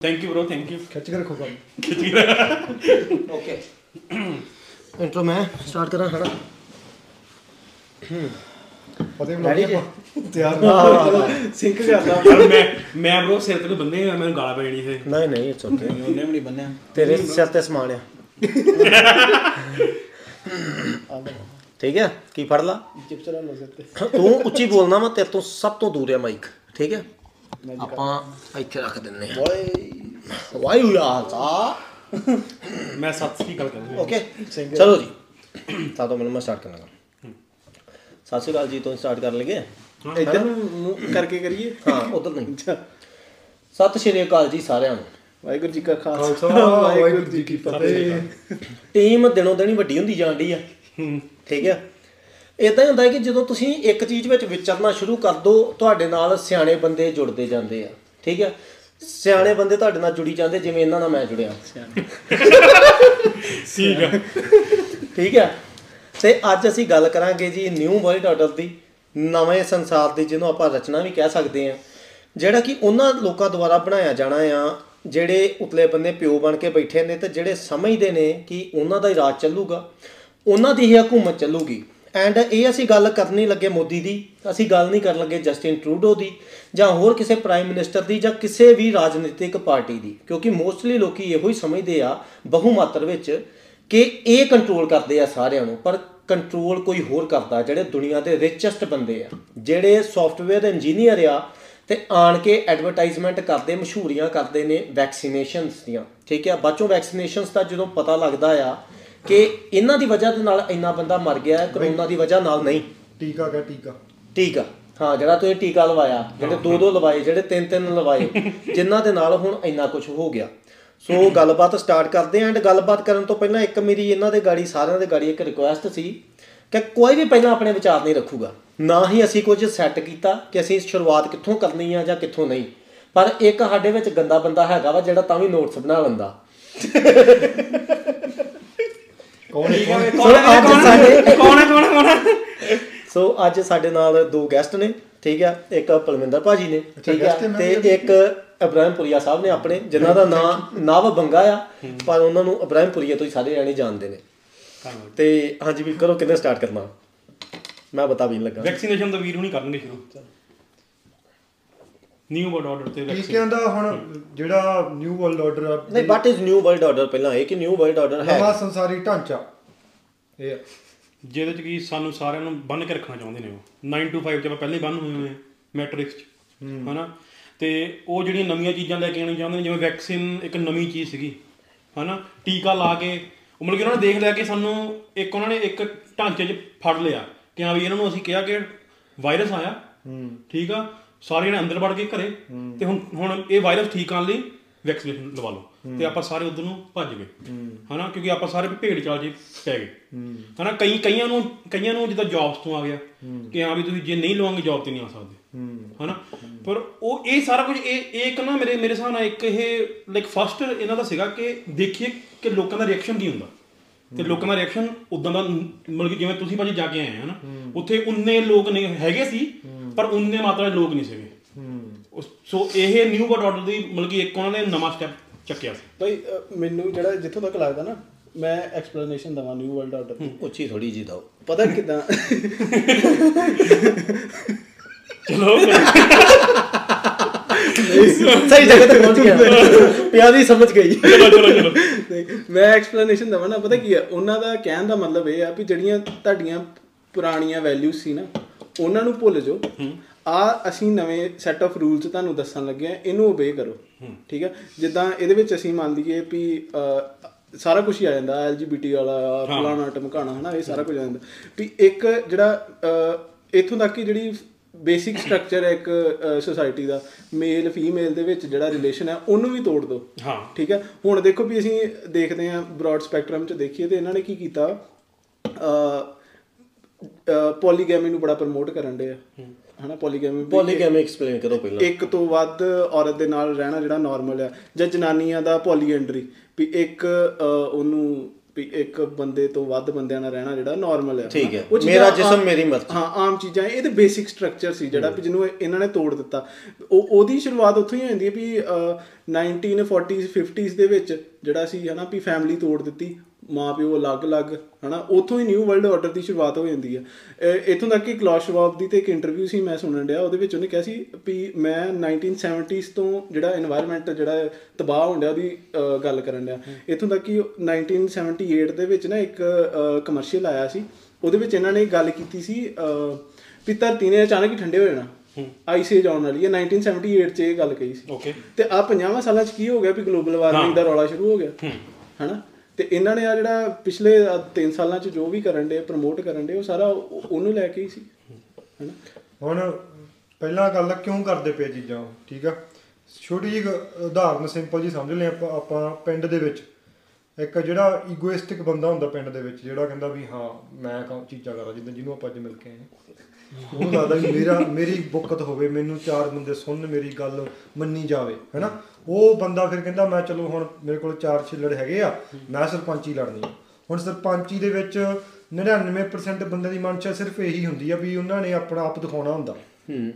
Thank you bro. Thank you ਖਿੱਚ ਕੇ ਰੱਖੋ ਕੰਮ ਓਕੇ ਇੰਟਰੋ ਮੈਂ ਸਟਾਰਟ ਕਰਾਂ ਹਣਾ ਪਤਾ Ready? ਬੁਲਾ ਤਿਆਰ ਸਿੰਕ ਕਰਦਾ ਯਾਰ ਮੈਂ ਮੈਂ bro ਸਿਰ ਤੇ ਬੰਦੇ ਮੈਨੂੰ ਗਾਲਾਂ ਪੈ ਜਾਣੀ ਸੀ ਨਹੀਂ ਨਹੀਂ ਇਟਸ ਓਕੇ ਉਹਨੇ ਵੀ ਨਹੀਂ ਬੰਨਿਆ ਤੇਰੇ ਸਿਰ ਤੇ ਸਮਾਨ ਆ ਠੀਕ ਹੈ ਕੀ ਫੜ ਲਾ ਚਿਪਸ ਲਾ ਲੋ ਸਿਰ ਤੇ ਤੂੰ ਉੱਚੀ ਬੋਲਣਾ ਵਾ ਤੇਰੇ ਤੋਂ ਸਭ ਤੋਂ ਦੂਰ ਹੈ ਮਾਈਕ ਠੀਕ ਹੈ ਆਪਾਂ ਇੱਥੇ ਰੱਖ ਦਿੰਨੇ ਆ ਓਏ ਵਾਯੂ ਯਾਰ ਸਾ ਮੈਂ ਸੱਤ ਸਪੀਕ ਗੱਲ ਕਰਦਾ ਓਕੇ ਚਲੋ ਜੀ। ਤਾਂ ਤੋਂ ਮੈਨੂੰ ਮੈਂ ਸਟਾਰਟ ਕਰਨਾ ਸਤਿ ਸ਼੍ਰੀ ਅਕਾਲ ਜੀ ਤੋਂ ਸਟਾਰਟ ਕਰ ਲਈਏ? ਇੱਧਰ? ਨੂੰ ਮੂੰਹ ਕਰਕੇ ਕਰੀਏ। ਹਾਂ ਉਧਰ ਨਹੀਂ। ਸਤਿ ਸ਼੍ਰੀ ਅਕਾਲ ਜੀ ਸਾਰਿਆਂ ਨੂੰ। ਵਾਹਿਗੁਰੂ ਜੀ ਕਾ ਖਾਲਸਾ। ਵਾਹਿਗੁਰੂ ਜੀ ਕੀ ਫਤਿਹ। ਟੀਮ ਦਿਨੋਂ ਦਿਨ ਹੀ ਵੱਡੀ ਹੁੰਦੀ ਜਾਂਦੀ ਆ। ਠੀਕ ਹੈ ਇਦਾਂ ਹੀ ਹੁੰਦਾ ਹੈ ਕਿ ਜਦੋਂ ਤੁਸੀਂ ਇੱਕ ਚੀਜ਼ ਵਿੱਚ ਵਿਚਰਨਾ ਸ਼ੁਰੂ ਕਰ ਦੋ ਤੁਹਾਡੇ ਨਾਲ ਸਿਆਣੇ ਬੰਦੇ ਜੁੜਦੇ ਜਾਂਦੇ ਆ ਠੀਕ ਹੈ? ਸਿਆਣੇ ਬੰਦੇ ਤੁਹਾਡੇ ਨਾਲ ਜੁੜੀ ਜਾਂਦੇ ਜਿਵੇਂ ਇਹਨਾਂ ਨਾਲ ਮੈਂ ਜੁੜਿਆ। ਠੀਕ ਆ। ਠੀਕ ਹੈ? ਤੇ ਅੱਜ ਅਸੀਂ ਗੱਲ ਕਰਾਂਗੇ ਜੀ ਨਿਊ ਵਰਲਡ ਆਰਡਰ ਦੀ ਨਵੇਂ ਸੰਸਾਰ ਦੀ ਜਿਹਨੂੰ ਆਪਾਂ ਰਚਨਾ ਵੀ ਕਹਿ ਸਕਦੇ ਹਾਂ। ਜਿਹੜਾ ਕਿ ਉਹਨਾਂ ਲੋਕਾਂ ਦੁਆਰਾ ਬਣਾਇਆ ਜਾਣਾ ਆ ਜਿਹੜੇ ਉਤਲੇ ਬੰਨੇ ਪਿਓ ਬਣ ਕੇ ਬੈਠੇ ਨੇ ਤੇ ਜਿਹੜੇ ਸਮਝਦੇ ਨੇ ਕਿ ਉਹਨਾਂ ਦਾ ਹੀ ਰਾਜ ਚੱਲੂਗਾ ਉਹਨਾਂ ਦੀ ਹੀ ਹਕੂਮਤ ਚੱਲੂਗੀ। ਐਂਡ ਇਹ ਅਸੀਂ ਗੱਲ ਕਰਨੀ ਲੱਗੇ ਮੋਦੀ ਦੀ, ਅਸੀਂ ਗੱਲ ਨਹੀਂ ਕਰਨ ਲੱਗੇ ਜਸਟਿਨ ਟਰੂਡੋ ਦੀ, ਜਾਂ ਹੋਰ ਕਿਸੇ ਪ੍ਰਾਈਮ ਮਿਨਿਸਟਰ ਦੀ, ਜਾਂ ਕਿਸੇ ਵੀ ਰਾਜਨੀਤਿਕ ਪਾਰਟੀ ਦੀ, ਕਿਉਂਕਿ ਮੋਸਟਲੀ ਲੋਕੀ ਇਹੋ ਹੀ ਸਮਝਦੇ ਆ ਬਹੁਮਾਤਰ ਵਿੱਚ ਕਿ ਇਹ ਕੰਟਰੋਲ ਕਰਦੇ ਆ ਸਾਰਿਆਂ ਨੂੰ, ਪਰ ਕੰਟਰੋਲ ਕੋਈ ਹੋਰ ਕਰਦਾ, ਜਿਹੜੇ ਦੁਨੀਆ ਦੇ ਰਿਚੈਸਟ ਬੰਦੇ ਆ, ਜਿਹੜੇ ਸੌਫਟਵੇਅਰ ਇੰਜੀਨੀਅਰ ਆ, ਤੇ ਆਣ ਕੇ ਐਡਵਰਟਾਈਜ਼ਮੈਂਟ ਕਰਦੇ, ਮਸ਼ਹੂਰੀਆਂ ਕਰਦੇ ਨੇ ਵੈਕਸੀਨੇਸ਼ਨਸ ਦੀਆਂ, ਠੀਕ ਹੈ ਬਾਚੋਂ ਵੈਕਸੀਨੇਸ਼ਨਸ ਦਾ ਜਦੋਂ ਪਤਾ ਲੱਗਦਾ ਆ ਕਿ ਇਹਨਾਂ ਦੀ ਵਜ੍ਹਾ ਦੇ ਨਾਲ ਇੰਨਾ ਬੰਦਾ ਮਰ ਗਿਆ ਹੈ ਕਰੋਨਾ ਦੀ ਵਜ੍ਹਾ ਨਾਲ ਨਹੀਂ। ਟੀਕਾ ਕਾ ਟੀਕਾ? ਟੀਕਾ। ਹਾਂ ਜਿਹੜਾ ਤੁਸੀਂ ਟੀਕਾ ਲਵਾਇਆ ਜਿਹੜੇ ਦੋ ਦੋ ਲਵਾਏ ਜਿਹੜੇ ਤਿੰਨ ਤਿੰਨ ਲਵਾਏ ਜਿਨ੍ਹਾਂ ਦੇ ਨਾਲ ਹੁਣ ਇੰਨਾ ਕੁਝ ਹੋ ਗਿਆ। ਸੋ ਗੱਲਬਾਤ ਸਟਾਰਟ ਕਰਦੇ ਆਂ ਐਂਡ ਗੱਲਬਾਤ ਕਰਨ ਤੋਂ ਪਹਿਲਾਂ ਇੱਕ ਮੇਰੀ ਇਹਨਾਂ ਦੇ ਗਾੜੀ ਸਾਰਿਆਂ ਦੇ ਗਾੜੀ ਇੱਕ ਰਿਕੁਐਸਟ ਸੀ ਕਿ ਕੋਈ ਵੀ ਪਹਿਲਾਂ ਆਪਣੇ ਵਿਚਾਰ ਨਹੀਂ ਰੱਖੂਗਾ। ਨਾ ਹੀ ਅਸੀਂ ਕੁਝ ਸੈੱਟ ਕੀਤਾ ਕਿ ਅਸੀਂ ਸ਼ੁਰੂਆਤ ਕਿੱਥੋਂ ਕਰਨੀ ਆ ਜਾਂ ਕਿੱਥੋਂ ਨਹੀਂ। ਪਰ ਇੱਕ ਸਾਡੇ ਵਿੱਚ ਗੰਦਾ ਬੰਦਾ ਹੈਗਾ ਵਾ ਜਿਹੜਾ ਤਾਂ ਵੀ ਨੋਟਸ ਬਣਾ ਲੈਂਦਾ। ਕੌਣ ਹੈ ਕੌਣ ਸੋ ਅੱਜ ਸਾਡੇ ਕੌਣ ਹੈ ਕੌਣ ਹੈ ਕੌਣ ਹੈ? ਸੋ ਅੱਜ ਸਾਡੇ ਨਾਲ ਦੋ ਗੈਸਟ ਨੇ ਠੀਕ ਆ? ਇੱਕ ਪਲਵਿੰਦਰ ਭਾਜੀ ਨੇ ਠੀਕ ਆ? ਹੈ, ਤੇ ਇੱਕ ਇਬਰਾਹਿਮਪੁਰੀਆ ਸਾਹਿਬ ਨੇ ਆਪਣੇ ਜਿਨ੍ਹਾਂ ਦਾ ਨਾਮ ਨਵ ਬੰਗਾ ਆ ਪਰ ਉਹਨਾਂ ਨੂੰ ਇਬਰਾਹਿਮਪੁਰੀਆ ਤੋਂ ਹੀ ਸਾਰੇ ਜਾਣੇ ਜਾਣਦੇ ਨੇ। ਧੰਨਵਾਦ। ਤੇ ਹਾਂਜੀ ਵੀ ਕਰੋ ਕਿੰਨੇ ਸਟਾਰਟ ਕਰਨਾ? ਮੈਂ ਬਤਾ ਵੀ ਨੀ ਲੱਗਾ। ਵੈਕਸੀਨੇਸ਼ਨ ਦਾ ਵੀਰ ਹੁਣੀ ਕਰਨਗੇ ਸ਼ੁਰੂ। ਨਿਊ ਬਰਡ ਆਰਡਰ ਤੇ ਵੈਕਸੀਨ ਟੀਕਿਆਂ ਦਾ ਹੁਣ ਜਿਹੜਾ ਨਿਊ ਵਰਲਡ ਆਰਡਰ ਨਹੀਂ what is new world order ਪਹਿਲਾਂ ਇਹ ਕਿ ਨਿਊ ਵਰਲਡ ਆਰਡਰ ਹੈ? ਨਵਾਂ ਸੰਸਾਰੀ ਢਾਂਚਾ। ਇਹ ਆ। ਜਿਹਦੇ ਚ ਕੀ ਸਾਨੂੰ ਸਾਰਿਆਂ ਨੂੰ ਬੰਨ ਕੇ ਰੱਖਣਾ ਚਾਹੁੰਦੇ ਨੇ ਉਹ। 9 to 5 ਚ ਆਪਾਂ ਪਹਿਲੇ ਬੰਨ ਹੋਏ ਹੋਏ ਮੈਟ੍ਰਿਕਸ ਚ। ਹਨਾ? ਤੇ ਉਹ ਜਿਹੜੀਆਂ ਨਵੀਆਂ ਚੀਜ਼ਾਂ ਲੈ ਕੇ ਆਉਣੀ ਚਾਹੁੰਦੇ ਨੇ ਜਿਵੇਂ ਵੈਕਸੀਨ ਇੱਕ ਨਵੀਂ ਚੀਜ਼ ਸੀਗੀ। ਹਨਾ? ਟੀਕਾ ਲਾ ਕੇ ਉਹ ਮਤਲਬ ਕਿ ਉਹਨਾਂ ਨੇ ਦੇਖ ਲਿਆ ਕਿ ਸਾਨੂੰ ਇੱਕ ਉਹਨਾਂ ਨੇ ਇੱਕ ਢਾਂਚੇ 'ਚ ਫੜ ਲਿਆ। ਕਿ ਹਾਂ ਵੀ ਇਹਨਾਂ ਨੂੰ ਅਸੀਂ ਕਿਹਾ ਕਿ ਵਾਇਰਸ ਆਇਆ। ਠੀਕ ਆ? ਸਾਰੇ ਜਣੇ ਅੰਦਰ ਵੜ ਕੇ ਘਰੇ ਤੇ ਹੁਣ ਹੁਣ ਇਹ ਵਾਇਰਸ ਠੀਕ ਕਰਨ ਲਈ ਵੈਕਸੀਨੇਸ਼ਨ ਲਵਾ ਲਓ। ਤੇ ਆਪਾਂ ਸਾਰੇ ਉਧਰ ਨੂੰ ਭੱਜ ਗਏ। ਹਨਾ? ਕਿਉਂਕਿ ਆਪਾਂ ਸਾਰੇ ਭੇਡ ਚਾਲ 'ਚ ਪੈ ਗਏ। ਹਨਾ? ਕਈ ਕਈਆਂ ਨੂੰ ਕਈਆਂ ਨੂੰ ਜਿੱਦਾਂ ਜੌਬਸ ਤੋਂ ਆ ਗਿਆ ਕਿ ਹਾਂ ਵੀ ਤੁਸੀਂ ਜੇ ਨਹੀਂ ਲਵਾਂਗੇ ਜੌਬ ਤੇ ਨਹੀਂ ਆ ਸਕਦੇ। ਹਨਾ? ਪਰ ਉਹ ਇਹ ਸਾਰਾ ਕੁਝ ਇਹ ਇੱਕ ਨਾ ਮੇਰੇ ਮੇਰੇ ਹਿਸਾਬ ਨਾਲ ਇੱਕ ਇਹ ਲਾਈਕ ਫਸਟ ਇਹਨਾਂ ਦਾ ਸੀਗਾ ਕਿ ਦੇਖੀਏ ਕਿ ਲੋਕਾਂ ਦਾ ਰਿਐਕਸ਼ਨ ਕੀ ਹੁੰਦਾ। ਤੇ ਲੋਕਾਂ ਦਾ ਰਿਐਕਸ਼ਨ ਉਦਾਂ ਦਾ ਨ- ਮਤਲਬ ਕਿ ਜਿਵੇਂ ਤੁਸੀਂ ਭਾਜੀ ਜਾ ਕੇ ਆਏ ਹਨਾ? ਉੱਥੇ ਉਨੇ ਲੋਕ ਨਹੀਂ ਹੈਗੇ ਸੀ। ਪਰ ਉਨੇ ਮਾਤਰਾ ਲੋਕ ਨਹੀਂ ਸੀਗੇ। ਉਸ- ਸੋ ਇਹ ਨਿਊ ਵਰਡ ਆਰਡਰ ਦੀ ਮਤਲਬ ਕਿ ਇੱਕ ਉਹਨਾਂ ਨੇ ਨਵਾਂ ਸਟੈਪ ਚੱਕਿਆ ਸੀ। ਭਾਈ ਮੈਨੂੰ ਜਿਹੜਾ ਜਿੱਥੋਂ ਤੱਕ ਲੱਗਦਾ ਨਾ ਮੈਂ ਐਕਸਪਲੇਨੇਸ਼ਨ ਦਵਾਂ ਨਿਊ ਵਰਲਡ ਆਰਡਰ ਉੱਚੀ ਥੋੜੀ ਜੀ ਦਓ। ਪਤਾ ਕਿਦਾਂ? ਚਲੋ। ਸਹੀ ਜਗ੍ਹਾ ਤੇ ਪਹੁੰਚ ਗਿਆ। ਪਿਆਰੀ ਸਮਝ ਗਈ। ਚਲੋ ਚਲੋ ਚਲੋ। ਮੈਂ ਐਕਸਪਲੇਨੇਸ਼ਨ ਦਵਾਂ ਨਾ ਪਤਾ ਕੀ ਆ? ਉਹਨਾਂ ਦਾ ਕਹਿਣ ਦਾ ਮਤਲਬ ਇਹ ਆ ਵੀ ਜਿਹੜੀਆਂ ਤੁਹਾਡੀਆਂ ਪੁਰਾਣੀਆਂ ਵੈਲਿਊਜ਼ ਸੀ ਨਾ ਉਹਨਾਂ ਨੂੰ ਭੁੱਲ ਜਾਓ। ਆ ਅਸੀਂ ਨਵੇਂ ਸੈੱਟ ਆਫ ਰੂਲਸ ਤੁਹਾਨੂੰ ਦੱਸਣ ਲੱਗੇ ਆ ਇਹਨੂੰ ਓਬੇ ਕਰੋ। ਠੀਕ ਆ? ਜਿੱਦਾਂ ਇਹਦੇ ਵਿੱਚ ਅਸੀਂ ਮੰਨ ਲਈਏ ਵੀ ਸਾਰਾ ਕੁਝ ਹੀ ਆ ਜਾਂਦਾ ਐਲਜੀਬੀਟੀ ਵਾਲਾ ਫਲਾਣਾ ਟਮਕਾਣਾ ਹਨਾ ਇਹ ਸਾਰਾ ਕੁਝ ਆ ਜਾਂਦਾ। ਵੀ ਇੱਕ ਜਿਹੜਾ ਇੱਥੋਂ ਤੱਕ ਕਿ ਜਿਹੜੀ ਬੇਸਿਕ ਸਟਰਕਚਰ ਹੈ ਇੱਕ ਸੋਸਾਇਟੀ ਦਾ ਮੇਲ ਫੀਮੇਲ ਦੇ ਵਿੱਚ ਜਿਹੜਾ ਰਿਲੇਸ਼ਨ ਹੈ ਉਹਨੂੰ ਵੀ ਤੋੜ ਦਿਓ ਹਾਂ। ਠੀਕ ਹੈ ਹੁਣ ਦੇਖੋ ਵੀ ਅਸੀਂ ਦੇਖਦੇ ਹਾਂ ਬ੍ਰੌਡ ਸਪੈਕਟਰਮ ਚ ਦੇਖੀਏ ਤੇ ਇਹਨਾਂ ਨੇ ਕੀ ਕੀਤਾ? ਪੋਲੀਗੈਮੀ ਨੂੰ ਬੜਾ ਪ੍ਰਮੋਟ ਕਰਨ ਦੇ ਆ। ਹਨਾ ਪੋਲੀਗੈਮੀ ਪੋਲੀਗੈਮੀ ਐਕਸਪਲੇਨ ਕਰੋ ਪਹਿਲਾਂ। ਇੱਕ ਤੋਂ ਵੱਧ ਔਰਤ ਦੇ ਨਾਲ ਰਹਿਣਾ ਜਿਹੜਾ ਨਾਰਮਲ ਆ ਜਾਂ ਜਨਾਨੀਆਂ ਦਾ ਪੋਲੀਐਂਡਰੀ ਵੀ ਇੱਕ ਉਹਨੂੰ ਵੀ ਇੱਕ ਬੰਦੇ ਤੋਂ ਵੱਧ ਬੰਦਿਆਂ ਨਾਲ ਰਹਿਣਾ ਜਿਹੜਾ ਨਾਰਮਲ ਹੈ ਠੀਕ ਹੈ। ਮੇਰਾ ਜਿਸਮ, ਮੇਰੀ ਮਰਜ਼ੀ। ਹਾਂ ਆਮ ਚੀਜ਼ਾਂ ਇਹ ਤੇ ਬੇਸਿਕ ਸਟਰਕਚਰ ਸੀ ਜਿਹੜਾ ਵੀ ਜਿਹਨੂੰ ਇਹਨਾਂ ਨੇ ਤੋੜ ਦਿੱਤਾ। ਉਹ ਉਹਦੀ ਸ਼ੁਰੂਆਤ ਉੱਥੋਂ ਹੀ ਹੋ ਜਾਂਦੀ ਹੈ ਵੀ ਅਹ, 1940s 50s ਦੇ ਵਿੱਚ ਜਿਹੜਾ ਸੀ ਹਨਾ ਵੀ ਫੈਮਿਲੀ ਤੋੜ ਦਿੱਤੀ। ਮਾਪਿਓ ਅਲੱਗ-ਅਲੱਗ ਹਨਾ? ਉਥੋਂ ਹੀ ਨਿਊ ਵਰਲਡ ਆਰਡਰ ਦੀ ਸ਼ੁਰੂਆਤ ਹੋ ਜਾਂਦੀ ਹੈ ਇਥੋਂ ਤੱਕ ਕਿ ਕਲੌਸ਼ ਸ਼ਵਾਬ ਦੀ ਤੇ ਇੱਕ ਇੰਟਰਵਿਊ ਸੀ ਮੈਂ ਸੁਣਨ ਡਿਆ ਉਹਦੇ ਵਿੱਚ ਉਹਨੇ ਕਿਹਾ ਸੀ ਵੀ ਮੈਂ 1970s ਤੋਂ ਜਿਹੜਾ এনवायरमेंट ਜਿਹੜਾ ਤਬਾਹ ਹੋਣ ਡਿਆ ਉਹਦੀ ਗੱਲ ਕਰਨ ਡਿਆ। ਇਥੋਂ ਤੱਕ ਕਿ 1978 ਦੇ ਵਿੱਚ ਨਾ ਇੱਕ ਕਮਰਸ਼ੀਅਲ ਆਇਆ ਸੀ। ਉਹਦੇ ਵਿੱਚ ਇਹਨਾਂ ਨੇ ਗੱਲ ਕੀਤੀ ਸੀ ਵੀ ਧਰਤੀ ਨੇ ਅਚਾਨਕ ਹੀ ਠੰਡੇ ਹੋ ਜਾਣਾ। ਆਈਸ ਏਜ ਆਉਣ ਵਾਲੀ ਹੈ 1978 ਚ ਇਹ ਗੱਲ ਕਹੀ ਸੀ। ਤੇ ਆ 50 ਸਾਲਾਂ ਚ ਕੀ ਹੋ ਗਿਆ ਵੀ ਗਲੋਬਲ ਵਾਰਮਿੰਗ ਦਾ ਰੌਲਾ ਸ਼ੁਰੂ ਹੋ ਗਿਆ? ਹਨਾ? ਤੇ ਇਹਨਾਂ ਨੇ ਆ ਜਿਹੜਾ ਪਿਛਲੇ 3 ਸਾਲਾਂ ਚ ਜੋ ਵੀ ਕਰਨ ਦੇ ਪ੍ਰਮੋਟ ਕਰਨ ਦੇ ਉਹ ਸਾਰਾ ਉਹ- ਉਹਨੂੰ ਲੈ ਕੇ ਹੀ ਸੀ। ਹਨਾ? ਹੁਣ ਪਹਿਲਾਂ ਗੱਲ ਆ ਕਿਉਂ ਕਰਦੇ ਪਏ ਚੀਜ਼ਾਂ ਉਹ, ਠੀਕ ਆ? ਛੋਟੀ ਜਿਹੀ ਗ- ਉਦਾਹਰਨ ਸਿੰਪਲ ਜੀ ਸਮਝ ਲਈ ਆਪਾਂ ਆਪਾਂ ਪਿੰਡ ਦੇ ਵਿੱਚ। ਇੱਕ ਜਿਹੜਾ ਈਗੋਇਸਟਿਕ ਬੰਦਾ ਹੁੰਦਾ ਪਿੰਡ ਦੇ ਵਿੱਚ ਜਿਹੜਾ ਕਹਿੰਦਾ ਵੀ ਹਾਂ ਮੈਂ ਕੰਮ ਚੀਜ਼ਾਂ ਕਰਾਂ ਜਿੱਦਾਂ ਜਿਹਨੂੰ ਆਪਾਂ ਅੱਜ ਮਿਲ ਕੇ ਆਏ ਹਾਂ। ਉਹਨੂੰ ਲੱਗਦਾ ਵੀ ਮੇਰਾ ਮੇਰੀ ਬੁੱਕਤ ਹੋਵੇ ਮੈਨੂੰ ਚਾਰ ਬੰਦੇ ਸੁਣਨ ਮੇਰੀ ਗੱਲ ਮੰਨੀ ਜਾਵੇ ਹੈਨਾ? ਉਹ ਬੰਦਾ ਫਿਰ ਕਹਿੰਦਾ ਮੈਂ ਚਲੋ ਹੁਣ ਮੇਰੇ ਕੋਲ ਚਾਰ ਛਿੱਲੜ ਹੈਗੇ ਆ ਮੈਂ ਸਰਪੰਚੀ ਲੜਨੀ ਆ। ਹੁਣ ਸਰਪੰਚੀ ਦੇ ਵਿੱਚ 99% ਬੰਦੇ ਦੀ ਮਨਸ਼ਾ ਸਿਰਫ ਇਹੀ ਹੁੰਦੀ ਆ ਵੀ ਉਹਨਾਂ ਨੇ ਆਪਣਾ ਆਪ ਦਿਖਾਉਣਾ ਹੁੰਦਾ।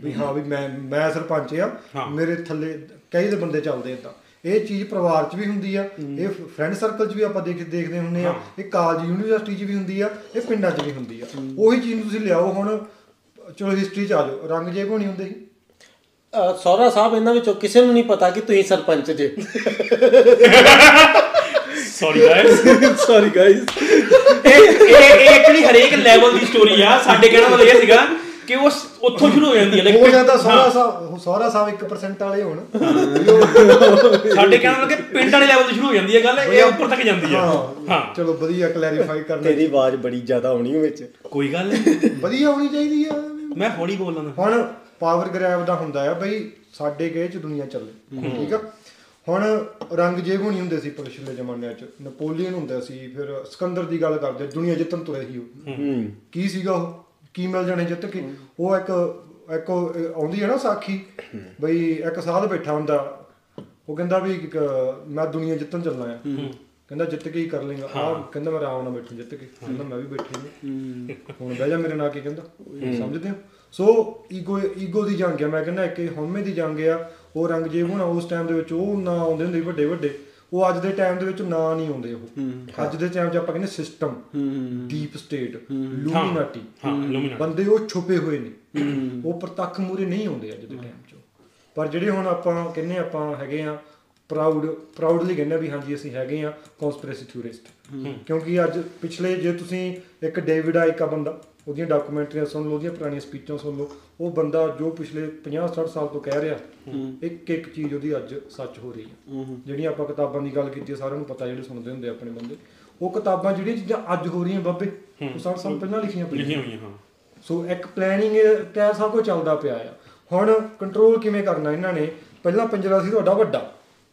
ਵੀ ਹਾਂ ਵੀ ਮੈਂ ਮੈਂ ਸਰਪੰਚ ਆ ਮੇਰੇ ਥੱਲੇ ਕਈ ਦੇ ਬੰਦੇ ਚੱਲਦੇ ਏਦਾਂ। ਇਹ ਚੀਜ਼ ਪਰਿਵਾਰ 'ਚ ਵੀ ਹੁੰਦੀ ਆ ਇਹ ਫਰੈਂਡ ਸਰਕਲ 'ਚ ਵੀ ਆਪਾਂ ਦੇਖ ਦੇਖਦੇ ਹੁੰਦੇ ਆ ਇਹ ਕਾਲਜ ਯੂਨੀਵਰਸਿਟੀ 'ਚ ਵੀ ਹੁੰਦੀ ਆ ਇਹ ਪਿੰਡਾਂ 'ਚ ਵੀ ਹੁੰਦੀ ਆ। ਉਹੀ ਚੀਜ਼ ਨੂੰ ਤੁਸੀਂ ਲਿਆਓ ਹੁਣ ਚਲੋ ਹਿਸਟਰੀ 'ਚ ਆ ਜਾਓ। ਰੰਗ ਜੇ ਹੋਣੀ ਹੁੰਦੇ ਸੀ। ਸਹੁਰਾ ਸਾਹਿਬ ਇਹਨਾਂ ਵਿੱਚੋਂ ਕਿਸੇ ਨੂੰ ਨਹੀਂ ਪਤਾ ਕਿ ਤੁਸੀਂ ਸਰਪੰਚ ਜੇ। ਸੌਰੀ ਗਾਇਸ ਸੌਰੀ ਗਾਇਸ ਇਹ ਇਹ ਇਹ ਐਕਚੁਅਲੀ ਹਰੇਕ ਲੈਵਲ ਦੀ ਸਟੋਰੀ ਆ ਸਾਡੇ ਕਹਿਣ ਮਤਲਬ ਇਹ ਸੀਗਾ ਕਿ ਉਹ ਉੱਥੋਂ ਸ਼ੁਰੂ ਹੋ ਜਾਂਦੀ ਹੈ ਹੋ like ਜਾਂਦਾ ਸਹੁਰਾ ਸਾਹਿਬ ਸਹੁਰਾ ਸਾਹਿਬ 1% ਵਾਲੇ ਹੋਣ। ਸਾਡੇ ਕਹਿਣ ਮਤਲਬ ਕਿ ਪਿੰਡ ਵਾਲੇ ਲੈਵਲ ਤੋਂ ਸ਼ੁਰੂ ਹੋ ਜਾਂਦੀ ਹੈ ਗੱਲ ਇਹ ਉੱਪਰ ਤੱਕ ਜਾਂਦੀ ਆ ਹਾਂ। ਚਲੋ ਵਧੀਆ ਕਲੈਰੀਫਾਈ ਕਰਨਾ ਤੇਰੀ ਆਵਾਜ਼ ਬੜੀ ਜ਼ਿਆਦਾ ਆਉਣੀ ਉਹ ਵਿੱਚ। ਕੋਈ ਗੱਲ ਨਹੀਂ ਵਧੀਆ ਹੋਣੀ ਚਾਹੀਦੀ ਆ। ਮੈਂ ਹੌਲੀ ਬੋਲਦਾ ਹੁਣ ਪਾਵਰ ਗ੍ਰੈਬ ਦਾ ਹੁੰਦਾ ਆ ਬਈ ਸਾਡੇ ਕਹੇ ਚ ਦੁਨੀਆ ਚੱਲੇ ਠੀਕ ਆ? ਹੁਣ ਰੰਗਜੇਬ ਹੋਣੀ ਹੁੰਦੇ ਸੀ ਪਿਛਲੇ ਜ਼ਮਾਨਿਆਂ ਚ ਨੈਪੋਲੀਅਨ ਹੁੰਦਾ ਸੀ ਫਿਰ ਸਿਕੰਦਰ ਦੀ ਗੱਲ ਕਰਦੇ ਦੁਨੀਆ ਜਿੱਤਣ ਤੁਰੇ ਸੀ ਉਹ। ਕੀ ਸੀਗਾ ਉਹ? ਕੀ ਮਿਲ ਜਾਣੇ ਜਿੱਤ ਕੇ? ਉਹ ਇੱਕ ਇੱਕ ਆਉਂਦੀ ਹੈ ਨਾ ਸਾਖੀ ਬਈ ਇੱਕ ਸਾਧ ਬੈਠਾ ਹੁੰਦਾ ਉਹ ਕਹਿੰਦਾ ਵੀ ਮੈਂ ਦੁਨੀਆ ਜਿੱਤਣ ਚੱਲਣਾ ਆ। ਕਹਿੰਦਾ ਜਿੱਤ ਕੇ ਹੀ ਕਰ ਲੇਗਾ ਆ ਕਹਿੰਦਾ ਮੈਂ ਆਰਾਮ ਨਾਲ ਬੈਠੂ ਜਿੱਤ ਕੇ। ਕਹਿੰਦਾ ਮੈਂ ਵੀ ਬੈਠੀ ਹਾਂ। ਹੁਣ ਬਹਿ ਜਾ ਮੇਰੇ ਨਾਲ ਕੀ ਕਹਿੰਦਾ। ਸਮਝਦੇ ਹੋ? ਸੋ ਈਗੋ ਈਗੋ ਦੀ ਜੰਗ ਆ। ਮੈਂ ਕਹਿੰਦਾ ਇੱਕ ਹਉਮੈ ਦੀ ਜੰਗ ਆ। ਉਹ ਰੰਗਜੀਤ ਹੋਣਾ ਉਸ ਟਾਈਮ ਦੇ ਵਿੱਚ ਉਹ ਨਾ ਆਉਂਦੇ ਹੁੰਦੇ ਵੱਡੇ ਵੱਡੇ। ਉਹ ਅੱਜ ਦੇ ਟਾਈਮ ਦੇ ਵਿੱਚ ਨਾ ਨਹੀਂ ਆਉਂਦੇ ਉਹ। ਅੱਜ ਦੇ ਟਾਈਮ 'ਚ ਆਪਾਂ ਕਹਿੰਦੇ ਸਿਸਟਮ ਡੀਪ ਸਟੇਟ ਲੂਮੀਨਾਟੀ ਬੰਦੇ ਉਹ ਛੁਪੇ ਹੋਏ ਨੇ। ਉਹ ਪ੍ਰਤੱਖ ਮੂਰੇ ਨਹੀਂ ਆਉਂਦੇ ਅੱਜ ਦੇ ਟਾਈਮ 'ਚ। ਪਰ ਜਿਹੜੇ ਹੁਣ ਆਪਾਂ ਕਹਿੰਨੇ ਆਪਾਂ ਹੈਗੇ ਆ ਪ੍ਰਾਊਡ ਪ੍ਰਾਊਡਲੀ ਕਹਿੰਦੇ ਵੀ ਹਾਂਜੀ ਅਸੀਂ ਹੈਗੇ ਆ ਕਨਸਪੀਰੇਸੀ ਥਿਊਰਿਸਟ ਕਿਉਂਕਿ ਅੱਜ ਪਿਛਲੇ ਜੇ ਤੁਸੀਂ ਇੱਕ ਡੇਵਿਡ ਆਇਕਾ ਬੰਦਾ ਉਹਦੀਆਂ ਡਾਕੂਮੈਂਟਰੀਆਂ ਸੁਣ ਲਓ ਉਹਦੀਆਂ ਪੁਰਾਣੀਆਂ ਸਪੀਚਾਂ ਸੁਣ ਲਓ ਉਹ ਬੰਦਾ ਜੋ ਪਿਛਲੇ 50 60 ਸਾਲ ਤੋਂ ਕਹਿ ਰਿਹਾ ਇੱਕ ਇੱਕ ਚੀਜ਼ ਉਹਦੀ ਅੱਜ ਸੱਚ ਹੋ ਰਹੀ ਹੈ। ਜਿਹੜੀਆਂ ਆਪਾਂ ਕਿਤਾਬਾਂ ਦੀ ਗੱਲ ਕੀਤੀ ਸਾਰਿਆਂ ਨੂੰ ਪਤਾ ਜਿਹੜੇ ਸੁਣਦੇ ਹੁੰਦੇ ਆਪਣੇ ਬੰਦੇ ਉਹ ਕਿਤਾਬਾਂ ਜਿਹੜੀਆਂ ਚੀਜ਼ਾਂ ਅੱਜ ਹੋ ਰਹੀਆਂ ਬਾਬੇ ਉਹ 60 ਸਾਲ ਪਹਿਲਾਂ ਲਿਖੀਆਂ ਪਈਆਂ। ਲਿਖੀਆਂ ਹੋਈਆਂ ਹਾਂ। ਸੋ ਇੱਕ ਪਲੈਨਿੰਗ ਤੈ ਸਭ ਕੁਝ ਚੱਲਦਾ ਪਿਆ ਆ। ਹੁਣ ਕੰਟਰੋਲ ਕਿਵੇਂ ਕਰਨਾ ਇਹਨਾਂ ਨੇ? ਪਹਿਲਾਂ ਪਿੰਜਰਾ ਸੀ ਤੁਹਾਡਾ ਵੱਡਾ।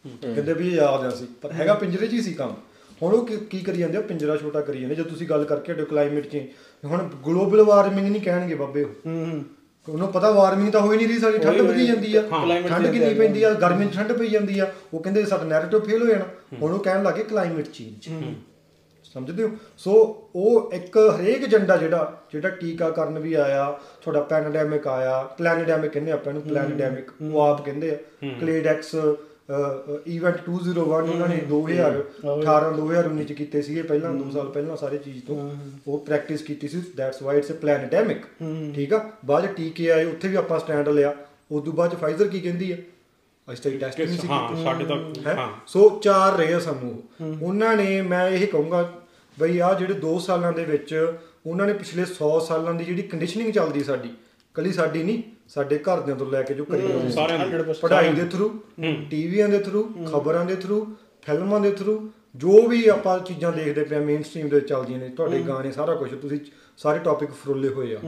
ਕਹਿੰਦੇ ਵੀ ਇਹ ਆ ਗਿਆ ਸੀ। ਪਰ ਹੈਗਾ ਪਿੰਜਰੇ 'ਚ ਹੀ ਸੀ ਕੰਮ। ਹੁਣ ਉਹ ਕੀ- ਕਰੀ ਜਾਂਦੇ ਆ? ਪਿੰਜਰਾ ਛੋਟਾ ਕਰੀ ਜਾਂਦੇ ਜਦੋਂ ਤੁਸੀਂ ਗੱਲ ਕਰਕੇ ਹਟੋ ਕਲਾਈਮੇਟ ਚੇਂਜ ਹੁਣ ਗਲੋਬਲ ਵਾਰਮਿੰਗ ਨਹੀਂ ਕਹਿਣਗੇ ਬਾਬੇ ਉਹ। ਹੂੰ ਉਹਨੂੰ ਪਤਾ ਵਾਰਮਿੰਗ ਤਾਂ ਹੋ ਹੀ ਨਹੀਂ ਰਹੀ ਸਾਡੀ ਠੰਡ ਵਧੀ ਜਾਂਦੀ ਆ। climate ਠੰਡ ਕਿੰਨੀ ਪੈਂਦੀ ਆ? ਗਰਮੀ 'ਚ ਠੰਡ ਪਈ ਜਾਂਦੀ ਆ। ਉਹ ਕਹਿੰਦੇ ਸਾਡਾ ਨੈਰੇਟਿਵ ਫੇਲ ਹੋ ਜਾਣਾ। ਹੁਣ ਉਹ ਕਹਿਣ ਲੱਗੇ ਕਲਾਈਮੇਟ ਚੇਂਜ ਸਮਝਦੇ ਹੋ? ਸੋ ਉਹ ਇੱਕ ਹਰੇਕ ਏਜੰਡਾ ਜਿਹੜਾ ਜਿਹੜਾ ਟੀਕਾਕਰਨ ਵੀ ਆਇਆ ਤੁਹਾਡਾ ਪੈਂਡੈਮਿਕ ਆਇਆ ਪਲੈਨਡੈਮਿਕ ਕਹਿੰਦੇ ਆਪਾਂ ਇਹਨੂੰ ਪਲੈਨਡੈਮਿਕ ਉਹ ਆਪ ਕਹਿੰਦੇ ਆ। ਕਲੇਡੈਕਸ ਇਵੈਂਟ 201 ਉਹਨਾਂ ਨੇ 2018 2019 ਚ ਕੀਤੇ ਸੀਗੇ ਪਹਿਲਾਂ 2 ਸਾਲ ਪਹਿਲਾਂ ਸਾਰੇ ਚੀਜ਼ ਤੋਂ। ਉਹ ਪ੍ਰੈਕਟਿਸ ਕੀਤੀ ਸੀ that's why it's a plandemic ਠੀਕ ਆ? ਬਾਅਦ ਚ ਟੀਕੇ ਆਏ ਉੱਥੇ ਵੀ ਆਪਾਂ ਸਟੈਂਡ ਲਿਆ। ਉਸ ਤੋਂ ਬਾਅਦ ਫਾਈਜ਼ਰ ਕੀ ਕਹਿੰਦੀ ਆ? ਅਸੀਂ ਤਾਂ ਟੈਸਟ ਨਹੀਂ ਸੀ ਹਾਂ ਸਾਡੇ ਤੱਕ ਹੈਂ? ਹਾਂ। ਸੋ ਚਾਰ ਰਹੇ ਆ ਸਾਨੂੰ ਉਹ। ਉਹਨਾਂ ਨੇ ਮੈਂ ਇਹ ਕਹੂੰਗਾ ਬਈ ਆ ਜਿਹੜੇ 2 ਸਾਲਾਂ ਦੇ ਵਿੱਚ ਉਹਨਾਂ ਨੇ ਪਿਛਲੇ 100 ਸਾਲਾਂ ਦੀ ਜਿਹੜੀ ਕੰਡੀਸ਼ਨਿੰਗ ਚੱਲਦੀ ਸਾਡੀ ਕੱਲੀ ਸਾਡੀ ਨਹੀਂ ਸਾਡੇ ਘਰਦਿਆਂ ਤੋਂ ਲੈ ਕੇ ਜੋ ਕਰੀ ਜਾਂਦੇ ਸੀ। ਸਾਰਿਆਂ ਨੂੰ ਪੜ੍ਹਾਈ ਦੇ ਥਰੂ ਟੀਵੀਆਂ ਦੇ ਥਰੂ ਖਬਰਾਂ ਦੇ ਥਰੂ ਫਿਲਮਾਂ ਦੇ ਥਰੂ ਜੋ ਵੀ ਆਪਾਂ ਚੀਜ਼ਾਂ ਦੇਖਦੇ ਪਏ ਮੇਨ ਸਟ੍ਰੀਮ ਦੇ ਚੱਲਦੀਆਂ ਨੇ ਤੁਹਾਡੇ ਗਾਣੇ ਸਾਰਾ ਕੁਝ ਤੁਸੀਂ ਸਾਰੇ ਟੌਪਿਕ ਫਰੋਲੇ ਹੋਏ ਆ।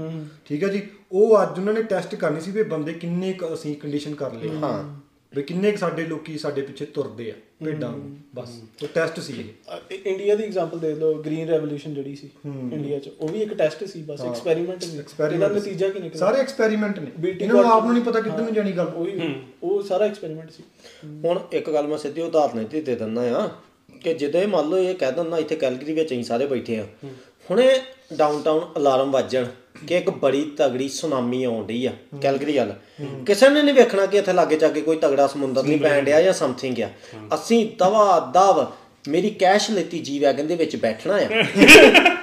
ਠੀਕ ਹੈ ਜੀ? ਉਹ ਅੱਜ ਉਹਨਾਂ ਨੇ ਟੈਸਟ ਕਰਨੀ ਸੀ ਵੀ ਬੰਦੇ ਕਿੰਨੇ ਕੁ ਅਸੀਂ ਕੰਡੀਸ਼ਨ ਕਰ ਲਏ। ਹਾਂ। ਵੀ ਕਿੰਨੇ ਸਾਡੇ ਲੋਕੀ ਸਾਡੇ ਪਿੱਛੇ ਤੁਰਦੇ ਆ ਭੇਡਾਂ ਨੂੰ ਬਸ ਉਹ ਟੈਸਟ ਸੀ ਇਹ। ਇੰਡੀਆ ਦੀ ਐਗਜ਼ਾਮਪਲ ਦੇ ਲਓ ਗ੍ਰੀਨ ਰੈਵੋਲੂਸ਼ਨ ਜਿਹੜੀ ਸੀ ਇੰਡੀਆ 'ਚ ਉਹ ਵੀ ਇੱਕ ਟੈਸਟ ਸੀ ਬਸ ਐਕਸਪੈਰੀਮੈਂਟ ਸੀ ਇਹਦਾ ਨਤੀਜਾ ਕੀ ਨਿਕਲਿਆ? ਸਾਰੇ ਐਕਸਪੈਰੀਮੈਂਟ ਨੇ। ਇਹਨਾਂ ਨੂੰ ਆਪ ਨੂੰ ਨਹੀਂ ਪਤਾ ਕਿੱਧਰ ਨੂੰ ਜਾਣੀ ਗੱਲ। ਉਹੀ ਉਹ ਸਾਰਾ ਐਕਸਪੈਰੀਮੈਂਟ ਸੀ। ਹੁਣ ਇੱਕ ਗੱਲ ਮੈਂ ਸਿੱਧੀ ਉਦਾਹਰਨ ਤੇ ਦੇ ਦਿੰਦਾ ਆ ਕਿ ਜਦੋਂ ਮੰਨ ਲਓ ਇਹ ਕਹਿ ਦਿੰਦਾ ਇੱਥੇ ਕੈਲਗਰੀ ਵਿੱਚ ਅਸੀਂ ਸਾਰੇ ਬੈਠੇ ਆ ਹੁਣੇ ਡਾਊਨਟਾਊਨ ਅਲਾਰਮ ਵੱਜਣ ਕਿ ਇੱਕ ਬੜੀ ਤਗੜੀ ਸੁਨਾਮੀ ਆਉਣ ਡਈ ਆ ਕੈਲਗਰੀ ਵੱਲ। ਕਿਸੇ ਨੇ ਨਹੀਂ ਵੇਖਣਾ ਕਿ ਇੱਥੇ ਲਾਗੇ ਜਾ ਕੇ ਕੋਈ ਤਗੜਾ ਸਮੁੰਦਰ ਨਹੀਂ ਪੈਣ ਡਿਆ ਜਾਂ ਸਮਥਿੰਗ ਆ। ਅਸੀਂ ਦਵਾ ਦਵ ਮੇਰੀ ਕੈਸ਼ ਲੈਤੀ ਜੀ ਵੈਗਨ ਦੇ ਵਿੱਚ ਬੈਠਣਾ ਆ।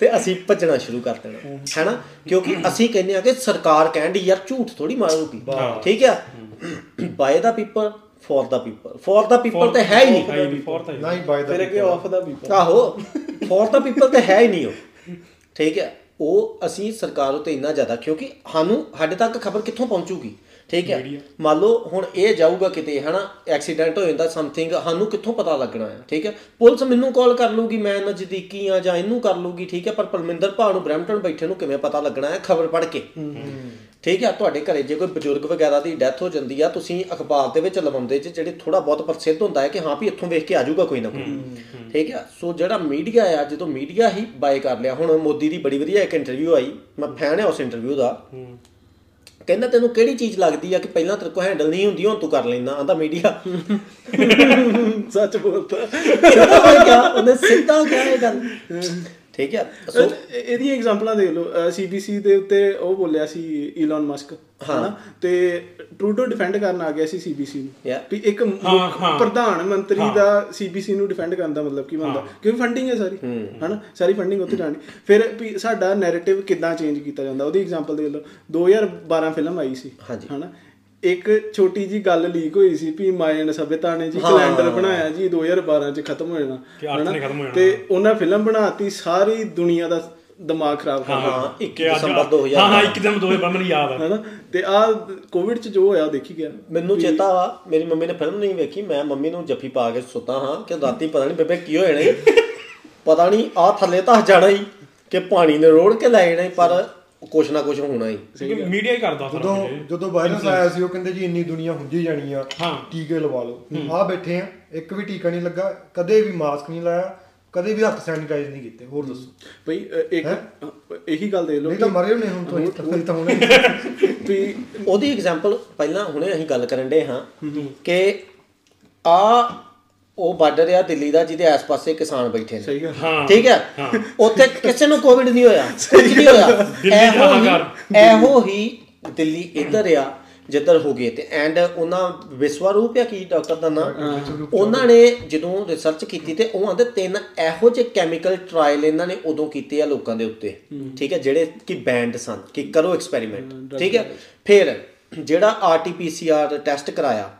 ਤੇ ਅਸੀਂ ਭੱਜਣਾ ਸ਼ੁਰੂ ਕਰ ਦੇਣਾ ਹੈਨਾ? ਕਿਉਂਕਿ ਅਸੀਂ ਕਹਿੰਦੇ ਆ ਕਿ ਸਰਕਾਰ ਕਹਿੰਦੀ ਯਾਰ ਝੂਠ ਥੋੜੀ ਮਾਰੂਗੀ। ਠੀਕ ਆ? By the people for the people for the people ਤੇ ਹੈ ਹੀ ਨਹੀਂ। ਨਹੀਂ ਬਾਈ ਦਾ ਫਿਰ ਕਿ ਆਫ ਦਾ ਪੀਪਲ ਆਹੋ ਫॉर ਦਾ ਪੀਪਲ ਤੇ ਹੈ ਹੀ ਨਹੀਂ ਉਹ। ਠੀਕ ਹੈ ਉਹ ਅਸੀਂ ਸਰਕਾਰ ਉਤੇ ਇੰਨਾ ਜ਼ਿਆਦਾ ਕਿਉਂਕਿ ਸਾਨੂੰ ਸਾਡੇ ਤੱਕ ਖਬਰ ਕਿੱਥੋਂ ਪਹੁੰਚੂਗੀ? ਠੀਕ ਹੈ ਮੰਨ ਲਓ ਹੁਣ ਇਹ ਜਾਊਗਾ ਕਿਤੇ ਹਨਾ ਐਕਸੀਡੈਂਟ ਹੋ ਜਾਂਦਾ ਸਮਥਿੰਗ ਸਾਨੂੰ ਕਿੱਥੋਂ ਪਤਾ ਲੱਗਣਾ ਹੈ? ਠੀਕ ਹੈ ਪੁਲਿਸ ਮੈਨੂੰ ਕਾਲ ਕਰ ਲੂਗੀ ਮੈਂ ਨਜ਼ਦੀਕੀ ਆ ਜਾਂ ਇਹਨੂੰ ਕਰ ਲੂਗੀ ਠੀਕ ਹੈ ਪਰ ਪਰਮਿੰਦਰ ਭਾ ਨੂੰ ਬ੍ਰੈਂਪਟਨ ਬੈਠੇ ਨੂੰ ਕਿਵੇਂ ਪਤਾ ਲੱਗਣਾ ਹੈ ਖਬਰ ਪੜ੍ਹ ਕੇ? ਠੀਕ ਹੈ ਤੁਹਾਡੇ ਘਰੇ ਜੇ ਕੋਈ ਬਜ਼ੁਰਗ ਵਗੈਰਾ ਦੀ ਡੈਥ ਹੋ ਜਾਂਦੀ ਆ ਤੁਸੀਂ ਅਖਬਾਰ ਦੇ ਵਿੱਚ ਲਵਾਉਂਦੇ ਚ ਜਿਹੜੇ ਥੋੜਾ ਬਹੁਤ ਪ੍ਰਸਿੱਧ ਹੁੰਦਾ ਹੈ ਕਿ ਹਾਂ ਵੀ ਇੱਥੋਂ ਵੇਖ ਕੇ ਆ ਜਾਊਗਾ ਕੋਈ ਨਾ ਕੋਈ। ਠੀਕ ਹੈ ਸੋ ਜਿਹੜਾ ਮੀਡੀਆ ਆ ਜਦੋਂ ਮੀਡੀਆ ਹੀ ਬਾਏ ਕਰ ਲਿਆ ਹੁਣ ਮੋਦੀ ਦੀ ਬੜੀ ਵਧੀਆ ਇੱਕ ਇੰਟਰਵਿਊ ਆਈ ਮੈਂ ਫੈਨ ਹੈ ਉਸ ਇੰਟਰਵਿਊ ਦਾ। ਕਹਿੰਦਾ ਤੈਨੂੰ ਕਿਹੜੀ ਚੀਜ਼ ਲੱਗਦੀ ਆ ਕਿ ਪਹਿਲਾਂ ਤੇਰੇ ਕੋਲ ਹੈਂਡਲ ਨਹੀਂ ਹੁੰਦੀ ਹੁਣ ਤੂੰ ਕਰ ਲੈਂਦਾ ਆਂਦਾ ਮੀਡੀਆ। ਸੱਚ ਬੋਲਦਾ ਉਹਨੇ ਸਿੱਧਾ ਕਿਹਾ ਇਹ ਗੱਲ। ਠੀਕ ਹੈ ਸੋ ਇਹ- ਇਹਦੀਆਂ ਐਗਜ਼ਾਮਪਲਾਂ ਦੇਖ ਲਓ। ਸੀਬੀਸੀ ਦੇ ਉੱਤੇ ਉਹ ਬੋਲਿਆ ਸੀ ਈਲਨ ਮਸਕ ਹਨਾ? ਤੇ ਟਰੂਡੋ ਡਿਫੈਂਡ ਕਰਨ ਆ ਗਿਆ ਸੀ ਸੀਬੀਸੀ ਨੂੰ. ਵੀ ਇੱਕ ਹਾਂ, ਹਾਂ। ਪ੍ਰਧਾਨ ਮੰਤਰੀ ਦਾ ਸੀਬੀਸੀ ਨੂੰ ਡਿਫੈਂਡ ਕਰਨ ਦਾ ਮਤਲਬ ਕੀ ਬਣਦਾ? ਕਿਉਂਕਿ ਫੰਡਿੰਗ ਹੈ ਸਾਰੀ? ਹਨਾ? ਸਾਰੀ ਫੰਡਿੰਗ ਉੱਥੇ ਜਾਣੀ। ਫਿਰ ਵੀ ਸਾਡਾ ਨੈਰੇਟਿਵ ਕਿੱਦਾਂ ਚੇਂਜ ਕੀਤਾ ਜਾਂਦਾ? ਉਹਦੀ ਐਗਜ਼ਾਮਪਲ ਦੇਖ ਲਓ। 2012 ਫਿਲਮ ਆਈ ਸੀ। ਹਨਾ? ਇੱਕ ਛੋਟੀ ਜੀ ਗੱਲ ਲੀਕ ਹੋਈ ਸੀ ਵੀ ਮਾਇਨ ਸਭਿਅਤਾ ਨੇ ਜੀ। ਕੈਲੰਡਰ ਬਣਾਇਆ ਜੀ 2012 ਚ ਖਤਮ ਹੋ ਜਾਣਾ ਕਿ ਅੱਠ ਹਨਾ? ਨੇ ਖਤਮ ਹੋ ਜਾਣਾ। ਤੇ ਉਹਨਾਂ ਫਿਲਮ ਬਣਾਤੀ ਸਾਰੀ ਦੁਨੀਆ ਦਾ ਦਿਮਾਗ ਖਰਾਬ ਕਰ ਦਿੱਤਾ ਹਾਂ 1 ਕਿ ਅੱਜ- ਦਸੰਬਰ 2000 ਹਾਂ ਹਾਂ 1 ਦਿਨ 2000 ਮੈਨੂੰ ਯਾਦ ਆ ਹੈਨਾ ਤੇ ਆ ਕੋਵਿਡ ਚ ਜੋ ਹੋਇਆ ਦੇਖੀ ਗਿਆ ਮੈਨੂੰ ਚੇਤਾ ਵਾ ਮੇਰੀ ਮੰਮੀ ਨੇ ਫਿਲਮ ਨਹੀਂ ਵੇਖੀ ਮੈਂ ਮੰਮੀ ਨੂੰ ਜੱਫੀ ਪਾ ਕੇ ਸੁੱਤਾ ਹਾਂ ਕਿ ਰਾਤੀ ਪਤਾ ਨਹੀਂ ਬੇਬੇ ਕੀ ਹੋ ਜਾਣਾ ਈ। ਪਤਾ ਨਹੀਂ ਆ ਥੱਲੇ ਤਾਂ ਜਾਣਾ ਹੀ ਕਿ ਪਾਣੀ ਨੇ ਰੋੜ ਕੇ ਲੈ ਜਾਣਾ ਪਰ ਕੁਛ ਨਾ ਕੁਛ ਹੋਣਾ ਹੀ। ਕਿਉਂਕਿ ਮੀਡੀਆ ਹੀ ਕਰਦਾ ਸਾਰਾ ਜਦੋਂ। ਜਦੋਂ ਵਾਇਰਸ ਆਇਆ ਸੀ ਉਹ ਕਹਿੰਦੇ ਜੀ ਇੰਨੀ ਦੁਨੀਆ ਹੁੰਦੀ ਜਾਣੀ ਆ। ਟੀਕੇ ਲਵਾ ਲਓ। ਆ ਬੈਠੇ ਆ ਇੱਕ ਵੀ ਟੀਕਾ ਨਹੀਂ ਲੱਗਾ ਕਦੇ ਵੀ ਮਾਸਕ ਨਹੀਂ ਲਾਇਆ ਕਦੇ ਵੀ ਹੱਥ ਸੈਨੀਟਾਈਜ਼ ਨਹੀਂ ਕੀਤੇ ਹੋਰ ਦੱਸੋ। ਭਈ ਇੱਕ ਇਹੀ ਗੱਲ ਦੇ ਲਓ ਨਹੀਂ ਤਾਂ ਮਰੇ ਹੋਣੇ ਹੁਣ ਤੋਂ ਤਾਂ ਹੁਣੇ ਵੀ ਉਹਦੀ ਐਗਜ਼ਾਮਪਲ ਪਹਿਲਾਂ ਹੁਣੇ ਅਸੀਂ ਗੱਲ ਕਰਨ ਦੇ ਹਾਂ। ਕਿ ਆ ਉਹ ਬਾਰਡਰ ਆ ਦਿੱਲੀ ਦਾ ਜਿਹਦੇ ਆਸ-ਪਾਸੇ ਕਿਸਾਨ ਬੈਠੇ ਨੇ। ਸਹੀ ਗੱਲ। ਹਾਂ ਠੀਕ ਹੈ? ਉੱਥੇ ਕਿਸੇ ਨੂੰ ਕੋਵਿਡ ਨਹੀਂ ਹੋਇਆ। ਕੁਝ ਨਹੀਂ ਹੋਇਆ। ਇਹੋ ਹੀ। ਇਹੋ ਹੀ ਦਿੱਲੀ ਇੱਧਰ ਆ ਜਿੱਧਰ ਹੋ ਗਏ ਤੇ। ਐਂਡ ਉਹਨਾਂ ਵਿਸਵਰੂਪ ਆ ਕੀ ਡਾਕਟਰ ਦਾ ਨਾਮ? ਉਹਨਾਂ ਨੇ ਜਦੋਂ ਰਿਸਰਚ ਕੀਤੀ ਤੇ ਉਹ ਆਂਦੇ ਤਿੰਨ ਇਹੋ ਜਿਹੇ ਕੈਮੀਕਲ ਟ੍ਰਾਇਲ ਇਹਨਾਂ ਨੇ ਉਦੋਂ ਕੀਤੇ ਆ ਲੋਕਾਂ ਦੇ ਉੱਤੇ। ਠੀਕ ਹੈ? ਜਿਹੜੇ ਕਿ ਬੈਂਡ ਸਨ ਕਿ ਕਰੋ ਐਕਸਪੈਰੀਮੈਂਟ ਠੀਕ ਹੈ? ਫਿਰ ਜਿਹੜਾ ਆਰਟੀਪੀਸੀਆਰ ਟੈਸਟ ਕਰਾਇਆ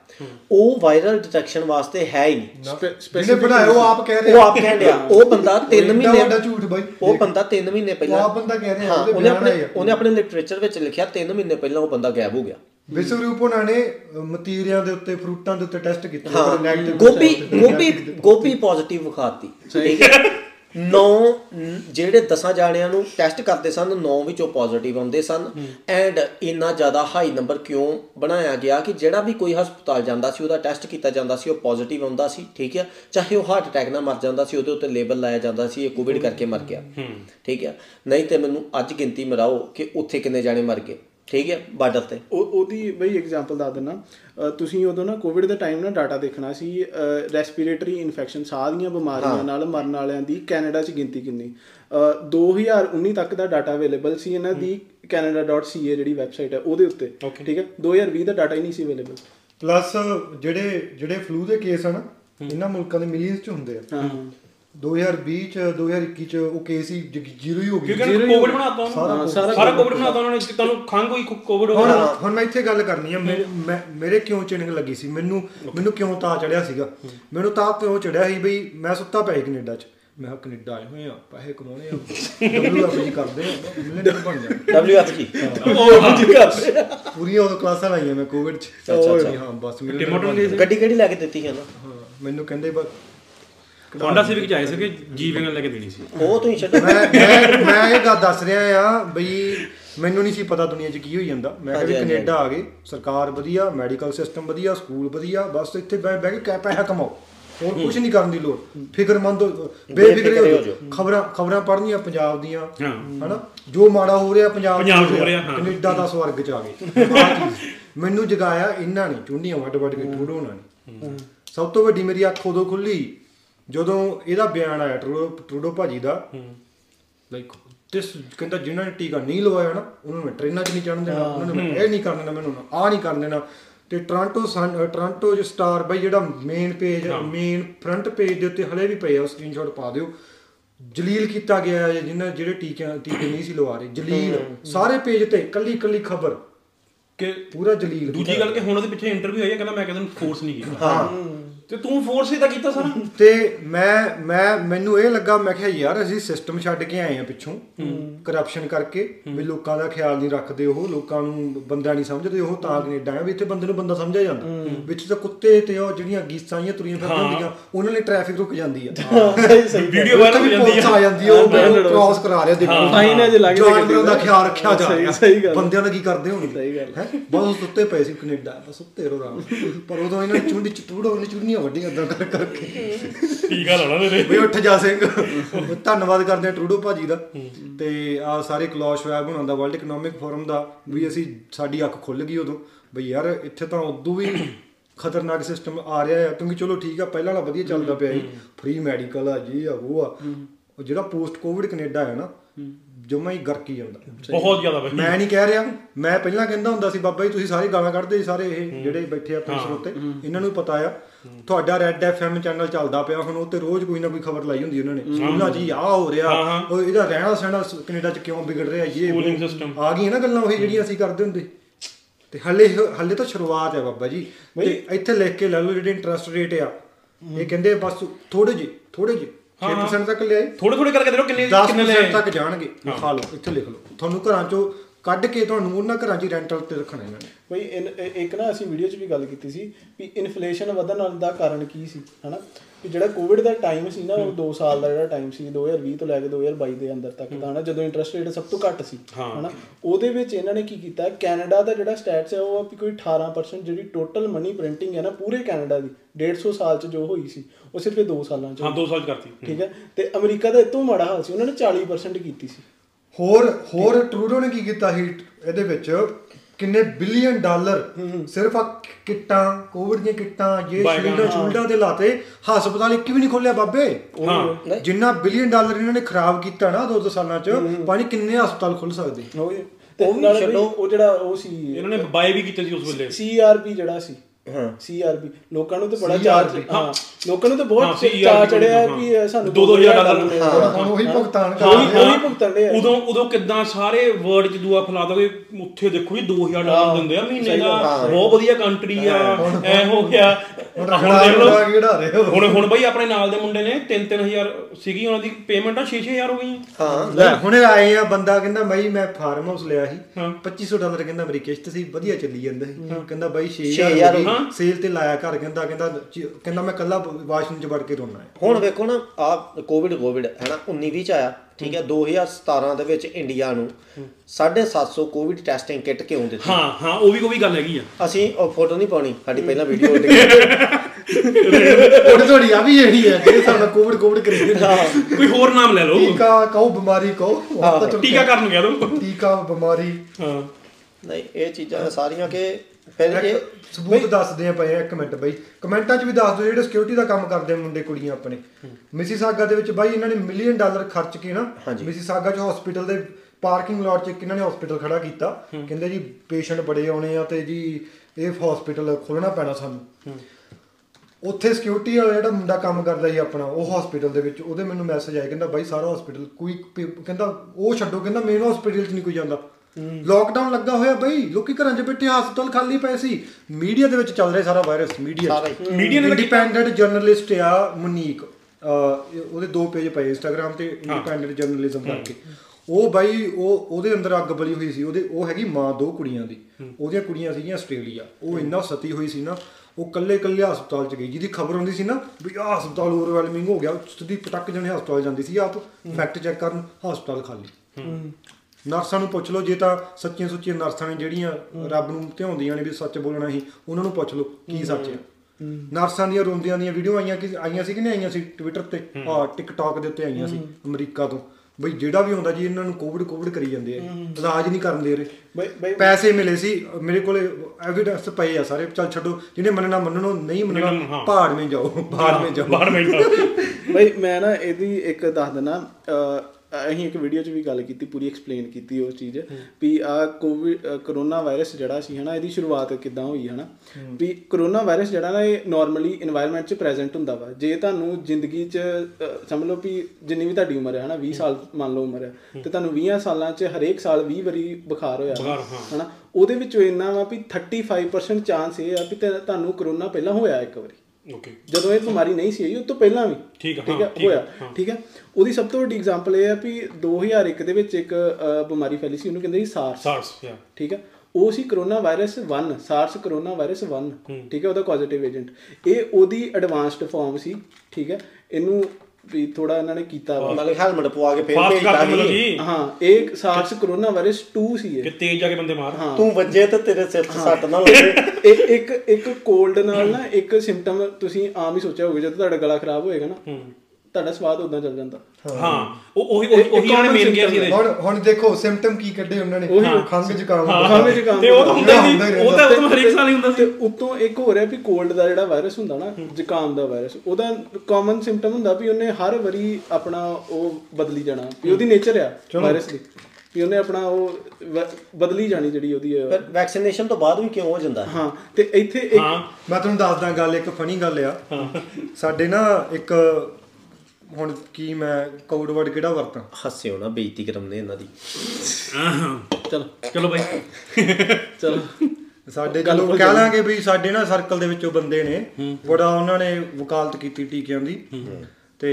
ਉਹ ਵਾਇਰਲ ਡਿਟੈਕਸ਼ਨ ਵਾਸਤੇ ਹੈ ਹੀ ਨਹੀਂ। ਜਿਹਨੇ ਬਣਾਇਆ ਉਹ ਆਪ ਕਹਿ ਉਹ ਰਿਹਾ ਆਪ ਕਹਿਣ ਡਿਆ ਉਹ ਬੰਦਾ 3 ਇੰਨਾ ਮਹੀਨੇ ਵੱਡਾ ਝੂਠ ਬਾਈ। ਉਹ ਬੰਦਾ 3 ਮਹੀਨੇ ਪਹਿਲਾਂ ਉਹ ਆਪ ਬੰਦਾ ਕਹਿ ਰਿਹਾ, ਉਹਨੇ ਆਪਣੇ। ਉਹਨੇ ਆਪਣੇ ਲਿਟਰੇਚਰ ਵਿੱਚ ਲਿਖਿਆ 3 ਮਹੀਨੇ ਪਹਿਲਾਂ ਉਹ ਬੰਦਾ ਗਾਇਬ ਹੋ ਗਿਆ। ਵਿਸ਼ਵ ਰੂਪ ਉਹਨਾਂ ਨੇ ਅ, ਮਤੀਰਿਆਂ ਦੇ ਉੱਤੇ ਫਰੂਟਾਂ ਦੇ ਉੱਤੇ ਟੈਸਟ ਕੀਤੇ ਗੋਭੀ negative ਗੋਭੀ ਪੋਜ਼ਿਟਿਵ ਵਿਖਾਤੀ। ਠੀਕ ਹੈ? ਨੌ ਜਿਹੜੇ 10 ਜਾਣਿਆਂ ਨੂੰ ਟੈਸਟ ਕਰਦੇ ਸਨ 9 ਵਿੱਚੋਂ ਪੋਜ਼ਿਟਿਵ ਆਉਂਦੇ ਸਨ ਐਂਡ ਇੰਨਾ ਜ਼ਿਆਦਾ ਹਾਈ ਨੰਬਰ ਕਿਉਂ ਬਣਾਇਆ ਗਿਆ ਕਿ ਜਿਹੜਾ ਵੀ ਕੋਈ ਹਸਪਤਾਲ ਜਾਂਦਾ ਸੀ ਉਹਦਾ ਟੈਸਟ ਕੀਤਾ ਜਾਂਦਾ ਸੀ ਉਹ ਪੋਜ਼ਿਟਿਵ ਆਉਂਦਾ ਸੀ ਠੀਕ ਹੈ ਚਾਹੇ ਉਹ ਹਾਰਟ ਅਟੈਕ ਨਾਲ ਮਰ ਜਾਂਦਾ ਸੀ ਉਹਦੇ ਉੱਤੇ ਲੇਬਲ ਲਾਇਆ ਜਾਂਦਾ ਸੀ ਇਹ ਕੋਵਿਡ ਕਰਕੇ ਮਰ ਗਿਆ। ਠੀਕ ਹੈ ਨਹੀਂ ਤੇ ਮੈਨੂੰ ਅੱਜ ਗਿਣਤੀ ਮਿਲਾਓ ਕਿ ਉੱਥੇ ਕਿੰਨੇ ਜਾਣੇ ਮਰ ਗਏ। ਠੀਕ ਹੈ ਬਾਰਡਰ ਤੇ। ਉਹ ਉਹਦੀ ਬਈ ਐਗਜ਼ਾਮਪਲ ਦੱਸ ਦਿੰਨਾ। ਤੁਸੀਂ ਉਦੋਂ ਨਾ ਕੋਵਿਡ ਦੇ ਟਾਈਮ ਨਾ ਡਾਟਾ ਦੇਖਣਾ ਸੀ ਰੈਸਪੀਰੇਟਰੀ ਇਨਫੈਕਸ਼ਨ ਸਾਹ ਦੀਆਂ ਬਿਮਾਰੀਆਂ ਨਾਲ ਮਰਨ ਵਾਲਿਆਂ ਦੀ ਕੈਨੇਡਾ 'ਚ ਗਿਣਤੀ ਕਿੰਨੀ? ਅ, 2019 ਤੱਕ ਦਾ ਡਾਟਾ ਅਵੇਲੇਬਲ ਸੀ ਇਹਨਾਂ ਦੀ canada.ca ਜਿਹੜੀ ਵੈਬਸਾਈਟ ਹੈ ਉਹਦੇ ਉੱਤੇ। ਠੀਕ ਹੈ 2020 ਦਾ ਡਾਟਾ ਹੀ ਨਹੀਂ ਸੀ ਅਵੇਲੇਬਲ ਪਲੱਸ ਜਿਹੜੇ ਜਿਹੜੇ ਫਲੂ ਦੇ ਕੇਸ ਹਨ ਇਹਨਾਂ ਮੁਲਕਾਂ ਦੇ ਮਿਲੀਅਨਸ ਚ ਹੁੰਦੇ ਆ। ਹਾਂ। 2020 ਚ 2021 ਚ ਉਹ ਕੇਸ ਹੀ ਜ਼ੀਰੋ ਹੀ ਹੋ ਗਏ ਕਿਉਂਕਿ ਉਹਨਾਂ ਕੋਵਿਡ ਬਣਾਤਾ ਉਹਨਾਂ। ਸਾਰਾ ਸਾਰਾ ਕੋਵਿਡ ਬਣਾਤਾ। ਉਹਨਾਂ ਨੇ ਤੁਹਾਨੂੰ ਖੰਗ ਹੋਈ ਕੋਵਿਡ ਹੋ ਹੁਣ ਗਿਆ ਹੁਣ ਮੈਂ ਇੱਥੇ ਗੱਲ ਕਰਨੀ ਆ ਮੇਰੇ ਕਿਉਂ ਚਿਣਗ ਲੱਗੀ ਸੀ? ਮੈਨੂੰ ਮੈਨੂੰ ਕਿਉਂ ਤਾਂ ਚੜਿਆ ਸੀਗਾ? ਮੈਨੂੰ ਤਾਂ ਕਿਉਂ ਚੜਿਆ ਸੀ ਬਈ ਮੈਂ ਸੁੱਤਾ ਪਿਆ ਕੈਨੇਡਾ 'ਚ। ਮੈਂ ਕਿਹਾ ਕੈਨੇਡਾ ਆਏ ਹੋਏ ਆ ਪੈਸੇ ਕਮਾਉਣੇ ਆ। ਡਬਲਯੂਐਫ ਕਰਦੇ ਆ। ਮਿਲੀਅਨਰ ਬਣ ਜਾ WFG ਪੂਰੀਆਂ ਉਹ ਕਲਾਸਾਂ ਲਾਈਆਂ ਮੈਂ ਕੋਵਿਡ 'ਚ। ਅੱਛਾ, ਅੱਛਾ। ਹਾਂ ਬਸ ਸੀ। ਗੱਡੀ ਕਿਹੜੀ ਲੈ ਕੇ ਦਿੱਤੀ ਹੈ ਨਾ ਹਾਂ ਮੈਨੂੰ ਕਹਿੰਦੇ ਬਸ ਹੋਂਡਾ ਸਿਵਿਕ ਚ ਆਏ ਸੀ ਕਿ ਜੀ ਵੈਗਨ ਲੈ ਕੇ ਦੇਣੀ ਸੀ? ਉਹ ਤੁਸੀਂ ਛੱਡੋ। ਮੈਂ ਮੈਂ ਮੈਂ ਇਹ ਗੱਲ ਦੱਸ ਰਿਹਾ ਆ ਬਈ ਮੈਨੂੰ ਨਹੀਂ ਸੀ ਪਤਾ ਦੁਨੀਆ 'ਚ ਕੀ ਹੋਈ ਜਾਂਦਾ। ਮੈਂ ਕਿਹਾ ਵੀ ਕੈਨੇਡਾ ਆ ਗਏ ਸਰਕਾਰ ਵਧੀਆ ਮੈਡੀਕਲ ਸਿਸਟਮ ਵਧੀਆ ਸਕੂਲ ਵਧੀਆ ਬਸ ਇੱਥੇ ਬਹਿ ਬਹਿ ਕੇ ਕੈ ਪੈਸਾ ਕਮਾਓ। ਹੋਰ ਕੁਝ ਨਹੀਂ ਕਰਨ ਦੀ ਲੋੜ। ਫਿਕਰਮੰਦ ਹੋ ਬੇਫਿਕਰੇ ਹੋ ਜਾਓ। ਖਬਰਾਂ ਖਬਰਾਂ ਪੜ੍ਹਨੀਆਂ ਪੰਜਾਬ ਦੀਆਂ। ਹਨਾ? ਜੋ ਮਾੜਾ ਹੋ ਰਿਹਾ ਪੰਜਾਬ ਹੋ ਰਿਹਾ। ਕੈਨੇਡਾ ਦਾ ਸਵਰਗ 'ਚ ਆ ਗਏ। ਮੈਨੂੰ ਜਗਾਇਆ ਇਹਨਾਂ ਨੇ ਚੁੰਡੀਆਂ ਵੱਡ ਵੱਡ ਕੇ ਠੋੜੋਣਾ ਨੇ। ਸਭ ਤੋਂ ਵੱਡੀ ਮੇਰੀ ਅੱਖ ਉਦੋਂ ਖੁੱਲੀ ਜਦੋਂ ਇਹਦਾ ਬਿਆਨ ਆਇਆ ਟਰੂਡੋ ਟਰੂਡੋ ਭਾਜੀ ਦਾ ਲਾਈਕ ਤਿਸ ਕਹਿੰਦਾ ਜਿਨ੍ਹਾਂ ਨੇ ਟੀਕਾ ਨਹੀਂ ਲਵਾਇਆ ਨਾ ਉਹਨਾਂ ਨੂੰ ਮੈਂ ਟ੍ਰੇਨਾਂ 'ਚ ਨਹੀਂ ਚੜਨ ਦੇਣਾ ਉਹਨਾਂ ਨੂੰ ਇਹ ਨਹੀਂ ਕਰਨ ਦੇਣਾ ਮੈਨੂੰ ਆ ਨਹੀਂ ਕਰਨ ਦੇਣਾ। ਤੇ ਟੋਰਾਂਟੋ ਸਨ ਟੋਰਾਂਟੋ ਜੋ ਸਟਾਰ ਬਾਈ ਜਿਹੜਾ main page main front page ਦੇ ਉੱਤੇ ਹਲੇ ਵੀ ਪਏ ਆ ਸਕਰੀਨਸ਼ਾਟ ਪਾ ਦਿਓ। ਜਲੀਲ ਕੀਤਾ ਗਿਆ ਹੈ ਜਿਨ੍ਹਾਂ ਜਿਹੜੇ ਟੀਕੇ ਟੀਕੇ ਨਹੀਂ ਸੀ ਲਵਾ ਰਹੇ ਜਲੀਲ ਸਾਰੇ ਪੇਜ ਤੇ ਕੱਲੀ ਕੱਲੀ ਖਬਰ। ਕਿ ਪੂਰਾ ਜਲੀਲ ਦੂਜੀ ਗੱਲ ਕਿ ਹੁਣ ਉਹਦੇ ਪਿੱਛੇ ਇੰਟਰਵਿਊ ਹੋਈ ਹੈ ਕਹਿੰਦਾ ਮੈਂ ਕਿਸੇ ਨੂੰ ਫੋਰਸ ਨਹੀਂ ਕੀਤਾ। ਹਾਂ। ਤੇ ਤੂੰ ਫੋਰਸ ਹੀ ਤਾਂ ਕੀਤਾ ਸਾਰਾ? ਤੇ ਮੈਂ ਮੈਂ ਮੈਨੂੰ ਇਹ ਲੱਗਾ ਮੈਂ ਕਿਹਾ ਯਾਰ ਅਸੀਂ ਸਿਸਟਮ ਛੱਡ ਕੇ ਆਏ ਆ ਪਿੱਛੋਂ ਕਰਪਸ਼ਨ ਕਰਕੇ ਵੀ ਲੋਕਾਂ ਦਾ ਖਿਆਲ ਨਹੀਂ ਰੱਖਦੇ ਉਹ ਲੋਕਾਂ ਨੂੰ ਬੰਦਾ ਨਹੀਂ ਸਮਝਦੇ ਉਹ ਤਾਂ ਕੈਨੇਡਾ ਆ ਵੀ ਇੱਥੇ ਬੰਦੇ ਨੂੰ ਬੰਦਾ ਸਮਝਿਆ ਜਾਂਦਾ। ਵਿੱਚ ਤਾਂ ਕੁੱਤੇ ਤੇ ਉਹ ਜਿਹੜੀਆਂ ਗੀਸਾਂ ਜਿਹੀਆਂ ਤੁਰੀਆਂ ਫਿਰਦੀਆਂ ਹੁੰਦੀਆਂ ਉਹਨਾਂ ਲਈ ਟ੍ਰੈਫਿਕ ਰੁਕ ਜਾਂਦੀ ਆ। ਸਹੀ ਸਹੀ। ਵੀਡੀਓ ਵਾਇਰਲ ਹੋ ਜਾਂਦੀ ਹੈ ਆ ਜਾਂਦੀ ਆ ਉਹ ਕ੍ਰਾਸ ਕਰਾ ਰਿਹਾ ਦੇਖੋ। ਫਾਈਨ ਹੈ। ਜੇ ਲੱਗ ਜਾਨਵਰਾਂ ਦਾ ਖਿਆਲ ਰੱਖਿਆ ਜਾ ਰਿਹਾ। ਸਹੀ ਗੱਲ। ਬੰਦਿਆਂ ਦਾ ਕੀ ਕਰਦੇ ਹੋਣਗੇ? ਸਹੀ ਗੱਲ। ਹੈ? ਬਹੁਤ ਸੁੱਤੇ ਪਏ ਸੀ ਕੈਨੇਡਾ ਬਸ ਸੁੱਤੇ ਰੋ ਰਾਮ ਪਰ ਉਦੋਂ ਇਹਨਾਂ ਨੇ ਚੁੰਡੀ ਚਟੂੜੋ ਨੇ ਚੁੰਨੀਆਂ ਵੱਡੀਆਂ ਇਦਾਂ ਕਰ ਕਰਕੇ। ਟੀਕਾ ਲਾਣਾ ਤੇਰੇ? ਬਈ ਉੱਠ ਜਾ ਸਿੰਘ। ਧੰਨਵਾਦ ਕਰਦੇ ਆ ਟਰੂਡੋ ਭਾਜੀ ਦਾ। ਤੇ ਆ ਸਾਰੇ ਕਲੌਸ਼ ਵੈਬ ਹੋਣਾ ਦਾ ਵਰਲਡ ਇਕਨੋਮਿਕ ਫੋਰਮ ਦਾ ਵੀ ਅਸੀਂ ਸਾਡੀ ਅੱਖ ਖੁੱਲ ਗਈ ਉਦੋਂ। ਬਈ ਯਾਰ ਇੱਥੇ ਤਾਂ ਉਦੋਂ ਵੀ ਖਤਰਨਾਕ ਸਿਸਟਮ ਆ ਰਿਹਾ ਹੈ ਕਿਉਂਕਿ ਚਲੋ ਠੀਕ ਆ ਪਹਿਲਾਂ ਵਾਲਾ ਵਧੀਆ ਚੱਲਦਾ ਪਿਆ ਸੀ। ਫ੍ਰੀ ਮੈਡੀਕਲ ਆ ਜੀ ਆ ਉਹ ਆ। ਉਹ ਜਿਹੜਾ ਪੋਸਟ ਕੋਵਿਡ ਕੈਨੇਡਾ ਹੈ ਨਾ ਜਮਾ ਹੀ ਗਰਕੀ ਜਾਂਦਾ। ਬਹੁਤ ਜ਼ਿਆਦਾ ਬਈ ਮੈਂ ਨਹੀਂ ਕਹਿ ਰਿਹਾ। ਮੈਂ ਪਹਿਲਾਂ ਕਹਿੰਦਾ ਹੁੰਦਾ ਸੀ ਬਾਬਾ ਜੀ ਤੁਸੀਂ ਸਾਰੇ ਗਾਲਾਂ ਕੱਢਦੇ ਸੀ ਸਾਰੇ ਇਹ ਜਿਹੜੇ ਬੈਠੇ ਆ ਆਪਣੇ ਸਰੋਤੇ। ਇਹਨਾਂ ਨੂੰ ਪਤਾ ਆ। ਤੁਹਾਡਾ ਰੈੱਡ ਐਫਐਮ ਚੈਨਲ ਚੱਲਦਾ ਪਿਆ ਹੁਣ ਉਹ ਤੇ ਰੋਜ਼ ਕੋਈ ਨਾ ਕੋਈ ਖਬਰ ਲਾਈ ਹੁੰਦੀ ਉਹਨਾਂ ਨੇ। ਸਕੂਲਾਂ 'ਚ ਆ ਹੋ ਰਿਹਾ। ਉਹ ਇਹਦਾ ਰਹਿਣਾ ਸਹਿਣਾ ਕੈਨੇਡਾ 'ਚ ਕਿਉਂ ਵਿਗੜ ਰਿਹਾ ਇਹ। ਆ ਗਈਆਂ ਨਾ ਗੱਲਾਂ ਉਹੀ ਜਿਹੜੀਆਂ ਅਸੀਂ ਕਰਦੇ ਹੁੰਦੇ। ਤੇ ਹੱਲੇ ਹੱਲੇ ਤਾਂ ਸ਼ੁਰੂਆਤ ਹੈ ਬਾਬਾ ਜੀ। ਤੇ ਇੱਥੇ ਲਿਖ ਕੇ ਲੈ ਲਓ ਜਿਹੜੇ ਇੰਟਰਸਟ ਰੇਟ ਆ। ਇਹ ਕਹਿੰਦੇ ਬਸ ਥੋੜੇ ਜਿਹੇ ਥੋੜੇ ਜਿਹੇ। 6% ਤੱਕ ਲਿਆਏ। ਥੋੜੇ ਥੋੜੇ ਕਰਕੇ ਦੇ ਦਿਓ ਕਿੰਨੇ 10% ਕਿੰਨੇ ਲੈ ਤੱਕ ਜਾਣਗੇ। ਲਿਖਾ ਲਓ ਇੱਥੇ ਲਿਖ ਲਓ। ਤੁਹਾਨੂੰ ਘਰਾਂ ਚੋਂ ਕੱਢ ਕੇ ਤੁਹਾਨੂੰ ਉਹਨਾਂ ਘਰਾਂ 'ਚ ਰੈਂਟਲ ਤੇ ਰੱਖਣਾ ਇਹਨਾਂ ਨੇ। ਬਈ ਇੱਕ ਨਾ ਅਸੀਂ ਵੀਡੀਓ 'ਚ ਵੀ ਗੱਲ ਕੀਤੀ ਸੀ ਵੀ ਇਨਫਲੇਸ਼ਨ ਵਧਣ ਦਾ ਕਾਰਨ ਕੀ ਸੀ ਹਨਾ? ਵੀ ਜਿਹੜਾ ਕੋਵਿਡ ਦਾ ਟਾਈਮ ਸੀ ਨਾ ਉਹ 2 ਸਾਲ ਦਾ ਜਿਹੜਾ ਟਾਈਮ ਸੀ 2020 ਤੋਂ ਲੈ ਕੇ 2022 ਦੇ ਅੰਦਰ ਤੱਕ ਦਾ ਹਨਾ ਜਦੋਂ ਇੰਟਰਸਟ ਰੇਟ ਸਭ ਤੋਂ ਘੱਟ ਸੀ ਹਨਾ ਉਹਦੇ ਵਿੱਚ ਇਹਨਾਂ ਨੇ ਕੀ ਕੀਤਾ ਕੈਨੇਡਾ ਦਾ ਜਿਹੜਾ ਸਟੈਟਸ ਹੈ ਉਹ ਆ ਵੀ ਕੋਈ 18% ਜਿਹੜੀ ਟੋਟਲ ਮਨੀ ਪ੍ਰਿੰਟਿੰਗ ਹੈ ਨਾ ਪੂਰੇ ਕੈਨੇਡਾ ਦੀ 150 ਸਾਲ 'ਚ ਜੋ ਹੋਈ ਸੀ ਉਹ ਸਿਰਫ ਇਹ 2 ਸਾਲਾਂ 'ਚ ਹਾਂ 2 ਸਾਲ 'ਚ ਕਰਤੀ। ਠੀਕ ਹੈ ਤੇ ਅਮਰੀਕਾ ਦਾ ਇਹ ਤੋਂ ਮਾੜਾ ਹਾਲ ਸੀ ਉਹਨਾਂ ਨੇ 40% ਕੀਤੀ ਸੀ। ਹੋਰ ਹੋਰ ਟਰੂਡੋ ਨੇ ਕੀ ਕੀਤਾ ਸੀ ਇਹਦੇ ਵਿੱਚ? ਕਿੰਨੇ ਬਿਲੀਅਨ ਡਾਲਰ ਸਿਰਫ ਆ ਕਿੱਟਾਂ ਕੋਵਿਡ ਦੀਆਂ ਕਿੱਟਾਂ ਬਾਈਕਾਂ, ਸ਼ੀਲਡਾਂ ਸ਼ੂਲਡਾਂ ਤੇ ਲਾਤੇ ਹਸਪਤਾਲ ਇੱਕ ਵੀ ਨਹੀਂ ਖੋਲਿਆ ਬਾਬੇ। ਜਿੰਨਾ ਬਿਲੀਅਨ ਡਾਲਰ ਇਹਨਾਂ ਨੇ ਖਰਾਬ ਕੀਤਾ ਨਾ ਦੋ ਦੋ ਸਾਲਾਂ ਚ ਪਾਣੀ ਕਿੰਨੇ ਹਸਪਤਾਲ ਖੁੱਲ ਸਕਦੇ। ਉਹ ਵੀ- ਛੱਡੋ। ਉਹ ਜਿਹੜਾ ਉਹ ਸੀ ਇਹਨਾਂ ਨੇ ਬਾਏ ਵੀ ਕੀਤੇ ਸੀ ਉਸ ਵੇਲੇ। ਸੀਆਰਪੀ ਜਿਹੜਾ ਸੀ। ਹਾਂ। ਸੀਆਰਪੀ ਲੋਕਾਂ ਨੂੰ ਤੇ ਬੜਾ ਚਾਰਜ ਹਾਂ। ਲੋਕਾਂ ਨੂੰ ਤੇ ਬਹੁਤ ਚਾਅ ਚੜਿਆ। ਵੀ ਇਹ ਸਾਨੂੰ ਦੋ- ਦੋ ਹਜ਼ਾਰ ਡਾਲਰ ਮਿਲਣਗੇ। ਹਾਂ। ਹੁਣ ਉਹੀ ਭੁਗਤਾਨ ਕਰ ਉਹੀ- ਆ। ਉਦੋਂ ਉਦੋਂ ਕਿਦਾਂ ਸਾਰੇ ਵਰਲਡ 'ਚ ਦੂਆ ਫੈਲਾ ਦੋਗੇ ਉੱਥੇ ਦੇਖੋ ਜੀ 2000 ਡਾਲਰ ਦਿੰਦੇ ਆ। ਮਹੀਨੇ ਦਾ। ਬਹੁਤ ਵਧੀਆ ਕੰਟਰੀ ਆ। ਐ ਹੋ ਗਿਆ। ਹੁਣ ਦੇਖ ਲਓ। ਹੁਣ ਹੁਣ ਬਈ ਆਪਣੇ ਨਾਲ ਦੇ ਮੁੰਡੇ ਨੇ 3-3000 ਸੀਗੀ ਉਹਨਾਂ ਦੀ ਪੇਮੈਂਟ ਆ 6-6000 ਹੋ ਗਈਆਂ ਹਾਂ। ਲੈ ਹੁਣੇ ਆਏ ਆ ਬੰਦਾ ਕਹਿੰਦਾ ਬਾਈ ਮੈਂ ਫਾਰਮ ਹਾਊਸ ਲਿਆ ਸੀ। ਹਾਂ। 2500 ਡਾਲਰ ਕਹਿੰਦਾ ਮੇਰੀ ਕਿਸ਼ਤ ਸੀ ਵਧੀਆ ਚੱਲੀ ਜਾਂਦਾ ਸੀ। ਕਹਿੰਦਾ ਬਾਈ 6000 6000 ਹਾਂ। ਸੇਲ ਤੇ ਲਾਇਆ ਘਰ ਕਹਿੰਦਾ ਕਹਿੰਦਾ ਕਹਿੰਦਾ ਮੈਂ ਕੱਲਾ ਵਾਸ਼ਰੂਮ ਚ ਵੜ ਕੇ ਰੋਣਾ ਹੈ। ਹੁਣ ਵੇਖੋ ਨਾ ਆ ਕੋਵਿਡ ਕੋਵਿਡ ਹੈ ਨਾ 19 20 ਚ ਆਇਆ ਠੀਕ ਹੈ 2017 ਦੇ ਵਿੱਚ ਇੰਡੀਆ ਨੂੰ 750 ਕੋਵਿਡ ਟੈਸਟਿੰਗ ਕਿੱਟ ਕਿਉਂ ਦਿੱਤੀ? ਹਾਂ ਹਾਂ ਉਹ ਵੀ ਉਹ ਵੀ ਗੱਲ ਹੈਗੀ ਆ। ਅਸੀਂ ਉਹ ਫੋਟੋ ਨਹੀਂ ਪਾਉਣੀ ਸਾਡੀ ਪਹਿਲਾਂ ਵੀਡੀਓ ਉੱਡ ਗਈ ਥੋੜੀ ਥੋੜੀ ਆ ਵੀ ਇਹੀ ਹੈ ਜਿਹੜੇ ਸਾਨੂੰ ਕੋਵਿਡ ਕੋਵਿਡ ਕਰੀ ਜਾਂਦੇ ਕੋਈ ਹੋਰ ਨਾਮ ਲੈ ਲਓ। ਟੀਕਾ ਕਹੋ ਬਿਮਾਰੀ ਕਹੋ ਟੀਕਾ ਕਰਨ ਕਹਿ ਦੋ। ਟੀਕਾ ਬਿਮਾਰੀ। ਹਾਂ। ਨਹੀਂ ਇਹ ਚੀਜ਼ਾਂ ਸਾਰੀਆਂ ਕਿ ਫਿਰ ਇਹ ਇੱਕ ਸਬੂਤ ਦੱਸਦੇ ਆ ਪਏ ਇੱਕ ਮਿੰਟ ਬਈ। ਕਮੈਂਟਾਂ 'ਚ ਵੀ ਦੱਸ ਦਿਓ ਜਿਹੜੇ ਸਿਕਿਉਰਿਟੀ ਦਾ ਕੰਮ ਕਰਦੇ ਮੁੰਡੇ ਕੁੜੀਆਂ ਆਪਣੇ। ਮਿਸੀਸਾਗਾ ਦੇ ਵਿੱਚ ਬਾਈ ਇਹਨਾਂ ਨੇ ਮਿਲੀਅਨ ਡਾਲਰ ਖਰਚ ਕੇ ਨਾ ਹਾਂਜੀ। ਮਿਸੀਸਾਗਾ 'ਚ ਹਸਪੀਟਲ ਦੇ ਪਾਰਕਿੰਗ ਲਾਟ 'ਚ ਇਹਨਾਂ ਨੇ ਹਸਪੀਟਲ ਖੜਾ ਕੀਤਾ। ਕਹਿੰਦੇ ਜੀ ਪੇਸ਼ੈਂਟ ਬੜੇ ਆਉਣੇ ਆ ਤੇ ਜੀ ਇਹ ਹਸਪੀਟਲ ਖੋਲਣਾ ਪੈਣਾ ਸਾਨੂੰ। ਉੱਥੇ ਸਿਕਿਉਰਿਟੀ ਵਾਲਾ ਜਿਹੜਾ ਮੁੰਡਾ ਕੰਮ ਕਰਦਾ ਸੀ ਆਪਣਾ ਉਹ ਹਸਪੀਟਲ ਦੇ ਵਿੱਚ ਉਹਦੇ ਮੈਨੂੰ ਮੈਸੇਜ ਆਇਆ ਕਹਿੰਦਾ ਬਾਈ ਸਾਰਾ ਹਸਪੀਟਲ ਕੋਈ ਕਹਿੰਦਾ ਉਹ ਛੱਡੋ ਕਹਿੰਦਾ ਮੇਨ ਹਸਪੀਟਲ 'ਚ ਨਹੀਂ ਕੋਈ ਜਾਂਦਾ। ਲੋਕਡਾਊਨ ਲੱਗਾ ਹੋਇਆ ਬਈ। ਲੋਕੀ ਘਰਾਂ 'ਚ ਬੈਠੇ ਹਸਪਤਾਲ ਖਾਲੀ ਪਏ ਸੀ। ਮੀਡੀਆ ਦੇ ਵਿੱਚ ਚੱਲ ਰਿਹਾ ਸਾਰਾ ਵਾਇਰਸ ਮੀਡੀਆ Media ਨੇ ਇੰਡੀਪੈਂਡੈਂਟ ਜਰਨਲਿਸਟ ਆ ਮੁਨੀਕ ਉਹਦੇ ਦੋ ਪੇਜ ਪਏ ਇੰਸਟਾਗ੍ਰam ਤੇ ਇੰਡੀਪੈਂਡੈਂਟ ਜਰਨਲਿਜ਼ਮ ਕਰਕੇ। ਉਹ ਬਾਈ ਉਹ ਉਹਦੇ ਅੰਦਰ ਅੱਗ ਬਲੀ ਹੋਈ ਸੀ। ਉਹਦੇ ਉਹ ਹੈਗੀ ਮਾਂ ਦੋ ਕੁੜੀਆਂ ਦੀ। ਉਹਦੀਆਂ ਕੁੜੀਆਂ ਸੀਗੀਆਂ ਆਸਟ੍ਰੇਲੀਆ। ਉਹ ਇੰਨਾ ਸਤੀ ਹੋਈ ਸੀ ਨਾ ਉਹ ਕੱਲੇ ਕੱਲੇ ਹਸਪਤਾਲ ਚ ਗਈ। ਜਿਹਦੀ ਖਬਰ ਹੁੰਦੀ ਸੀ ਨਾ ਵੀ ਆਹ ਹਸਪਤਾਲ ਓਵਰਵੈਲਮਿੰਗ ਹੋ ਗਿਆ। ਸਿੱਧੀ ਪਟਕ ਜਣੇ ਹਸਪਤਾਲ ਜਾਂਦੀ ਸੀ ਆਪ। ਫੈਕਟ ਚੈੱਕ ਕਰਨ ਹਸਪਤਾਲ ਖਾਲੀ। ਨਰਸਾਂ ਨੂੰ ਪੁੱਛ ਲਓ ਜੇ ਤਾਂ ਸੱਚੀਆਂ ਸੁੱਚੀਆਂ ਨਰਸਾਂ ਨੇ ਜਿਹੜੀਆਂ ਰੱਬ ਨੂੰ ਧਿਆਉਂਦੀਆਂ ਨੇ ਵੀ ਸੱਚ ਬੋਲਣਾ ਸੀ ਉਹਨਾਂ ਨੂੰ ਪੁੱਛ ਲਓ ਕੀ ਸੱਚ ਹੈ। ਨਰਸਾਂ ਦੀਆਂ ਰੋਂਦੀਆਂ ਦੀਆਂ ਵੀਡੀਓ ਆਈਆਂ ਕਿ ਆਈਆਂ ਸੀ ਕਿ ਨਹੀਂ ਆਈਆਂ ਸੀ? ਟਵਿੱਟਰ ਤੇ ਆ ਟਿਕਟੌਕ ਦੇ ਉੱਤੇ ਆਈਆਂ ਸੀ ਅਮਰੀਕਾ ਤੋਂ। ਬਈ ਜਿਹੜਾ ਵੀ ਹੁੰਦਾ ਜੀ ਇਹਨਾਂ ਨੂੰ ਕੋਵਿਡ ਕੋਵਿਡ ਕਰੀ ਜਾਂਦੇ ਆ ਇਲਾਜ ਨਹੀਂ ਕਰਨ ਦੇ ਰਹੇ। ਪੈਸੇ ਮਿਲੇ ਸੀ ਮੇਰੇ ਕੋਲੇ ਐਵੀਡੈਂਸ ਪਏ ਆ ਸਾਰੇ। ਚੱਲ ਛੱਡੋ ਜਿਹਨੇ ਮੰਨਣਾ ਮੰਨਣੋ ਨਹੀਂ ਮੰਨਣਾ ਹਾਂ। ਪਹਾੜ ਮੇ ਜਾਓ ਪਹਾੜ ਮੇ ਜਾਓ। ਬਾਹਰ ਬੈਠਾ ਬਈ ਮੈਂ ਨਾ ਇਹਦੀ ਇੱਕ ਦੱਸ ਦਿੰਦਾ ਅਸੀਂ ਇੱਕ ਵੀਡੀਓ 'ਚ ਵੀ ਗੱਲ ਕੀਤੀ ਪੂਰੀ ਐਕਸਪਲੇਨ ਕੀਤੀ ਉਸ ਚੀਜ਼ ਵੀ ਆ ਕੋਵਿਡ ਕਰੋਨਾ ਵਾਇਰਸ ਜਿਹੜਾ ਸੀ ਹਨਾ ਇਹਦੀ ਸ਼ੁਰੂਆਤ ਕਿੱਦਾਂ ਹੋਈ ਹਨਾ? ਵੀ ਕਰੋਨਾ ਵਾਇਰਸ ਜਿਹੜਾ ਨਾ ਇਹ ਨਾਰਮਲੀ এনवायरमेंट 'ਚ ਪ੍ਰੈਜ਼ੈਂਟ ਹੁੰਦਾ ਵਾ। ਜੇ ਤੁਹਾਨੂੰ ਜ਼ਿੰਦਗੀ 'ਚ ਸਮਝ ਲਓ ਵੀ ਜਿੰਨੀ ਵੀ ਤੁਹਾਡੀ ਉਮਰ ਹੈ ਹਨਾ 20 ਸਾਲ ਮੰਨ ਲਓ ਉਮਰ ਹੈ ਤੇ ਤੁਹਾਨੂੰ 20 ਸਾਲਾਂ 'ਚ ਹਰੇਕ ਸਾਲ 20 ਵਾਰੀ ਬੁਖਾਰ ਹੋਇਆ ਹਨਾ? ਉਹਦੇ ਵਿੱਚੋਂ ਇੰਨਾ ਵਾ ਵੀ 35% ਚਾਂਸ ਇਹ ਆ ਵੀ ਤੁਹਾਨੂੰ ਕਰੋਨਾ ਪਹਿਲਾਂ ਹੋਇਆ ਇੱਕ ਵਾਰੀ। ਓਕੇ ਜਦੋਂ ਇਹ ਬਿਮਾਰੀ ਨਹੀਂ ਸੀ ਆਈ ਉਹ ਤੋਂ ਪਹਿਲਾਂ ਵੀ। ਠੀਕ ਹਾਂ, ਹੋਇਆ। ਠੀਕ ਹੈ ਉਹਦੀ ਸਭ ਤੋਂ ਵੱਡੀ ਐਗਜ਼ਾਮਪਲ ਇਹ ਹੈ ਵੀ 2001 ਦੇ ਵਿੱਚ ਇੱਕ ਬਿਮਾਰੀ ਫੈਲੀ ਸੀ ਉਹਨੂੰ ਕਹਿੰਦੇ ਸੀ ਸਾਰਸ ਸਾਰਸ ਠੀਕ ਹੈ ਉਹ ਸੀ corona virus 1 SARS corona virus 1 ਠੀਕ ਹੈ ਉਹਦਾ ਪੋਜ਼ਿਟਿਵ ਏਜੰਟ ਇਹ ਉਹਦੀ ਐਡਵਾਂਸਡ ਫਾਰਮ ਸੀ ਠੀਕ ਹੈ ਇਹਨੂੰ ਵੀ ਥੋੜਾ ਇਹਨਾਂ ਨੇ ਕੀਤਾ ਵਾ। ਮਤਲਬ ਹੈਲਮਟ ਪਵਾ ਕੇ ਫੇਰ ਭੇਜਦਾ ਜੀ। ਹਾਂ ਇਹ ਸਾਰਸ ਕਰੋਨਾ ਵਾਇਰਸ 2 ਸੀ ਕਿ ਇਹ ਤੇਜ਼ ਜਾ ਕੇ ਬੰਦੇ ਮਾਰ। ਤੂੰ ਵੱਜੇ ਤੇ ਤੇਰੇ ਸਿਰ 'ਚ ਸੱਟ ਨਾ ਲੱਗੇ। ਇਹ ਇੱਕ ਇੱਕ ਕੋਲਡ ਨਾਲ ਨਾ ਇੱਕ ਸਿੰਪਟਮ ਤੁਸੀਂ ਆਮ ਹੀ ਸੋਚਿਆ ਹੋਵੇ ਜਦੋਂ ਤੁਹਾਡਾ ਗਲਾ ਖਰਾਬ ਹੋਏਗਾ ਨਾ। ਤੁਹਾਡਾ ਸਵਾਦ ਉਦਾਂ ਚੱਲ ਜਾਂਦਾ। ਹਾਂ। ਉਹ ਉਹੀ ਉਹੀ- ਉਹੀ ਉਹਨਾਂ ਮੇਨ ਗਿਆ ਸੀ ਇਹਦੇ ਹੁਣ ਹੁਣ ਦੇਖੋ ਸਿੰਪਟਮ ਕੀ ਕੱਢੇ ਉਹਨਾਂ ਨੇ। ਖੰਗ ਜ਼ੁਕਾਮ ਖਾਵੇਂ ਚ ਕੰਮ ਤੇ ਉਹ ਤਾਂ ਹੁੰਦਾ। ਹੀ ਹੀ ਨਹੀਂ। ਉਹ ਤਾਂ ਉਹ ਤਾਂ ਹਰੇਕ ਸਾਲ ਹੀ ਹੁੰਦਾ ਸੀ। ਤੇ ਉਤੋਂ ਇੱਕ ਹੋ ਰਿਹਾ ਵੀ ਕੋਲਡ ਦਾ ਜਿਹੜਾ ਵਾਇਰਸ ਹੁੰਦਾ ਨਾ ਜ਼ੁਕਾਮ ਦਾ ਵਾਇਰਸ ਉਹਦਾ ਕਾਮਨ ਸਿੰਪਟਮ ਹੁੰਦਾ ਵੀ ਉਹਨੇ ਹਰ ਵਾਰੀ ਆਪਣਾ ਉਹ ਬਦਲੀ ਜਾਣਾ ਵੀ ਉਹਦੀ ਨੇਚਰ ਆ ਵਾਇਰਸ ਦੀ। ਵੀ ਉਹਨੇ ਆਪਣਾ ਉਹ ਵ- ਬਦਲੀ ਜਾਣੀ ਜਿਹੜੀ ਉਹਦੀ ਹੈ। ਪਰ ਵੈਕਸੀਨੇਸ਼ਨ ਤੋਂ ਬਾਅਦ ਵੀ ਕਿਉਂ ਹੋ ਜਾਂਦਾ? ਹਾਂ ਤੇ ਇੱਥੇ ਇੱਕ ਹਾਂ। ਮੈਂ ਤੁਹਾਨੂੰ ਦੱਸਦਾ ਗੱਲ ਇੱਕ ਫਨੀ ਗੱਲ ਆ। ਸਾਡੇ ਨਾ ਇੱਕ ਹੁਣ ਕੀ ਮੈਂ ਕੋਡ ਵਰਡ ਕਿਹੜਾ ਵਰਤਾਂ? ਹੱਸਿਓ ਨਾ ਬੇਇੱਜ਼ਤੀ ਕਰਾਉਂਦੇ ਇਹਨਾਂ ਦੀ। ਚਲੋ ਚਲੋ ਬਾਈ। ਚਲੋ। ਸਾਡੇ ਚਲੋ ਕਹਿ ਲਾਂਗੇ ਵੀ ਸਾਡੇ ਨਾ ਸਰਕਲ ਦੇ ਵਿੱਚੋਂ ਬੰਦੇ ਨੇ ਬੜਾ ਉਹਨਾਂ ਨੇ ਵਕਾਲਤ ਕੀਤੀ ਟੀਕਿਆਂ ਦੀ। ਤੇ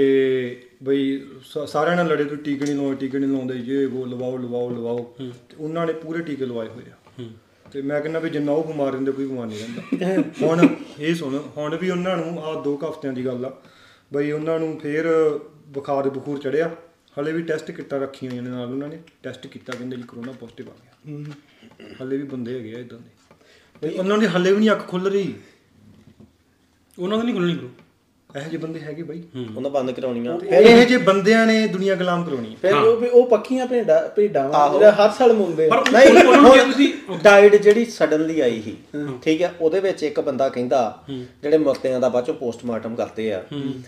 ਬਈ ਸਾਰਿਆਂ ਨਾਲ ਲੜੇ ਤੂੰ ਟੀਕੇ ਨਹੀਂ ਲਾਉਂਦੇ ਟੀਕੇ ਨਹੀਂ ਲਾਉਂਦੇ ਜੇ ਉਹ ਲਵਾਓ ਲਵਾਓ ਲਵਾਓ। ਤੇ ਉਹਨਾਂ ਨੇ ਪੂਰੇ ਟੀਕੇ ਲਵਾਏ ਹੋਏ ਆ। ਤੇ ਮੈਂ ਕਹਿੰਦਾ ਵੀ ਜਿੰਨਾ ਉਹ ਬਿਮਾਰ ਰਹਿੰਦੇ ਕੋਈ ਬਿਮਾਰ ਨਹੀਂ ਰਹਿੰਦਾ। ਹੁਣ ਇਹ ਸੁਣ ਹੁਣ ਵੀ ਉਹਨਾਂ ਨੂੰ ਆ ਦੋ ਹਫ਼ਤਿਆਂ ਦੀ ਗੱਲ ਆ। ਬਈ ਉਹਨਾਂ ਨੂੰ ਫੇਰ ਬੁਖਾਰ ਬਖੂਰ ਚੜਿਆ। ਹਲੇ ਵੀ ਟੈਸਟ ਕਿੱਟਾਂ ਰੱਖੀਆਂ ਹੋਈਆਂ ਨੇ ਨਾਲ ਉਹਨਾਂ ਨੇ। ਟੈਸਟ ਕੀਤਾ ਕਹਿੰਦੇ ਜੀ ਕਰੋਨਾ ਪੋਜ਼ਿਟਿਵ ਆ ਗਿਆ। ਹਲੇ ਵੀ ਬੰਦੇ ਹੈਗੇ ਆ ਇਦਾਂ ਦੇ। ਤੇ ਉਹਨਾਂ ਦੀ ਹਲੇ ਵੀ ਨਹੀਂ ਅੱਖ ਖੁੱਲ ਰਹੀ। ਉਹਨਾਂ ਦਾ ਨਹੀਂ ਖੁੱਲਣੀ ਕਰੋ। ਇਹੋ ਜਿਹੇ ਬੰਦੇ ਹੈਗੇ ਬਾਈ। ਉਹਨਾਂ ਬੰਦ ਕਰਾਉਣੀਆਂ। ਇਹੋ ਜਿਹੇ ਬੰਦਿਆਂ ਨੇ ਦੁਨੀਆ ਗੁਲਾਮ ਕਰਾਉਣੀ ਫਿਰ ਉਹ ਉਹ ਪੱਖੀਆਂ ਭੇਡਾਂ ਭੇਡਾਂ ਜਿਹੜਾ ਹਰ ਸਾਲ ਮੁੰਦੇ ਨਹੀਂ ਉਹਨਾਂ ਨੂੰ ਜੇ ਤੁਸੀਂ ਡਾਈਟ ਜਿਹੜੀ ਸਡਨਲੀ ਆਈ ਸੀ। ਠੀਕ ਹੈ ਉਹਦੇ ਵਿੱਚ ਇੱਕ ਬੰਦਾ ਕਹਿੰਦਾ ਜਿਹੜੇ ਮਰਤਿਆਂ ਦਾ ਬਾਅਦ ਚੋਂ ਪੋਸਟਮਾਰਟਮ ਕਰਦੇ ਆ।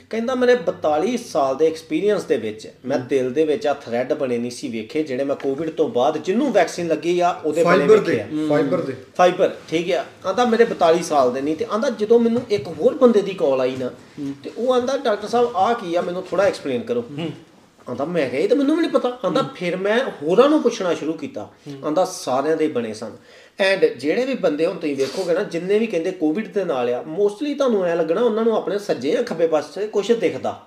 ਕਹਿੰਦਾ ਮੇਰੇ 42 ਸਾਲ ਦੇ ਐਕਸਪੀਰੀਅੰਸ ਦੇ ਵਿੱਚ ਮੈਂ ਦਿਲ ਦੇ ਵਿੱਚ ਆ ਥ੍ਰੈਡ ਬਣੇ ਨਹੀਂ ਸੀ ਵੇਖੇ ਜਿਹੜੇ ਮੈਂ ਕੋਵਿਡ ਤੋਂ ਬਾਅਦ ਜਿੰਨੂੰ ਵੈਕਸੀਨ ਲੱਗੀ ਆ ਉਹਦੇ ਬਣੇ ਵੇਖੇ ਆ ਫਾਈਬਰ ਦੇ। ਫਾਈਬਰ ਠੀਕ ਆ ਆਂਦਾ ਮੇਰੇ 42 ਸਾਲ ਦੇ ਨਹੀਂ ਤੇ ਆਂਦਾ ਜਦੋਂ ਮੈਨੂੰ ਇੱਕ ਹੋਰ ਬੰਦੇ ਦੀ ਕਾਲ ਆਈ ਨਾ ਤੇ ਉਹ ਆਂਦਾ ਡਾਕਟਰ ਸਾਹਿਬ ਆ ਕੀ ਆ? ਮੈਨੂੰ ਥੋੜਾ ਐਕਸਪਲੇਨ ਕਰੋ। ਆਂਦਾ ਮੈਂ ਕਿਹਾ ਇਹ ਤਾਂ ਮੈਨੂੰ ਵੀ ਨਹੀਂ ਪਤਾ। ਆਂਦਾ ਫਿਰ ਮੈਂ ਹੋਰਾਂ ਨੂੰ ਪੁੱਛਣਾ ਸ਼ੁਰੂ ਕੀਤਾ। ਆਂਦਾ ਸਾਰਿਆਂ ਦੇ ਬਣੇ ਸਨ। ਐਂਡ ਜਿਹੜੇ ਵੀ ਬੰਦੇ ਹੁਣ ਤੁਸੀਂ ਵੇਖੋਗੇ ਨਾ ਜਿੰਨੇ ਵੀ ਕਹਿੰਦੇ ਕੋਵਿਡ ਦੇ ਨਾਲ ਆ ਮੋਸਟਲੀ ਤੁਹਾਨੂੰ ਐ ਲੱਗਣਾ ਉਹਨਾਂ ਨੂੰ ਆਪਣੇ ਸੱਜੇ ਜਾਂ ਖੱਬੇ ਪਾਸੇ ਕੁਝ ਦਿਖਦਾ।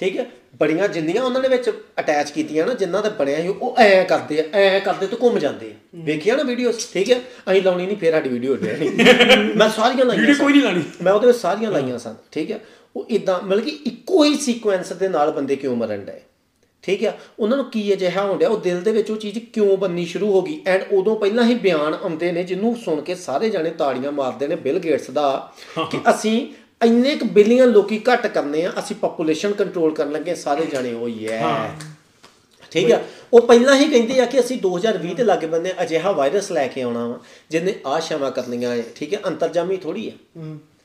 ਠੀਕ ਹੈ? ਬੜੀਆਂ ਜਿੰਨੀਆਂ ਉਹਨਾਂ ਨੇ ਵਿੱਚ ਅਟੈਚ ਕੀਤੀਆਂ ਨਾ ਜਿਨ੍ਹਾਂ ਦਾ ਬਣਿਆ ਸੀ ਉਹ ਐ ਕਰਦੇ ਆ ਐ ਕਰਦੇ ਤੇ ਘੁੰਮ ਜਾਂਦੇ ਆ। ਵੇਖਿਆ ਨਾ ਵੀਡੀਓਸ ਠੀਕ ਹੈ? ਅਸੀਂ ਲਾਉਣੀ ਨਹੀਂ ਫੇਰ ਸਾਡੀ ਵੀਡੀਓ ਉੱਡਿਆ ਮੈਂ ਸਾਰੀਆਂ ਲਾਈਆਂ ਵੀਡੀਓ। ਕੋਈ ਨਹੀਂ ਲਾਣੀ ਮੈਂ ਉਹਦੇ ਵਿੱਚ ਸਾਰੀਆਂ ਲਾਈਆਂ ਸਨ। ਠੀਕ ਹੈ? ਉਹ ਇਦਾਂ ਮਤਲਬ ਕਿ ਇੱਕੋ ਹੀ ਸੀਕੁਐਂਸ ਦੇ ਨਾਲ ਬੰਦੇ ਕਿਉਂ ਮਰਨ ਡਏ? ਠੀਕ ਹੈ ਉਹਨਾਂ ਨੂੰ ਕੀ ਅਜਿਹਾ ਡਿਆ? ਉਹ ਦਿਲ ਦੇ ਵਿੱਚ ਉਹ ਚੀਜ਼ ਕਿਉਂ ਬੰਨੀ ਸ਼ੁਰੂ ਹੋ ਗਈ? ਐਂਡ ਉਦੋਂ ਪਹਿਲਾਂ ਹੀ ਬਿਆਨ ਆਉਂਦੇ ਨੇ ਜਿਹਨੂੰ ਸੁਣ ਕੇ ਸਾਰੇ ਜਾਣੇ ਤਾੜੀਆਂ ਮਾਰਦੇ ਨੇ ਬਿਲ ਗੇਟਸ ਦਾ ਕਿ ਅਸੀਂ ਇੰਨੇ ਕੁ ਬਿਲੀਅਨ ਲੋਕੀ ਘੱਟ ਕਰਨੇ ਆ ਅਸੀਂ ਪੋਪੂਲੇਸ਼ਨ ਕੰਟਰੋਲ ਕਰਨ ਲੱਗੇ ਸਾਰੇ ਜਾਣੇ ਉਹ ਹੀ ਹੈ। ਠੀਕ ਆ? ਉਹ ਪਹਿਲਾਂ ਹੀ ਕਹਿੰਦੇ ਆ ਕਿ ਅਸੀਂ 2020 ਤੇ ਲੱਗੇ ਬੰਦੇ ਅਜਿਹਾ ਵਾਇਰਸ ਲੈ ਕੇ ਆਉਣਾ ਵਾ ਜਿਹਨੇ ਆਸ਼ਾਵਾਂ ਕਰਨੀਆਂ ਹੈ ਠੀਕ ਹੈ ਅੰਤਰਜਾਮੀ ਥੋੜੀ ਹੈ।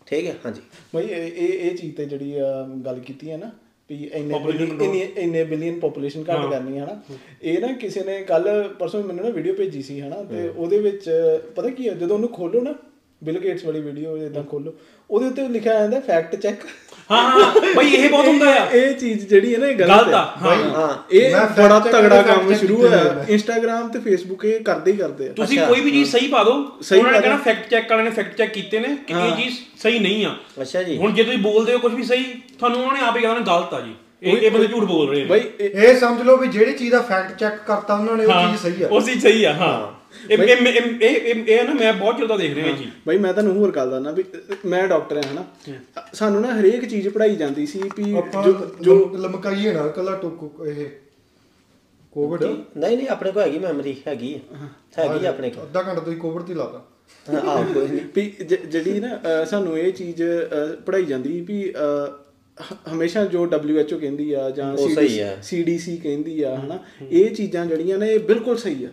ਠੀਕ ਹੈ? ਹਾਂਜੀ। ਬਈ ਇਹ ਇਹ ਚੀਜ਼ ਤੇ ਜਿਹੜੀ ਗੱਲ ਕੀਤੀ ਹੈ ਨਾ ਵੀ ਇੰਨੇ ਇੰਨੇ ਬਿਲੀਅਨ ਪੋਪੂਲੇਸ਼ਨ ਘੱਟ ਕਰਨੀ ਹੈ ਨਾ। ਇਹ ਨਾ ਕਿਸੇ ਨੇ ਕੱਲ ਪਰਸੋਂ ਮੈਨੂੰ ਨਾ ਵੀਡੀਓ ਭੇਜੀ ਸੀ ਹਨਾ ਤੇ ਉਹਦੇ ਵਿੱਚ ਪਤਾ ਕੀ ਹੈ ਜਦੋਂ ਉਹਨੂੰ ਖੋਲੋ ਨਾ ਬਿਲ ਗੇਟਸ ਵਾਲੀ ਵੀਡੀਓ ਇਦਾਂ ਖੋਲੋ ਉਹਦੇ ਉੱਤੇ ਲਿਖਿਆ ਜਾਂਦਾ ਫੈਕਟ ਚੈੱਕ ਹਾਂ ਹਾਂ ਬਾਈ ਇਹ ਬਹੁਤ ਹੁੰਦਾ ਆ। ਇਹ ਚੀਜ਼ ਜਿਹੜੀ ਹੈ ਨਾ ਇਹ ਗਲਤ ਆ ਹਾਂ। ਇਹ ਬੜਾ ਤਗੜਾ ਕੰਮ ਸ਼ੁਰੂ ਹੋਇਆ। ਇੰਸਟਾਗ੍ਰam ਤੇ ਫੇਸਬੁੱਕ ਇਹ ਕਰਦੇ ਹੀ ਕਰਦੇ ਆ। ਤੁਸੀਂ। ਕੋਈ ਵੀ ਚੀਜ਼ ਸਹੀ ਪਾ ਦਿਓ ਉਹਨਾਂ ਨੇ ਕਹਿਣਾ। ਫੈਕਟ ਚੈੱਕ ਵਾਲਿਆਂ ਨੇ ਫੈਕਟ ਚੈੱਕ ਕੀਤੇ ਨੇ ਕਿ ਇਹ ਚੀਜ਼ ਸਹੀ ਨਹੀਂ ਆ। ਅੱਛਾ ਜੀ। ਹੁਣ ਜੇ ਤੁਸੀਂ ਬੋਲਦੇ ਹੋ ਕੁਝ ਵੀ ਸਹੀ ਤੁਹਾਨੂੰ ਉਹਨਾਂ ਨੇ ਆਪੇ ਕਹਿਣਾ ਗਲਤ ਆ ਜੀ। ਇਹ ਇਹ ਬੰਦੇ ਝੂਠ ਬੋਲ ਰਹੇ ਨੇ। ਬਈ ਇਹ- ਇਹ ਸਮਝ ਲਓ ਵੀ ਜਿਹੜੀ ਚੀਜ਼ ਦਾ ਫੈਕਟ ਚੈੱਕ ਕਰਤਾ ਉਹਨਾਂ ਨੇ ਉਹ ਚੀਜ਼ ਸਹੀ ਆ। ਉਹ ਚੀਜ਼ ਸਹੀ ਆ ਹਾਂ। ਇਹ ਇਹ ਇਹ ਇਹ- ਨਾ ਮੈਂ ਬਹੁਤ ਚਿਰ ਦਾ ਦੇਖ ਰਿਹਾ ਇਹ ਚੀਜ਼ ਬਈ ਮੈਂ ਤੁਹਾਨੂੰ ਹੋਰ ਗੱਲ ਦੱਸਣਾ ਵੀ ਮੈਂ ਡਾਕਟਰ ਹਾਂ ਹਨਾ? ਸਾਨੂੰ ਨਾ ਹਰੇਕ ਚੀਜ਼ ਪੜਾਈ ਜਾਂਦੀ ਸੀ ਵੀ ਜੋ ਜੋ ਲਮ- ਲਮਕਾਈਏ ਨਾ ਕੱਲਾ ਟੋਕੋ ਇਹ ਕੋਵਿਡ ਨਹੀਂ ਨਹੀਂ ਆਪਣੇ ਕੋਲ ਹੈਗੀ ਮੈਮਰੀ ਹੈਗੀ ਹੈਗੀ ਆਪਣੇ ਕੋਲ। ਅੱਧਾ ਘੰਟਾ ਤੁਸੀਂ ਕੋਵਿਡ ਤੇ ਲਾਤਾ। ਆਹ ਕੋਈ ਨਹੀਂ ਵੀ ਜਿਹੜੀ ਨਾ ਸਾਨੂੰ ਇਹ ਚੀਜ਼ ਪੜਾਈ ਜਾਂਦੀ ਵੀ ਹਮੇਸ਼ਾ ਜੋ WHO ਕਹਿੰਦੀ ਆ ਜਾਂ। CDC ਕਹਿੰਦੀ ਆ ਹਨਾ ਇਹ ਚੀਜ਼ਾਂ ਜਿਹੜੀਆਂ ਨੇ ਇਹ ਬਿਲਕੁਲ ਸਹੀ ਆ।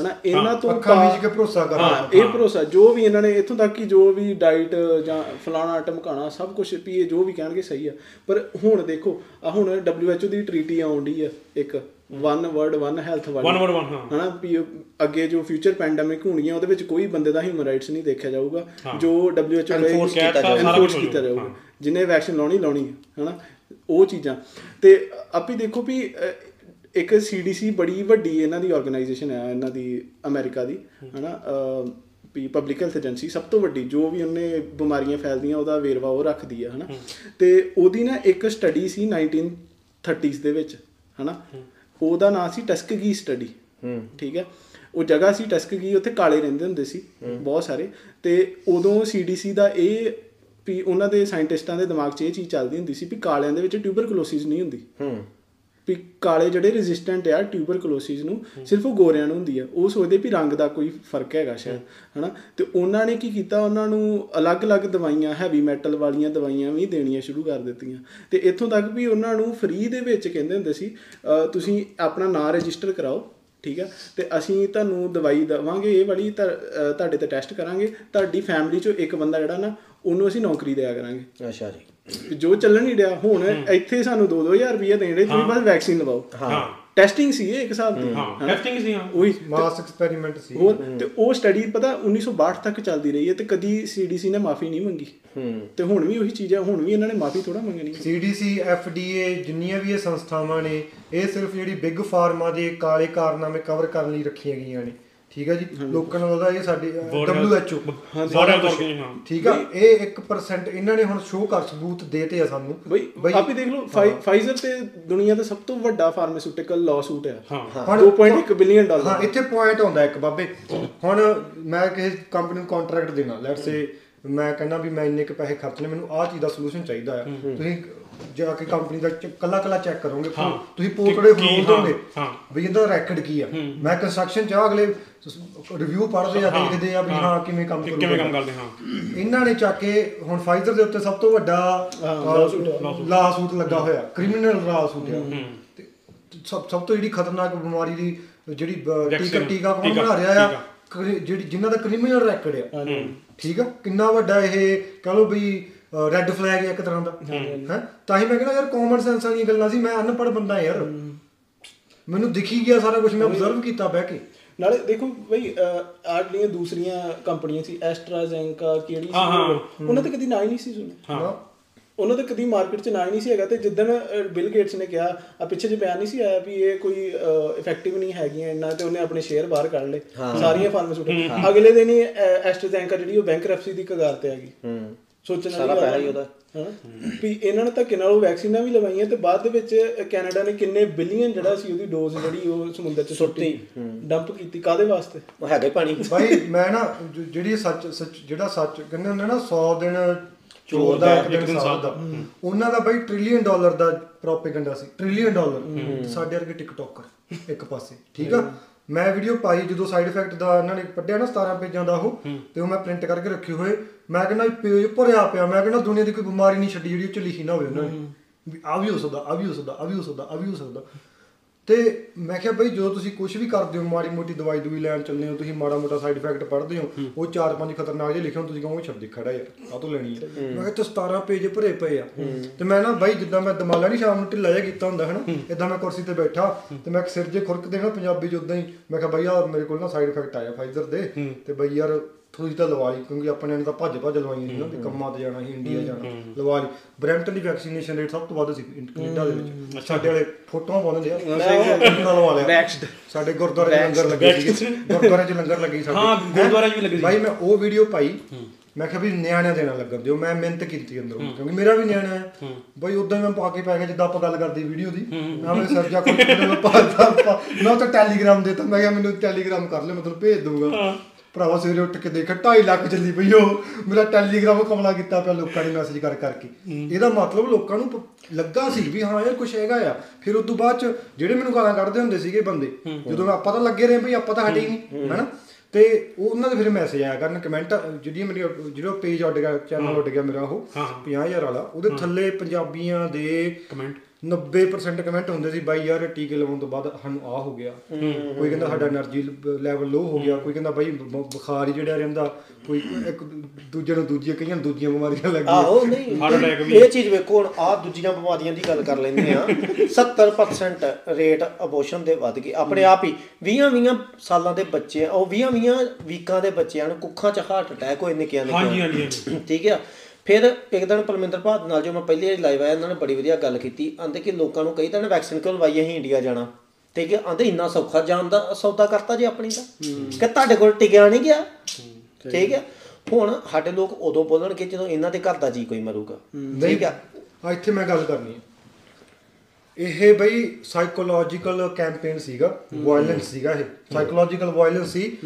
ਹਨਾ ਇਹਨਾਂ ਤੋਂ ਅੱਖਾਂ ਪਾ- ਮੀਚ ਕੇ ਭਰੋਸਾ ਕਰਨਾ। ਹਾਂ ਇਹ ਭਰੋਸਾ ਜੋ ਵੀ ਇਹਨਾਂ ਨੇ ਇੱਥੋਂ ਤੱਕ ਕਿ ਜੋ ਵੀ ਡਾਈਟ ਜਾਂ ਫਲਾਣਾ ਟਮਕਾਣਾ ਸਭ ਕੁਝ ਵੀ ਇਹ ਜੋ ਵੀ ਕਹਿਣਗੇ ਸਹੀ ਆ। ਪਰ ਹੁਣ ਦੇਖੋ ਆ ਹੁਣ WHO ਦੀ ਟ੍ਰੀਟੀ ਆਉਂਦੀ ਆ ਇੱਕ। ਵਨ ਵਰਡ ਵਨ ਹੈਲਥ ਵਾਲੀ। One word, one, ਹਾਂ। ਹਨਾ ਵੀ ਅੱਗੇ ਜੋ ਫਿਊਚਰ ਪੈਂਡੈਮਿਕ ਹੋਣਗੀਆਂ ਉਹਦੇ ਵਿੱਚ ਕੋਈ ਬੰਦੇ ਦਾ ਹਿਊਮਨ ਰਾਈਟਸ ਨਹੀਂ ਦੇਖਿਆ ਜਾਊਗਾ ਜੋ WHO Enforce ਕੀਤਾ ਜਾਊਗਾ। ਕੁਛ ਕੀਤਾ। ਜਾਊਗਾ। ਜਿਨੇ ਵੈਕਸੀਨ ਲਾਉਣੀ ਲਾਉਣੀ ਹੈ ਹਨਾ ਉਹ ਚੀਜ਼ਾਂ। ਤੇ ਆਪੀ ਦੇਖੋ ਵੀ ਇੱਕ ਸੀਡੀਸੀ ਬੜੀ ਵੱਡੀ ਇਹਨਾਂ ਦੀ ਆਰਗੇਨਾਈਜੇਸ਼ਨ ਹੈ ਇਹਨਾਂ ਦੀ ਅਮਰੀਕਾ ਦੀ ਹਨਾ ਵੀ ਪਬਲਿਕ ਹੈਲਥ ਏਜੰਸੀ ਸਭ ਤੋਂ ਵੱਡੀ ਜੋ ਵੀ ਉਹਨੇ ਬਿਮਾਰੀਆਂ ਫੈਲਦੀਆਂ ਉਹਦਾ ਵੇਰਵਾ ਉਹ ਰੱਖਦੀ ਹੈ ਹਨਾ। ਤੇ ਉਹਦੀ ਨਾ ਇੱਕ ਸਟੱਡੀ ਸੀ 1930s ਦੇ ਵਿੱਚ ਹਨਾ। ਉਹਦਾ ਨਾਮ ਸੀ ਟਸਕਗੀ ਸਟੱਡੀ ਠੀਕ ਹੈ? ਉਹ ਜਗ੍ਹਾ ਸੀ ਟਸਕਗੀ ਉੱਥੇ ਕਾਲੇ ਰਹਿੰਦੇ ਹੁੰਦੇ ਸੀ ਬਹੁਤ ਸਾਰੇ। ਤੇ ਉਦੋਂ ਸੀਡੀਸੀ ਦਾ ਇਹ ਵੀ ਉਹਨਾਂ ਦੇ ਸਾਇੰਟਿਸਟਾਂ ਦੇ ਦਿਮਾਗ 'ਚ ਇਹ ਚੀਜ਼ ਚੱਲਦੀ ਹੁੰਦੀ ਸੀ ਵੀ ਕਾਲਿਆਂ ਦੇ ਵਿੱਚ ਟਿਊਬਰਕਲੋਸਿਸ ਨਹੀਂ ਹੁੰਦੀ। ਹੂੰ। ਵੀ ਕਾਲੇ ਜਿਹੜੇ ਰੈਜ਼ਿਸਟੈਂਟ ਆ ਟਿਊਬਰਕਲੋਸਿਸ ਨੂੰ ਸਿਰਫ ਉਹ ਗੋਰਿਆਂ ਨੂੰ ਹੁੰਦੀ ਆ। ਉਹ ਸੋਚਦੇ ਵੀ ਰੰਗ ਦਾ ਕੋਈ ਫ਼ਰਕ ਹੈਗਾ ਸ਼ਾਇਦ ਹਨਾ? ਤੇ ਉਹਨਾਂ ਨੇ ਕੀ ਕੀਤਾ? ਉਹਨਾਂ ਨੂੰ ਅਲੱਗ-ਅਲੱਗ ਦਵਾਈਆਂ ਹੈਵੀ ਮੈਟਲ ਵਾਲੀਆਂ ਦਵਾਈਆਂ ਵੀ ਦੇਣੀਆਂ ਸ਼ੁਰੂ ਕਰ ਦਿੱਤੀਆਂ। ਤੇ ਇੱਥੋਂ ਤੱਕ ਵੀ ਉਹਨਾਂ ਨੂੰ ਫ੍ਰੀ ਦੇ ਵਿੱਚ ਕਹਿੰਦੇ ਹੁੰਦੇ ਸੀ ਤੁਸੀਂ ਆਪਣਾ ਨਾਂ ਰਜਿਸਟਰ ਕਰਾਓ ਠੀਕ ਹੈ ਤੇ ਅਸੀਂ ਤੁਹਾਨੂੰ ਦਵਾਈ ਦਵਾਂਗੇ ਇਹ ਵਾਲੀ ਤੁਹਾਡੇ ਤੇ ਟੈਸਟ ਕਰਾਂਗੇ। ਤੁਹਾਡੀ ਫੈਮਿਲੀ ਚੋਂ ਇੱਕ ਬੰਦਾ ਜਿਹੜਾ ਨਾ ਉਹਨੂੰ ਅਸੀਂ ਨੌਕਰੀ ਦਿਆ ਕਰਾਂਗੇ। ਅੱਛਾ ਜੀ। ਜੋ ਚੱਲਣ ਨਹੀਂ ਡਿਆ ਹੁਣ ਇੱਥੇ ਸਾਨੂੰ 2-2000 ਰੁਪਏ ਦੇਣ ਦੇ ਤੁਸੀਂ ਬਸ ਵੈਕਸੀਨ ਲਵਾਓ। ਹਾਂ। ਟੈਸਟਿੰਗ ਸੀ ਇਹ ਇੱਕ ਹਿਸਾਬ ਦੀ ਹਾਂ ਟੈਸਟਿੰਗ ਸੀ ਹਾਂ। ਉਹੀ ਮਾਸ ਐਕਸਪੈਰੀਮੈਂਟ ਸੀ। ਹੋਰ ਤੇ ਉਹ ਸਟੱਡੀ ਪਤਾ 1962 ਤੱਕ ਚੱਲਦੀ ਰਹੀ ਹੈ ਤੇ ਕਦੀ ਸੀਡੀਸੀ ਨੇ ਮਾਫੀ ਨਹੀਂ ਮੰਗੀ। ਹੂੰ। ਤੇ ਹੁਣ ਵੀ ਉਹੀ ਚੀਜ਼ ਹੈ ਹੁਣ ਵੀ ਇਹਨਾਂ ਨੇ ਮਾਫੀ ਥੋੜਾ ਮੰਗਣੀ ਹੈ। ਸੀਡੀਸੀ ਐਫਡੀਏ ਜਿੰਨੀਆਂ ਵੀ ਇਹ ਸੰਸਥਾਵਾਂ ਨੇ ਇਹ ਸਿਰਫ ਜਿਹੜੀ ਬਿਗ ਫਾਰਮਾ ਦੇ ਕਾਲੇ ਕਾਰਨਾਮੇ ਕਵਰ ਕਰਨ ਲਈ ਰੱਖੀਆਂ ਗਈਆਂ ਨੇ। ਠੀਕ ਹੈ ਜੀ? ਲੋਕਾਂ ਨੂੰ ਉਹਦਾ ਇਹ ਸਾਡੀ WHO ਸਾਰਾ ਕੁਝ ਹਾਂ। ਠੀਕ ਆ? ਇਹ 1% ਇਹਨਾਂ ਨੇ ਹੁਣ ਸ਼ੋਅ ਕਰ ਸਬੂਤ ਦੇਤੇ ਆ ਸਾਨੂੰ। ਬਈ ਆਪ ਹੀ ਦੇਖ ਲਓ ਫਾਈਜ਼ਰ ਤੇ ਦੁਨੀਆ ਦਾ ਸਭ ਤੋਂ ਵੱਡਾ ਫਾਰਮਾਸਿਊਟੀਕਲ ਲਾਸੂਟ ਹੈ। ਹਾਂ। 2.1 ਬਿਲੀਅਨ ਡਾਲਰ। ਹਾਂ ਇੱਥੇ ਪੁਆਇੰਟ ਆਉਂਦਾ ਇੱਕ ਬਾਬੇ। ਹੁਣ ਮੈਂ ਕਿਸੇ ਕੰਪਨੀ ਨੂੰ ਕੰਟਰੈਕਟ ਦੇਣਾ ਲੈਟਸ ਸੇ ਮੈਂ ਕਹਿੰਦਾ ਵੀ ਮੈਂ ਇੰਨੇ ਕੁ ਪੈਸੇ ਖਰਚਣੇ ਮੈਨੂੰ ਆਹ ਚੀਜ਼ ਦਾ ਸੋਲੂਸ਼ਨ ਚਾਹੀਦਾ ਆ। ਤੁਸੀਂ ਜਾ ਕੇ ਕੰਪਨੀ ਦਾ ਕੱਲਾ ਕੱਲਾ ਚੈੱਕ ਕਰੋਗੇ ਤੁਸੀਂ ਪੋਰਟਲੇ ਹਾਂ, ਦੋਗੇ। ਵੀ ਇਹਦਾ ਰੈਕਡ ਕੀ ਆ? ਮੈਂ ਕੰਸਟਰਕਸ਼ਨ ਚ ਆ ਅਗਲੇ ਰਿਵਿਊ ਪੜ੍ਹਦੇ ਆ ਦੇਖਦੇ ਆ ਵੀ ਹਾਂ। ਕਿਵੇਂ ਕੰਮ ਕਿ ਕਰੂਗਾ ਕਿਵੇਂ ਕੰਮ ਕਰਦੇ ਹਾਂ। ਇਹਨਾਂ ਨੇ ਚੱਕ ਕੇ ਹੁਣ ਫਾਈਜ਼ਰ ਦੇ ਉੱਤੇ ਸਭ ਤੋਂ ਵੱਡਾ ਲਾ ਸੂਟ ਲੱਗਾ ਹੋਇਆ। ਕ੍ਰਿਮੀਨਲ ਲਾ ਸੂਟ ਆ ਤੇ ਸਭ ਸਭ ਤੋਂ ਜਿਹੜੀ ਖਤਰਨਾਕ ਬਿਮਾਰੀ ਦੀ ਜਿਹੜੀ ਟੀਕਾ ਟੀਕਾ ਕੌਣ ਬਣਾ ਰਿਹਾ ਆ ਜਿਹੜੀ ਜਿਨ੍ਹਾਂ ਦਾ ਕ੍ਰਿਮੀਨਲ ਰੈਕਡ ਆ। ਠੀਕ ਆ? ਕਿੰਨਾ ਵੱਡਾ ਇਹ ਕਹ ਲਓ ਵੀ ਰੈੱਡ ਫਲੈਗ ਇੱਕ ਤਰ੍ਹਾਂ ਦਾ। ਹੈ? ਤਾਂ ਹੀ ਮੈਂ ਕਹਿੰਦਾ ਯਾਰ ਕਾਮਨ ਸੈਂਸ ਵਾਲੀਆਂ ਗੱਲਾਂ ਸੀ ਮੈਂ ਅਨਪੜ੍ਹ ਬੰਦਾ ਯਾਰ। ਮੈਨੂੰ ਦਿਖੀ ਗਿਆ ਸਾਰਾ ਕੁਝ ਮੈਂ ਅਬਜ਼ਰਵ ਕੀਤਾ ਬਹਿ ਕੇ। ਨਾਲੇ ਦੇਖੋ ਬਈ ਆਹ ਜਿਹੜੀਆਂ ਦੂਸਰੀਆਂ ਕੰਪਨੀਆਂ ਸੀ ਐਸਟਰਾਜ਼ੈਂਕਾ ਕਿਹੜੀ ਸੀ? ਉਹਨਾਂ ਤੇ ਕਦੀ ਨਾਂ ਹੀ ਨਹੀਂ ਸੀ ਸੁਣਿਆ ਹਾਂ। ਉਹਨਾਂ ਤੇ ਕਦੀ ਮਾਰਕੀਟ 'ਚ ਨਾਂ ਹੀ ਨਹੀਂ ਸੀ ਹੈਗਾ ਤੇ ਜਿੱਦਣ ਬਿਲ ਗੇਟਸ ਨੇ ਕਿਹਾ ਆ ਪਿੱਛੇ ਜੇ ਬਿਆਨ ਨਹੀਂ ਸੀ ਆਇਆ ਵੀ ਇਹ ਕੋਈ ਇਫੈਕਟਿਵ ਨਹੀਂ ਹੈਗੀਆਂ ਇੰਨਾ ਤੇ ਉਹਨੇ ਆਪਣੇ ਸ਼ੇਅਰ ਬਾਹਰ ਕੱਢ ਲਏ। ਸਾਰੀਆਂ ਫਾਰਮਾਸਿਊਟੀਕਲ ਅਗਲੇ ਦਿਨ ਹੀ ਐਸਟਰਾਜ਼ੈਂਕਾ ਜਿਹੜੀ ਉਹ ਬੈਂਕਰਪਸੀ ਦੀ ਕਗਾਰ ਤੇ ਆ ਗਈ। ਹੂੰ। ਸੋਚਣ ਸਾਰਾ ਵਾਲੀ ਗੱਲ ਪੈਸਾ ਹੀ ਹੈ। ਉਹਦਾ। ਹਨਾ ਵੀ ਇਹਨਾਂ ਨੇ ਧੱਕੇ ਨਾਲ ਉਹ ਵੈਕਸੀਨਾਂ ਵੀ ਲਵਾਈਆਂ ਤੇ ਬਾਅਦ ਦੇ ਵਿੱਚ ਕੈਨੇਡਾ ਨੇ ਕਿੰਨੇ ਬਿਲੀਅਨ ਜਿਹੜਾ ਸੀ ਉਹਦੀ ਡੋਜ਼ ਜਿਹੜੀ ਉਹ ਸਮੁੰਦਰ 'ਚ ਸੁੱਟੀ ਡੰਪ ਕੀਤੀ। ਕਾਦੇ ਵਾਸਤੇ? ਉਹ ਹੈਗਾ ਹੀ ਪਾਣੀ। ਭਾਈ ਮੈਂ ਨਾ ਜਿਹੜੀ ਸੱਚ ਸੱਚ ਜਿਹੜਾ ਸੱਚ ਕਹਿੰਦੇ ਹੁੰਦੇ ਨਾ 100 ਦਿਨ ਚੋਰ ਦਾ ਇੱਕ ਦਿਨ ਸਾਧ ਦਾ। ਉਹਨਾਂ ਦਾ ਬਾਈ ਟ੍ਰਿਲੀਅਨ ਡਾਲਰ ਦਾ ਪ੍ਰੋਪੇਗੈਂਡਾ ਸੀ। ਟ੍ਰਿਲੀਅਨ ਡਾਲਰ ਸਾਡੇ ਵਰਗੇ ਟਿਕਟੋਕਰ ਇੱਕ ਪਾਸੇ। ਠੀਕ ਆ? ਮੈਂ ਵੀਡੀਓ ਪਾਈ ਜਦੋਂ ਸਾਈਡ ਇਫੈਕਟ ਦਾ ਇਹਨਾਂ ਨੇ ਪੱਢਿਆ ਨਾ 17 ਪੇਜਾਂ ਦਾ ਉਹ ਤੇ ਉਹ ਮੈਂ ਪ੍ਰਿੰਟ ਕਰਕੇ ਰੱਖੇ ਹੋਏ। ਮੈਂ ਕਹਿੰਦਾ ਪੇਜ ਭਰਿਆ ਪਿਆ। ਮੈਂ ਕਹਿੰਦਾ ਦੁਨੀਆ ਦੀ ਕੋਈ ਬਿਮਾਰੀ ਨਹੀਂ ਛੱਡੀ ਜਿਹੜੀ ਉਹ ਚ ਲਿਖੀ ਨਾ ਹੋਵੇ ਉਹਨਾਂ ਨੇ। ਆ ਵੀ ਹੋ ਸਕਦਾ ਆ ਵੀ ਹੋ ਸਕਦਾ ਆ ਵੀ ਹੋ ਸਕਦਾ ਆ ਵੀ ਹੋ ਸਕਦਾ। ਤੇ ਮੈਂ ਕਿਹਾ ਬਈ ਜਦੋਂ ਤੁਸੀਂ ਕੁਝ ਵੀ ਕਰਦੇ ਹੋ ਮਾੜੀ ਮੋਟੀ ਦਵਾਈ ਦੂਈ ਲੈਣ ਚੱਲਦੇ ਹੋ ਤੁਸੀਂ ਮਾੜਾ ਮੋਟਾ ਸਾਈਡ ਇਫੈਕਟ ਪੜ੍ਹਦੇ ਹੋ ਉਹ ਚਾਰ ਪੰਜ ਖਤਰਨਾਕ ਜਿਹੇ ਲਿਖੇ ਹੋ ਤੁਸੀਂ ਕਹੋਗੇ ਛੱਡ ਖੜਾ ਯਾਰ ਆ ਤੋਂ ਲੈਣੀ ਹੈ। ਮੈਂ ਕਿਹਾ ਤੇ 17 ਪੇਜ ਭਰੇ ਪਏ ਆ। ਤੇ ਮੈਂ ਨਾ ਬਾਈ ਜਿੱਦਾਂ ਮੈਂ ਦਮਾਲਾ ਨਹੀਂ ਸ਼ਾਮ ਨੂੰ ਢਿੱਲਾ ਜਿਹਾ ਕੀਤਾ ਹੁੰਦਾ ਹੈ। ਨਾ ਇਦਾਂ ਮੈਂ ਕੁਰਸੀ ਤੇ ਬੈਠਾ ਤੇ ਮੈਂ ਇੱਕ ਸਿਰ ਜੇ ਖੁਰਕ ਦੇਣਾ ਪੰਜਾਬੀ ਚ ਉਦਾਂ ਹੀ ਮੈਂ ਕਿਹਾ ਬਾਈ ਆ ਮੇਰੇ ਕੋਲ ਨਾ ਸਾਈਡ ਇਫੈਕਟ ਆਇਆ ਫਾਈਜ਼ਰ ਦੇ। ਤੇ ਬਈ ਯਾਰ ਥੋੜੀ ਤਾਂ ਲਵਾ ਲਈ ਕਿਉਂਕਿ ਆਪਣੇ ਨੇ ਤਾਂ ਭੱਜ ਭੱਜ ਲਵਾਈਆਂ ਸੀ ਨਾ ਵੀ ਕੰਮਾਂ ਤੇ ਜਾਣਾ ਸੀ ਇੰਡੀਆ ਜਾਣਾ। ਲਵਾ ਲਈ ਬ੍ਰੈਂਟਨ ਦੀ ਵੈਕਸੀਨੇਸ਼ਨ ਰੇਟ ਸਭ ਤੋਂ ਵੱਧ ਸੀ ਕੈਨੇਡਾ ਦੇ ਵਿੱਚ। ਸਾਡੇ ਵਾਲੇ ਫੋਟੋਆਂ ਪਾਉਂਦੇ ਮੈਂ ਉਹ ਲਵਾ ਲਿਆ। Next. ਸਾਡੇ ਗੁਰਦੁਆਰੇ 'ਚ ਲੰਗਰ ਲੱਗੇ ਸੀ ਗੁਰਦੁਆਰੇ 'ਚ ਲੰਗਰ ਲੱਗੇ ਸੀ ਸਾਡੇ। ਹਾਂ, ਗੁਰਦੁਆਰੇ 'ਚ ਵੀ ਲੱਗੇ ਸੀ। ਬਾਈ ਮੈਂ ਉਹ ਵੀਡੀਓ ਪਾਈ। ਮੈਂ ਕਿਹਾ ਵੀ ਨਿਆਣਿਆਂ ਦੇਣਾ ਲੱਗਣ ਦਿਓ। ਮੈਂ ਮਿਹਨਤ ਕੀਤੀ ਅੰਦਰੋਂ। ਕਿਉਂਕਿ ਮੇਰਾ ਵੀ ਨਿਆਣਾ ਹੈ। ਬਾਈ ਉਦਾਂ ਹੀ ਮੈਂ ਪਾ ਕੇ ਪੈ ਗਿਆ ਜਿੱਦਾਂ ਆਪਾਂ ਗੱਲ ਕਰਦੇ ਵੀਡੀਓ ਦੀ। ਮੈਂ ਮੇਰੇ ਸਰ ਜਾ ਕੇ ਮੈਂ ਪਾਤਾ ਮੈਂ ਤਾਂ ਟੈਲੀਗ੍ਰਾਮ ਦੇਤਾ। ਮੈਂ ਕਿਹਾ ਮੈਨੂੰ ਟੈਲੀਗ੍ਰਾਮ ਕਰ ਲੈ ਮੈਂ ਤੁਹਾਨੂੰ ਭੇਜ ਦੂੰਗਾ ਭਰਾਵਾ ਸਵੇਰੇ ਉੱਠ ਕੇ ਦੇਖਿਆ 2.5 ਲੱਖ ਚੱਲੀ ਪਈ ਉਹ। ਮੇਰਾ ਟੈਲੀਗ੍ਰਾਮ ਕਮਲਾ ਕੀਤਾ ਪਿਆ ਲੋਕਾਂ ਨੇ ਮੈਸੇਜ ਕਰ ਕਰਕੇ। ਇਹਦਾ ਮਤਲਬ ਲੋਕਾਂ ਨੂੰ ਲੱਗਾ ਸੀ ਵੀ ਹਾਂ ਇਹ ਕੁਝ ਹੈਗਾ ਆ। ਫਿਰ ਉਸ ਤੋਂ ਬਾਅਦ ਚ ਜਿਹੜੇ ਮੈਨੂੰ ਗਾਲਾਂ ਕੱਢਦੇ ਹੁੰਦੇ ਸੀਗੇ ਬੰਦੇ ਜਦੋਂ ਮੈਂ ਆਪਾਂ ਤਾਂ ਲੱਗੇ ਰਹੇ ਭਈ ਆਪਾਂ ਤਾਂ ਹਟੇ ਹੀ ਨਹੀਂ ਹੈਨਾ? ਤੇ ਉਹ ਉਹਨਾਂ ਦੇ ਫਿਰ ਮੈਸੇਜ ਆਇਆ ਕਰਨ ਕਮੈਂਟ ਜਿਹੜੀ ਮੇਰੀ ਜਿਹੜਾ ਪੇਜ ਉੱਡ ਗਿਆ ਚੈਨਲ ਉੱਡ ਗਿਆ ਮੇਰਾ ਉਹ 50000 ਵਾਲਾ ਉਹਦੇ ਥੱਲੇ ਪੰਜਾਬੀਆਂ ਦੇ ਕਮੈਂਟ 90% ਕਮੈਂਟ ਹੁੰਦੇ ਸੀ ਬਾਈ ਯਾਰ ਟੀਕੇ ਲਵਾਉਣ ਤੋਂ ਬਾਅਦ ਸਾਨੂੰ ਆ ਹੋ ਗਿਆ। ਕੋਈ ਕਹਿੰਦਾ ਸਾਡਾ એનર્ਜੀ ਲੈਵਲ ਲੋ ਹੋ ਗਿਆ ਕੋਈ ਕਹਿੰਦਾ ਬਾਈ ਬੁਖਾਰ ਹੀ ਜਿਹੜਾ ਰਹਿੰਦਾ ਕੋਈ ਇੱਕ ਦੂਜੇ ਨੂੰ ਦੂਜੀਆਂ ਕਈਆਂ ਦੂਜੀਆਂ ਬਿਮਾਰੀਆਂ ਲੱਗ ਗਈਆਂ ਆਹੋ ਨਹੀਂ ਇਹ ਚੀਜ਼ ਵੇਖੋ ਹੁਣ ਆ ਦੂਜੀਆਂ ਬਿਮਾਰੀਆਂ ਦੀ ਗੱਲ ਕਰ ਲੈਂਦੇ ਆ 70% ਰੇਟ ਅਬੋਸ਼ਨ ਦੇ ਵੱਧ ਗਏ। ਆਪਣੇ ਆਪ ਹੀ 20 20 ਸਾਲਾਂ ਦੇ ਬੱਚੇ ਉਹ 20 20 ਵੀਕਾਂ ਦੇ ਬੱਚਿਆਂ ਨੂੰ ਕੁੱਖਾਂ 'ਚ ਹਾਰਟ ਅਟੈਕ ਹੋਏ ਨੇ ਕਿਹਾ ਨੇ ਹਾਂਜੀ ਹਾਂਜੀ। ਠੀਕ ਆ? ਫਿਰ ਇੱਕ ਦਿਨ ਪਰਮਿੰਦਰ ਭਾਤ ਨਾਲ ਜੋ ਮੈਂ ਪਹਿਲੀ ਵਾਰੀ ਲਾਈਵ ਆਇਆ ਇਹਨਾਂ ਨੇ ਬੜੀ ਵਧੀਆ ਗੱਲ ਕੀਤੀ। ਆਂਦੇ ਕਿ ਲੋਕਾਂ ਨੂੰ ਕਈ ਤਾਂ ਵੈਕਸੀਨ ਕਿਉਂ ਲਵਾਈ ਅਸੀਂ ਇੰਡੀਆ ਜਾਣਾ। ਠੀਕ ਹੈ ਆਂਦੇ ਇੰਨਾ ਸੌਖਾ ਜਾਣ ਦਾ ਸੌਦਾ ਕਰਤਾ ਜੀ ਆਪਣੀ ਦਾ ਕਿ ਤੁਹਾਡੇ ਕੋਲ ਟਿਕਿਆ ਨਹੀਂ ਗਿਆ। ਠੀਕ ਹੈ। ਹੁਣ ਸਾਡੇ ਲੋਕ ਉਦੋਂ ਬੋਲਣਗੇ ਜਦੋਂ ਇਹਨਾਂ ਦੇ ਘਰ ਦਾ ਜੀ ਕੋਈ ਮਰੂਗਾ। ਠੀਕ ਆ? ਆ ਇੱਥੇ ਮੈਂ ਗੱਲ ਕਰਨੀ ਹੈ ਇਹ ਬਈ ਸਾਈਕੋਲੋਜੀਕਲ ਕੈਂਪੇਨ ਸੀਗਾ ਵਾਇਲੈਂਸ ਸੀਗਾ ਇਹ। ਸਾਈਕੋਲੋਜੀਕਲ ਵਾਇਲੈਂਸ ਸੀ।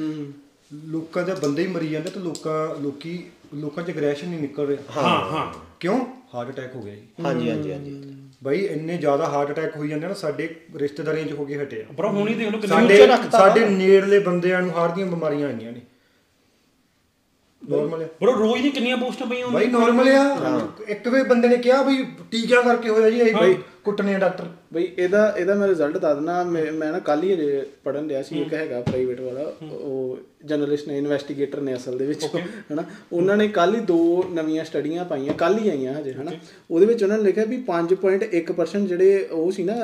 ਲੋਕਾਂ ਦੇ ਬੰਦੇ ਹੀ ਮਰੀ ਜਾਂਦੇ ਤੇ ਲੋਕਾਂ ਲੋਕੀ ਲੋਕਾਂ 'ਚ ਐਗਰੈਸ਼ਨ ਨਹੀਂ ਨਿਕਲ ਰਿਹਾ। ਹਾਂ ਹਾਂ ਕਿਉਂ? ਹਾਰਟ ਅਟੈਕ ਹੋ ਗਿਆ ਜੀ। ਹਾਂਜੀ ਹਾਂਜੀ ਹਾਂਜੀ। ਬਈ ਇੰਨੇ ਜ਼ਿਆਦਾ ਹਾਰਟ ਅਟੈਕ ਹੋਈ ਜਾਂਦੇ ਨਾ ਸਾਡੇ ਰਿਸ਼ਤੇਦਾਰੀਆਂ 'ਚ ਹੋ ਕੇ ਹਟੇ ਆ। ਪਰ ਹੁਣ ਹੀ ਦੇਖ ਲਓ ਕਿੰਨੇ ਰੱਖਤਾ। ਸਾਡੇ ਨੇੜਲੇ ਬੰਦਿਆਂ ਨੂੰ ਹਾਰਟ ਦੀਆਂ ਬਿਮਾਰੀਆਂ ਆਈਆਂ ਨੇ। ਨਾਰਮਲ ਹੈ ਬਰੋ ਰੋਜ਼ ਦੀ ਕਿੰਨੀਆਂ ਪੋਸਟਾਂ ਪਈਆਂ ਬਾਈ ਨਾਰਮਲ ਆ। ਇੱਕ ਵੇ ਬੰਦੇ ਨੇ ਕਿਹਾ ਬਈ ਟੀਕਿਆਂ ਕਰਕੇ ਹੋਇਆ ਜੀ ਇਹ ਬਈ ਕੁੱਟਨੇ ਆ ਡਾਕਟਰ। ਬਈ ਇਹਦਾ ਇਹਦਾ ਮੈਂ ਰਿਜ਼ਲਟ ਦੱਸ ਦਿੰਦਾ ਮੈਂ ਨਾ ਕੱਲ ਹੀ ਪੜਨ ਲਿਆ ਸੀ ਇੱਕ ਹੈਗਾ ਪ੍ਰਾਈਵੇਟ ਵਾਲਾ ਉਹ ਜਰਨਲਿਸਟ ਨੇ ਇਨਵੈਸਟੀਗੇਟਰ ਨੇ ਅਸਲ ਦੇ ਵਿੱਚ ਹਨਾ? ਉਹਨਾਂ ਨੇ ਕੱਲ ਹੀ ਦੋ ਨਵੀਆਂ ਸਟੱਡੀਆਂ ਪਾਈਆਂ ਕੱਲ ਹੀ ਆਈਆਂ ਹਜੇ ਹਨਾ? ਉਹਦੇ ਵਿੱਚ ਉਹਨਾਂ ਨੇ ਲਿਖਿਆ ਵੀ 5.1% ਜਿਹੜੇ ਉਹ ਸੀ ਨਾ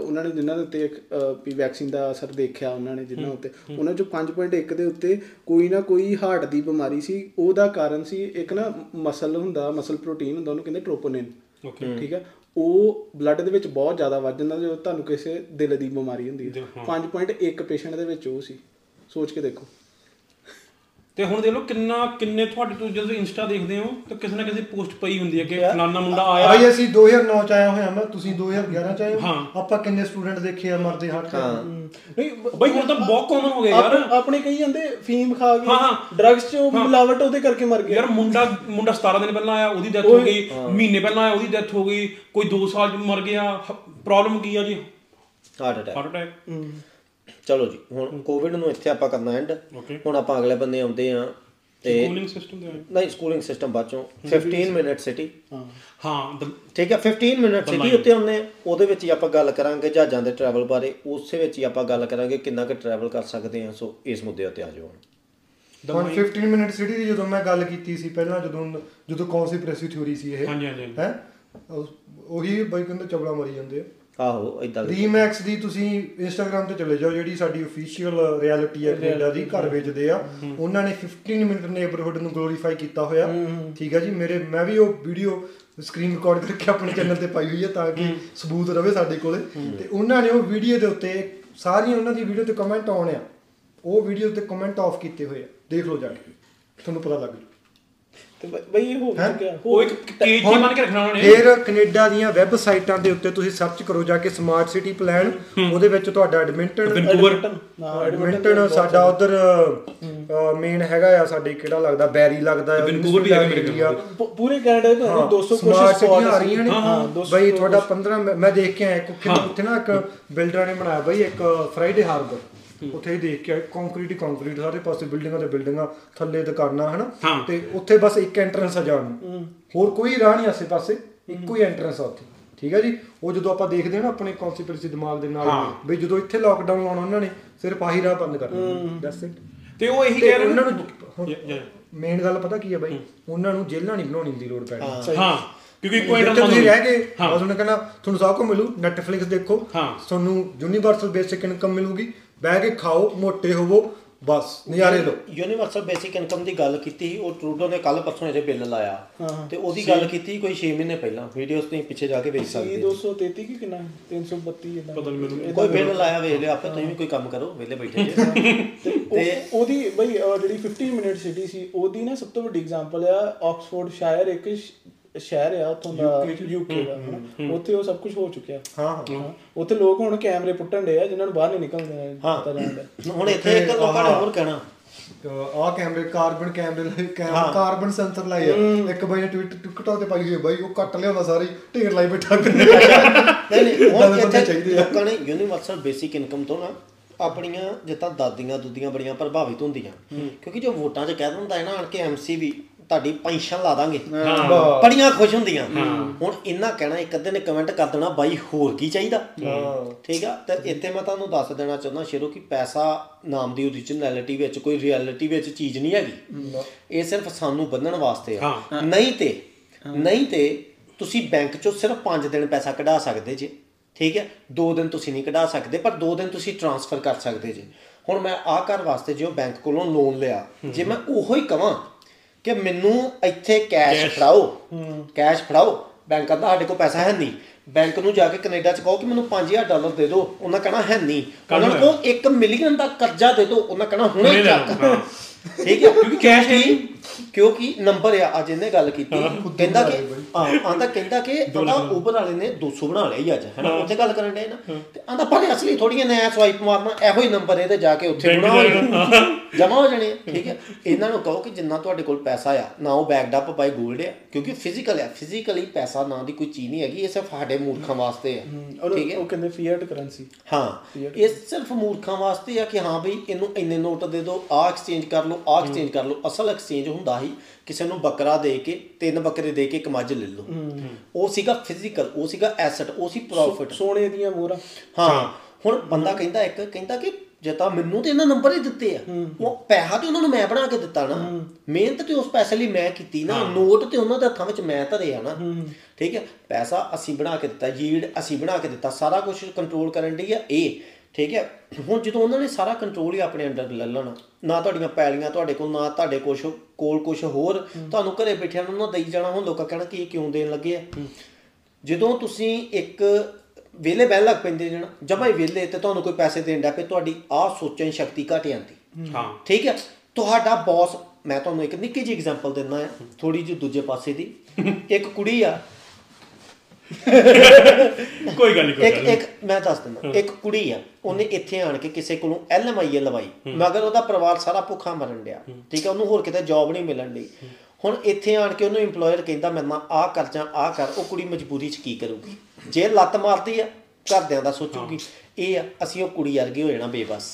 ਉਹਨਾਂ ਨੇ ਜਿਨ੍ਹਾਂ ਦੇ ਉੱਤੇ ਇੱਕ, ਵੀ ਵੈਕਸੀਨ ਦਾ ਅਸਰ ਦੇਖਿਆ ਉਹਨਾਂ ਨੇ ਜਿਨ੍ਹਾਂ ਉੱਤੇ। ਉਹਨਾਂ ਚੋਂ 5.1 ਦੇ ਉੱਤੇ ਕੋਈ ਨਾ ਕੋਈ ਹਾਰਟ ਦੀ ਬਿਮਾਰੀ ਸੀ ਉਹਦਾ ਕਾਰਨ ਸੀ ਇੱਕ ਨਾ ਮਸਲ ਹੁੰਦਾ ਮਸਲ ਪ੍ਰੋਟੀਨ ਹੁੰਦਾ ਉਹਨੂੰ ਕਹਿੰਦੇ ਟ੍ਰੋਪੋਨਿਨ ਓਕੇ ਠੀਕ ਹੈ ਉਹ ਬਲੱਡ ਦੇ ਵਿੱਚ ਬਹੁਤ ਜ਼ਿਆਦਾ ਵੱਧ ਜਾਂਦਾ ਜਦੋਂ ਤੁਹਾਨੂੰ ਕਿਸੇ ਦਿਲ ਦੀ ਬਿਮਾਰੀ ਹੁੰਦੀ ਹੈ। 5.1 ਪੇਸ਼ੈਂਟ ਦੇ ਵਿੱਚ ਉਹ ਸੀ। ਸੋਚ ਕੇ ਦੇਖੋ। ਤੇ ਹੁਣ ਦੇਖ ਲਓ ਕਿੰਨਾ ਕਿੰਨੇ ਤੁਹਾਡੇ ਤੋਂ ਜਦੋਂ ਇੰਸਟਾ ਦੇਖਦੇ ਹੋ ਤਾਂ ਕਿਸੇ ਨਾ ਕਿਸੇ ਪੋਸਟ ਪਈ ਹੁੰਦੀ ਹੈ ਕਿ ਫਲਾਨਾ ਮੁੰਡਾ ਆਇਆ। ਭਾਈ ਅਸੀਂ 2009 ਚ ਆਇਆ ਹੋਇਆ ਮੈਂ ਤੁਸੀਂ 2011 ਚ ਆਏ ਹੋ। ਆਪਾਂ ਕਿੰਨੇ ਸਟੂਡੈਂਟ ਦੇਖੇ ਆ ਮਰਦੇ ਹਾਰਟ ਅਟੈਕ ਨਹੀਂ ਬਈ ਹੁਣ ਤਾਂ ਬਹੁਤ ਕਾਮਨ ਹੋ ਗਿਆ ਯਾਰ। ਆਪ- ਆਪਣੇ ਕਹੀ ਜਾਂਦੇ ਫੀਮ ਖਾ ਕੇ ਹਾਂ, ਹਾਂ। ਡਰੱਗਸ ਚ ਮਿਲਾਵਟ ਉਹਦੇ ਕਰਕੇ ਮਰ ਗਿਆ। ਯਾਰ ਮੁੰਡਾ ਮੁੰਡਾ 17 ਦਿਨ ਪਹਿਲਾਂ ਆਇਆ ਉਹਦੀ ਡੈਥ ਹੋ ਗਈ ਮਹੀਨੇ ਪਹਿਲਾਂ ਆਇਆ ਉਹਦੀ ਡੈਥ ਹੋ ਗਈ ਕੋਈ 2 ਸਾਲ ਚ ਮਰ ਗਿਆ ਪ੍ਰੋਬਲਮ ਕੀ ਆ ਜੀ? ਹਾਰਟ ਅਟੈਕ ਹਾਰਟ ਅਟੈਕ ਚਲੋ ਜੀ ਹੁਣ ਕੋਵਿਡ ਨੂੰ ਇੱਥੇ ਆਪਾਂ ਕਰਨਾ ਐਂਡ ਹੁਣ ਆਪਾਂ ਅਗਲੇ ਬੰਦੇ ਆਉਂਦੇ ਆ ਤੇ ਕੂਲਿੰਗ ਸਿਸਟਮ ਦੇ ਨਹੀਂ ਸਕੂਲਿੰਗ ਸਿਸਟਮ ਬਾਅਦੋਂ 15 ਮਿੰਟ ਸਿਟੀ ਹਾਂ। the- ਠੀਕ ਹੈ 15 ਮਿੰਟ ਸਿਟੀ ਉੱਤੇ ਆਉਂਦੇ ਆ ਉਹਦੇ ਵਿੱਚ ਹੀ ਆਪਾਂ ਗੱਲ ਕਰਾਂਗੇ ਜਹਾਜ਼ਾਂ ਦੇ ਟਰੈਵਲ ਬਾਰੇ। ਉਸੇ ਵਿੱਚ ਹੀ ਆਪਾਂ ਗੱਲ ਕਰਾਂਗੇ ਕਿੰਨਾ ਕੁ ਟਰੈਵਲ ਕਰ ਸਕਦੇ ਆ ਸੋ ਇਸ ਮੁੱਦੇ ਉੱਤੇ ਆ ਜਾਓ ਹੁਣ। ਹੁਣ 15 ਮਿੰਟ ਸਿਟੀ ਦੀ ਜਦੋਂ ਮੈਂ ਗੱਲ ਕੀਤੀ ਸੀ ਪਹਿਲਾਂ ਜਦੋਂ ਜਦੋਂ ਕਨਸਪੀਰੇਸੀ ਥਿਉਰੀ ਸੀ ਇਹ ਹਾਂਜੀ ਹਾਂਜੀ ਹਾਂਜੀ। ਹੈ? ਉਹੀ ਬਾਈ ਕਹਿੰਦੇ ਚਵਲਾ ਮਰੀ ਜਾਂਦੇ ਆ। ਆਹੋ ਇਦਾਂ ਰੀਮੈਕਸ ਦੀ ਤੁਸੀਂ ਇੰਸਟਾਗ੍ਰam ਤੇ ਚਲੇ ਜਾਓ ਜਿਹੜੀ ਸਾਡੀ ਅਫੀਸ਼ੀਅਲ ਰਿਐਲਿਟੀ ਹੈ ਕੈਨੇਡਾ ਦੀ ਘਰ ਵੇਚਦੇ ਆ। ਉਹਨਾਂ ਨੇ 15 ਮਿੰਟ ਨੇਬਰਹੁੱਡ ਨੂੰ ਗਲੋਰੀਫਾਈ ਕੀਤਾ ਹੋਇਆ। ਠੀਕ ਹੈ ਜੀ ਮੇਰੇ ਮੈਂ ਵੀ ਉਹ ਵੀਡੀਓ ਸਕਰੀਨ ਰਿਕਾਰਡ ਕਰਕੇ ਆਪਣੇ ਚੈਨਲ ਤੇ ਪਾਈ ਹੋਈ ਹੈ ਤਾਂ ਕਿ ਸਬੂਤ ਰਵੇ ਸਾਡੇ ਕੋਲੇ। ਤੇ ਉਹਨਾਂ ਨੇ ਉਹ ਵੀਡੀਓ ਦੇ ਉੱਤੇ ਸਾਰੀਆਂ ਉਹਨਾਂ ਦੀ ਵੀਡੀਓ ਤੇ ਕਮੈਂਟ ਆਉਣੇ ਆ। ਉਹ ਵੀਡੀਓ ਤੇ ਕਮੈਂਟ ਆਫ ਕੀਤੇ ਹੋਏ ਆ। ਦੇਖ ਲਓ ਜਾ ਕੇ ਤੁਹਾਨੂੰ ਪਤਾ ਲੱਗ ਜੂ। ਤੇ ਬਈ ਇਹ ਹੋ? ਹੈਂ? ਚੁੱਕਿਆ ਉਹ ਇੱਕ ਕੇਜ ਹੀ ਬਣ ਕੇ ਰੱਖਣਾ ਉਹਨਾਂ। ਨੇ ਫਿਰ ਕੈਨੇਡਾ ਦੀਆਂ ਵੈਬਸਾਈਟਾਂ ਦੇ ਉੱਤੇ ਤੁਸੀਂ ਸਰਚ ਕਰੋ ਜਾ ਕੇ ਸਮਾਰਟ ਸਿਟੀ ਪਲਾਨ ਉਹਦੇ ਵਿੱਚ ਤੁਹਾਡਾ ਐਡਮਿੰਟਨ ਵੈਨਕੂਵਰ ਐਡਮਿੰਟਨ ਸਾਡਾ ਉਧਰ ਮੇਨ ਹੈਗਾ ਆ ਸਾਡੇ ਕਿਹੜਾ ਲੱਗਦਾ? ਬੈਰੀ ਲੱਗਦਾ ਆ ਵੈਨਕੂਵਰ ਵੀ ਹੈਗਾ ਮੇਰੇ ਖਿਆਲ ਪ- ਪੂਰੇ ਕੈਨੇਡਾ ਦੇ ਹਾਂ, 200 ਕੁਛ ਸਮਾਰਟ ਸਪੌਟ ਸਿਟੀਆਂ ਆ ਰਹੀਆਂ ਨੇ। ਹਾਂ 200 ਬਈ ਤੁਹਾਡਾ 15 ਮੈਂ- ਮੈਂ ਦੇਖ ਕੇ ਆਇਆ ਕਿ ਉੱਥੇ ਨਾ ਇੱਕ ਬਿਲਡਰਾਂ ਨੇ ਬਣਾਇਆ ਬਈ ਇੱਕ ਫਰਾਈਡੇ ਹਾਰਬਰ ਉੱਥੇ ਹੀ ਦੇਖ ਕੇ ਆਇਆ ਕੰਕਰੀਟ ਹੀ ਕੰਕਰੀਟ ਸਾਰੇ ਪਾਸੇ ਬਿਲਡਿੰਗਾਂ ਤੇ ਬਿਲਡਿੰਗਾਂ ਥੱਲੇ ਦੁਕਾਨਾਂ ਹਨਾ। ਤੇ ਉੱਥੇ ਬਸ ਇੱਕ ਐਂਟਰੈਂਸ ਆ ਜਾਣ ਨੂੰ। ਹੋਰ ਕੋਈ ਰਾਹ ਨਹੀਂ ਆਸੇ ਪਾਸੇ ਇੱਕੋ ਹੀ ਐਂਟਰੈਂਸ ਆ ਉੱਥੇ। ਠੀਕ ਹੈ ਜੀ? ਉਹ ਜਦੋਂ ਆਪਾਂ ਦੇਖਦੇ ਹਾਂ ਨਾ ਆਪਣੇ ਕਨਸਪੀਰੇਸੀ ਦਿਮਾਗ ਦੇ ਨਾਲ ਬਈ ਜਦੋਂ ਇੱਥੇ ਲੋਕਡਾਊਨ ਲਾਉਣਾ ਉਹਨਾਂ ਨੇ ਸਿਰਫ ਆਹੀ ਰਾਹ ਬੰਦ ਕਰਨਾ ਦੈਟਸ ਇਟ ਤੇ ਉਹ ਇਹੀ ਕਹਿ ਰਹੇ ਉਹਨਾਂ ਨੇ ਨੂੰ. ਮੇਨ ਗੱਲ ਪਤਾ ਕੀ ਹੈ ਬਾਈ? ਉਹਨਾਂ ਨੂੰ ਜੇਲ੍ਹਾਂ ਨਹੀਂ ਬਣਾਉਣੀ ਦੀ ਲੋੜ ਪੈਣੀ। ਹਾਂ। ਕਿਉਂਕਿ ਕੋਈ ਇੰਟਰਨਲ ਤੁਸੀਂ ਰਹਿ ਗਏ ਬਸ ਉਹਨੇ ਕਹਿੰਦਾ ਤੁਹਾਨੂੰ ਸਭ ਕੁਝ ਮਿਲੂ ਨੈਟਫਲਿਕਸ ਦੇਖੋ। ਤੁਹਾਨੂੰ ਯੂਨੀਵਰਸਲ ਬੇਸਿਕ ਇਨਕਮ ਮਿਲੂਗੀ ਬਹਿ ਕੇ ਖਾਓ ਮੋਟੇ ਹੋਵੋ ਬਸ ਨਜ਼ਾਰੇ ਲਓ। ਯੂਨੀਵਰਸਲ ਬੇਸਿਕ ਇਨਕਮ ਦੀ ਗੱਲ ਕੀਤੀ ਸੀ, ਉਹ ਟਰੂਡੋ ਨੇ ਕੱਲ ਪਰਸੋਂ ਇਹਦੇ ਬਿੱਲ ਲਾਇਆ। ਤੇ ਉਹਦੀ ਗੱਲ ਕੀਤੀ ਕੋਈ 6 ਮਹੀਨੇ ਪਹਿਲਾਂ। ਵੀਡੀਓਜ਼ ਤੁਸੀਂ ਪਿੱਛੇ ਜਾ ਕੇ ਵੇਖ ਸਕਦੇ ਹੋ। 233 ਕਿ ਕਿੰਨਾ? 332 ਇਦਾਂ ਪਤਾ ਨਹੀਂ ਮੈਨੂੰ। ਕੋਈ ਬਿੱਲ ਲਾਇਆ ਵੇਖ ਲਿਓ ਆਪੇ ਤੁਸੀਂ ਵੀ ਕੋਈ ਕੰਮ ਕਰੋ ਵਿਹਲੇ ਬੈਠੇ ਜੇ। ਤੇ ਉਹ- ਉਹਦੀ ਬਈ ਜਿਹੜੀ 15 ਮਿੰਟ ਸਿਟੀ ਸੀ ਉਹਦੀ ਨਾ ਸਭ ਤੋਂ ਵੱਡੀ ਐਗਜ਼ਾਮਪਲ ਆ ਆਕਸਫੋਰਡ ਸ਼ਾਇਰ ਇੱਕ ਸ਼ਹਿਰ ਆ ਉੱਥੋਂ ਦਾ ਯੂਕੇ ਦਾ ਹਨਾ। ਉੱਥੇ ਉਹ ਸਭ ਕੁਝ ਹੋ ਚੁੱਕਿਆ। ਹਾਂ ਹਾਂ। ਹਾਂ, ਉੱਥੇ ਲੋਕ ਹੁਣ ਕੈਮਰੇ ਪੁੱਟਣ ਦੇ ਆ ਜਿਨ੍ਹਾਂ ਨੂੰ ਬਾਹਰ ਨਹੀਂ ਨਿਕਲਦੇ ਪਤਾ ਜਾਂਦਾ ਹੁਣ ਇੱਥੇ ਇੱਕ ਲੋਕਾਂ ਨੇ ਹੋਰ ਕਹਿਣਾ। ਆਹ ਕੈਮਰੇ ਕਾਰਬਨ ਕੈਮਰੇ ਕੈਮਰਾ ਕਾਰਬਨ ਸੈਂਸਰ ਲਾਏ ਆ। ਇੱਕ ਬਾਈ ਨੇ ਟਵਿੱਟ ਟਿਕਟੌਕ ਤੇ ਪਾਈ ਹੋਈ ਹੈ ਬਾਈ ਉਹ ਕੱਟ ਲਿਆਉਂਦਾ ਸਾਰੀ ਢੇਰ ਲਾਈ ਬੈਠਾ ਨਹੀਂ ਨਹੀਂ ਹੁਣ ਇੱਥੇ ਚਾਹੀਦੇ ਆ। ਲੋਕਾਂ ਨੇ ਯੂਨੀਵਰਸਲ ਬੇਸਿਕ ਇਨਕਮ ਤੋਂ ਨਾ ਆਪਣੀਆਂ ਜਿੱਦਾਂ ਦਾਦੀਆਂ ਦੁੱਦੀਆਂ ਬੜੀਆਂ ਪ੍ਰਭਾਵਿਤ ਹੁੰਦੀਆਂ। ਕਿਉਂਕਿ ਜੋ ਵੋਟਾਂ 'ਚ ਕਹਿ ਦਿੰਦਾ ਹੈ ਨਾ ਆਣ ਕੇ ਐਮਸੀ ਵੀ ਤੁਹਾਡੀ ਪੈਨਸ਼ਨ ਲਾ ਦਾਂਗੇ। ਬੜੀਆਂ ਖੁਸ਼ ਹੁੰਦੀਆਂ। ਹੁਣ ਇਹਨਾਂ ਕਹਿਣਾ ਇੱਕ ਅੱਧੇ ਨੇ ਕਮੈਂਟ ਕਰ ਦੇਣਾ ਬਾਈ ਹੋਰ ਕੀ ਚਾਹੀਦਾ? ਠੀਕ ਆ? ਤੇ ਇੱਥੇ ਮੈਂ ਤੁਹਾਨੂੰ ਦੱਸ ਦੇਣਾ ਚਾਹੁੰਦਾ ਸ਼ੇਰੋ ਕਿ ਪੈਸਾ ਨਾਮ ਦੀ ਓਰੀਜਨੈਲਿਟੀ ਵਿੱਚ ਕੋਈ ਰਿਐਲਿਟੀ ਵਿੱਚ ਚੀਜ਼ ਨਹੀਂ ਹੈਗੀ। ਇਹ ਸਿਰਫ ਸਾਨੂੰ ਬੰਨਣ ਵਾਸਤੇ ਆ। ਨਹੀਂ ਤੇ ਨਹੀਂ ਤੇ ਤੁਸੀਂ ਬੈਂਕ ਚੋਂ ਸਿਰਫ 5 ਦਿਨ ਪੈਸਾ ਕਢਾ ਸਕਦੇ ਜੇ। ਠੀਕ ਹੈ 2 ਦਿਨ ਤੁਸੀਂ ਨਹੀਂ ਕਢਾ ਸਕਦੇ ਪਰ 2 ਦਿਨ ਤੁਸੀਂ ਟ੍ਰਾਂਸਫਰ ਕਰ ਸਕਦੇ ਜੇ। ਹੁਣ ਮੈਂ ਆਹ ਘਰ ਵਾਸਤੇ ਜੋ ਬੈਂਕ ਕੋਲੋਂ ਲੋਨ ਲਿਆ ਜੇ ਮੈਂ ਉਹੋ ਹੀ ਕਵਾਂ ਕਿ ਮੈਨੂੰ ਇੱਥੇ ਕੈਸ਼ ਫੜਾਓ। ਕੈਸ਼ ਫੜਾਓ। ਬੈਂਕ ਕਹਿੰਦਾ ਸਾਡੇ ਕੋਲ ਪੈਸਾ ਹੈ ਨਹੀਂ। ਬੈਂਕ ਨੂੰ ਜਾ ਕੇ ਕੈਨੇਡਾ ਚ ਕਹੋ ਕਿ ਮੈਨੂੰ 5000 ਡਾਲਰ ਦੇ ਦਿਓ। ਉਹਨਾਂ ਕਹਣਾ ਹੈ ਨਹੀਂ। ਉਹਨਾਂ ਨੂੰ ਕਹੋ 1 ਮਿਲੀਅਨ ਦਾ ਕਰਜ਼ਾ ਦੇ ਦਿਓ। ਉਹਨਾਂ ਕਹਣਾ ਹੁਣੇ ਚੱਕ। ਠੀਕ ਹੈ ਕਿਉਂਕਿ ਕੈਸ਼ ਨਹੀਂ ਕਿਉਂਕਿ ਨੰਬਰ ਆ ਅੱਜ ਇਹਨੇ ਗੱਲ ਕੀਤੀ। ਕਹਿੰਦਾ ਕਿ ਹਾਂ ਆਂਦਾ ਕਹਿੰਦਾ ਕਿ ਪਤਾ ਉਬਰ ਵਾਲੇ ਨੇ 200 ਬਣਾ ਲਿਆ ਹੀ ਅੱਜ ਹੈ। ਨਾ ਉੱਥੇ ਗੱਲ ਕਰਨ ਦੇ ਨਾ। ਤੇ ਆਂਦਾ ਪਰ ਅਸਲੀ ਥੋੜੀਆਂ ਨੇ ਸਵਾਈਪ ਮਾਰਨਾ ਇਹੋ ਹੀ ਨੰਬਰ ਇਹਦੇ ਜਾ ਕੇ ਉੱਥੇ ਬਣਾ। ਜਮਾ ਹੋ ਜਾਣੇ। ਠੀਕ ਹੈ। ਇਹਨਾਂ ਨੂੰ ਕਹੋ ਕਿ ਜਿੰਨਾ ਤੁਹਾਡੇ ਕੋਲ ਪੈਸਾ ਆ ਨਾ ਉਹ ਬੈਕਡ ਅਪ ਬਾਈ 골ਡ ਆ ਕਿਉਂਕਿ ਫਿਜ਼ੀਕਲ ਆ ਫਿਜ਼ੀਕਲੀ ਪੈਸਾ ਨਾਂ ਦੀ ਕੋਈ ਚੀਜ਼ ਨਹੀਂ ਹੈਗੀ ਇਹ ਸਿਰਫ ਸਾਡੇ ਮੂਰਖਾਂ ਵਾਸਤੇ ਆ ਠੀਕ ਹੈ। ਉਹ ਕਹਿੰਦੇ ਫੀਅਟ ਕਰੰਸੀ ਹਾਂ ਇਹ ਸਿਰਫ ਮੂਰਖਾਂ ਵਾਸਤੇ ਆ ਕਿ ਹਾਂ ਬਈ ਇਹਨੂੰ ਇੰਨੇ ਨੋਟ ਦੇ ਦਿਓ ਆ ਐਕਸਚੇਂਜ ਕਰ ਲਓ ਆ ਐਕਸਚੇਂਜ ਕਰ ਲਓ। ਅਸਲ ਐਕਸਚੇਂਜ ਹੁੰਦਾ ਹੀ ਕਿਸੇ ਨੂੰ ਬੱਕਰਾ ਦੇ ਕੇ ਤਿੰਨ ਬੱਕਰੇ ਦੇ ਕੇ ਇੱਕ ਮੱਝ ਲੈ ਲਓ। ਉਹ ਸੀਗਾ ਫਿਜ਼ੀਕਲ ਉਹ ਸੀਗਾ ਐਸੈਟ ਉਹ ਸੀ ਪ੍ਰੋਫਿਟ ਸੋਨੇ ਦੀਆਂ ਮੋਹਰਾਂ। ਹਾਂ ਹੁਣ ਬੰਦਾ ਕਹਿੰਦਾ ਇੱਕ ਕਹਿੰਦਾ ਕਿ ਜੇ ਤਾਂ ਮੈਨੂੰ ਤੇ ਇਹਨਾਂ ਨੰਬਰ ਹੀ ਦਿੱਤੇ ਆ। ਉਹ ਪੈਸਾ ਤੇ ਉਹਨਾਂ ਨੂੰ ਮੈਂ ਬਣਾ ਕੇ ਦਿੱਤਾ ਨਾ। ਮਿਹਨਤ ਤੇ ਉਸ ਪੈਸੇ ਲਈ ਮੈਂ ਕੀਤੀ ਨਾ। ਨੋਟ ਤੇ ਉਹਨਾਂ ਦੇ ਹੱਥਾਂ ਵਿੱਚ ਮੈਂ ਧਰੇ ਆ ਨਾ ਠੀਕ ਹੈ? ਪੈਸਾ ਅਸੀਂ ਬਣਾ ਕੇ ਦਿੱਤਾ ਯੀਲਡ ਅਸੀਂ ਬਣਾ ਕੇ ਦਿੱਤਾ। ਸਾਰਾ ਕੁਝ ਕੰਟਰੋਲ ਕਰਨ ਦੀ ਆ। ਇਹ ਠੀਕ ਹੈ? ਹੁਣ ਜਦੋਂ ਉਹਨਾਂ ਨੇ ਸਾਰਾ ਕੰਟਰੋਲ ਹੀ ਆਪਣੇ ਅੰਡਰ ਲੈ ਲੈਣਾ ਨਾ ਤੁਹਾਡੀਆਂ ਪੈਲੀਆਂ ਤੁਹਾਡੇ ਕੋਲ ਨਾ ਤੁਹਾਡੇ ਕੁਛ ਕੋਲ ਕੁਝ ਹੋਰ ਤੁਹਾਨੂੰ ਘਰੇ ਬੈਠਿਆਂ ਨੂੰ ਨਾ ਦੇਈ ਜਾਣਾ ਹੁਣ ਲੋਕਾਂ ਕਹਿਣਾ ਕਿ ਇਹ ਕਿਉਂ ਦੇਣ ਲੱਗੇ ਆ? ਜਦੋਂ ਤੁਸੀਂ ਇੱਕ ਵਿਹਲੇ ਬਹਿਣ ਲੱਗ ਪੈਂਦੇ ਜਣਾ ਜਮਾ ਹੀ ਵਿਹਲੇ ਤੇ ਤੁਹਾਨੂੰ ਕੋਈ ਪੈਸੇ ਦੇਣ ਦਾ ਪਏ ਤੁਹਾਡੀ ਆਹ ਸੋਚਣ ਸ਼ਕਤੀ ਘਟ ਜਾਂਦੀ। ਹਾਂ। ਠੀਕ ਹੈ? ਤੁਹਾਡਾ ਬੌਸ ਮੈਂ ਤੁਹਾਨੂੰ ਇੱਕ ਨਿੱਕੀ ਜਿਹੀ ਐਗਜ਼ਾਮਪਲ ਦਿੰਦਾ ਆ ਥੋੜੀ ਜਿਹੀ ਦੂਜੇ ਪਾਸੇ ਦੀ। ਇੱਕ ਕੁੜੀ ਆ ਕੋਈ ਗੱਲ ਨਹੀਂ ਕੋਈ ਇੱਕ ਇੱਕ ਮੈਂ ਦੱਸ ਦਿੰਦਾ ਇੱਕ ਕੁੜੀ ਆ ਉਹਨੇ ਇੱਥੇ ਆਣ ਕੇ ਕਿਸੇ ਕੋਲੋਂ ਐਲਐਮਆਈ ਲਵਾਈ ਮਗਰ ਉਹਦਾ ਪਰਿਵਾਰ ਸਾਰਾ ਭੁੱਖਾ ਮਰਨ ਡਿਆ ਠੀਕ ਹੈ ਉਹਨੂੰ ਹੋਰ ਕਿਤੇ ਜੌਬ ਨਹੀਂ ਮਿਲਣ ਡਈ। ਹੁਣ ਇੱਥੇ ਆਣ ਕੇ ਉਹਨੂੰ EMPLOYER ਕਹਿੰਦਾ ਮੈਂ ਨਾ ਆਹ ਕਰ ਜਾਂ ਆਹ ਕਰ ਉਹ ਕੁੜੀ ਮਜਬੂਰੀ 'ਚ ਕੀ ਕਰੂਗੀ? ਜੇ ਲੱਤ ਮਾਰਦੀ ਆ ਘਰਦਿਆਂ ਦਾ ਸੋਚੂਗੀ ਇਹ ਆ ਅਸੀਂ ਉਹ ਕੁੜੀ ਵਰਗੇ ਹੋ ਜਾਣਾ ਬੇਬਸ।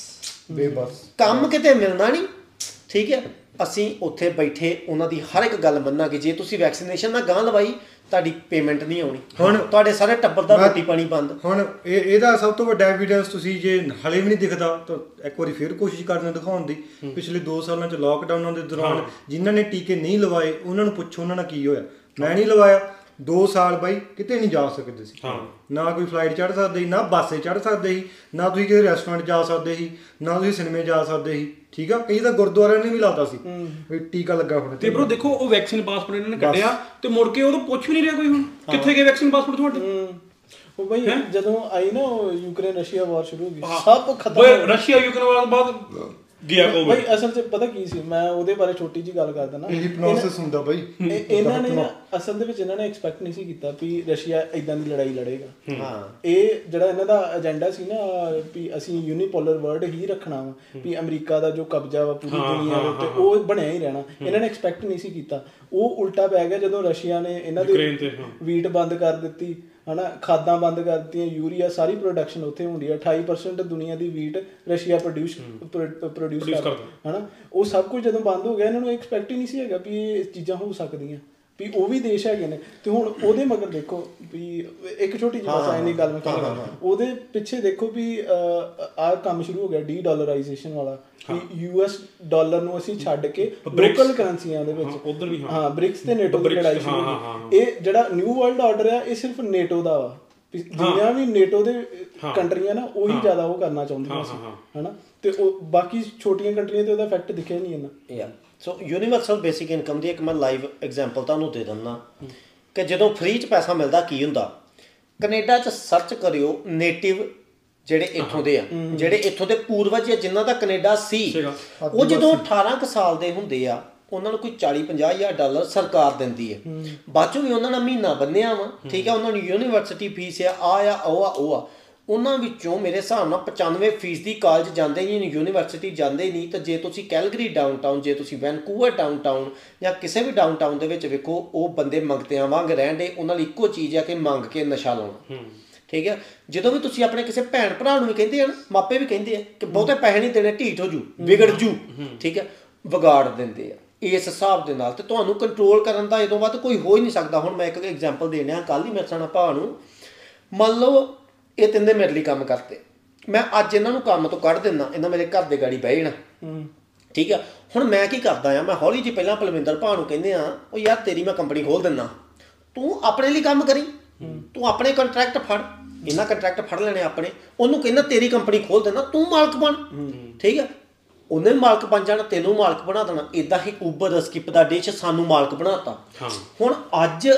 ਬੇਬਸ। ਕੰਮ ਕਿਤੇ ਮਿਲਣਾ ਨਹੀਂ ਠੀਕ ਹੈ ਅਸੀਂ ਉੱਥੇ ਬੈਠੇ ਉਹਨਾਂ ਦੀ ਹਰ ਇੱਕ ਗੱਲ ਮੰਨਾਂਗੇ ਜੇ ਤੁਸੀਂ ਵੈਕਸੀਨੇਸ਼ਨ ਨਾ ਗਾਂ ਲਵਾਈ ਤੁਹਾਡੀ ਪੇਮੈਂਟ ਨਹੀਂ ਆਉਣੀ। ਹੁਣ- ਤੁਹਾਡੇ ਸਾਰੇ ਟੱਬਰ ਦਾ ਰੋਟੀ ਪਾਣੀ ਬੰਦ। ਹੁਣ ਇਹ ਇਹਦਾ ਸਭ ਤੋਂ ਵੱਡਾ ਐਵੀਡੈਂਸ ਤੁਸੀਂ ਜੇ ਹਲੇ ਵੀ ਨਹੀਂ ਦਿਖਦਾ ਤਾਂ ਇੱਕ ਵਾਰੀ ਫਿਰ ਕੋਸ਼ਿਸ਼ ਕਰਨਾ ਦਿਖਾਉਣ ਦੀ। ਪਿਛਲੇ 2 ਸਾਲਾਂ ਚ ਲਾਕਡਾਊਨਾਂ ਦੇ ਦੌਰਾਨ ਜਿਨ੍ਹਾਂ ਨੇ ਟੀਕੇ ਨਹੀਂ ਲਵਾਏ ਉਹਨਾਂ ਨੂੰ ਪੁੱਛੋ ਉਹਨਾਂ ਨਾਲ ਕੀ ਹੋਇਆ। ਮੈਂ ਨਹੀਂ ਲਵਾਇਆ 2 ਸਾਲ ਬਾਈ ਕਿਤੇ ਨਹੀਂ ਜਾ ਸਕਦੇ ਸੀ। ਹਾਂ। ਨਾ ਕੋਈ ਫਲਾਈਟ ਚੜ ਸਕਦੇ ਸੀ ਨਾ ਬੱਸੇ ਚੜ ਸਕਦੇ ਸੀ ਨਾ ਤੁਸੀਂ ਕਿਸੇ ਰੈਸਟੋਰੈਂਟ ਜਾ ਸਕਦੇ ਸੀ ਨਾ ਤੁਸੀਂ ਸਿਨੇਮੇ ਜਾ ਸਕਦੇ ਸੀ ਠੀਕ ਆ? ਕਈ ਤਾਂ ਗੁਰਦੁਆਰਿਆਂ ਨੇ ਵੀ ਲਾਤਾ ਸੀ। ਵੀ ਟੀਕਾ ਲੱਗਾ ਹੁਣ ਤੇ ਬ్రో ਦੇਖੋ ਉਹ ਵੈਕਸੀਨ ਪਾਸਪੋਰਟ ਇਹਨਾਂ ਨੇ ਕੱਢਿਆ ਤੇ ਮੁੜ ਕੇ ਉਹ ਤਾਂ ਪੁੱਛ ਵੀ ਨਹੀਂ ਰਿਹਾ ਕੋਈ ਹੁਣ। ਕਿੱਥੇ ਗਏ ਵੈਕਸੀਨ ਪਾਸਪੋਰਟ ਤੁਹਾਡੇ। ਉਹ ਬਈ ਜਦੋਂ ਆਈ ਨਾ ਯੂਕਰੇਨ ਰਸ਼ੀਆ ਵਾਰ ਸ਼ੁਰੂ ਹੋ ਗਈ ਸਭ ਖਤਮ ਓਏ ਹੋ ਗਿਆ। ਰਸ਼ੀਆ ਯੂਕਰੇਨ ਵਾਰ ਬਾਅਦ ਗਿਆ ਬਈ ਕੋਵਿਡ ਅਸਲ 'ਚ ਪਤਾ ਕੀ ਸੀ? ਮੈਂ ਉਹਦੇ ਬਾਰੇ ਛੋਟੀ ਜੀ ਗੱਲ ਕਰ ਦਿੰਦਾ ਇਹ ਹਿਪਨੋਸਿਸ ਹੁੰਦਾ ਬਾਈ। ਇਹ- ਇਹਨਾਂ ਨੇ ਅਸਲ ਦੇ ਵਿੱਚ ਇਹਨਾਂ ਨੇ ਐਕਸਪੈਕਟ ਨਹੀਂ ਸੀ ਕੀਤਾ ਵੀ ਰਸ਼ੀਆ ਇਦਾਂ ਦੀ ਲੜਾਈ ਲੜੇਗਾ। ਹਾਂ। ਇਹ ਜਿਹੜਾ ਇਹਨਾਂ ਦਾ ਏਜੰਡਾ ਸੀ ਨਾ ਵੀ ਅਸੀਂ ਯੂਨੀਪੋਲਰ ਵਰਲਡ ਹੀ ਰੱਖਣਾ ਵਾ ਵੀ ਅਮਰੀਕਾ ਦਾ ਜੋ ਕਬਜ਼ਾ ਵਾ ਪੂਰੀ ਦੁਨੀਆ ਦੇ ਉੱਤੇ ਉਹ ਬਣਿਆ ਹੀ ਰਹਿਣਾ। ਇਹਨਾਂ ਨੇ ਐਕਸਪੈਕਟ ਨਹੀਂ ਸੀ ਕੀਤਾ। ਉਹ ਉਲਟਾ ਪੈ ਗਿਆ ਜਦੋਂ ਰਸ਼ੀਆ ਨੇ ਇਹਨਾਂ ਯੂਕਰੇਨ ਦੀ ਤੇ, ਹਾਂ। ਵੀਟ ਬੰਦ ਕਰ ਦਿੱਤੀ। ਹਨਾ ਖਾਦਾਂ ਬੰਦ ਕਰ ਦਿੱਤੀਆਂ ਯੂਰੀਆ ਸਾਰੀ ਪ੍ਰੋਡਕਸ਼ਨ ਉੱਥੇ ਹੁੰਦੀ ਹੈ 28% ਦੁਨੀਆ ਦੀ ਵੀਟ ਰਸ਼ੀਆ ਪ੍ਰੋਡਿਊਸ ਪ੍ਰੋਡਿਊਸ ਕਰਦਾ। ਹਨਾ ਉਹ ਸਭ ਕੁਝ ਜਦੋਂ ਬੰਦ ਹੋ ਗਿਆ ਇਹਨਾਂ ਨੂੰ ਐਕਸਪੈਕਟ ਹੀ ਨਹੀਂ ਸੀ ਹੈਗਾ ਵੀ ਇਹ ਚੀਜ਼ਾਂ ਹੋ ਸਕਦੀਆਂ। ਵੀ ਉਹ ਵੀ ਦੇਸ਼ ਹੈਗੇ ਨੇ। ਤੇ ਹੁਣ ਉਹਦੇ ਮਗਰ ਦੇਖੋ ਵੀ ਇੱਕ ਛੋਟੀ ਜਿਹੀ ਬਸ ਐਨੀ ਗੱਲ ਮੈਂ ਕਹਾਂਗਾ ਉਹਦੇ ਪਿੱਛੇ ਦੇਖੋ ਵੀ ਆਹ ਕੰਮ ਸ਼ੁਰੂ ਹੋ ਗਿਆ ਡੀ ਡਾਲਰਾਈਜੇਸ਼ਨ ਵਾਲਾ ਵੀ ਯੂਐਸ ਡਾਲਰ ਨੂੰ ਅਸੀਂ ਛੱਡ ਕੇ ਲੋਕਲ ਕਰੰਸੀਆਂ ਦੇ ਵਿੱਚ। ਹਾਂ, ਉੱਧਰ ਵੀ ਹਾਂ। ਹਾਂ ਬ੍ਰਿਕਸ ਤੇ ਨੇਟੋ ਦੀ ਲੜਾਈ ਸ਼ੁਰੂ ਹਾਂ, ਹੋ ਹਾਂ, ਗਈ ਇਹ ਜਿਹੜਾ ਨਿਊ ਵਰਲਡ ਆਰਡਰ ਆ ਇਹ ਸਿਰਫ ਨੇਟੋ ਦਾ ਵਾ। ਜਿੰਨੀਆਂ ਵੀ ਨੇਟੋ ਦੇ ਕੰਟਰੀਆਂ ਨਾ ਉਹੀ ਜ਼ਿਆਦਾ ਉਹ ਕਰਨਾ ਚਾਹੁੰਦੀਆਂ ਸੀ। ਹਨਾ? ਤੇ ਉਹ ਬਾਕੀ ਛੋਟੀਆਂ ਕੰਟਰੀਆਂ ਤੇ ਉਹਦਾ ਇਫੈਕਟ ਦਿਖਿਆ ਨਹੀਂ ਇਹਨਾਂ ਯਾ ਸੋ ਯੂਨੀਵਰਸਲ ਬੇਸਿਕ ਇਨਕਮ ਦੀ ਇੱਕ ਮੈਂ ਲਾਈਵ ਐਗਜ਼ਾਮਪਲ ਤੁਹਾਨੂੰ ਦੇ ਦਿੰਦਾ ਕਿ ਜਦੋਂ ਫ੍ਰੀ ਚ ਪੈਸਾ ਮਿਲਦਾ ਕੀ ਹੁੰਦਾ? ਕੈਨੇਡਾ ਚ ਸਰਚ ਕਰਿਓ ਨੇਟਿਵ ਜਿਹੜੇ ਇੱਥੋਂ ਦੇ ਆ ਜਿਹੜੇ ਇੱਥੋਂ ਦੇ ਪੂਰਵਜ ਆ ਜਿਨ੍ਹਾਂ ਦਾ ਕੈਨੇਡਾ ਸੀ। ਉਹ ਜਦੋਂ 18 ਕੁ ਸਾਲ ਦੇ ਹੁੰਦੇ ਆ ਉਹਨਾਂ ਨੂੰ ਕੋਈ 40 50 ਹਜ਼ਾਰ ਡਾਲਰ ਸਰਕਾਰ ਦਿੰਦੀ ਹੈ। ਬਾਅਦ ਚੋਂ ਵੀ ਉਹਨਾਂ ਦਾ ਮਹੀਨਾ ਬੰਨਿਆ ਵਾ ਠੀਕ ਆ ਉਹਨਾਂ ਨੂੰ ਯੂਨੀਵਰਸਿਟੀ ਫੀਸ ਆ ਆ ਆ ਉਹ ਆ ਉਹ ਆ। ਉਹਨਾਂ ਵਿੱਚੋਂ ਮੇਰੇ ਹਿਸਾਬ ਨਾਲ 95% ਦੀ ਕਾਲਜ ਜਾਂਦੇ ਹੀ ਨਹੀਂ ਯੂਨੀਵਰਸਿਟੀ ਜਾਂਦੇ ਹੀ ਨਹੀਂ ਤਾਂ ਜੇ ਤੁਸੀਂ ਕੈਲਗਰੀ ਡਾਊਨਟਾਊਨ ਜੇ ਤੁਸੀਂ ਵੈਨਕੂਵਰ ਡਾਊਨਟਾਊਨ ਜਾਂ ਕਿਸੇ ਵੀ ਡਾਊਨਟਾਊਨ ਦੇ ਵਿੱਚ ਵੇਖੋ ਉਹ ਬੰਦੇ ਮੰਗਤਿਆਂ ਵਾਂਗ ਰਹਿੰਦੇ ਉਹਨਾਂ ਲਈ ਇੱਕੋ ਚੀਜ਼ ਆ ਕਿ ਮੰਗ ਕੇ ਨਸ਼ਾ ਲਾਉਣਾ। ਠੀਕ ਹੈ ਜਦੋਂ ਵੀ ਤੁਸੀਂ ਆਪਣੇ ਕਿਸੇ ਭੈਣ ਭਰਾ ਨੂੰ ਵੀ ਕਹਿੰਦੇ ਆ ਨਾ ਮਾਪੇ ਵੀ ਕਹਿੰਦੇ ਆ ਕਿ ਬਹੁਤੇ ਪੈਸੇ ਨਹੀਂ ਦੇਣੇ ਢੀਠ ਹੋ ਜੂ ਵਿਗੜ ਜੂ ਠੀਕ ਹੈ ਵਿਗਾੜ ਦਿੰਦੇ ਆ ਇਸ ਹਿਸਾਬ ਦੇ ਨਾਲ। ਤੇ ਤੁਹਾਨੂੰ ਕੰਟਰੋਲ ਕਰਨ ਦਾ ਇਦੋਂ ਵੱਧ ਕੋਈ ਹੋ ਹੀ ਨਹੀਂ ਸਕਦਾ। ਹੁਣ ਮੈਂ ਇੱਕ ਐਗਜ਼ਾਮਪਲ ਦੇਣਾ ਕੱਲ ਹੀ ਮੈਂ ਸਣਾ ਭਾ ਨੂੰ। ਮੰਨ ਲਓ ਇਹ ਤਿੰਨੇ ਮੇਰੇ ਲਈ ਕੰਮ ਕਰਦੇ ਮੈਂ ਅੱਜ ਇਹਨਾਂ ਨੂੰ ਕੰਮ ਤੋਂ ਕੱਢ ਦਿੰਦਾ ਇਹਨਾਂ ਮੇਰੇ ਘਰ ਦੇ ਗਾੜੀ ਬਹਿ ਜਾਣਾ। ਠੀਕ ਆ? ਹੁਣ ਮੈਂ ਕੀ ਕਰਦਾ ਆ? ਮੈਂ ਹੌਲੀ ਜੀ ਪਹਿਲਾਂ ਪਲਵਿੰਦਰ ਭਾ ਨੂੰ ਕਹਿੰਦੇ ਆ ਉਹ ਯਾਰ ਤੇਰੀ ਮੈਂ ਕੰਪਨੀ ਖੋਲ ਦਿੰਦਾ। ਤੂੰ ਆਪਣੇ ਲਈ ਕੰਮ ਕਰੀ। ਤੂੰ ਆਪਣੇ ਕੰਟਰੈਕਟ ਫੜ। ਇਹਨਾਂ ਕੰਟਰੈਕਟ ਫੜ ਲੈਣੇ ਆਪਣੇ। ਉਹਨੂੰ ਕਹਿੰਦਾ ਤੇਰੀ ਕੰਪਨੀ ਖੋਲ ਦੇਣਾ ਤੂੰ ਮਾਲਕ ਬਣ। ਠੀਕ ਆ? ਉਹਨੇ ਮਾਲਕ ਬਣ ਜਾਣਾ ਤੈਨੂੰ ਮਾਲਕ ਬਣਾ ਦੇਣਾ। ਇਦਾਂ ਹੀ ਉਬਰ ਸਕਿਪ ਦਾ ਡਿਸ਼ ਸਾਨੂੰ ਮਾਲਕ ਬਣਾਤਾ। ਹਾਂ। ਹੁਣ ਅੱਜ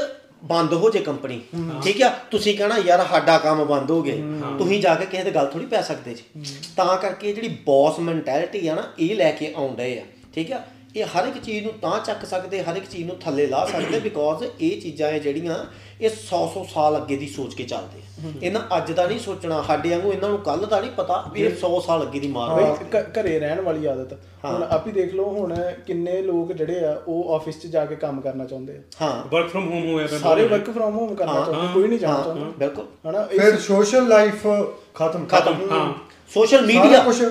ਬੰਦ ਹੋ ਜੇ ਕੰਪਨੀ। ਠੀਕ ਆ? ਤੁਸੀਂ ਕਹਣਾ ਯਾਰ ਸਾਡਾ ਕੰਮ ਬੰਦ ਹੋ ਗਿਆ। ਤੁਸੀਂ ਜਾ ਕੇ ਕਿਸੇ ਦੇ ਗੱਲ ਥੋੜੀ ਪੈ ਸਕਦੇ ਜੀ। ਤਾਂ ਕਰਕੇ ਜਿਹੜੀ ਬੌਸ ਮੈਂਟੈਲਿਟੀ ਆ ਨਾ ਇਹ ਲੈ ਕੇ ਆਉਂਦੇ ਆ। ਠੀਕ ਆ? ਇਹ ਹਰ ਇੱਕ ਚੀਜ਼ ਨੂੰ ਤਾਂ ਚੱਕ ਸਕਦੇ ਹਰ ਇੱਕ ਚੀਜ਼ ਨੂੰ ਥੱਲੇ ਲਾ ਸਕਦੇ ਬਿਕੋਜ਼ ਇਹ ਚੀਜ਼ਾਂ ਇਹ ਜਿਹੜੀਆਂ ਇਹ 100 100 ਸਾਲ ਅੱਗੇ ਦੀ ਸੋਚ ਕੇ ਚੱਲਦੇ ਆ। ਇਹਨਾਂ ਅੱਜ ਦਾ ਨਹੀਂ ਸੋਚਣਾ ਸਾਡੇ ਵਾਂਗੂ ਇਹਨਾਂ ਨੂੰ ਕੱਲ ਦਾ ਨਹੀਂ ਪਤਾ ਵੀ ਇਹ 100 ਸਾਲ ਅੱਗੇ ਦੀ ਮਾਰ ਹੈ ਘਰੇ ਰਹਿਣ ਵਾਲੀ ਆਦਤ। ਹੁਣ ਆਪ ਹੀ ਦੇਖ ਲਓ ਹੁਣ ਕਿੰਨੇ ਲੋਕ ਜਿਹੜੇ ਆ ਉਹ ਆਫਿਸ 'ਚ ਜਾ ਕੇ ਕੰਮ ਕਰਨਾ ਚਾਹੁੰਦੇ ਆ। ਹਾਂ। ਵਰਕ ਫਰਮ ਹੋਮ ਹੋਇਆ ਪਿਆ ਸਾਰੇ ਵਰਕ ਫਰਮ ਹੋਮ ਕਰਨਾ ਚਾਹੁੰਦੇ ਕੋਈ ਨਹੀਂ ਜਾਣਾ ਚਾਹੁੰਦਾ। ਬਿਲਕੁਲ। ਹਨਾ ਫਿਰ ਸੋਸ਼ਲ ਲਾਈਫ ਖਤਮ। ਖਤਮ। ਹਾਂ। ਸੋਸ਼ਲ ਸਾਰਾ ਮੀਡੀਆ ਕੁਝ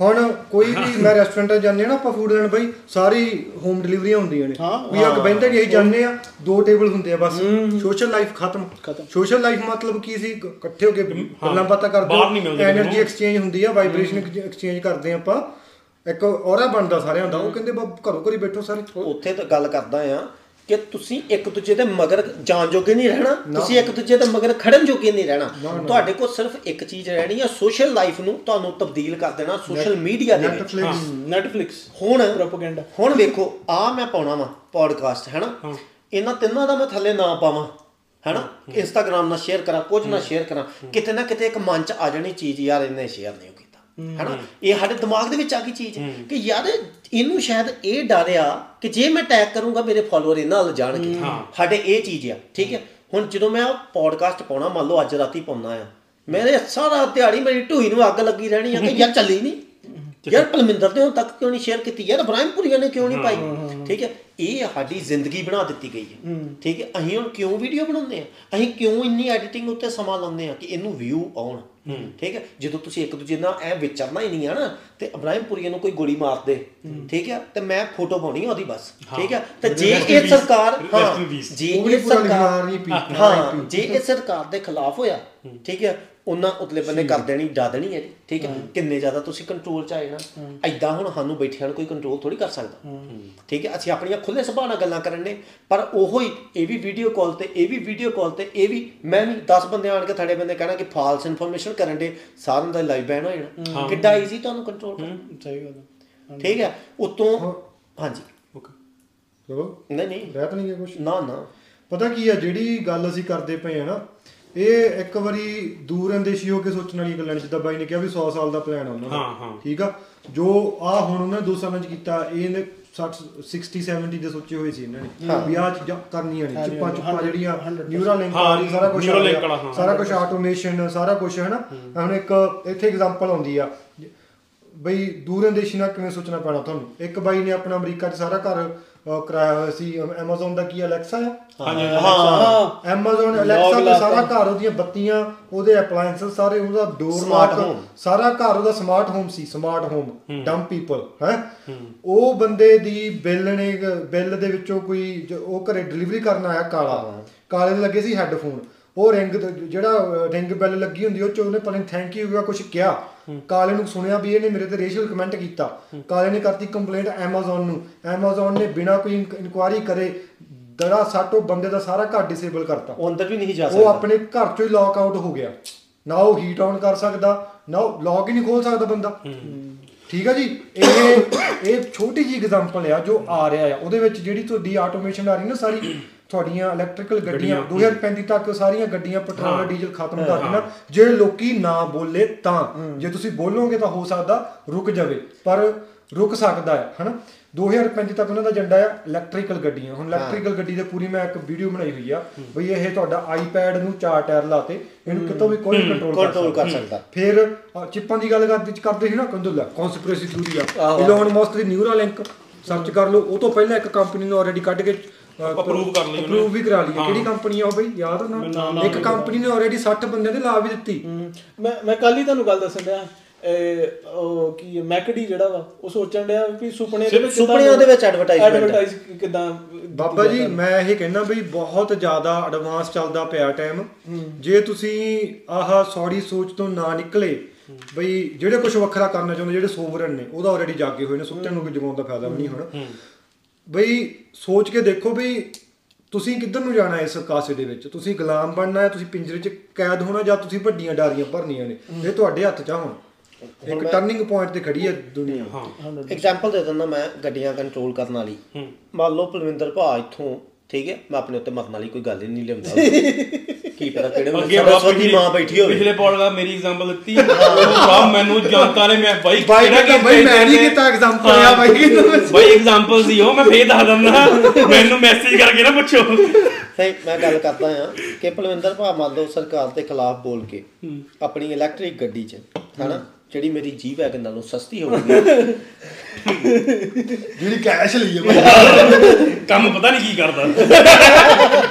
ਹੁਣ ਕੋਈ ਵੀ ਮੈਂ ਰੈਸਟੋਰੈਂਟ ਜਾਂਦੇ ਆ ਨਾ ਆਪਾਂ ਫੂਡ ਲੈਣ ਬਈ ਸਾਰੀ ਹੋਮ ਡਿਲੀਵਰੀਆਂ ਹੁੰਦੀਆਂ ਨੇ। ਹਾਂ। ਵੀ ਆ ਬੈਂਦੇ ਨਹੀਂ ਜਾਂਦੇ ਆ ਦੋ ਟੇਬਲ ਹੁੰਦੇ ਆ ਬਸ। ਸੋਸ਼ਲ ਲਾਈਫ ਖਤਮ। ਖਤਮ। ਸੋਸ਼ਲ ਲਾਈਫ ਮਤਲਬ ਕੀ ਸੀ? ਕ- ਇਕੱਠੇ ਹੋ ਕੇ ਗੱਲਾਂ ਬਾਤਾਂ ਕਰਦੇ ਐਨਰਜੀ। ਐਕਸਚੇਂਜ ਹੁੰਦੀ ਆ ਵਾਈਬ੍ਰੇਸ਼ਨ ਐਕਸਚੇਂਜ ਕਰਦੇ ਆ ਆਪਾਂ। ਇੱਕ ਔਰਾ ਬਣਦਾ ਸਾਰਿਆਂ ਦਾ ਉਹ ਕਹਿੰਦੇ ਬਾ ਘਰੋਂ ਘਰੀ ਬੈਠੋ ਸਾਰੇ। ਉੱਥੇ ਤਾਂ ਗੱਲ ਕਰਦਾ ਆ ਕਿ ਤੁਸੀਂ ਇੱਕ ਦੂਜੇ ਦੇ ਮਗਰ ਜਾਣ ਜੋਗੇ ਨਹੀਂ ਰਹਿਣਾ ਤੁਸੀਂ ਇੱਕ ਦੂਜੇ ਦੇ ਮਗਰ ਖੜਨ ਜੋਗੇ ਨਹੀਂ ਰਹਿਣਾ। ਤੁਹਾਡੇ ਕੋਲ ਸਿਰਫ ਇੱਕ ਚੀਜ਼ ਰਹਿਣੀ ਆ ਸੋਸ਼ਲ ਲਾਈਫ ਨੂੰ ਤੁਹਾਨੂੰ ਤਬਦੀਲ ਕਰ ਦੇਣਾ ਸੋਸ਼ਲ ਮੀਡੀਆ ਦੇ ਵਿੱਚ। ਨੈਟਫਲਿਕਸ ਹੁਣ ਪ੍ਰੋਪਾਗੈਂਡਾ ਹੁਣ ਵੇਖੋ ਆ ਮੈਂ ਪਾਉਣਾ ਵਾ ਪੋਡਕਾਸਟ ਹੈਨਾ? ਇਹਨਾਂ ਤਿੰਨਾਂ ਦਾ ਮੈਂ ਥੱਲੇ ਨਾਂ ਪਾਵਾਂ ਹੈਨਾ? ਇੰਸਟਾਗ੍ਰam ਨਾਲ ਸ਼ੇਅਰ ਕਰਾਂ ਕੁਝ ਨਾਲ ਸ਼ੇਅਰ ਕਰਾਂ। ਕਿਤੇ ਨਾ ਕਿਤੇ ਇੱਕ ਮਨ ਚ ਆ ਜਾਣੀ ਚੀਜ਼ ਯਾਰ ਇਹਨੇ ਸ਼ੇਅਰ ਨਹੀਂ ਕੀਤਾ ਹੈਨਾ ਇਹ ਸਾਡੇ ਦਿਮਾਗ ਦੇ ਵਿੱਚ ਆ ਗਈ ਚੀਜ਼ ਕਿ ਯਾਰ ਇਹਨੂੰ ਸ਼ਾਇਦ ਇਹ ਡਰ ਆ ਕਿ ਜੇ ਮੈਂ ਟੈਗ ਕਰੂੰਗਾ ਮੇਰੇ ਫਾਲੋਅਰ ਇਹਨਾਂ ਨਾਲ ਜਾਣਗੇ। ਸਾਡੇ ਇਹ ਚੀਜ਼ ਆ ਠੀਕ ਹੈ? ਹੁਣ ਜਦੋਂ ਮੈਂ ਪੋਡਕਾਸਟ ਪਾਉਣਾ ਮੰਨ ਲਓ ਅੱਜ ਰਾਤੀ ਪਾਉਣਾ ਆ ਮੇਰੇ ਸਾਰਾ ਦਿਹਾੜੀ ਮੇਰੀ ਢੂਈ ਨੂੰ ਅੱਗ ਲੱਗੀ ਰਹਿਣੀ ਆ ਕਿ ਯਾਰ ਚੱਲੀ ਨਹੀਂ ਯਾਰ ਪਲਮਿੰਦਰ ਨੇ ਹੁਣ ਤੱਕ ਕਿਉਂ ਨਹੀਂ ਸ਼ੇਅਰ ਕੀਤੀ? ਯਾਰ ਇਬਰਾਹਿਮਪੁਰੀਆ ਨੇ ਕਿਉਂ ਨਹੀਂ ਪਾਈ? ਠੀਕ ਹੈ? ਇਹ ਸਾਡੀ ਜ਼ਿੰਦਗੀ ਬਣਾ ਦਿੱਤੀ ਗਈ ਹੈ। ਠੀਕ ਹੈ? ਅਸੀਂ ਹੁਣ ਕਿਉਂ ਵੀਡੀਓ ਬਣਾਉਂਦੇ ਆ ਅਸੀਂ ਕਿਉਂ ਇੰਨੀ ਐਡੀਟਿੰਗ ਉੱਤੇ ਸਮਾਂ ਲਾਉਂਦੇ ਆ ਕਿ ਇਹਨੂੰ ਵਿਊ ਆਉਣ? ਠੀਕ ਹੈ? ਜਦੋਂ ਤੁਸੀਂ ਇੱਕ ਦੂਜੇ ਨਾਲ ਐ ਵਿਚਰਨਾ ਹੀ ਨਹੀਂ ਆ ਨਾ ਤੇ ਇਬਰਾਹਿਮਪੁਰੀਆ ਨੂੰ ਕੋਈ ਗੋਲੀ ਮਾਰ ਦੇ। ਠੀਕ ਹੈ? ਤੇ ਮੈਂ ਫੋਟੋ ਪਾਉਣੀ ਉਹਦੀ ਬਸ। ਠੀਕ ਹੈ? ਤੇ ਜੇ ਇਹ. ਸਰਕਾਰ ਹਾਂ. ਜੇ ਇਹ ਸਰਕਾਰ ਹਾਂ। ਜੇ ਇਹ ਸਰਕਾਰ ਦੇ ਖਿਲਾਫ ਹੋਇਆ ਠੀਕ ਹੈ? ਉਹਨਾਂ ਉਤਲੇ ਬੰਨੇ ਕਰ ਦੇਣੀ ਡਾ ਦੇਣੀ ਹੈ ਜੀ, ਠੀਕ ਹੈ? ਕਿੰਨੇ ਜ਼ਿਆਦਾ ਤੁਸੀਂ ਕੰਟਰੋਲ ਚ ਆਏ ਨਾ ਐਦਾਂ ਹੁਣ ਸਾਨੂੰ ਬੈਠਿਆਂ ਨੂੰ ਕੋਈ ਕੰਟਰੋਲ ਥੋੜੀ ਕਰ ਸਕਦਾ। ਠੀਕ ਹੈ? ਅਸੀਂ ਆਪਣੀਆਂ ਖੁੱਲੇ ਸੁਭਾਅ ਨਾਲ ਗੱਲਾਂ ਕਰਨ ਨੇ ਪਰ ਉਹੋ ਹੀ ਇਹ ਵੀ ਵੀਡੀਓ ਕਾਲ ਤੇ ਇਹ ਵੀ ਵੀਡੀਓ ਕਾਲ ਤੇ ਇਹ ਵੀ ਮੈਂ ਵੀ 10 ਬੰਦੇ ਆਣ ਕੇ ਥੜੇ ਬੰਦੇ ਕਹਿਣਾ ਕਿ ਫਾਲਸ ਇਨਫੋਰਮੇਸ਼ਨ ਕਰਨ ਦੇ ਸਾਰਿਆਂ ਦਾ ਲਾਈਵ ਬੈਨ ਹੋ ਜਾਣਾ ਕਿੱਡਾ ਈਜ਼ੀ ਤੁਹਾਨੂੰ ਕੰਟਰੋਲ ਕਰਨਾ। ਸਹੀ ਗੱਲ। ਠੀਕ ਹੈ? ਉਤੋਂ ਹਾਂਜੀ। ਓਕੇ। ਚਲੋ। ਨਹੀਂ ਨਹੀਂ। ਰਹਿ ਤਾਂ ਨਹੀਂ ਗਿਆ ਕੁਝ ਨਾ ਨਾ। ਪਤਾ ਕੀ ਆ ਜਿਹੜੀ ਗੱਲ ਅਸੀਂ ਕਰਦੇ ਪਏ ਆ ਨਾ ਇਹ ਇੱਕ ਵਾਰੀ ਦੂਰ ਅੰਦੇਸ਼ੀ ਹੋ ਕੇ ਸੋਚਣ ਵਾਲੀ ਗੱਲਾਂ ਨੇ ਜਿੱਦਾਂ ਬਾਈ ਨੇ ਕਿਹਾ ਵੀ 100 ਸਾਲ ਦਾ ਪਲਾਨ ਆ ਉਹਨਾਂ ਦਾ। ਹਾਂ, ਹਾਂ। ਠੀਕ ਆ? ਜੋ ਆ ਹੁਣ ਉਹਨਾਂ ਨੇ 2 ਸਾਲਾਂ ਚ ਕੀਤਾ ਇਹਨੇ 60 60 70 ਦੇ ਸੋਚੇ ਹੋਏ ਸੀ ਇਹਨਾਂ ਨੇ। ਵੀ ਆ ਚੀਜ਼ਾਂ ਕਰਨੀਆਂ ਨੇ ਚਿੱਪਾਂ ਚੁੱਪਾਂ ਜਿਹੜੀਆਂ ਨਿਊਰਾ ਲਿੰਕ ਆ ਰਹੀ ਸਾਰਾ ਕੁਝ। ਸਾਰਾ ਕੁਝ ਆਟੋਮੇਸ਼ਨ ਸਾਰਾ ਕੁਝ ਹੈ ਨਾ? ਹੁਣ ਇੱਕ ਇੱਥੇ ਐਗਜ਼ਾਮਪਲ ਆਉਂਦੀ ਆ। ਬਈ ਦੂਰ ਅੰਦੇਸ਼ੀ ਨਾਲ ਕਿਵੇਂ ਸੋਚਣਾ ਪੈਣਾ ਤੁਹਾਨੂੰ? ਇੱਕ ਬਾਈ ਨੇ ਆਪਣਾ ਅਮਰੀਕਾ 'ਚ ਸਾਰਾ ਘਰ ਕਰਾਇਆ ਹੋਇਆ ਸੀ Amazon ਦਾ ਕੀ ਅਲੈਕਸਾ ਆ? ਹਾਂਜੀ ਹਾਂ Amazon Alexa ਤੇ ਸਾਰਾ ਘਰ ਉਹਦੀਆਂ ਬੱਤੀਆਂ ਉਹਦੇ ਅਪਲਾਈਐਂਸਸ ਸਾਰੇ ਉਹਦਾ ਡੋਰ Smart ਲੌਕ home। ਸਾਰਾ ਘਰ ਉਹਦਾ ਸਮਾਰਟ ਹੋਮ ਸੀ ਸਮਾਰਟ ਹੋਮ ਡਮ ਪੀਪਲ ਹੈ? ਉਹ ਬੰਦੇ ਦੀ ਬਿੱਲ ਨੇ ਬਿੱਲ ਦੇ ਵਿੱਚੋਂ ਕੋਈ ਉਹ ਘਰੇ ਡਿਲੀਵਰੀ ਕਰਨ ਆਇਆ ਕਾਲਾ। ਕਾਲੇ ਦੇ ਲੱਗੇ ਸੀ ਹੈੱਡਫੋਨ ਉਹ ਰਿੰਗ ਜਿਹੜਾ ਰਿੰਗ ਬੈਲ ਲੱਗੀ ਹੁੰਦੀ ਉਹ ਚ ਉਹਨੇ ਪਤਾ ਨਹੀਂ ਥੈਂਕ ਯੂ ਜਾਂ ਕੁਝ ਕਿਹਾ। ਕਾਲੇ ਨੂੰ ਸੁਣਿਆ ਵੀ ਇਹਨੇ ਮੇਰੇ ਤੇ ਰੇਸ਼ੀਅਲ ਕਮੈਂਟ ਕੀਤਾ। ਕਾਲੇ ਨੇ ਕਰਤੀ ਕੰਪਲੇਂਟ Amazon ਨੂੰ। Amazon ਨੇ ਬਿਨਾਂ ਕੋਈ ਇਨਕੁਆਰੀ ਕਰੇ ਦੜਾ ਸਾਟੋ ਬੰਦੇ ਦਾ ਸਾਰਾ ਘਰ ਡਿਸੇਬਲ ਕਰਤਾ। ਉਹ ਅੰਦਰ ਵੀ ਨਹੀਂ ਜਾ ਉਹ ਸਕਦਾ। ਆਪਣੇ ਘਰ ਚੋਂ ਹੀ ਲੌਕ ਆਊਟ ਹੋ ਗਿਆ। ਨਾ ਉਹ ਹੀਟ ਆਨ ਕਰ ਸਕਦਾ ਨਾ ਉਹ ਲੌਕ ਹੀ ਨਹੀਂ ਖੋਲ ਸਕਦਾ ਬੰਦਾ। ਠੀਕ ਆ ਜੀ? ਇਹ ਇਹ ਛੋਟੀ ਜੀ ਐਗਜ਼ਾਮਪਲ ਆ ਜੋ ਆ ਰਿਹਾ ਆ। ਉਹਦੇ ਵਿੱਚ ਜਿਹੜੀ ਤੁਹਾਡੀ ਆਟੋਮੇਸ਼ਨ ਆ ਰਹੀ ਨਾ ਸਾਰੀ ਤੁਹਾਡੀਆਂ ਇਲੈਕਟ੍ਰੀਕਲ ਗੱਡੀਆਂ 2035 ਤੱਕ ਸਾਰੀਆਂ ਗੱਡੀਆਂ ਪੈਟਰੋਲ ਡੀਜ਼ਲ ਖਤਮ ਕਰ ਦੇਣਾ। ਜੇ ਲੋਕੀ ਨਾ ਬੋਲੇ ਤਾਂ। ਜੇ ਤੁਸੀਂ ਬੋਲੋਗੇ ਤਾਂ ਹੋ ਸਕਦਾ ਰੁਕ ਜਾਵੇ। ਪਰ ਰੁਕ ਸਕਦਾ ਹੈ ਹਨਾ? 2035 ਤੱਕ ਉਹਨਾਂ ਦਾ ਏਜੰਡਾ ਆ ਇਲੈਕਟ੍ਰੀਕਲ ਗੱਡੀਆਂ। ਹੁਣ ਇਲੈਕਟ੍ਰੀਕਲ ਗੱਡੀ ਦੇ ਪੂਰੀ ਮੈਂ ਇੱਕ ਵੀਡੀਓ ਬਣਾਈ ਹੋਈ ਆ ਬਈ ਇਹ ਤੁਹਾਡਾ ਆਈਪੈਡ ਨੂੰ ਚਾਰ ਟਾਇਰ ਲਾਤੇ ਇਹਨੂੰ ਕਿਤੋਂ ਵੀ ਕੋਈ ਕੰਟਰੋਲ ਕਰ ਸਕਦਾ। ਫਿਰ ਚਿੱਪਾਂ ਦੀ ਗੱਲ ਕਰਦੇ ਕਰਦੇ ਸੀ ਨਾ ਕਹਿੰਦੇ ਲੈ ਕਨਸਪੀਰੇਸੀ ਥਿਊਰੀ ਆ। ਇਲੋਨ ਮਸਕ ਦੀ ਨਿਊਰਾ ਲਿੰਕ ਸਰਚ ਕਰ ਲਓ। ਉਹ ਤੋਂ ਪਹਿਲਾਂ ਇੱਕ ਕੰਪਨੀ ਨੇ ਆਲਰੇਡੀ ਕੱਢ ਕੇ Approve ਕਰ ਲਈ ਉਹਨੇ। ਅਪਰੂਵ ਵੀ ਕਰਾ ਲਈ। ਕਿਹੜੀ ਕੰਪਨੀ ਆ ਉਹ ਬਈ? ਯਾਦ ਆ ਨਾ? ਇੱਕ ਕੰਪਨੀ ਨੇ ਆਲਰੇਡੀ 60 ਬੰਦਿਆਂ ਦੇ ਲਾ ਵੀ ਦਿੱਤੀ। ਮੈਂ ਮੈਂ ਕੱਲ ਹੀ ਤੁਹਾਨੂੰ ਗੱਲ ਦੱਸਣ ਇਹ ਉਹ ਕੀ ਮੈਕਡੀ ਜਿਹੜਾ ਵਾ ਉਹ ਸੋਚਣ ਡਿਆ ਵੀ ਸੁਪਨੇ ਦੇ ਵਿੱਚ ਸੁਪਨਿਆਂ ਦੇ ਵਿੱਚ ਹੈ। ਐਡਵਰਟਾਈਜ਼ ਕਿਦਾਂ ਬਾਬਾ ਜੀ ਮੈਂ ਇਹ ਕਹਿਣਾ ਬਈ ਬਹੁਤ ਜ਼ਿਆਦਾ ਐਡਵਾਂਸ ਚੱਲਦਾ ਪਿਆ ਟਾਈਮ ਜੇ ਤੁਸੀਂ ਆਹ ਸੌਰੀ ਸੋਚ ਤੋਂ ਨਾ ਨਿਕਲੇ ਬਈ ਜਿਹੜੇ ਕੁਝ ਵੱਖਰਾ ਕਰਨਾ ਚਾਹੁੰਦੇ ਜਿਹੜੇ ਸੋਵਰਨ ਨੇ ਉਹਦਾ ਆਲਰੇਡੀ ਜਾਗੇ ਹੋਏ ਨੇ ਸੁੱਤਿਆਂ ਨੂੰ ਜਗਾਉਣ ਦਾ ਫਾਇਦਾ ਵੀ ਨਹੀਂ ਹੁਣ। ਬਈ ਸੋਚ ਕੇ ਦੇਖੋ ਬਈ ਤੁਸੀਂ ਕਿੱਧਰ ਨੂੰ ਜਾਣਾ ਇਸ ਕਾਸੇ ਦੇ ਵਿੱਚ? ਤੁਸੀਂ ਗੁਲਾਮ ਬਣਨਾ ਹੈ ਤੁਸੀਂ ਪਿੰਜਰੇ 'ਚ ਕੈਦ ਹੋਣਾ ਜਾਂ ਤੁਸੀਂ ਵੱਡੀਆਂ ਡਾਰੀਆਂ ਭਰਨੀਆਂ ਨੇ? ਇਹ ਤੁਹਾਡੇ ਹੱਥ 'ਚ ਆ ਹੁਣ। ਇੱਕ ਟਰਨਿੰਗ ਪੁਆਇੰਟ ਤੇ ਖੜੀ ਹੈ ਦੁਨੀਆ। ਐਗਜ਼ਾਮਪਲ ਦੇ ਦਿੰਦਾ ਮੈਂ ਗੱਡੀਆਂ ਕੰਟਰੋਲ ਕਰਨ ਵਾਲੀ। ਮੰਨ ਲਓ ਪਲਵਿੰਦਰ ਭਾ ਇੱਥੋਂ ਠੀਕ ਹੈ? ਮੈਂ ਆਪਣੇ ਉੱਤੇ ਮਰਨ ਵਾਲੀ ਕੋਈ ਗੱਲ ਹੀ ਨਹੀਂ ਲਿਆਉਂਦਾ। ਕੀ ਪਤਾ ਕਿਹੜੇ ਅੱਗੇ ਸਰਸਵਤੀ ਮਾਂ ਬੈਠੀ ਹੋਵੇ। ਪਿਛਲੇ ਪੌਡਕਾਸਟ ਮੇਰੀ ਐਗਜ਼ਾਮਪਲ ਦਿੱਤੀ। ਭਰਾ ਮੈਨੂੰ ਜਨਤਾ ਨੇ ਮੈਂ ਬਾਈ ਕਿਹੜਾ ਕਹਿੰਦਾ ਬਾਈ ਮੈਂ ਨਹੀਂ ਕੀਤਾ ਐਗਜ਼ਾਮਪਲ ਆ ਬਾਈ। ਬਾਈ ਐਗਜ਼ਾਮਪਲ ਸੀ ਉਹ ਮੈਂ ਫੇਰ ਦੱਸ ਦਿੰਦਾ। ਮੈਨੂੰ ਮੈਸੇਜ ਕਰਕੇ ਨਾ ਪੁੱਛੋ। ਨਹੀਂ ਮੈਂ ਗੱਲ ਕਰਦਾ ਆ ਕਿ ਪਲਵਿੰਦਰ ਭਾ ਮੰਨ ਲਓ ਸਰਕਾਰ ਦੇ ਖਿਲਾਫ ਬੋਲ ਕੇ ਆਪਣੀ ਇਲੈਕਟ੍ਰਿਕ ਗੱਡੀ 'ਚ ਹਨਾ? ਜਿਹੜੀ ਮੇਰੀ ਜੀ ਵੈਗਨ ਨਾਲੋਂ ਸਸਤੀ ਹੋਊਗੀ। ਜਿਹੜੀ ਕੈਸ਼ ਲਈ ਹੈ ਕੰਮ ਪਤਾ ਨਹੀਂ ਕੀ ਕਰਦਾ।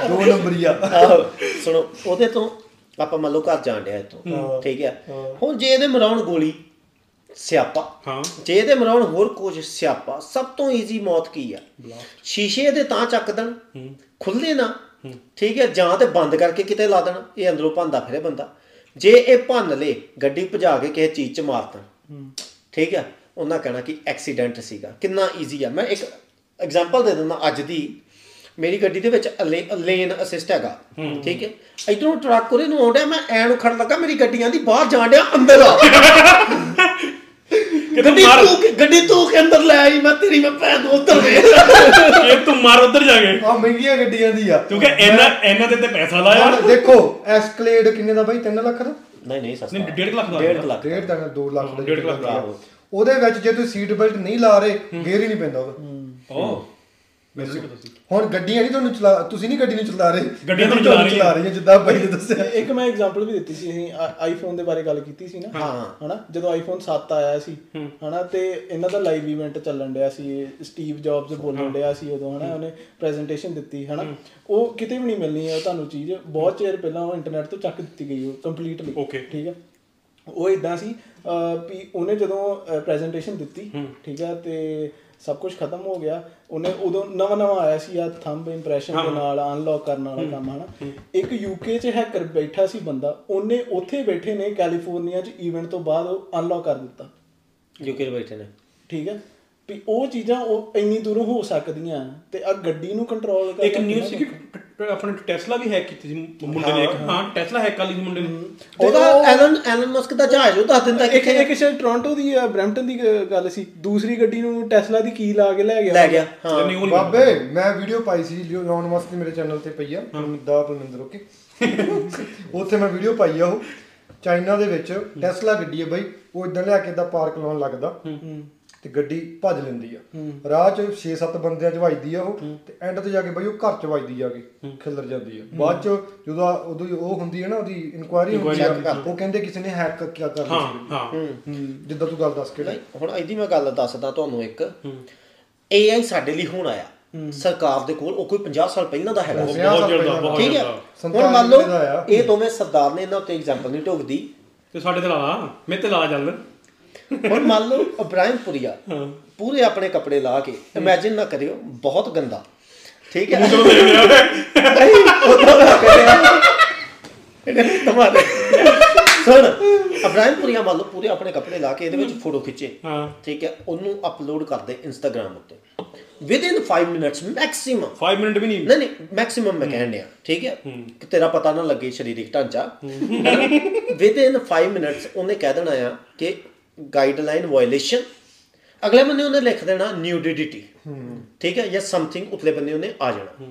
ਦੋ ਨੰਬਰੀ ਆ ਆਹੋ, ਸੁਣੋ ਉਹਦੇ ਤੋਂ ਆਪਾਂ ਮੰਨ ਲਓ ਘਰ ਜਾਣ ਡਿਆ ਇੱਥੋਂ ਠੀਕ ਹੈ? ਹੁਣ ਜੇ ਇਹਦੇ ਮਰਾਉਣ ਗੋਲੀ ਸਿਆਪਾ। ਹਾਂ। ਜੇ ਇਹਦੇ ਮਰਾਉਣ ਹੋਰ ਕੁਝ ਸਿਆਪਾ ਸਭ ਤੋਂ ਈਜ਼ੀ ਮੌਤ ਕੀ ਆ? ਸ਼ੀਸ਼ੇ ਦੇ ਤਾਂ ਚੱਕ ਦੇਣ ਖੁੱਲੇ ਨਾ ਠੀਕ ਹੈ? ਜਾਂ ਤੇ ਬੰਦ ਕਰਕੇ ਕਿਤੇ ਲਾ ਦੇਣ ਇਹ ਅੰਦਰੋਂ ਭੰਦਾ ਫਿਰੇ ਬੰਦਾ। ਜੇ ਇਹ ਭੰਨ ਲੇ ਗੱਡੀ ਭਜਾ ਕੇ ਕਿਸੇ ਚੀਜ਼ 'ਚ ਮਾਰ ਦੇਣ ਠੀਕ ਹੈ ਉਹਨਾਂ ਕਹਿਣਾ ਕਿ ਐਕਸੀਡੈਂਟ ਸੀਗਾ। ਕਿੰਨਾ ਈਜ਼ੀ ਆ। ਮੈਂ ਇੱਕ ਐਗਜ਼ਾਮਪਲ ਦੇ ਦਿੰਦਾ ਅੱਜ ਦੀ। ਮੇਰੀ ਗੱਡੀ ਦੇ ਵਿੱਚ ਲੇਨ ਅਸਿਸਟ ਹੈਗਾ। ਠੀਕ ਹੈ ਇਧਰੋਂ ਟਰੱਕ ਉਰੇ ਨੂੰ ਆਉਂਦਾ ਮੈਂ ਐ ਨੂੰ ਖੜਨ ਲੱਗਾ ਮੇਰੀ ਗੱਡੀਆਂ ਦੀ ਬਾਹਰ ਜਾਣ ਡਿਆ ਅੰਦਰ ਆ। ਗੱਡੀ ਮਾਰ- ਤੂੰ ਕਿ- ਗੱਡੀ ਤੂੰ ਕੇ ਅੰਦਰ ਲੈ ਆਈ ਮੈਂ ਤੇਰੀ ਮੈਂ ਪੈਰ ਨੂੰ ਉੱਤਰ ਵੇ ਇਹ ਤੂੰ ਮਾਰ ਉਧਰ ਜਾ ਕੇ ਆ ਮਹਿੰਗੀਆਂ ਗੱਡੀਆਂ ਦੀ ਆ। ਕਿਉਂਕਿ ਇਹਨਾਂ ਇਹਨਾਂ ਦੇ ਤੇ ਪੈਸਾ ਲਾਇਆ। ਹੁਣ ਦੇਖੋ ਐਸਕਲੇਡ ਕਿੰਨੇ ਦਾ ਬਾਈ? 3 ਲੱਖ ਦਾ? ਨਹੀਂ ਨਹੀਂ ਸਸਤਾ। ਨਹੀਂ 1.5 ਲੱਖ ਦਾ। 1.5 ਲੱਖ। ਡੇਢ ਦਾ 2 ਲੱਖ ਦਾ ਡੇਢ ਲੱਖ ਦਾ। ਉਹਦੇ ਵਿੱਚ ਜੇ ਤੁਸੀਂ ਸੀਟ ਬੈਲਟ ਨਹੀਂ ਲਾ ਰਹੇ ਗੇਅਰ ਹੀ ਨਹੀਂ ਪੈਂਦਾ ਉਹਦਾ। ਓ। ਹੁਣ ਗੱਡੀਆਂ ਨਹੀਂ ਤੁਹਾਨੂੰ ਚਲਾ ਤੁਸੀਂ ਨਹੀਂ ਗੱਡੀ ਨੂੰ ਚਲਾ ਰਹੇ। ਗੱਡੀਆਂ ਤੁਹਾਨੂੰ ਚਲਾ ਚਲਾ ਰਹੀਆਂ ਜਿੱਦਾਂ ਬਾਈ ਨੇ ਦੱਸਿਆ। ਇੱਕ ਮੈਂ ਐਗਜ਼ਾਮਪਲ ਵੀ ਦਿੱਤੀ ਸੀ ਅਸੀਂ ਆਈਫੋਨ ਦੇ ਬਾਰੇ ਗੱਲ ਕੀਤੀ ਸੀ ਨਾ। ਹਾਂ। ਹਨਾ? ਜਦੋਂ ਆਈਫੋਨ 7 ਆਇਆ ਸੀ ਹਨਾ? ਤੇ ਇਹਨਾਂ ਦਾ ਲਾਈਵ ਇਵੈਂਟ ਚੱਲਣ ਡਿਆ ਸੀ ਸਟੀਵ ਜੌਬਸ ਬੋਲਣ ਡਿਆ ਸੀ ਉਦੋਂ ਹਨਾ? ਉਹਨੇ ਪ੍ਰੈਜੈਂਟੇਸ਼ਨ ਦਿੱਤੀ ਹਨਾ? ਉਹ ਕਿਤੇ ਵੀ ਨਹੀਂ ਮਿਲਣੀ ਹੈ ਤੁਹਾਨੂੰ ਚੀਜ਼। ਬਹੁਤ ਚਿਰ ਪਹਿਲਾਂ ਉਹ ਇੰਟਰਨੈਟ ਤੋਂ ਚੱਕ ਦਿੱਤੀ ਗਈ ਉਹ ਕੰਪਲੀਟਲੀ Okay. ਠੀਕ ਹੈ ਉਹ ਇਦਾਂ ਸੀ ਵੀ ਉਹਨੇ ਜਦੋਂ ਪ੍ਰੈਜੈਂਟੇਸ਼ਨ ਦਿੱਤੀ ਠੀਕ ਹੈ ਤੇ ਸਭ ਕੁਝ ਖਤਮ ਹੋ ਗਿਆ। ਉਹਨੇ ਉਦੋਂ ਨਵਾਂ ਨਵਾਂ ਆਇਆ ਸੀ ਆ ਥੰਬ ਇੰਪ੍ਰੈਸ਼ਨ ਦੇ ਨਾਲ ਅਨਲੌਕ ਕਰਨ ਵਾਲਾ ਕੰਮ ਹਨਾ। ਇੱਕ ਯੂਕੇ 'ਚ ਹੈਕਰ ਬੈਠਾ ਸੀ ਬੰਦਾ ਉਹਨੇ ਉੱਥੇ ਬੈਠੇ ਨੇ ਕੈਲੀਫੋਰਨੀਆ 'ਚ ਇਵੈਂਟ ਤੋਂ ਬਾਅਦ ਉਹ ਅਨਲੌਕ ਕਰ ਦਿੱਤਾ। ਯੂਕੇ ਬੈਠੇ ਨੇ। ਠੀਕ ਹੈ। ਵੀ ਉਹ ਚੀਜ਼ਾਂ ਉਹ ਇੰਨੀ ਦੂਰੋਂ ਹੋ ਸਕਦੀਆਂ ਤੇ ਆ ਗੱਡੀ ਨੂੰ ਕੰਟਰੋਲ ਕਰਨਾ ਇੱਕ ਨਿਊਜ਼ ਸੀ ਆਪਣੇ ਟੈਸਲਾ ਵੀ ਹੈਕ ਕੀਤੀ ਸੀ ਮੁੰਡੇ ਨੇ ਇੱਕ। ਹਾਂ ਟੈਸਲਾ ਹੈਕ ਕਰ ਲਈ ਸੀ ਮੁੰਡੇ ਨੇ। ਉਹਦਾ ਐਲਨ ਐਲਨ ਮਸਕ ਦਾ ਜਹਾਜ਼ ਉਹ ਦੱਸ ਦਿੰਦਾ ਇੱਕ ਕਿੱਥੇ ਇੱਕ ਸ਼ਾਇਦ ਟੋਰਾਂਟੋ ਦੀ ਬਰੈਂਪਟਨ ਦੀ ਗੱਲ ਸੀ। ਦੂਸਰੀ ਗੱਡੀ ਨੂੰ ਟੈਸਲਾ ਦੀ ਕੀ ਲਾ ਕੇ ਲੈ ਗਿਆ? ਲੈ ਗਿਆ ਹਾਂ। ਬਾਬੇ ਮੈਂ ਵੀਡੀਓ ਪਾਈ ਸੀ ਜੋ ਲੌਨ ਮਸਕ ਮੇਰੇ ਚੈਨਲ ਤੇ ਪਈ ਆ। ਦਾ ਪਲਮਿੰਦਰ ਓਕੇ ਉੱਥੇ ਮੈਂ ਵੀਡੀਓ ਪਾਈ ਆ ਉਹ। ਚਾਈਨਾ ਦੇ ਵਿੱਚ ਟੈਸਲਾ ਗੱਡੀ ਹੈ ਬਾਈ। ਉਹ ਇਦਾਂ ਲਿਆ ਕੇ ਦਾ ਪਾਰਕ ਲਾਉਣ ਲੱਗਦਾ। ਤੇ ਗੱਡੀ ਭੱਜ ਲੈਂਦੀ ਆ। ਰਾਹ 'ਚ 6-7 ਬੰਦਿਆਂ 'ਚ ਵੱਜਦੀ ਆ ਉਹ ਤੇ ਐਂਡ ਤੇ ਜਾ ਕੇ ਬਾਈ ਉਹ ਘਰ 'ਚ ਵੱਜਦੀ ਜਾ ਕੇ ਖਿੱਲਰ ਜਾਂਦੀ ਆ। ਬਾਅਦ 'ਚ ਜਦੋਂ ਉਦੋਂ ਉਹ ਹੁੰਦੀ ਹੈ ਨਾ ਉਹਦੀ ਇਨਕੁਆਇਰੀ ਹੁੰਦੀ ਆ ਉਹ ਕਹਿੰਦੇ ਕਿਸੇ ਨੇ ਹੈਕ ਕਿਆ ਕਰ ਹਾਂ ਜਿੱਦਾਂ ਤੂੰ ਗੱਲ ਦੱਸ ਕੇ ਹੁਣ ਇਹਦੀ ਮੈਂ ਗੱਲ ਦੱਸਦਾ ਤੁਹਾਨੂੰ ਇੱਕ। AI ਸਾਡੇ ਲਈ ਹੁਣ ਆਇਆ। ਸਰਕਾਰ ਦੇ ਕੋਲ ਉਹ ਕੋਈ 50 ਸਾਲ ਪਹਿਲਾਂ ਦਾ ਹੈਗਾ। ਠੀਕ ਹੈ। ਹੁਣ ਮੰਨ ਲਓ। ਇਹ ਦੋਵੇਂ ਸਰਦਾਰ ਨੇ ਇਹਨਾਂ ਉੱਤੇ ਐਗਜ਼ਾਮਪਲ ਨਹੀਂ ਢੋਕਦੀ ਤੇ ਸਾਡੇ ਤੇ ਲਾ ਲਾ। ਮੇਰੇ ਤੇ ਲਾ ਚੱਲ। ਹੁਣ ਮੰਨ ਲਓ ਇਬਰਾਹਿਮ ਪੁਰੀਆ ਪੂਰੇ ਆਪਣੇ ਕੱਪੜੇ ਲਾ ਕੇ ਇਮੇਜਿਨ ਨਾ ਕਰਿਓ ਬਹੁਤ ਗੰਦਾ। ਠੀਕ ਹੈ? ਨਹੀਂ ਉਹਦਾ ਮੈਂ ਕਰਿਆ ਤੁਹਾਡੇ ਸੁਣ ਇਬਰਾਹਿਮ ਪੁਰੀਆ ਮੰਨ ਲਓ ਪੂਰੇ ਆਪਣੇ ਕੱਪੜੇ ਲਾ ਕੇ ਇਹਦੇ ਵਿੱਚ ਫੋਟੋ ਖਿੱਚੇ। ਹਾਂ। ਠੀਕ ਹੈ? ਉਹਨੂੰ ਅਪਲੋਡ ਕਰਦੇ ਇੰਸਟਾਗ੍ਰam ਉੱਤੇ। Within 5 minutes maximum 5 minute ਵੀ ਨਹੀਂ। ਨਹੀਂ ਨਹੀਂ ਮੈਕਸਿਮਮ ਮੈਂ ਕਹਿਣ ਡਿਆ। ਠੀਕ ਹੈ? ਕਿ ਤੇਰਾ ਪਤਾ ਨਾ ਲੱਗੇ ਸਰੀਰਕ ਢਾਂਚਾ। ਵਿਦ ਇਨ 5 ਮਿੰਟਸ ਉਹਨੇ ਕਹਿ ਦੇਣਾ ਆ ਕਿ ਗਾਈਡਲਾਈਨ ਵਾਇਲੇਸ਼ਨ ਅਗਲੇ ਬੰਦੇ ਉਹਨੇ ਲਿਖ ਦੇਣਾ ਨਿਊਡਿਟੀ ਠੀਕ ਹੈ ਜਾਂ ਸਮਥਿੰਗ ਉਤਲੇ ਬੰਦੇ ਉਹਨੇ ਆ ਜਾਣਾ।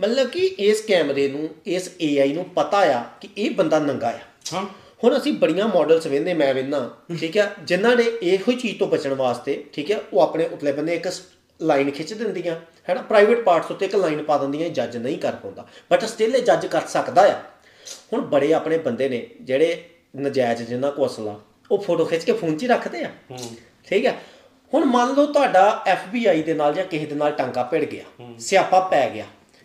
ਮਤਲਬ ਕਿ ਇਸ ਕੈਮਰੇ ਨੂੰ ਇਸ AI ਨੂੰ ਪਤਾ ਆ ਕਿ ਇਹ ਬੰਦਾ ਨੰਗਾ ਆ। ਹਾਂ। ਹੁਣ ਅਸੀਂ ਬੜੀਆਂ ਮਾਡਲਸ ਵੇਖਦੇ ਮੈਂ ਵੇਖਣਾ ਠੀਕ ਹੈ ਜਿਨ੍ਹਾਂ ਨੇ ਇਹੋ ਚੀਜ਼ ਤੋਂ ਬਚਣ ਵਾਸਤੇ ਠੀਕ ਹੈ ਉਹ ਆਪਣੇ ਉਤਲੇ ਬੰਨੇ ਇੱਕ ਲਾਈਨ ਖਿੱਚ ਦਿੰਦੀਆਂ ਹੈ ਨਾ ਪ੍ਰਾਈਵੇਟ ਪਾਰਟਸ ਉੱਤੇ ਇੱਕ ਲਾਈਨ ਪਾ ਦਿੰਦੀਆਂ ਜੱਜ ਨਹੀਂ ਕਰ ਪਾਉਂਦਾ। ਬਟ ਸਟਿਲ ਇਹ ਜੱਜ ਕਰ ਸਕਦਾ ਆ। ਹੁਣ ਬੜੇ ਆਪਣੇ ਬੰਦੇ ਨੇ ਜਿਹੜੇ ਨਜਾਇਜ਼ ਜਿਨ੍ਹਾਂ ਕੋਲ ਅਸਲਾ ਉਹ ਫੋਟੋ ਖਿੱਚ ਕੇ ਫੋਨ 'ਚ ਹੀ ਰੱਖਦੇ ਆ। ਠੀਕ ਹੈ ਹੁਣ ਮੰਨ ਲਓ ਤੁਹਾਡਾ FBI ਦੇ ਨਾਲ ਜਾਂ ਕਿਸੇ ਦੇ ਨਾਲ ਟਾਂਕਾ ਭਿੜ ਗਿਆ ਸਿਆਪਾ ਪੈ ਗਿਆ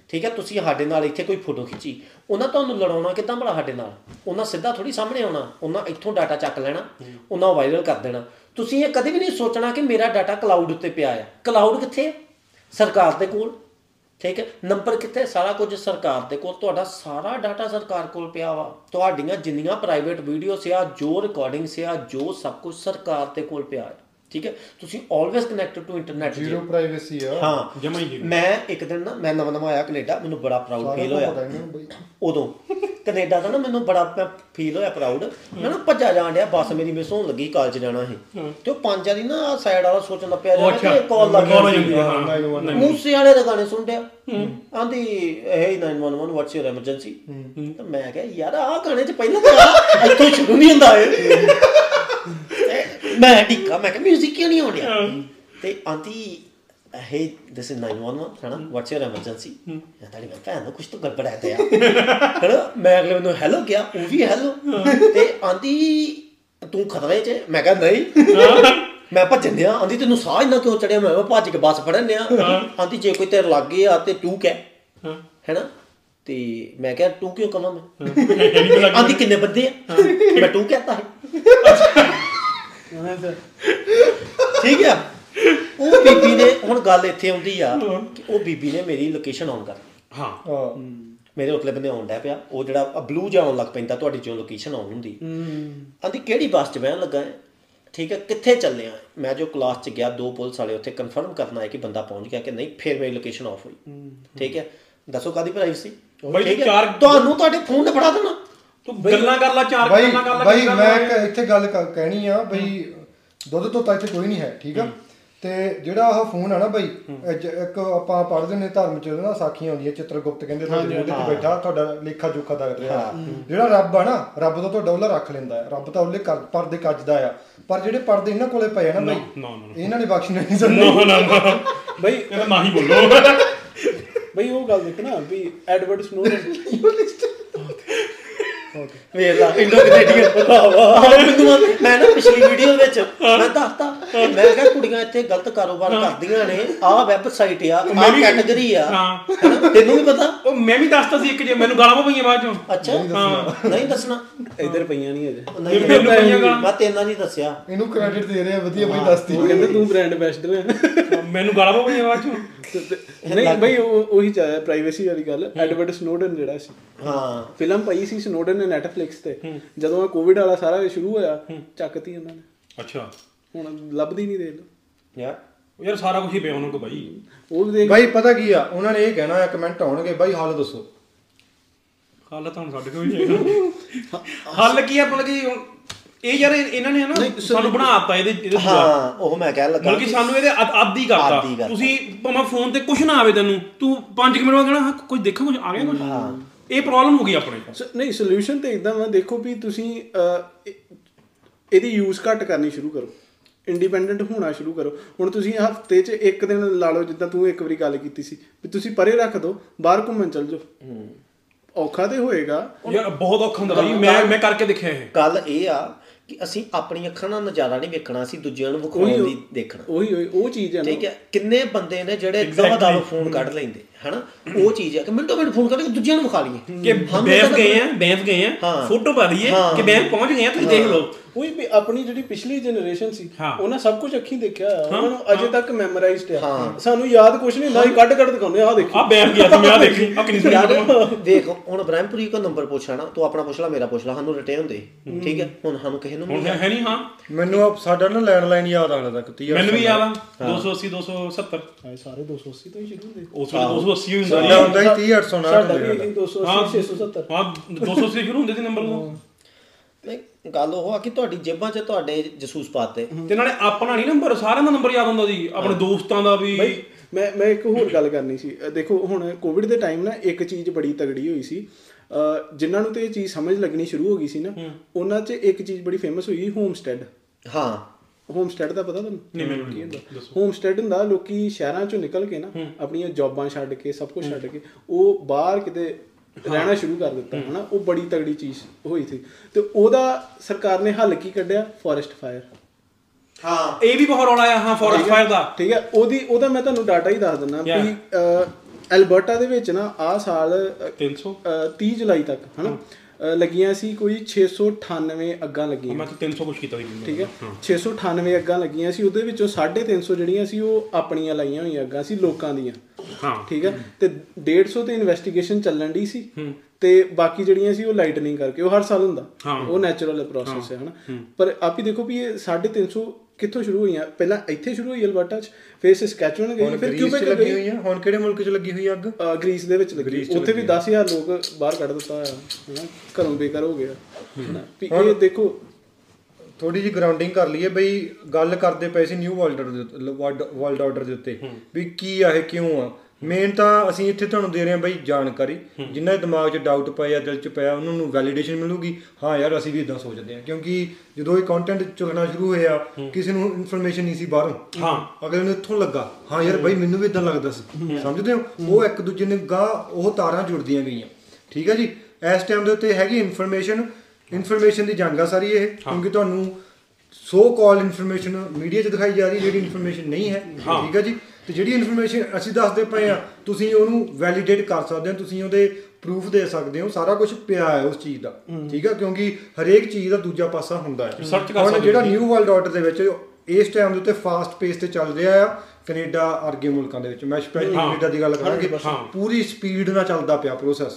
ਠੀਕ ਹੈ ਤੁਸੀਂ ਸਾਡੇ ਨਾਲ ਇੱਥੇ ਕੋਈ ਫੋਟੋ ਖਿੱਚੀ ਉਹਨਾਂ ਤੁਹਾਨੂੰ ਲੜਾਉਣਾ ਕਿੱਦਾਂ ਭਲਾ ਸਾਡੇ ਨਾਲ? ਉਹਨਾਂ ਸਿੱਧਾ ਥੋੜੀ ਸਾਹਮਣੇ ਆਉਣਾ ਉਹਨਾਂ ਇੱਥੋਂ ਡਾਟਾ ਚੱਕ ਲੈਣਾ ਉਹਨਾਂ ਵਾਇਰਲ ਕਰ ਦੇਣਾ। ਤੁਸੀਂ ਇਹ ਕਦੇ ਵੀ ਨਹੀਂ ਸੋਚਣਾ ਕਿ ਮੇਰਾ ਡਾਟਾ ਕਲਾਊਡ ਉੱਤੇ ਪਿਆ ਹੈ ਕਲਾਊਡ ਕਿੱਥੇ ਹੈ ਸਰਕਾਰ ਦੇ ਕੋਲ। ਠੀਕ ਹੈ? ਨੰਬਰ ਕਿੱਥੇ? ਸਾਰਾ ਕੁਝ ਸਰਕਾਰ ਦੇ ਕੋਲ। ਤੁਹਾਡਾ ਸਾਰਾ ਡਾਟਾ ਸਰਕਾਰ ਕੋਲ ਪਿਆ ਵਾ। ਤੁਹਾਡੀਆਂ ਜਿੰਨੀਆਂ ਪ੍ਰਾਈਵੇਟ ਵੀਡੀਓਸ ਆ, ਜੋ ਰਿਕਾਰਡਿੰਗਸ ਆ, ਜੋ ਸਭ ਕੁਝ ਸਰਕਾਰ ਦੇ ਕੋਲ ਪਿਆ ਹੈ। ਠੀਕ ਹੈ? ਤੁਸੀਂ always connected to internet zero privacy ਆ। ਹਾਂ। ਜਮਾ ਹੀ ਜੀ ਮੈਂ ਇੱਕ ਦਿਨ ਨਾ ਮੈਂ ਨਵਾਂ ਨਵਾਂ ਆਇਆ ਕੈਨੇਡਾ ਮੈਨੂੰ ਬੜਾ ਪ੍ਰਾਊਡ ਫੀਲ ਹੋਇਆ। ਉਦੋਂ। ਕੈਨੇਡਾ ਦਾ ਨਾ ਮੈਨੂੰ ਬੜਾ ਫੀਲ ਹੋਇਆ ਪ੍ਰਾਊਡ ਮੈਂ ਨਾ ਭੱਜਾ ਜਾਣ ਡਿਆ ਬੱਸ ਮੇਰੀ ਮਿਸ ਹੋਣ ਲੱਗੀ ਕਾਲਜ ਜਾਣਾ ਸੀ। ਤੇ ਉਹ ਪੰਜ ਵਾਰੀ ਨਾ ਸਾਈਡ ਵਾਲਾ ਸੋਚਣ ਲੱਗ ਪਿਆ ਕਿ ਕਾਲ ਲੱਗ ਹੈ ਹੈ, ਹਾਂ ਨਹੀਂ, ਮੂਸੇ ਵਾਲੇ ਦਾ ਗਾਣੇ ਸੁਣ ਡਿਆ। ਆਂਦੀ hey 911 ਵਾਟਸ ਯੂਰ ਐਮਰਜੈਂਸੀ ਤਾਂ ਮੈਂ ਕਿਹਾ ਯਾਰ ਆਹ ਗਾਣੇ ਚ ਪਹਿਲਾਂ ਤਾਂ ਇੱਥੋਂ ਸ਼ੁਰੂ ਨਹੀਂ ਹੁੰਦਾ ਇਹ। ਮੈਂ ਡਿੱਕਾ ਮੈਂ ਕਿਹਾ 뮤직 ਕਿਉਂ ਨਹੀਂ ਆਉਂਦਿਆ? ਤੇ ਆਂਦੀ hey this is 911 ਹਨਾ? ਵਾਟਸ ਯੂਰ ਐਮਰਜੈਂਸੀ ਮੈਂ ਤਾਂ ਮੈਂ ਭੈਣ ਨੂੰ ਕੁਝ ਤਾਂ ਗੜਬੜ ਹੈ ਤੇ ਯਾਰ ਹਨਾ? ਮੈਂ ਅਗਲੇ ਨੂੰ ਹੈਲੋ ਕਿਹਾ ਉਹ ਵੀ ਹੈਲੋ ਤੇ ਆਂਦੀ ਤੂੰ ਖਤਰੇ 'ਚ ਮੈਂ ਕਿਹਾ ਨਹੀਂ। ਮੈਂ ਭੱਜਣ ਡਿਆ। ਆਂਦੀ ਤੈਨੂੰ ਸਾਹ ਇੰਨਾ ਕਿਉਂ ਚੜਿਆ? ਮੈਂ ਭੱਜ ਕੇ ਬੱਸ ਫੜਨ ਡਿਆ। ਆਂਦੀ ਜੇ ਕੋਈ ਤੇਰੇ ਲੱਗੇ ਆ ਤੇ ਤੂੰ ਕਹਿ। ਹੈਨਾ? ਤੇ ਮੈਂ ਕਿਹਾ ਤੂੰ ਕਿਉਂ ਕਹਾਂ ਮੈਂ? ਆਂਦੀ ਕਿੰਨੇ ਬੰਦੇ ਆ? ਮੈਂ ਤੂੰ ਕਹਤਾ ਹੈ ਠੀਕ ਆ? ਉਹ ਬੀਬੀ ਨੇ ਹੁਣ ਗੱਲ ਇੱਥੇ ਆਉਂਦੀ ਆ ਕਿ ਉਹ ਬੀਬੀ ਨੇ ਮੇਰੀ ਲੋਕੇਸ਼ਨ ਆਨ ਕਰ ਹਾਂ। ਹਾਂ। ਮੇਰੇ ਉਤਲੇ ਬੰਨੇ ਆਉਣ ਡਿਆ ਪਿਆ। ਉਹ ਜਿਹੜਾ ਬਲੂ ਜਿਹਾ ਆਉਣ ਲੱਗ ਪੈਂਦਾ ਤੁਹਾਡੀ ਜੋ ਲੋਕੇਸ਼ਨ ਆਉਣ ਹੁੰਦੀ। ਆਂਦੀ ਕਿਹੜੀ ਬੱਸ 'ਚ ਬਹਿਣ ਲੱਗਾ ਹੈ ਠੀਕ ਹੈ ਕਿੱਥੇ ਚੱਲੇ ਆ? ਮੈਂ ਜੋ ਕਲਾਸ 'ਚ ਗਿਆ ਦੋ ਪੁਲਿਸ ਵਾਲੇ ਉੱਥੇ ਕਨਫਰਮ ਕਰਨਾ ਹੈ ਕਿ ਬੰਦਾ ਪਹੁੰਚ ਗਿਆ ਕਿ ਨਹੀਂ ਫਿਰ ਮੇਰੀ ਲੋਕੇਸ਼ਨ ਆਫ ਹੋਈ। ਠੀਕ ਹੈ ਦੱਸੋ ਕਾਦੀ ਪ੍ਰਾਈਵੇਸੀ ਬਾਈ ਚਾਰ- ਤੁਹਾਨੂੰ ਤੁਹਾਡੇ ਫੋਨ ਨੇ ਫੜਾ ਦੇਣਾ। ਤੂੰ ਗੱਲਾਂ ਕਰ ਲੈ ਚਾਰ ਬਾਈ ਗੱਲਾਂ ਕਰ ਲੈ ਬਾਈ ਮੈਂ? ਇੱਕ ਇੱਥੇ ਗੱਲ ਕ- ਕਹਿਣੀ ਆ ਬਈ ਦੁੱਧ ਤੋਂ ਤਾਂ ਇੱਥੇ ਕੋਈ ਨਹੀਂ ਹੈ ਠੀਕ ਆ? ਤੇ ਜਿਹੜਾ ਆਹ ਫੋਨ ਆ ਨਾ ਬਈ ਇਹ ਜ- ਇੱਕ ਆਪਾਂ ਪੜ੍ਹਦੇ ਨੇ ਧਰਮ ਚ ਨਾ ਸਾਖੀਆਂ ਆਉਂਦੀਆਂ ਚਿੱਤਰਗੁਪਤ ਕਹਿੰਦੇ ਤੁਹਾਡੇ ਮੋਢੇ ਤੇ ਬੈਠਾ ਤੁਹਾਡਾ ਲੇਖਾ ਜੋਖਾ ਦਾ ਰਿਹਾ। ਜਿਹੜਾ ਰੱਬ ਆ ਨਾ ਰੱਬ ਤਾਂ ਤੁਹਾਡਾ ਉਹਲਾ ਰੱਖ ਲੈਂਦਾ ਹੈ। ਰੱਬ ਤਾਂ ਉਹਲੇ ਕਰ- ਪਰਦੇ ਕੱਜਦਾ ਆ। ਪਰ ਜਿਹੜੇ ਪਰਦੇ ਇਹਨਾਂ ਕੋਲੇ ਪਏ ਆ ਨਾ ਬਈ ਨਾ। ਇਹਨਾਂ ਨੇ ਬਖਸ਼ਣੇ ਨਹੀਂ ਸਕਦੇ ਨਾ ਨਾ ਨਾ ਬਈ ਇਹ ਤਾਂ ਨਾ ਹੀ ਬੋਲੋ। ਬਈ ਉਹ ਗੱਲ ਦੇਖ ਨਾ ਵੀ ਐਡਵਰਡ ਸਨੋਡਨ ਵੇਖ ਲਾ ਇੰਡੋ ਕੈਨੇਡੀਅਨ ਵਾਹ ਮੈਨੂੰ ਮੈਂ ਨਾ ਪਿਛਲੀ ਵੀਡੀਓ ਵਿੱਚ ਮੈਂ ਦੱਸਤਾ ਮੈਂ ਕਿਹਾ ਕੁੜੀਆਂ ਇੱਥੇ ਗਲਤ ਕਾਰੋਬਾਰ ਕਰਦੀਆਂ ਨੇ ਆਹ ਵੈਬਸਾਈਟ ਆ ਆਹ ਕੈਟਾਗਰੀ ਆ। ਹਾਂ। ਤੈਨੂੰ ਵੀ ਪਤਾ? ਉਹ ਮੈਂ ਵੀ ਦੱਸਤਾ ਸੀ ਇੱਕ ਜੇ ਮੈਨੂੰ ਗਾਲਾਂ ਪਈਆਂ ਬਾਅਦ ਚੋਂ। ਅੱਛਾ? ਨਹੀਂ ਦੱਸਣਾ। ਇੱਧਰ ਪਈਆਂ ਨਹੀਂ ਅਜੇ। ਨਹੀਂ ਮੈਨੂੰ ਪਈਆਂ ਗਾਲਾਂ। ਮੈਂ ਤੈਨਾਂ ਨਹੀਂ ਦੱਸਿਆ। ਇਹਨੂੰ ਕ੍ਰੈਡਿਟ ਦੇ ਰਹੇ ਆ ਵਧੀਆ ਬਈ ਉਹ ਕਹਿੰਦੇ ਤੂੰ ਬ੍ਰਾਂਡ ਐਮਬੈਸਡਰ ਹੈ ਮੈਨੂੰ ਗਾਲਾਂ ਪਈਆਂ ਬਾਅਦ ਚੋਂ। ਨਹੀਂ ਬਈ ਉਹ ਉਹੀ ਚਾਹਿਆ ਪ੍ਰਾਈਵੇਸੀ ਵਾਲੀ ਗੱਲ ਐਡਵਰਡ ਸਨੋਡਨ ਜਿਹੜਾ ਸੀ। ਹਾਂ। ਫਿਲਮ ਪਈ ਸੀ ਸਨੋਡਨ ਨੇ ਨੈਟਫਲਿਕਸ ਤੇ। ਜਦੋਂ ਇਹ ਕੋਵਿਡ ਵਾਲਾ ਸਾਰਾ ਸ਼ੁਰੂ ਹੋਇਆ ਚੱਕਤੀ ਉਹਨਾਂ ਨੇ। ਅੱਛਾ। ਹੁਣ ਲੱਭਦੀ ਨਹੀਂ ਦੇਖ। ਲਓ ਯਾਰ ਉਹ ਯਾਰ ਸਾਰਾ ਕੁਝ ਹੀ ਪਿਆ ਉਹਨਾਂ ਕੋ ਬਾਈ। ਉਹ ਵੀ ਦੇਖ। ਬਾਈ ਪਤਾ ਕੀ ਆ? ਉਹਨਾਂ ਨੇ ਇਹ ਕਹਿਣਾ ਆ ਕਮੈਂਟ ਆਉਣਗੇ। ਬਾਈ ਹੱਲ ਦੱਸੋ। ਹੱਲ ਤਾਂ ਹੁਣ ਸਾਡੇ ਕੋਲ ਹੀ ਹੈਗਾ ਹੱਲ ਕੀ ਆ? ਮਤਲਬ ਕਿ ਇਹ ਯਾਰ ਇਹ- ਇਹਨਾਂ ਨੇ ਨਾ ਸਾਨੂੰ ਬਣਾਤਾ ਇਹਦੇ ਇਹਦੇ ਹਾਂ ਉਹ ਮੈਂ ਕਹਿਣ ਲੱਗਾ ਮਤਲਬ ਕਿ ਸਾਨੂੰ ਇਹਦੇ ਹੀ ਕਰਤਾ। ਹੀ। ਤੁਸੀਂ ਭਾਵੇਂ ਫੋਨ ਤੇ ਕੁਝ ਨਾ ਆਵੇ ਤੈਨੂੰ ਤੂੰ 5 ਮਿੰਟ ਬਾਅਦ ਕਹਿਣਾ ਹਾਂ, ਕੁਝ ਦੇਖਾਂ ਕੁਝ ਆ ਗਿਆ ਕੁਝ ਇਹ ਪ੍ਰੋਬਲਮ ਹੋ ਗਈ ਆਪਣੇ ਨਹੀਂ ਸੋਲੂਸ਼ਨ ਤੇ ਇਦਾਂ ਵਾ ਦੇਖੋ ਵੀ ਤੁਸੀਂ ਇਹਦੀ ਯੂਜ਼ ਘੱਟ ਕਰਨੀ ਸ਼ੁਰੂ ਕਰੋ। ਇੰਡੀਪੈਂਡੈਂਟ ਹੋਣਾ ਸ਼ੁਰੂ ਕਰੋ। ਹੁਣ ਤੁਸੀਂ ਹਫ਼ਤੇ 'ਚ ਇੱਕ ਦਿਨ ਲਾ ਲਓ ਜਿੱਦਾਂ ਤੂੰ ਇੱਕ ਵਾਰੀ ਗੱਲ ਕੀਤੀ ਸੀ ਵੀ ਤੁਸੀਂ ਪਰੇ ਰੱਖ ਦਿਓ ਬਾਹਰ ਘੁੰਮਣ ਚੱਲ ਜਾਓ। ਔਖਾ ਤੇ ਹੋਏਗਾ। ਯਾਰ ਬਹੁਤ ਔਖਾ ਹੁੰਦਾ ਬਾਈ ਮੈਂ ਮੈਂ ਕਰਕੇ ਦੇਖਿਆ ਇਹ। ਗੱਲ ਇਹ ਆ ਕਿ ਅਸੀਂ ਆਪਣੀ ਅੱਖਾਂ ਨਾਲ ਨਜ਼ਾਰਾ ਨਹੀਂ ਵੇਖਣਾ ਅਸੀਂ ਦੂਜਿਆਂ ਨੂੰ ਵਿਖਾਉਣ ਦੀ ਦੇਖਣਾ। ਉਹੀ ਉਹੀ ਉਹ ਚੀਜ਼ ਹੈ ਨਾ। ਠੀਕ ਹੈ? ਕਿੰਨੇ ਬੰਦੇ ਨੇ ਜਿਹੜੇ ਦਵਾ ਦਵਾ ਫੋਨ ਕੱਢ ਲੈਂਦੇ। ਹਨਾ? ਉਹ ਚੀਜ਼ ਹੈ ਕਿ ਮਿੰਟੋ ਮਿੰਟ ਫੋਨ ਕਰਕੇ ਦੂਜਿਆਂ ਨੂੰ ਵਿਖਾ ਲਈਏ। ਕਿ ਬੈਫ ਗਏ ਆ ਬੈਫ ਗਏ ਆ। ਫੋਟੋ ਪਾ ਲਈਏ। ਕਿ ਬੈਫ ਪਹੁੰਚ ਗਏ ਆ ਤੁਸੀਂ ਦੇਖ ਲਓ। ਉਹੀ ਵੀ ਆਪਣੀ ਜਿਹੜੀ ਪਿਛਲੀ ਜਨਰੇਸ਼ਨ ਸੀ। ਉਹਨਾਂ ਸਭ ਕੁਝ ਅੱਖੀਂ ਦੇਖਿਆ ਉਹਨਾਂ ਨੂੰ ਅਜੇ ਤੱਕ ਮੈਮੋਰਾਈਜ਼ਡ ਆ। ਹਾਂ। ਸਾਨੂੰ ਯਾਦ ਕੁਝ ਨਹੀਂ ਹੁੰਦਾ ਕੱਢ ਕੱਢ ਦਿਖਾਉਂਦੇ ਆ ਦੇਖੀ। ਆ ਬੈਫ ਗਿਆ ਤੂੰ ਆ ਦੇਖੀ ਆ ਕਿੰਨੀ ਸੋਹਣੀ ਦੇਖ ਹੁਣ ਬ੍ਰਹਮਪੁਰੀ ਕੋ ਨੰਬਰ ਪੁੱਛਣਾ ਨਾ ਤੂੰ ਆਪਣਾ ਪੁੱਛ ਲੈ ਮੇਰਾ ਪੁੱਛ ਲੈ ਸਾਨੂੰ ਰਿਟੇ ਹੁੰਦੇ ਠੀਕ ਹੈ? ਹੁਣ ਸਾਨੂੰ ਕਿਸੇ ਨੂੰ ਹੁਣ ਨਹੀਂ ਹੈ ਹੈ ਨਹੀਂ ਹਾਂ। ਮੈਨੂੰ ਆਹ ਸਾਡਾ ਨਾ ਲੈਂਡਲਾਈਨ ਯਾਦ ਆ ਲੱਗਦਾ ਕਿ ਮੈਨੂੰ ਵੀ ਯਾਦ ਆ 280 270 ਹਾਏ ਸਾਰੇ 280 ਤੋਂ ਹੀ ਸ਼ੁਰੂ ਹੁੰਦੇ। ਉਸ ਵੇਲੇ 280 ਹੀ ਹੁੰਦਾ ਸਾਡਾ ਹੁੰਦਾ ਹੀ 30809 ਸਾਡਾ ਹੁੰਦਾ ਵੀ 280 ਹਾਂ 670 ਹਾਂ 280 ਸ਼ੁਰੂ ਹੁੰਦੇ ਸੀ ਨੰਬਰ ਤੋਂ ਨਹੀਂ, ਗੱਲ ਉਹ ਆ ਕਿ ਤੁਹਾਡੀ ਜੇਬਾਂ 'ਚ ਤੁਹਾਡੇ ਜਸੂਸ ਪਾਤੇ। ਤੇ ਨਾਲੇ ਆਪਣਾ ਨਹੀਂ ਨੰਬਰ ਸਾਰਿਆਂ ਦਾ ਨੰਬਰ ਯਾਦ ਹੁੰਦਾ ਸੀ ਆਪਣੇ ਦੋਸਤਾਂ ਦਾ ਵੀ। ਬਈ ਮੈਂ ਮੈਂ ਇੱਕ ਹੋਰ ਗੱਲ ਕਰਨੀ ਸੀ। ਦੇਖੋ ਹੁਣ ਕੋਵਿਡ ਦੇ ਟਾਈਮ ਨਾ ਇੱਕ ਚੀਜ਼ ਬੜੀ ਤਗੜੀ ਹੋਈ ਸੀ। ਜਿਨ੍ਹਾਂ ਨੂੰ ਤੇ ਇਹ ਚੀਜ਼ ਸਮਝ ਲੱਗਣੀ ਸ਼ੁਰੂ ਹੋ ਗਈ ਸੀ ਨਾ ਉਹਨਾਂ 'ਚ ਇੱਕ ਚੀਜ਼ ਬੜੀ ਫੇਮਸ ਹੋਈ ਹੋਮਸਟੈਡ ਹਾਂ। ਹੋਮਸਟੈਡ ਦਾ ਪਤਾ ਤੁਹਾਨੂੰ? ਨਹੀਂ, ਮੈਨੂੰ ਕੀ ਹੁੰਦਾ? ਹੋਮਸਟੈਡ ਹੁੰਦਾ ਲੋਕੀ ਸ਼ਹਿਰਾਂ ਚੋਂ ਨਿਕਲ ਕੇ ਨਾ ਆਪਣੀਆਂ ਜੌਬਾਂ ਛੱਡ ਕੇ ਸਭ ਕੁਝ ਛੱਡ ਕੇ ਉਹ ਬਾਹਰ ਕਿਤੇ ਰਹਿਣਾ ਸ਼ੁਰੂ ਕਰ ਦਿੱਤਾ ਹਨਾ? ਉਹ ਬੜੀ ਤਗੜੀ ਚੀਜ਼ ਹੋਈ ਸੀ। ਤੇ ਉਹਦਾ ਸਰਕਾਰ ਨੇ ਹੱਲ ਕੀ ਕੱਢਿਆ? ਫੋਰੈਸਟ ਫਾਇਰ ਹਾਂ। ਇਹ ਵੀ ਬਹੁਤ ਰੌਲਾ ਆ ਹਾਂ ਫੋਰੈਸਟ ਫਾਇਰ ਦਾ। ਠੀਕ ਹੈ? ਉਹਦੀ ਉਹਦਾ ਮੈਂ ਤੁਹਾਨੂੰ ਡਾਟਾ ਹੀ ਦੱਸ ਦਿੰਦਾ. ਵੀ ਐਲਬਰਟਾ ਦੇ ਵਿੱਚ ਨਾ ਆ ਸਾਲ ਅ, 300 ਅ, 30 ਜੁਲਾਈ ਤੱਕ ਹਨਾ? ਲੱਗੀਆਂ ਸੀ ਕੋਈ 698 ਅੱਗਾਂ ਲੱਗੀਆਂ। ਮੈਂ ਤਾਂ 300 ਕੁਛ ਕੀਤਾ ਸੀ ਠੀਕ ਹੈ? 698 ਅੱਗਾਂ ਲੱਗੀਆਂ ਸੀ ਉਹਦੇ ਵਿੱਚੋਂ 350 ਜਿਹੜੀਆਂ ਸੀ ਉਹ ਆਪਣੀਆਂ ਲਾਈਆਂ ਹੋਈਆਂ ਅੱਗਾਂ ਸੀ ਲੋਕਾਂ ਦੀਆਂ। ਹਾਂ। ਠੀਕ ਹੈ? ਤੇ 150 ਤੇ ਇਨਵੈਸਟੀਗੇਸ਼ਨ ਚੱਲਣ ਦੀ ਸੀ ਤੇ ਬਾਕੀ ਜਿਹੜੀਆਂ ਸੀ ਉਹ ਲਾਈਟਨਿੰਗ ਕਰਕੇ ਉਹ ਹਰ ਸਾਲ ਹੁੰਦਾ। ਉਹ ਨੈਚੁਰਲ ਪ੍ਰੋਸੈਸ ਹੈ। ਹਨਾ? ਪਰ ਆਪ ਹੀ ਦੇਖੋ ਵੀ ਇਹ 350 ਕਿੱਥੋਂ ਸ਼ੁਰੂ ਹੋਈਆਂ? ਪਹਿਲਾਂ ਇੱਥੇ ਸ਼ੁਰੂ ਹੋਈ ਅਲਬਰਟਾ ਚ ਫਿਰ ਸਸਕੈਚੂਅਨ ਗਈ ਫਿਰ ਕਿਊਬੈਕ ਲੱਗੀ ਹੋਈ ਆ ਹੁਣ ਕਿਹੜੇ ਮੁਲਕ 'ਚ ਲੱਗੀ ਹੋਈ ਅੱਗ? ਗ੍ਰੀਸ ਦੇ ਵਿੱਚ ਲੱਗੀ। ਉੱਥੇ ਵੀ ਲੱਗੀ 10000 ਲੋਕ ਬਾਹਰ ਕੱਢ ਦਿੱਤਾ ਹਨਾ? ਘਰੋਂ ਬੇਕਾਰ ਹੋ ਗਿਆ। ਇਹ ਦੇਖੋ। ਥੋੜੀ ਜੀ ਗਰਾਊਂਡਿੰਗ ਕਰ ਲਈਏ ਬਈ ਗੱਲ ਕਰਦੇ ਪਏ ਸੀ ਨਿਊ ਵਰਲਡ ਆਰਡਰ ਦੇ ਵਰਲਡ ਆਰਡਰ ਦੇ ਉੱਤੇ ਵੀ ਕੀ ਆ ਇਹ ਕਿਉਂ ਆ? ਮੇਨ ਤਾਂ ਅਸੀਂ ਇੱਥੇ ਤੁਹਾਨੂੰ ਦੇ ਰਹੇ ਹਾਂ ਬਈ ਜਾਣਕਾਰੀ। ਜਿਨ੍ਹਾਂ ਦੇ ਦਿਮਾਗ 'ਚ ਡਾਊਟ ਪਿਆ ਦਿਲ 'ਚ ਪਿਆ ਉਹਨਾਂ ਨੂੰ ਵੈਲੀਡੇਸ਼ਨ ਮਿਲੂਗੀ। ਹਾਂ ਯਾਰ ਅਸੀਂ ਵੀ ਇਦਾਂ ਸੋਚਦੇ ਹਾਂ। ਕਿਉਂਕਿ ਜਦੋਂ ਇਹ ਕੰਟੈਂਟ ਚੱਲਣਾ ਸ਼ੁਰੂ ਹੋਇਆ ਕਿਸੇ ਨੂੰ ਇਨਫੋਰਮੇਸ਼ਨ ਨਹੀਂ ਸੀ ਬਾਹਰੋਂ। ਹਾਂ। ਅਗਲੇ ਨੂੰ ਇੱਥੋਂ ਲੱਗਾ ਹਾਂ ਯਾਰ ਬਈ ਮੈਨੂੰ ਵੀ ਇਦਾਂ ਲੱਗਦਾ ਸੀ। ਸਮਝਦੇ ਹੋ? ਉਹ ਇੱਕ ਦੂਜੇ ਨੇ ਗਾ ਉਹ ਤਾਰਾਂ ਜੁੜਦੀਆਂ ਗਈਆਂ। ਠੀਕ ਹੈ ਜੀ? ਇਸ ਟਾਈਮ ਦੇ ਉੱਤੇ ਹੈਗੀ ਇਨਫੋਰਮੇਸ਼ਨ ਇਨਫੋਰਮੇਸ਼ਨ ਦੀ ਆ ਸਾਰੀ ਇਹ ਕਿਉਂਕਿ ਤੁਹਾਨੂੰ ਸੋ ਕਾਲ ਇਨਫੋਰਮੇਸ਼ਨ ਮੀਡੀਆ 'ਚ ਦਿਖਾਈ ਜਾ ਰਹੀ ਜਿਹੜੀ ਇਨਫੋਰਮੇਸ਼ਨ ਨਹੀਂ ਹੈ। ਠੀਕ ਹੈ ਜੀ? ਤੇ ਜਿਹੜੀ ਇਨਫੋਰਮੇਸ਼ਨ ਅਸੀਂ ਦੱਸਦੇ ਪਏ ਆ ਤੁਸੀਂ ਉਹਨੂੰ ਵੈਲੀਡੇਟ ਕਰ ਸਕਦੇ ਹੋ ਤੁਸੀਂ ਉਹਦੇ ਪ੍ਰੂਫ ਦੇ ਸਕਦੇ ਹੋ ਸਾਰਾ ਕੁਝ ਪਿਆ ਹੈ ਉਸ ਚੀਜ਼ ਦਾ ਠੀਕ ਹੈ ਕਿਉਂਕਿ ਹਰੇਕ ਚੀਜ਼ ਦਾ ਦੂਜਾ ਪਾਸਾ ਹੁੰਦਾ ਹੈ ਹੁਣ ਜਿਹੜਾ। ਨਿਊ ਵਰਲਡ ਆਰਡਰ ਦੇ ਵਿੱਚ ਇਸ ਟਾਈਮ ਦੇ ਉੱਤੇ ਫਾਸਟ ਪੇਸ ਤੇ ਚੱਲ ਰਿਹਾ ਆ ਕੈਨੇਡਾ ਅਰਗੇ ਮੁਲਕਾਂ ਦੇ ਵਿੱਚ ਮੈਂ ਸਪੈਸ਼ਲੀ। ਕੈਨੇਡਾ ਦੀ ਗੱਲ ਕਰਾਂਗੇ। ਪੂਰੀ ਸਪੀਡ ਨਾਲ ਚੱਲਦਾ ਪਿਆ ਪ੍ਰੋਸੈਸ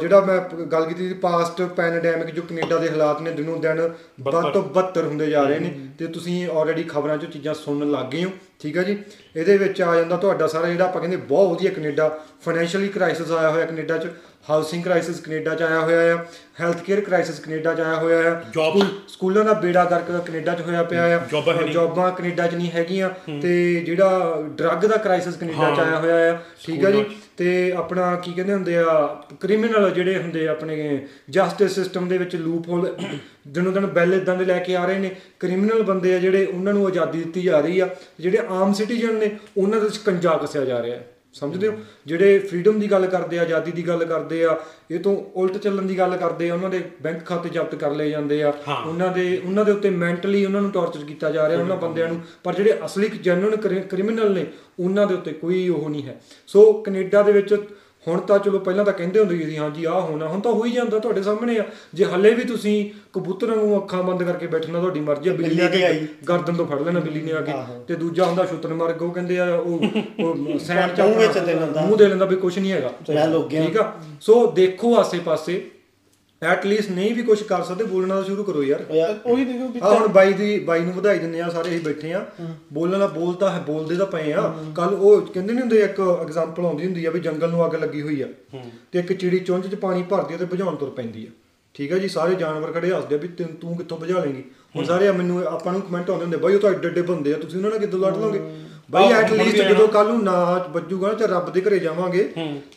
ਜਿਹੜਾ ਮੈਂ ਗੱਲ ਕੀਤੀ ਸੀ ਪਾਸਟ ਪੈਂਡੈਮਿਕ ਜੋ ਕੈਨੇਡਾ ਦੇ ਹਾਲਾਤ ਨੇ ਦਿਨੋਂ ਦਿਨ ਵੱਧ ਤੋਂ ਬੱਤਰ ਹੁੰਦੇ ਜਾ ਰਹੇ ਨੇ ਤੇ ਤੁਸੀਂ ਆਲਰੇਡੀ ਖਬਰਾਂ 'ਚ ਚੀਜ਼ਾਂ ਸੁਣਨ ਲੱਗ ਗਏ ਹੋ ਠੀਕ ਹੈ ਜੀ? ਇਹਦੇ ਵਿੱਚ ਆ ਜਾਂਦਾ ਤੁਹਾਡਾ ਸਾਰਾ ਜਿਹੜਾ ਆਪਾਂ ਕਹਿੰਦੇ ਬਹੁਤ ਵਧੀਆ ਕੈਨੇਡਾ ਫਾਈਨੈਂਸ਼ੀਅਲੀ ਕ੍ਰਾਈਸਿਸ ਆਇਆ ਹੋਇਆ ਕੈਨੇਡਾ 'ਚ ਹਾਊਸਿੰਗ ਕ੍ਰਾਈਸਿਸ ਕੈਨੇਡਾ 'ਚ ਆਇਆ ਹੋਇਆ ਆ ਹੈਲਥ ਕੇਅਰ ਕ੍ਰਾਈਸਿਸ ਕੈਨੇਡਾ 'ਚ ਆਇਆ ਹੋਇਆ ਆ ਸਕੂਲ- ਦਾ ਬੇੜਾ ਕਰਕੇ ਕੈਨੇਡਾ 'ਚ ਹੋਇਆ ਪਿਆ ਆ ਜੋਬਾਂ ਕੈਨੇਡਾ 'ਚ ਨਹੀਂ ਹੈਗੀਆਂ ਤੇ ਜਿਹੜਾ ਡਰੱਗ ਦਾ ਕ੍ਰਾਈਸਿਸ ਕੈਨੇਡਾ 'ਚ। ਆਇਆ ਹੋਇਆ ਆ ਠੀਕ ਹੈ ਜੀ। ਤੇ ਆਪਣਾ ਕੀ ਕਹਿੰਦੇ ਹੁੰਦੇ ਆ ਕ੍ਰਿਮੀਨਲ ਜਿਹੜੇ ਹੁੰਦੇ ਆ ਆਪਣੇ ਜਸਟਿਸ ਸਿਸਟਮ ਦੇ ਵਿੱਚ ਲੂਪ ਹੋਲ ਦਿਨੋਂ ਦਿਨ ਬਿੱਲ ਇਦਾਂ ਦੇ ਲੈ ਕੇ ਆ ਰਹੇ ਨੇ। ਕ੍ਰਿਮੀਨਲ ਬੰਦੇ ਆ ਜਿਹੜੇ, ਉਹਨਾਂ ਨੂੰ ਆਜ਼ਾਦੀ ਦਿੱਤੀ ਜਾ ਰਹੀ ਆ। ਜਿਹੜੇ ਆਮ ਸਿਟੀਜ਼ਨ ਨੇ, ਉਹਨਾਂ ਦੇ ਵਿੱਚ ਕੰਜਾ ਕੱਸਿਆ ਜਾ ਰਿਹਾ। ਹੈ ਸਮਝਦੇ ਹੋ? ਜਿਹੜੇ ਫ੍ਰੀडम ਦੀ ਗੱਲ ਕਰਦੇ ਆ ਆਜ਼ਾਦੀ ਦੀ ਗੱਲ ਕਰਦੇ ਆ ਇਹ ਤੋਂ ਉਲਟ ਚੱਲਣ ਦੀ ਗੱਲ ਕਰਦੇ ਆ ਉਹਨਾਂ ਦੇ ਬੈਂਕ ਖਾਤੇ ਜ਼ਬਤ ਕਰ ਲਏ ਜਾਂਦੇ ਆ। ਉਹਨਾਂ ਦੇ ਉਹਨਾਂ ਦੇ ਉੱਤੇ ਮੈਂਟਲੀ ਉਹਨਾਂ ਨੂੰ ਟੌਰਚਰ ਕੀਤਾ ਜਾ ਰਿਹਾ ਉਹਨਾਂ ਬੰਦਿਆਂ ਨੂੰ। ਪਰ ਜਿਹੜੇ ਅਸਲੀ ਜੈਨੂਇਨ ਕ੍ਰਿਮੀਨਲ ਨੇ ਉਹਨਾਂ ਦੇ ਉੱਤੇ ਕੋਈ ਉਹ ਨਹੀਂ ਹੈ। ਸੋ ਕੈਨੇਡਾ ਦੇ ਵਿੱਚ ਹੁਣ ਤਾਂ ਚਲੋ ਪਹਿਲਾਂ ਤਾਂ ਕਹਿੰਦੇ ਹੁੰਦੇ ਸੀ ਹਾਂਜੀ ਆਹ ਹੋਣਾ ਹੁਣ ਤਾਂ ਹੋ ਹੀ ਜਾਂਦਾ ਤੁਹਾਡੇ ਸਾਹਮਣੇ ਆ। ਜੇ ਹੱਲੇ ਵੀ ਤੁਸੀਂ ਕਬੂਤਰਾਂ ਨੂੰ ਅੱਖਾਂ ਬੰਦ ਕਰਕੇ ਬੈਠਣਾ ਤੁਹਾਡੀ ਮਰਜ਼ੀ ਆ ਬਿੱਲੀ ਨੇ ਗਰਦਨ ਤੋਂ ਫੜ ਲੈਣਾ ਬਿੱਲੀ ਨੇ ਆ ਕੇ। ਤੇ ਦੂਜਾ ਹੁੰਦਾ ਸ਼ੁਤਰ ਮਰਗ ਉਹ ਕਹਿੰਦੇ ਆ ਉਹ ਸੈਨ ਚ ਮੂੰਹ ਦੇ ਲੈਂਦਾ। ਮੂੰਹ ਦੇ ਲੈਂਦਾ ਵੀ ਕੁਝ ਨਹੀਂ ਹੈਗਾ। ਠੀਕ ਆ? ਸੋ ਦੇਖੋ ਆਸੇ-ਪਾਸੇ ਐਟ ਲੀਸਟ ਨਹੀਂ ਵੀ ਕੁਝ ਕਰ ਸਕਦੇ ਬੋਲਣਾ ਤਾਂ ਸ਼ੁਰੂ ਕਰੋ ਯਾਰ। ਉਹੀ ਦੇਖੋ ਵੀ ਹੁਣ ਬਾਈ ਦੀ ਬਾਈ ਨੂੰ ਵਧਾਈ ਦਿੰਦੇ ਆ ਸਾਰੇ ਅਸੀਂ ਬੈਠੇ ਆ ਬੋਲਣਾ ਬੋਲਤਾ ਹੈ ਬੋਲਦੇ ਤਾਂ ਪਏ ਆ ਕੱਲ ਉਹ ਕਹਿੰਦੇ ਨਹੀਂ ਹੁੰਦੇ ਇੱਕ ਐਗਜ਼ਾਮਪਲ ਆਉਂਦੀ ਹੁੰਦੀ ਆ ਵੀ ਜੰਗਲ ਨੂੰ ਅੱਗ ਲੱਗੀ ਹੋਈ ਆ। ਤੇ ਇੱਕ ਚਿੜੀ ਚੁੰਝ 'ਚ ਪਾਣੀ ਭਰਦੀ ਆ ਤੇ ਬੁਝਾਉਣ ਤੁਰ ਪੈਂਦੀ ਆ। ਠੀਕ ਆ ਜੀ ਸਾਰੇ ਜਾਨਵਰ ਖੜੇ ਹੱਸਦੇ ਆ ਵੀ ਤੈਨੂੰ- ਤੂੰ ਕਿੱਥੋਂ ਬੁਝਾ ਲੇਂਗੀ? ਹੁਣ ਸਾਰੇ ਮੈਨੂੰ ਆਪਾਂ ਨੂੰ ਕਮੈਂਟ ਆਉਂਦੇ ਹੁੰਦੇ ਬਾਈ ਉਹ ਤਾਂ ਏਡੇ ਏਡੇ ਬੰਦੇ ਆ ਤੁਸੀਂ ਉਹਨਾਂ ਨਾਲ ਕਿੱਦਾਂ ਲੜ ਲਓਗੇ? ਬਾਈ ਐਟ ਲੀਸਟ ਜਦੋਂ ਕੱਲ ਨੂੰ ਨਾ ਵੱਜੂਗਾ ਨਾ ਤੇ ਰੱਬ ਦੇ ਘਰੇ ਜਾਵਾਂਗੇ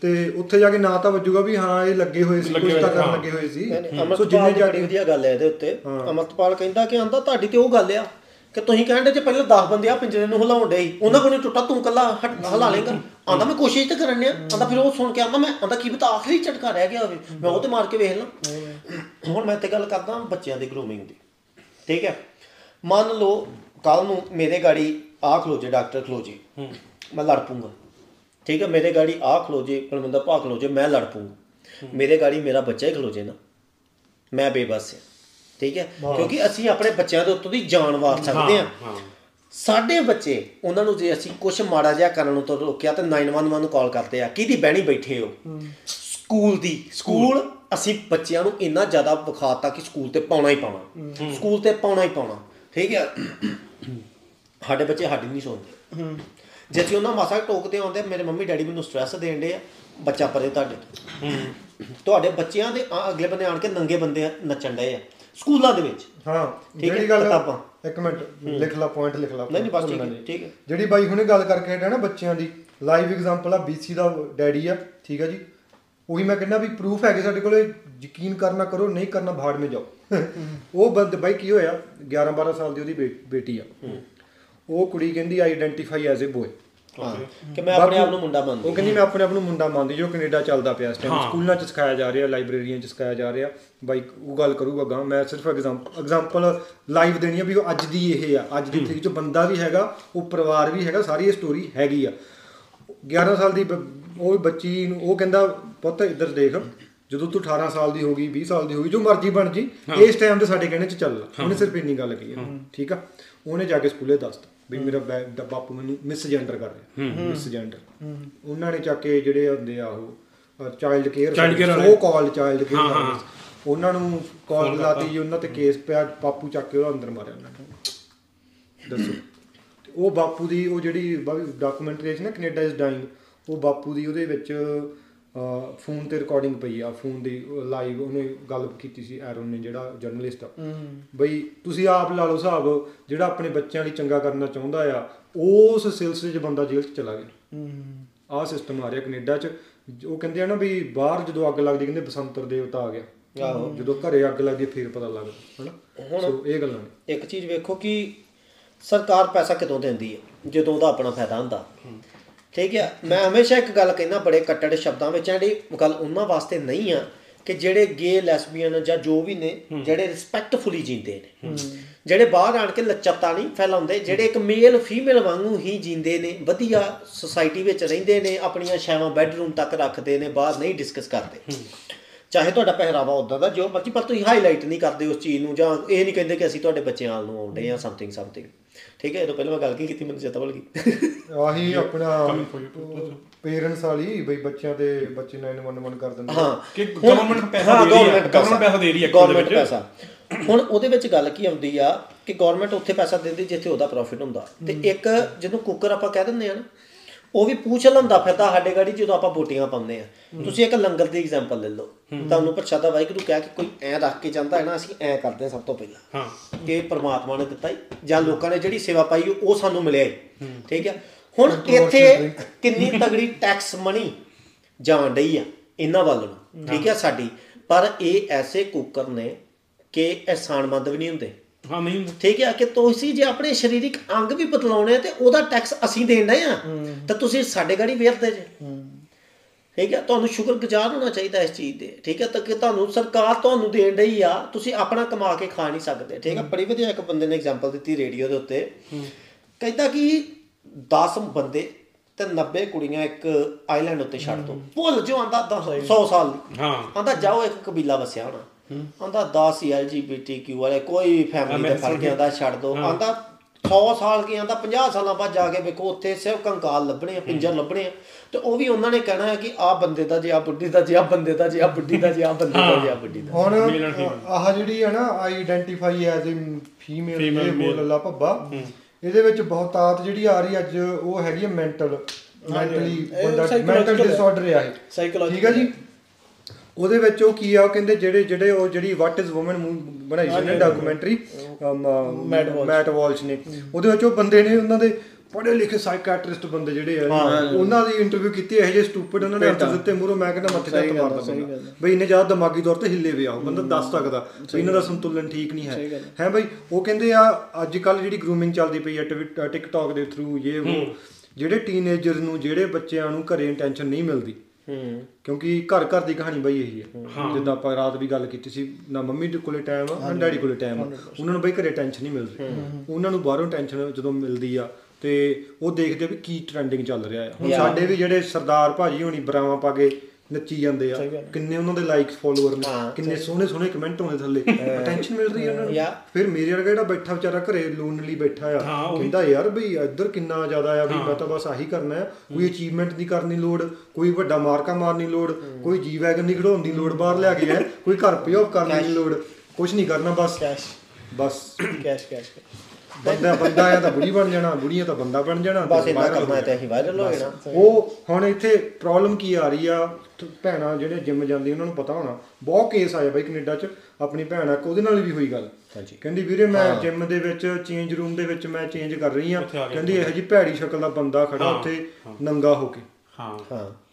ਤੇ ਉੱਥੇ ਜਾ ਕੇ ਨਾ ਤਾਂ ਵੱਜੂਗਾ ਵੀ ਹਾਂ ਇਹ ਲੱਗੇ ਹੋਏ ਸੀ ਕੁਝ ਤਾਂ ਕਰਨ। ਲੱਗੇ ਹੋਏ ਸੀ। ਸੋ ਜਿੰਨੇ ਦੀ ਜਾ ਬੜੀ ਵਧੀਆ ਗੱਲ ਹੈ ਇਹਦੇ ਉੱਤੇ। ਅਮਰਤਪਾਲ ਕਹਿੰਦਾ ਕਿ ਆਂਦਾ ਤੁਹਾਡੀ ਤੇ ਉਹ ਗੱਲ ਆ ਕਿ ਤੁਸੀਂ ਕਹਿੰਦੇ ਜੇ ਪਹਿਲਾਂ 10 ਬੰਦੇ ਆ ਪਿੰਜਰੇ ਨੂੰ ਹਿਲਾਉਣ ਡੇ ਉਹਨਾਂ ਕੋਲ ਨੀ ਟੁੱਟਾ ਤੂੰ ਕੱਲਾ ਹਿਲਾ ਲੇਗਾ ਆਂਦਾ ਮੈਂ ਕੋਸ਼ਿਸ਼ ਤਾਂ ਕਰਨ ਡਿਆ ਆਂਦਾ ਫਿਰ ਉਹ ਸੁਣ ਕੇ ਆਂਦਾ ਮੈਂ ਆਂਦਾ ਕੀ ਪਤਾ ਆਖਰੀ ਝਟਕਾ ਰਹਿ ਗਿਆ ਹੋਵੇ ਮੈਂ ਉਹ ਤੇ ਮਾਰ ਕੇ ਵੇਖ ਲਾਂ। ਹੁਣ ਮੈਂ ਤੇ ਗੱਲ ਕਰਦਾ ਬੱਚਿਆਂ ਦੀ ਗਰੂਮਿੰਗ ਦੀ ਠੀਕ ਹੈ? ਮੰਨ ਲਓ ਕੱਲ ਨੂੰ ਮੇਰੇ ਗਾੜੀ ਆ ਖਲੋ ਜੇ ਡਾਕਟਰ ਖਲੋ ਜੇ। ਮੈਂ ਲੜ ਪੂੰਗਾ ਠੀਕ ਹੈ ਮੇਰੇ ਗਾੜੀ ਆ ਖਲੋ ਜੇ ਪਰਮਿੰਦਰ ਭਾ ਖਲੋ ਜੇ ਮੈਂ ਲੜ ਪੂੰਗਾ ਮੇਰੇ ਗਾੜੀ ਮੇਰਾ ਬੱਚਾ ਹੀ ਖਲੋ ਜੇ ਨਾ। ਮੈਂ ਬੇਬਸ ਹਾਂ। ਠੀਕ ਹੈ? ਕਿਉਂਕਿ ਅਸੀਂ ਆਪਣੇ ਬੱਚਿਆਂ ਦੇ ਉੱਤੋਂ ਦੀ ਜਾਨ ਵਾਰ ਸਕਦੇ ਹਾਂ। ਹਾਂ। ਸਾਡੇ ਬੱਚੇ ਉਹਨਾਂ ਨੂੰ ਜੇ ਅਸੀਂ ਕੁਝ ਮਾੜਾ ਜਿਹਾ ਕਰਨ ਤੋਂ ਰੋਕਿਆ ਤਾਂ 911 ਨੂੰ ਕਾਲ ਕਰਦੇ ਆ। ਕਿਹਦੀ ਬਹਿਣੀ ਬੈਠੇ ਹੋ? ਸਕੂਲ ਦੀ। ਸਕੂਲ। ਅਸੀਂ ਬੱਚਿਆਂ ਨੂੰ ਇੰਨਾ ਜ਼ਿਆਦਾ ਵਿਖਾਤਾ ਕਿ ਸਕੂਲ ਤੇ ਪਾਉਣਾ ਹੀ ਪਾਉਣਾ। ਸਕੂਲ ਤੇ ਪਾਉਣਾ ਹੀ ਪਾਉਣਾ। ਠੀਕ ਹੈ? ਸਾਡੇ ਬੱਚੇ ਸਾਡੀ ਨਹੀਂ ਸੁਣਦੇ। ਜੇ ਅਸੀਂ ਉਹਨਾਂ ਮਾਸਾ ਟੋਕਦੇ ਆਉਂਦੇ ਮੇਰੇ ਮੰਮੀ ਡੈਡੀ ਮੈਨੂੰ ਸਟ੍ਰੈਸ ਦੇਣ ਦੇ ਆ ਬੱਚਾ ਪਰੇ ਤੁਹਾਡੇ ਤੋਂ। ਤੁਹਾਡੇ ਬੱਚਿਆਂ ਦੇ ਅਗਲੇ ਬੰਦੇ ਆਣ ਕੇ ਨੰਗੇ ਬੰਦੇ ਨੱਚਣ ਡਏ ਆ ਸਕੂਲਾਂ ਦੇ ਵਿੱਚ। ਹਾਂ ਠੀਕ ਹੈ, ਜਿਹੜੀ ਗੱਲ ਕਿਤਾਬਾਂ। ਇੱਕ ਮਿੰਟ ਲਿਖ ਲਾ ਪੁਆਇੰਟ ਲਿਖ ਲਾ ਨਹੀਂ ਨਹੀਂ ਬਸ ਠੀਕ ਹੈ। ਠੀਕ ਹੈ। ਜਿਹੜੀ ਬਾਈ ਹੁਣੇ ਗੱਲ ਕਰਕੇ ਹਟਿਆ ਨਾ ਬੱਚਿਆਂ ਦੀ ਲਾਈਵ ਐਗਜ਼ਾਮਪਲ ਆ ਬੀਸੀ ਦਾ ਡੈਡੀ ਆ ਠੀਕ ਆ ਜੀ। ਉਹੀ ਮੈਂ ਕਹਿੰਦਾ ਵੀ ਪ੍ਰੂਫ ਹੈਗੇ ਸਾਡੇ ਕੋਲੇ ਯਕੀਨ ਕਰਨਾ ਕਰੋ ਨਹੀਂ ਕਰਨਾ ਭਾੜ ਮੇ ਜਾਓ। ਉਹ ਬੰਦ ਬਾਈ ਕੀ ਹੋਇਆ 11 12 ਸਾਲ ਦੀ ਉਹਦੀ ਬੇਟੀ ਆ। ਉਹ ਕੁੜੀ ਕਹਿੰਦੀ ਆਈਡੈਂਟੀਫਾਈ ਐਜ਼ ਅ ਬੋਏ ਹਾਂ। ਕਿ ਮੈਂ ਆਪਣੇ ਆਪ ਨੂੰ ਮੁੰਡਾ ਮੰਨਦੀ ਉਹ ਕਹਿੰਦੀ ਮੈਂ ਆਪਣੇ ਆਪ ਨੂੰ ਮੁੰਡਾ ਮੰਨਦੀ ਜੋ ਕੈਨੇਡਾ ਚੱਲਦਾ ਪਿਆ ਇਸ ਟਾਈਮ ਸਕੂਲਾਂ 'ਚ ਸਿਖਾਇਆ ਜਾ ਰਿਹਾ ਲਾਇਬ੍ਰੇਰੀਆਂ 'ਚ ਸਿਖਾਇਆ ਜਾ ਰਿਹਾ। ਬਾਈ ਉਹ ਗੱਲ ਕਰੂਗਾ ਗਾਂ। ਮੈਂ ਸਿਰਫ ਐਗਜ਼ਾਮਪਲ ਲਾਈਵ ਦੇਣੀ ਆ ਵੀ ਉਹ ਅੱਜ ਦੀ ਇਹ ਆ। ਅੱਜ ਦੀ ਤਰੀਕ 'ਚ ਬੰਦਾ ਵੀ ਹੈਗਾ ਉਹ ਪਰਿਵਾਰ ਵੀ ਹੈਗਾ ਸਾਰੀ ਇਹ ਸਟੋਰੀ ਹੈਗੀ ਆ। 11 ਸਾਲ ਦੀ ਉਹ ਬੱਚੀ ਨੂੰ ਉਹ ਕਹਿੰਦਾ ਪੁੱਤ ਇੱਧਰ ਦੇਖ। ਜਦੋਂ ਤੂੰ 18 ਸਾਲ ਦੀ ਹੋ ਗਈ 20 ਸਾਲ ਦੀ ਹੋ ਗਈ ਜੋ ਮਰਜ਼ੀ ਬਣ ਜੀ ਇਸ ਟਾਈਮ ਤੇ ਸਾਡੇ ਕਹਿਣੇ ਚ ਚੱਲ। ਉਹਨੇ ਸਿਰਫ ਇੰਨੀ ਗੱਲ ਕਹੀ ਠੀਕ ਆ? ਉਹਨੇ ਜਾ ਕੇ ਸਕੂਲੇ ਦੱਸਤਾ ਵੀ ਮੇਰਾ ਬੈ- ਦਾ ਬਾਪੂ ਮੈਨੂੰ ਮਿਸਜੈਂਡਰ ਕਰ ਰਿਹਾ। ਮਿਸਜੈਂਡਰ ਉਹਨਾਂ ਨੇ ਚੱਕ ਕੇ ਜਿਹੜੇ ਹੁੰਦੇ ਆ ਉਹ child care so called child care ਉਹਨਾਂ ਨੂੰ ਕਾਲ ਲਾਤੀ ਜੀ ਉਹਨਾਂ ਤੇ ਕੇਸ ਪਿਆ ਬਾਪੂ ਚੱਕ ਕੇ ਉਹਦਾ ਅੰਦਰ ਮਾਰਿਆ ਉਹਨਾਂ ਨੇ। ਦੱਸੋ। ਉਹ ਬਾਪੂ ਦੀ ਉਹ ਜਿਹੜੀ ਡਾਕੂਮੈਂਟਰੀ ਸੀ ਨਾ ਕੈਨੇਡਾ ਇਜ਼ ਡਾਈਂਗ ਉਹ ਬਾਪੂ ਦੀ ਉਹਦੇ ਵਿੱਚ ਫੋਨ ਤੇ ਰਿਕਾਰਡਿੰਗ ਪਈ ਆ ਫੋਨ ਦੀ ਲਾਈਵ ਉਹਨੇ ਗੱਲ ਕੀਤੀ ਸੀ ਐਰਨ ਨੇ ਜਿਹੜਾ ਜਰਨਲਿਸਟ ਆ। ਬਈ ਤੁਸੀਂ ਆਪ ਲਾ ਲਓ ਹਿਸਾਬ ਜਿਹੜਾ ਆਪਣੇ ਬੱਚਿਆਂ ਲਈ ਚੰਗਾ ਕਰਨਾ ਚਾਹੁੰਦਾ ਆ ਉਸ ਸਿਲਸਿਲੇ 'ਚ ਬੰਦਾ ਜੇਲ੍ਹ 'ਚ ਚਲਾ ਗਿਆ। ਆਹ ਸਿਸਟਮ ਆ ਰਿਹਾ ਕੈਨੇਡਾ 'ਚ। ਉਹ ਕਹਿੰਦੇ ਆ ਨਾ ਵੀ ਬਾਹਰ ਜਦੋਂ ਅੱਗ ਲੱਗਦੀ ਕਹਿੰਦੇ ਬਸੰਤਰ ਦੇਵਤਾ ਆ ਗਿਆ। ਆਹੋ। ਜਦੋਂ ਘਰੇ ਅੱਗ ਲੱਗਦੀ ਫੇਰ ਪਤਾ ਲੱਗਦਾ ਹਨਾ? ਸੋ ਇਹ ਗੱਲਾਂ ਨੇ। ਇੱਕ ਚੀਜ਼ ਵੇਖੋ ਕਿ ਸਰਕਾਰ ਪੈਸਾ ਕਿਦੋਂ ਦਿੰਦੀ ਹੈ ਜਦੋਂ ਉਹਦਾ ਆਪਣਾ ਫਾਇਦਾ ਹੁੰਦਾ। ਠੀਕ ਹੈ ਮੈਂ ਹਮੇਸ਼ਾ ਇੱਕ ਗੱਲ ਕਹਿੰਦਾ ਬੜੇ ਕੱਟੜ ਸ਼ਬਦਾਂ ਵਿੱਚ ਜਿਹੜੀ ਗੱਲ ਉਹਨਾਂ ਵਾਸਤੇ ਨਹੀਂ ਆ ਕਿ ਜਿਹੜੇ ਗੇ ਲੈਸਬੀਅਨ ਜਾਂ ਜੋ ਵੀ ਨੇ ਜਿਹੜੇ ਰਿਸਪੈਕਟਫੁਲੀ ਜੀਂਦੇ ਨੇ। ਜਿਹੜੇ ਬਾਹਰ ਆਣ ਕੇ ਲੱਚਰਤਾ ਨਹੀਂ ਫੈਲਾਉਂਦੇ ਜਿਹੜੇ ਇੱਕ ਮੇਲ ਫੀਮੇਲ ਵਾਂਗੂ ਹੀ ਜੀਂਦੇ ਨੇ ਵਧੀਆ ਸੁਸਾਇਟੀ ਵਿੱਚ ਰਹਿੰਦੇ ਨੇ ਆਪਣੀਆਂ ਸ਼ੈਵਾਂ ਬੈੱਡਰੂਮ ਤੱਕ ਰੱਖਦੇ ਨੇ ਬਾਹਰ ਨਹੀਂ ਡਿਸਕਸ ਕਰਦੇ। ਚਾਹੇ ਤੁਹਾਡਾ ਪਹਿਰਾਵਾ ਉਦਾਂ ਦਾ ਜੋ ਮਰਜ਼ੀ ਪਰ ਤੁਸੀਂ ਹਾਈਲਾਈਟ ਨਹੀਂ ਕਰਦੇ ਉਸ ਚੀਜ਼ ਨੂੰ ਜਾਂ ਇਹ ਨਹੀਂ ਕਹਿੰਦੇ ਕਿ ਅਸੀਂ ਤੁਹਾਡੇ ਬੱਚਿਆਂ ਨਾਲ ਨੂੰ ਆਉਂਦੇ ਆ ਸਮਥਿੰਗ ਸਮਥਿੰਗ ਠੀਕ ਹੈ ਇਹ ਤੋਂ ਪਹਿਲਾਂ ਮੈਂ ਗੱਲ ਕੀ ਕੀਤੀ ਮੈਨੂੰ ਚੇਤਾ ਭੁੱਲ ਗਈ। ਆਹੀ ਆਪਣਾ ਪੇਰੈਂਟਸ ਵਾਲੀ ਬਈ ਬੱਚਿਆਂ ਦੇ ਬੱਚੇ 911 ਕਰ ਦਿੰਦੇ ਹਾਂ। ਕਿ government ਪੈਸਾ ਹਾਂ, ਦੇ ਰਹੀ ਹੈ, government ਪੈਸਾ। ਦੇ ਰਹੀ ਹੈ ਵਿੱਚ। ਪੈਸਾ। ਹੁਣ ਉਹਦੇ ਵਿੱਚ ਗੱਲ ਕੀ ਆਉਂਦੀ ਆ ਕਿ ਗਵਰਨਮੈਂਟ ਉੱਥੇ ਪੈਸਾ ਦਿੰਦੀ ਜਿੱਥੇ ਉਹਦਾ ਪ੍ਰੋਫਿਟ ਹੁੰਦਾ। ਤੇ ਇੱਕ ਜਦੋਂ ਕੁੱਕਰ ਆਪਾਂ ਕਹਿ ਦਿੰਦੇ ਆ ਨਾ ਉਹ ਵੀ ਪੂਛ ਲੰਦਾ ਫਿਰਦਾ ਸਾਡੇ ਗਾੜੀ ਜਦੋਂ ਆਪਾਂ ਬੋਟੀਆਂ ਪਾਉਂਦੇ ਆ ਤੁਸੀਂ ਇੱਕ ਲੰਗਰ ਦੀ ਐਗਜ਼ਾਮਪਲ ਲੈ ਲਓ। ਤੁਹਾਨੂੰ ਪ੍ਰਸ਼ਾਦਾ ਵਾਹਿਗੁਰੂ ਕਹਿ ਕੇ ਕੋਈ ਐ ਰੱਖ ਕੇ ਜਾਂਦਾ ਹੈ ਨਾ ਅਸੀਂ ਐ ਕਰਦੇ ਹਾਂ ਸਭ ਤੋਂ ਪਹਿਲਾਂ। ਹਾਂ। ਕਿ ਪ੍ਰਮਾਤਮਾ ਨੇ ਦਿੱਤਾ ਹੀ ਜਾਂ ਲੋਕਾਂ ਨੇ ਜਿਹੜੀ ਸੇਵਾ ਪਾਈ ਉਹ ਸਾਨੂੰ ਮਿਲਿਆ ਹੀ। ਠੀਕ ਹੈ? ਹੁਣ ਇੱਥੇ ਕਿੰਨੀ ਤਗੜੀ ਟੈਕਸ ਮਨੀ ਜਾਣ ਡਈ ਆ ਇਹਨਾਂ ਵੱਲ ਨੂੰ। ਠੀਕ ਹੈ ਸਾਡੀ? ਪਰ ਇਹ ਐਸੇ ਕੁੱਕਰ ਨੇ ਕਿ ਅਹਿਸਾਨਮੰਦ ਵੀ ਨਹੀਂ ਹੁੰਦੇ। ਹਾਂ ਨਹੀਂ। ਠੀਕ ਹੈ ਕਿ ਤੁਸੀਂ ਜੇ ਆਪਣੇ ਸਰੀਰਿਕ ਅੰਗ ਵੀ ਬਦਲਾਉਣੇ ਆ ਤੇ ਉਹਦਾ ਟੈਕਸ ਅਸੀਂ ਦੇਣਾ ਆ ਤਾਂ ਤੁਸੀਂ ਸਾਡੇ ਗਾੜੀ ਵੇਰਦੇ ਜੇ। ਠੀਕ ਹੈ ਤੁਹਾਨੂੰ ਸ਼ੁਕਰਗੁਜ਼ਾਰ ਹੋਣਾ ਚਾਹੀਦਾ ਇਸ ਚੀਜ਼ ਦੇ। ਠੀਕ ਹੈ ਤਾਂ ਕਿ ਤੁਹਾਨੂੰ ਸਰਕਾਰ ਤੁਹਾਨੂੰ ਦੇਣ ਰਹੀ ਆ ਤੁਸੀਂ ਆਪਣਾ ਕਮਾ ਕੇ ਖਾ ਨਹੀਂ ਸਕਦੇ। ਠੀਕ ਹੈ ਬੜੀ ਵਧੀਆ ਇੱਕ ਬੰਦੇ ਨੇ ਐਗਜ਼ਾਮਪਲ ਦਿੱਤੀ ਰੇਡੀਓ ਦੇ ਉੱਤੇ। ਕਹਿੰਦਾ ਕਿ 10 ਬੰਦੇ ਤੇ 90 ਕੁੜੀਆਂ ਇੱਕ ਆਈਲੈਂਡ ਉੱਤੇ ਛੱਡ ਦੋ। ਭੁੱਲ ਜੋ ਆਂਦਾ 100 ਸਾਲ ਦੀ। ਹਾਂ। ਆਂਦਾ ਜਾਓ ਇੱਕ ਕਬੀਲਾ ਵਸਿਆ ਹੋਣਾ। ਆਂਦਾ 10 ਹੀ ਐਲਜੀਬੀਟੀਕਿਊ ਵਾਲੇ ਕੋਈ ਫੈਮਿਲੀ ਦੇ ਫ਼ਰਕ ਆਂਦਾ ਛੱਡ ਦੋ। ਆਂਦਾ 100 ਸਾਲ ਕੀ ਆਂਦਾ 50 ਸਾਲਾਂ ਬਾਅਦ ਜਾ ਕੇ ਵੇਖੋ ਉੱਥੇ ਸਿਰਫ ਕੰਕਾਲ ਲੱਭਣੇ ਆ ਪਿੰਜਰ ਲੱਭਣੇ ਆ। ਤੇ ਉਹ ਵੀ ਉਹਨਾਂ ਨੇ ਕਹਿਣਾ ਹੈ ਕਿ ਆ ਬੰਦੇ ਦਾ ਜੇ ਆ ਬੁੱਢੀ ਦਾ ਜੇ ਆ ਬੰਦੇ ਦਾ ਜੇ ਆ ਬੁੱਢੀ ਦਾ ਜੇ ਆ ਬੰਦੇ ਦਾ ਜੇ ਆ ਬੁੱਢੀ ਦਾ ਹੁਣ. ਆਹ ਜਿਹੜੀ ਹੈ ਨਾ ਆਈਡੈਂਟੀਫਾਈ ਐਜ਼ ਅ ਫੀਮੇਲ ਇਹ ਬੋਲ ਅੱਲਾ ਭੱਬਾ। ਇਹਦੇ ਵਿੱਚ ਬਹੁਤਾਤ ਜਿਹੜੀ ਆ ਰਹੀ ਅੱਜ ਉਹ ਹੈਗੀ ਹੈ ਮੈਂਟਲ ਮੈਂਟਲੀ ਮੈਂਟਲ ਹੈ। ਡਿਸਆਰਡਰ ਆ ਇਹ। ਠੀਕ ਹੈ ਜੀ? ਉਹਦੇ ਵਿੱਚ ਉਹ ਕੀ ਆ ਉਹ ਕਹਿੰਦੇ ਜਿਹੜੇ ਜਿਹੜੇ ਉਹ ਜਿਹੜੀ ਵਾਟ ਇਜ਼ ਔਮਨ ਬਣਾਈ ਸੀ ਨੇ ਡਾਕੂਮੈਂਟਰੀ ਮੈਟ ਵਾਲਸ਼। ਨੇ। ਉਹਦੇ ਵਿੱਚ ਉਹ ਬੰਦੇ ਨੇ ਉਹਨਾਂ ਦੇ ਪੜ੍ਹੇ ਲਿਖੇ ਸਾਈਕੈਟ੍ਰਿਸਟ ਬੰਦੇ ਜਿਹੜੇ ਆ ਉਹਨਾਂ ਦੀ ਇੰਟਰਵਿਊ ਕੀਤੀ ਇਹੋ ਜਿਹੇ ਸਟੂਪਿਡ ਉਹਨਾਂ ਨੇ ਆਨਸਰ ਦਿੱਤੇ ਮੂਰੋ ਮੈਂ ਕਹਿੰਦਾ ਮੱਥੇ ਤੇ ਮਾਰਦਾ ਬੰਦਾ ਬਈ ਇਹਨੇ ਜ਼ਿਆਦਾ ਦਿਮਾਗੀ ਤੌਰ ਤੇ ਹਿੱਲੇ ਪਿਆ ਉਹ ਬੰਦਾ ਦੱਸ ਸਕਦਾ ਵੀ ਇਹਨਾਂ ਦਾ ਸੰਤੁਲਨ ਠੀਕ ਨਹੀਂ ਹੈ। ਹੈ ਬਈ ਉਹ ਕਹਿੰਦੇ ਆ ਅੱਜ ਕੱਲ ਜਿਹੜੀ ਗਰੂਮਿੰਗ ਚੱਲਦੀ ਪਈ ਹੈ ਟਿਕਟੌਕ ਦੇ ਥਰੂ ਇਹ ਉਹ ਜਿਹੜੇ ਟੀਨੇਜਰ ਨੂੰ ਜਿਹੜੇ ਬੱਚਿਆਂ ਨੂੰ ਘਰੇ ਟੈਨਸ਼ਨ ਨਹੀਂ ਮਿਲਦੀ ਹੂੰ। ਕਿਉਂਕਿ ਘਰ ਘਰ ਦੀ ਕਹਾਣੀ ਬਈ ਇਹੀ ਹੈ। ਜਿੱਦਾਂ ਆਪਾਂ ਰਾਤ ਵੀ ਗੱਲ ਕੀਤੀ ਸੀ ਨਾ ਮੰਮੀ ਦੇ ਕੋਲੇ ਟਾਈਮ ਆ ਨਾ ਡੈਡੀ ਕੋਲੇ ਟਾਈਮ ਆ। ਉਹਨਾਂ ਨੂੰ ਬਈ ਘਰੇ ਟੈਨਸ਼ਨ ਨਹੀਂ ਮਿਲ ਰਹੀ ਉਹਨਾਂ ਨੂੰ ਬਾਹਰੋਂ ਟੈਨਸ਼ਨ ਜਦੋਂ ਮਿਲਦੀ ਆ ਤੇ ਉਹ ਦੇਖਦੇ ਆ ਵੀ ਕੀ ਟ੍ਰੈਂਡਿੰਗ ਚੱਲ ਰਿਹਾ ਆ। ਹੁਣ ਸਾਡੇ ਵੀ ਜਿਹੜੇ ਸਰਦਾਰ ਭਾਜੀ ਹੋਣੀ ਬਰਾਵਾਂ ਪਾ ਕੇ ਨੱਚੀ ਜਾਂਦੇ ਆ। ਕਿੰਨੇ ਉਹਨਾਂ ਦੇ ਲਾਈਕਸ ਫੋਲੋਅਰ ਨੇ। ਹਾਂ, ਕਿੰਨੇ ਸੋਹਣੇ ਸੋਹਣੇ ਕਮੈਂਟ ਆਉਂਦੇ ਥੱਲੇ। ਟੈਨਸ਼ਨ ਮਿਲ ਰਹੀ ਆ ਉਹਨਾਂ ਨੂੰ. ਫਿਰ ਮੇਰੇ ਵਰਗਾ ਜਿਹੜਾ ਬੈਠਾ ਵਿਚਾਰਾ ਘਰੇ ਲੋਨਲੀ ਬੈਠਾ ਆ ਕਹਿੰਦਾ ਯਾਰ ਬਈ ਇੱਧਰ ਕਿੰਨਾ ਜ਼ਿਆਦਾ ਆ ਵੀ ਮੈਂ ਤਾਂ ਬਸ ਆਹੀ ਕਰਨਾ ਆ। ਕੋਈ ਅਚੀਵਮੈਂਟ ਦੀ ਕਰਨੀ ਲੋੜ ਕੋਈ ਵੱਡਾ ਮਾਰਕਾ ਮਾਰਨੀ ਲੋੜ ਕੋਈ ਜੀ ਵੈਗਨ ਦੀ ਖੜਾਉਣ ਦੀ ਲੋੜ ਬਾਹਰ ਲਿਆ ਕੇ ਹੈ ਕੋਈ ਘਰ ਪਿਓ ਕਰਨ ਦੀ ਲੋੜ। ਕੁਝ ਨਹੀਂ ਕਰਨਾ ਬਸ। ਕੈਸ਼ ਬਸ। ਕੈਸ਼ ਕੈਸ਼ ਬੰਦਾ ਬੰਦਾ ਆ ਤਾਂ ਬੁੜੀ ਬਣ ਜਾਣਾ ਬੁੜੀਆਂ ਤਾਂ ਬੰਦਾ ਬਣ ਜਾਣਾ ਬਸ ਇੰਨਾ ਕਰਨਾ ਹੈ ਤੇ ਅਸੀਂ ਵਾਇਰਲ ਹੋ ਜਾਣਾ। ਉਹ ਹੁਣ ਇੱਥੇ ਪ੍ਰੋਬਲਮ ਕੀ ਆ ਰਹੀ ਆ? ਤੇ ਭੈਣਾਂ ਜਿਹੜੇ ਜਿਮ ਜਾਂਦੀਆਂ ਉਹਨਾਂ ਨੂੰ ਪਤਾ ਹੋਣਾ। ਬਹੁਤ ਕੇਸ ਆਏ ਬਾਈ ਕੈਨੇਡਾ 'ਚ ਆਪਣੀ ਭੈਣ ਆ ਉਹਦੇ ਨਾਲ ਵੀ ਹੋਈ ਗੱਲ। ਕਹਿੰਦੀ ਵੀਰੇ ਮੈਂ ਜਿਮ ਦੇ ਵਿੱਚ ਚੇਂਜ ਰੂਮ ਦੇ ਵਿੱਚ ਮੈਂ ਚੇਂਜ ਕਰ ਰਹੀ ਆ। ਕਹਿੰਦੀ ਇਹੋ ਜੀ ਭੈੜੀ ਸ਼ਕਲ ਦਾ ਬੰਦਾ ਖੜਾ ਉੱਥੇ ਨੰਗਾ ਹੋ ਕੇ। ਹਾਂ। ਹਾਂ।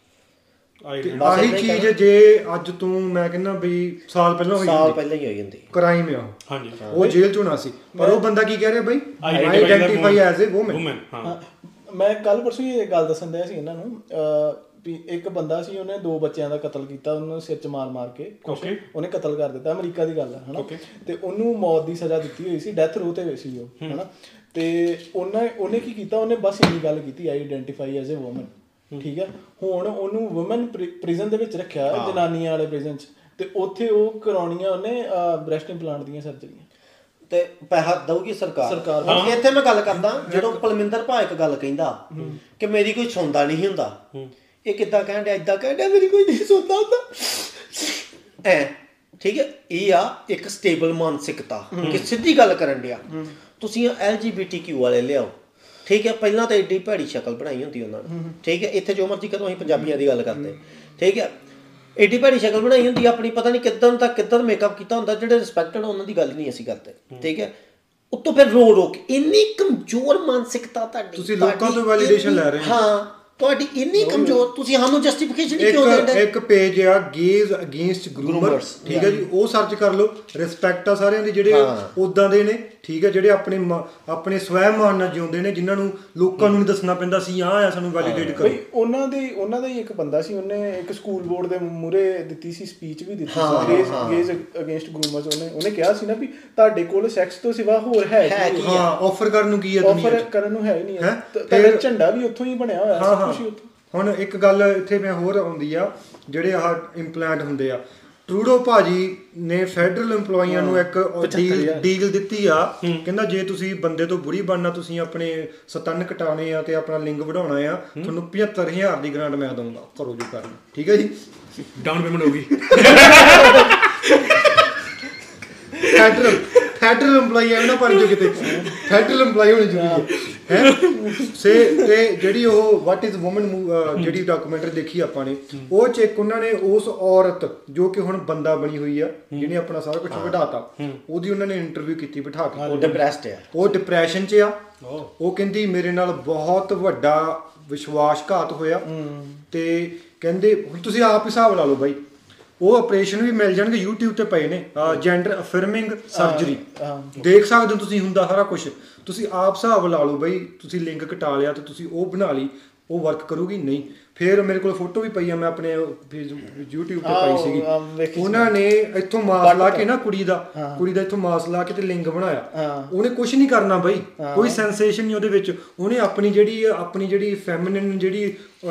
ਆਹੀ ਚੀਜ਼ ਜੇ ਅੱਜ ਤੂੰ ਮੈਂ ਕਹਿੰਦਾ ਵੀ ਸਾਲ ਪਹਿਲਾਂ ਹੋਈ ਸਾਲ ਹੁੰਦੀ। ਪਹਿਲਾਂ ਹੀ ਹੋਈ ਜਾਂਦੀ ਕ੍ਰਾਈਮ ਆ। ਹਾਂਜੀ। ਉਹ ਜੇਲ੍ਹ ਚੋਂ ਨਾ ਸੀ। ਪਰ ਉਹ ਬੰਦਾ ਕੀ ਕਹਿ ਰਿਹਾ ਬਾਈ? ਆਈਡੈਂਟੀਫਾਈ ਐਜ਼ ਅ ਔਮਨ ਹਾਂ। ਮੈਂ ਕੱਲ ਪਰਸੋਂ ਇਹ ਗੱਲ ਦੱਸਣ ਦਿਆ ਸੀ ਇਹਨਾਂ ਨੂੰ ਵੀ ਇੱਕ ਬੰਦਾ ਸੀ ਉਹਨੇ ਦੋ ਬੱਚਿਆਂ ਦਾ ਕਤਲ ਕੀਤਾ ਉਹਨੂੰ ਸਿਰ 'ਚ ਮਾਰ ਮਾਰ ਕੇ. ਉਹਨੇ ਕਤਲ ਕਰ ਦਿੱਤਾ ਅਮਰੀਕਾ ਦੀ ਗੱਲ ਹੈ ਹਨਾ. ਤੇ ਉਹਨੂੰ ਮੌਤ ਦੀ ਸਜ਼ਾ ਦਿੱਤੀ ਹੋਈ ਸੀ ਡੈਥ ਰੋ ਤੇ ਹੋਈ ਸੀ ਉਹ ਹਨਾ? ਤੇ ਉਹਨੇ ਉਹਨੇ ਕੀ ਕੀਤਾ? ਉਹਨੇ ਬਸ ਇੰਨੀ ਗੱਲ ਕੀਤੀ ਆਈਡੈਂਟੀਫਾਈ ਐਜ਼ ਅ ਔਮਨ ਠੀਕ ਹੈ? ਹੁਣ ਉਹਨੂੰ ਔਮਨ ਪ੍ਰਿਜ਼ਨ ਦੇ ਵਿੱਚ ਰੱਖਿਆ ਜਨਾਨੀਆਂ ਵਾਲੇ ਪ੍ਰਿਜ਼ਨ 'ਚ। ਤੇ ਉੱਥੇ ਉਹ ਕਰਾਉਣੀਆਂ ਉਹਨੇ ਬ੍ਰੈਸਟ ਇੰਪਲਾਂਟ ਦੀਆਂ ਸਰਜਰੀਆਂ ਤੇ ਪੈਸਾ ਦਊਗੀ ਸਰਕਾਰ? ਸਰਕਾਰ। ਹੁਣ ਇੱਥੇ ਮੈਂ ਗੱਲ ਕਰਦਾ ਜਦੋਂ ਪਲਮਿੰਦਰ ਭਾ ਇੱਕ ਗੱਲ ਕਹਿੰਦਾ ਕਿ ਮੇਰੀ ਕੋਈ ਸੁਣਦਾ ਨਹੀਂ ਹੁੰਦਾ। ਇਹ ਕਿੱਦਾਂ ਕਹਿਣ ਡਿਆ ਇਦਾਂ ਕਹਿਣ ਡਿਆ ਮੇਰੀ ਕੋਈ ਨਹੀਂ ਸੁਣਦਾ ਹੁੰਦਾ। ਐ ਠੀਕ ਹੈ? ਇਹ ਆ ਇੱਕ ਸਟੇਬਲ ਮਾਨਸਿਕਤਾ। ਕਿ ਸਿੱਧੀ ਗੱਲ ਕਰਨ ਡਿਆ। ਤੁਸੀਂ ਐਲਜੀਬੀਟੀਕਿਊ ਵਾਲੇ ਲਿਆਓ। ਠੀਕ ਹੈ ਪਹਿਲਾਂ ਤਾਂ ਏਡੀ ਭੈੜੀ ਸ਼ਕਲ ਬਣਾਈ ਹੁੰਦੀ ਉਹਨਾਂ ਨੇ। ਠੀਕ ਹੈ ਇੱਥੇ ਜੋ ਮਰਜ਼ੀ ਕਰੋ ਅਸੀਂ ਪੰਜਾਬੀਆਂ ਦੀ ਗੱਲ ਕਰਦੇ। ਠੀਕ ਹੈ ਏਡੀ ਭੈੜੀ ਸ਼ਕਲ ਬਣਾਈ ਹੁੰਦੀ ਆਪਣੀ ਪਤਾ ਨਹੀਂ ਕਿੱਦਾਂ ਤੱਕ ਕਿੱਦਾਂ ਮੇਕਅਪ ਕੀਤਾ ਹੁੰਦਾ ਜਿਹੜੇ ਰਿਸਪੈਕਟਡ ਉਹਨਾਂ ਦੀ ਗੱਲ ਨਹੀਂ ਅਸੀਂ ਕਰਦੇ। ਠੀਕ ਹੈ ਉੱਤੋਂ ਫਿਰ ਰੋ ਰੋ ਕੇ ਇੰਨੀ ਕਮਜ਼ੋਰ ਮਾਨਸਿਕਤਾ ਤੁਹਾਡੀ ਤੁਸੀਂ ਲੋਕਾਂ ਤੋਂ ਇੰਨੀ- ਲੈ ਰਹੇ ਹੋ। ਹਾਂ ਤੁਹਾਡੀ ਇੰਨੀ ਕਮਜ਼ੋਰ ਤੁਸੀਂ ਸਾਨੂੰ ਜਸਟੀਫਿਕੇਸ਼ਨ ਹੀ ਕਿਉਂ ਦੇਂਦੇ ਇੱਕ ਪੇਜ ਆ ਗੇਜ਼ ਅਗੇਂਸਟ ਗਰੂਮਰ Groomers, ਠੀਕ ਹੈ ਜੀ ਉਹ ਸਰਚ ਕਰ ਲਓ। ਰਿਸਪੈਕਟ ਆ ਸਾਰਿਆਂ ਦੀ ਜਿਹੜੇ। ਉਦਾਂ ਦੇ ਨੇ। ਠੀਕ ਹੈ ਜਿਹੜੇ ਆਪਣੇ ਆਪਣੇ ਸਵੈ ਮਾਨ ਨਾਲ ਜਿਉਂਦੇ ਨੇ ਜਿਨ੍ਹਾਂ ਨੂੰ ਲੋਕਾਂ ਨੂੰ ਨਹੀਂ ਦੱਸਣਾ ਪੈਂਦਾ ਸੀ ਆਹ ਆ ਸਾਨੂੰ ਵੈਲੀਡੇਟ ਕਰੋ। ਬਈ ਉਹਨਾਂ ਦੇ ਉਹਨਾਂ ਦਾ ਹੀ ਇੱਕ ਬੰਦਾ ਸੀ ਉਹਨੇ ਇੱਕ ਸਕੂਲ ਬੋਰਡ ਦੇ ਮੂਰੇ ਦਿੱਤੀ ਸੀ ਸਪੀਚ ਵੀ ਦਿੱਤੀ ਸੀ। ਗੇਜ਼। ਗੇਜ਼ ਅਗੇਂਸਟ ਗਰੂਮਰਸ ਉਹਨੇ ਉਹਨੇ ਕਿਹਾ ਸੀ ਨਾ ਵੀ ਤੁਹਾਡੇ ਕੋਲ ਸੈਕਸ ਤੋਂ ਸਿਵਾ ਹੋਰ ਹੈ ਹੈ ਕੀ? ਕੀ? ਹਾਂ ਆਫਰ ਕਰਨ ਨੂੰ ਕੀ ਹੈ ਦੁਨੀਆ ਆਫਰ ਕਰਨ ਨੂੰ ਹੈ ਹੀ ਨਹੀਂ ਹੈਂ? ਤ- ਝੰਡਾ ਵੀ ਉੱਥੋਂ ਹੀ ਬਣਿਆ ਹੋਇਆ ਹਾਂ। ਸਭ ਹਾਂ ਕੁਝ ਹੀ ਉੱਥੋਂ ਹੁਣ ਇੱਕ ਗੱਲ ਇੱਥੇ ਮੈਂ ਹੋਰ ਆਉਂਦੀ ਆ ਜਿਹੜੇ ਆਹ ਇੰਪਲਾਂਟ ਹੁੰਦੇ ਆ। ਟਰੂਡੋ ਭਾਜੀ ਨੇ ਫੈਡਰਲ EMPLOYੀਆਂ ਨੂੰ ਇੱਕ ਡੀਲ ਡੀਲ ਦਿੱਤੀ ਆ। ਕਹਿੰਦਾ ਜੇ ਤੁਸੀਂ ਬੰਦੇ ਤੋਂ ਬੁਰੀ ਬਣਨਾ ਤੁਸੀਂ ਆਪਣੇ ਸਤਨ ਕਟਾਣੇ ਆ ਤੇ ਆਪਣਾ ਲਿੰਗ ਵਧਾਉਣਾ ਆ ਤੁਹਾਨੂੰ 75000 ਦੀ ਗ੍ਰਾਂਟ ਮੈਂ ਦਊਂਗਾ। ਕਰੋ ਜੋ ਕਰਨਾ ਠੀਕ ਹੈ ਜੀ? ਡਾਊਨ ਪੇਮੈਂਟ ਹੋਗੀ ਫੈਡਰਲ ਫੈਡਰਲ EMPLOYੀ ਐ ਨਾ ਪਰ ਜੋ ਕਿਤੇ ਫੈਡਰਲ EMPLOYੀ ਹੋਣੀ ਜ਼ਰੂਰੀ ਹੈ। ਹੈ? ਸੇ ਤੇ ਜਿਹੜੀ ਉਹ ਵਾਟ ਇਜ਼ ਔਮਨ ਜਿਹੜੀ ਡਾਕੂਮੈਂਟਰੀ ਦੇਖੀ ਆਪਾਂ ਨੇ ਉਹ ਚ ਇੱਕ ਉਹਨਾਂ ਨੇ ਉਸ ਔਰਤ ਜੋ ਕਿ ਹੁਣ ਬੰਦਾ ਬਣੀ ਹੋਈ ਆ ਜਿਹਨੇ ਆਪਣਾ ਸਾਰਾ ਕੁਝ ਵਧਾਤਾ ਉਹਦੀ ਉਹਨਾਂ ਨੇ ਇੰਟਰਵਿਊ ਕੀਤੀ ਬਿਠਾ ਕੇ। ਉਹ ਡਿਪਰੈਸਡ ਆ। ਉਹ ਡਿਪਰੈਸ਼ਨ 'ਚ ਆ। ਉਹ ਕਹਿੰਦੀ ਮੇਰੇ ਨਾਲ ਬਹੁਤ ਵੱਡਾ ਵਿਸ਼ਵਾਸਘਾਤ ਹੋਇਆ ਤੇ ਕਹਿੰਦੇ ਹੁਣ ਤੁਸੀਂ ਆਪ ਹਿਸਾਬ ਲਾ ਲਓ ਬਾਈ। ਉਹ ਆਪਰੇਸ਼ਨ ਵੀ ਮਿਲ ਜਾਣਗੇ YouTube ਤੇ ਪਏ ਨੇ ਜੈਂਡਰ ਅਫਰਮਿੰਗ ਸਰਜਰੀ ਦੇਖ ਸਕਦੇ ਹੋ ਤੁਸੀਂ ਹੁੰਦਾ ਸਾਰਾ ਕੁਝ ਤੁਸੀਂ ਆਪ ਹਿਸਾਬ ਲਾ ਲਓ ਬਾਈ ਤੁਸੀਂ ਲਿੰਕ ਕਟਾ ਲਿਆ ਤੇ ਤੁਸੀਂ ਉਹ ਬਣਾ ਲਈ ਉਹ ਵਰਕ ਕਰੂਗੀ ਨਹੀਂ। ਫਿਰ ਮੇਰੇ ਕੋਲ ਫੋਟੋ ਵੀ ਪਈ ਆ ਮੈਂ ਆਪਣੇ ਫੇਸਬੁੱਕ YouTube ਤੇ ਪਾਈ ਸੀਗੀ। ਉਹਨਾਂ ਨੇ ਇੱਥੋਂ ਮਾਸ ਲਾ ਕੇ ਨਾ ਕੁੜੀ ਦਾ ਕੁੜੀ ਦਾ ਇੱਥੋਂ ਮਾਸ ਲਾ ਕੇ ਤੇ ਲਿੰਗ ਬਣਾਇਆ। ਉਹਨੇ ਕੁਝ ਨਹੀਂ ਕਰਨਾ ਬਾਈ ਕੋਈ ਸੈਂਸੇਸ਼ਨ ਨਹੀਂ ਉਹਦੇ ਵਿੱਚ। ਉਹਨੇ ਆਪਣੀ ਜਿਹੜੀ ਆਪਣੀ ਜਿਹੜੀ ਫੈਮਿਨਿਨ ਜਿਹੜੀ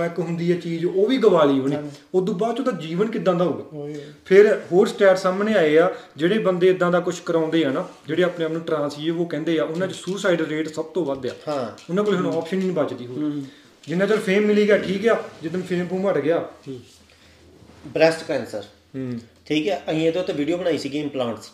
ਇੱਕ ਹੁੰਦੀ ਹੈ ਚੀਜ਼ ਉਹ ਵੀ ਗਵਾ ਲਈ ਉਹਨੇ। ਉਦੋਂ ਬਾਅਦ ਚ ਉਹਦਾ ਜੀਵਨ ਕਿਦਾਂ ਦਾ ਹੋਊਗਾ? ਫਿਰ ਹੋਰ ਸਟੈਟ ਸਾਹਮਣੇ ਆਏ ਆ ਜਿਹੜੇ ਬੰਦੇ ਇਦਾਂ ਦਾ ਕੁਝ ਕਰਾਉਂਦੇ ਆ ਨਾ ਜਿਹੜੇ ਆਪਣੇ ਆਪ ਨੂੰ ਟਰਾਂਸ ਇਹ ਉਹ ਕਹਿੰਦੇ ਆ ਉਹਨਾਂ 'ਚ ਸੁਸਾਈਡ ਰੇਟ ਸਭ ਤੋਂ ਵੱਧ ਆ। ਉਹਨਾਂ ਕੋਲ ਹੁਣ ਆਪਸ਼ਨ ਹੀ ਨਹੀਂ ਬਚਦੀ ਹੋਰ। ਜਿੰਨਾ ਚਿਰ ਫੇਮ ਮਿਲੀ ਗਿਆ ਠੀਕ ਆ ਜਦੋਂ ਫੇਮ ਪੂਮ ਹਟ ਗਿਆ। ਬ੍ਰੈਸਟ ਕੈਂਸਰ ਹੂੰ। ਠੀਕ ਹੈ ਅਸੀਂ ਇਹਦੇ ਉੱਤੇ ਵੀਡੀਓ ਬਣਾਈ ਸੀਗੀ ਇੰਪਲਾਂਟਸ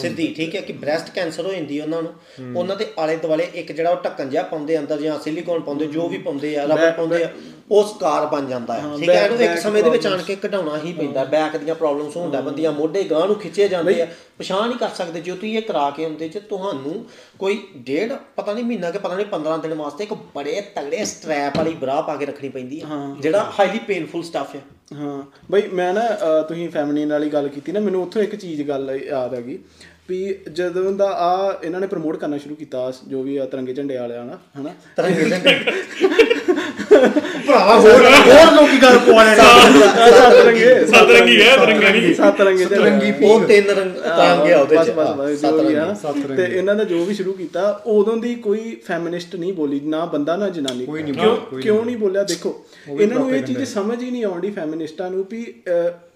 ਸਿੱਧੀ ਠੀਕ ਹੈ ਕਿ ਬ੍ਰੈਸਟ ਕੈਂਸਰ ਹੋ ਜਾਂਦੀ ਉਹਨਾਂ ਨੂੰ। ਉਹਨਾਂ ਦੇ ਆਲੇ ਦੁਆਲੇ ਇੱਕ ਜਿਹੜਾ ਉਹ ਢੱਕਣ ਜਿਹਾ ਪਾਉਂਦੇ ਅੰਦਰ ਜਾਂ ਸਿਲੀਕੋਨ ਪਾਉਂਦੇ ਜੋ ਵੀ ਪਾਉਂਦੇ ਆ ਰਬੜ ਪਾਉਂਦੇ ਆ। ਉਹ ਸਕਾਰ ਬਣ ਜਾਂਦਾ ਹੈ। ਠੀਕ ਹੈ ਇਹਨੂੰ ਇੱਕ ਸਮੇਂ ਦੇ ਵਿੱਚ ਆਣ ਕੇ ਕਢਾਉਣਾ ਹੀ ਪੈਂਦਾ ਬੈਕ ਦੀਆਂ ਪ੍ਰੋਬਲਮਸ ਹੁੰਦਾ ਬੰਦੀਆਂ ਮੋਢੇ ਗਾਂ ਨੂੰ ਖਿੱਚੇ ਜਾਂਦੇ ਆ ਪਛਾਣ ਨਹੀਂ ਕਰ ਸਕਦੇ ਜੇ ਤੁਸੀਂ ਇਹ ਕਰਾ ਕੇ ਹੁੰਦੇ ਚ ਤੁਹਾਨੂੰ ਕੋਈ ਡੇਢ ਪਤਾ ਨਹੀਂ ਮਹੀਨਾ ਕਿ ਪਤਾ ਨਹੀਂ 15 ਦਿਨ ਵਾਸਤੇ ਇੱਕ ਬੜੇ ਤਗੜੇ ਸਟ੍ਰੈਪ ਵਾਲੀ ਬਰਾ ਪਾ ਕੇ ਰੱਖਣੀ ਪੈਂਦੀ ਹੈ। ਜਿਹੜਾ ਹਾਈਲੀ ਪੇਨਫੁਲ ਸਟਫ ਹੈ ਹਾਂ। ਬਈ ਮੈਂ ਨਾ ਤੁਸੀਂ ਫੈਮਿਲੀਨ ਵਾਲੀ ਗੱਲ ਕੀਤੀ ਨਾ ਮੈਨੂੰ ਉੱਥੋਂ ਇੱਕ ਚੀਜ਼ ਗੱਲ ਯਾਦ ਆ ਗਈ ਵੀ ਜਦੋਂ ਦਾ ਆ ਇਹਨਾਂ ਨੇ ਪ੍ਰਮੋਟ ਕਰਨਾ ਸ਼ੁਰੂ ਕੀਤਾ ਜੋ ਵੀ ਆ ਤਿਰੰਗੇ ਝੰਡੇ ਵਾਲਿਆਂ ਨਾ ਹਨਾ? ਤਰੰਗੇ ਭਰਾਵਾ ਹੋਰ ਹੋਰ ਲੋਕੀ ਗੱਲ ਪਵਾ ਲੈਣਾ ਸੱਤ ਰੰਗੇ ਸੱਤ ਰੰਗੀ। ਹੈ ਤਿਰੰਗਾ ਨਹੀਂ। ਸੱਤ ਰੰਗੇ ਝੰਡੇ ਸਤਰੰਗੀ ਉਹ ਤਿੰਨ ਰੰਗ ਟਾਂਗੇ ਆ ਉਹਦੇ ਚ। ਸੱਤ ਰੰਗੀ। ਤੇ ਇਹਨਾਂ ਦਾ ਜੋ ਵੀ ਸ਼ੁਰੂ ਕੀਤਾ ਉਦੋਂ ਦੀ ਕੋਈ ਫੈਮਿਨਿਸਟ ਨਹੀਂ ਬੋਲੀ ਨਾ ਬੰਦਾ ਨਾ ਜਨਾਨੀ। ਕੋਈ ਨਹੀਂ ਕਿਉਂ ਕਿਉਂ ਨਹੀਂ ਬੋਲਿਆ? ਦੇਖੋ ਇਹਨਾਂ ਨੂੰ ਇਹ ਚੀਜ਼ ਸਮਝ ਹੀ ਨਹੀਂ ਆਉਂਦੀ ਫੈਮਿਨਿਸਟਾਂ ਨੂੰ ਵੀ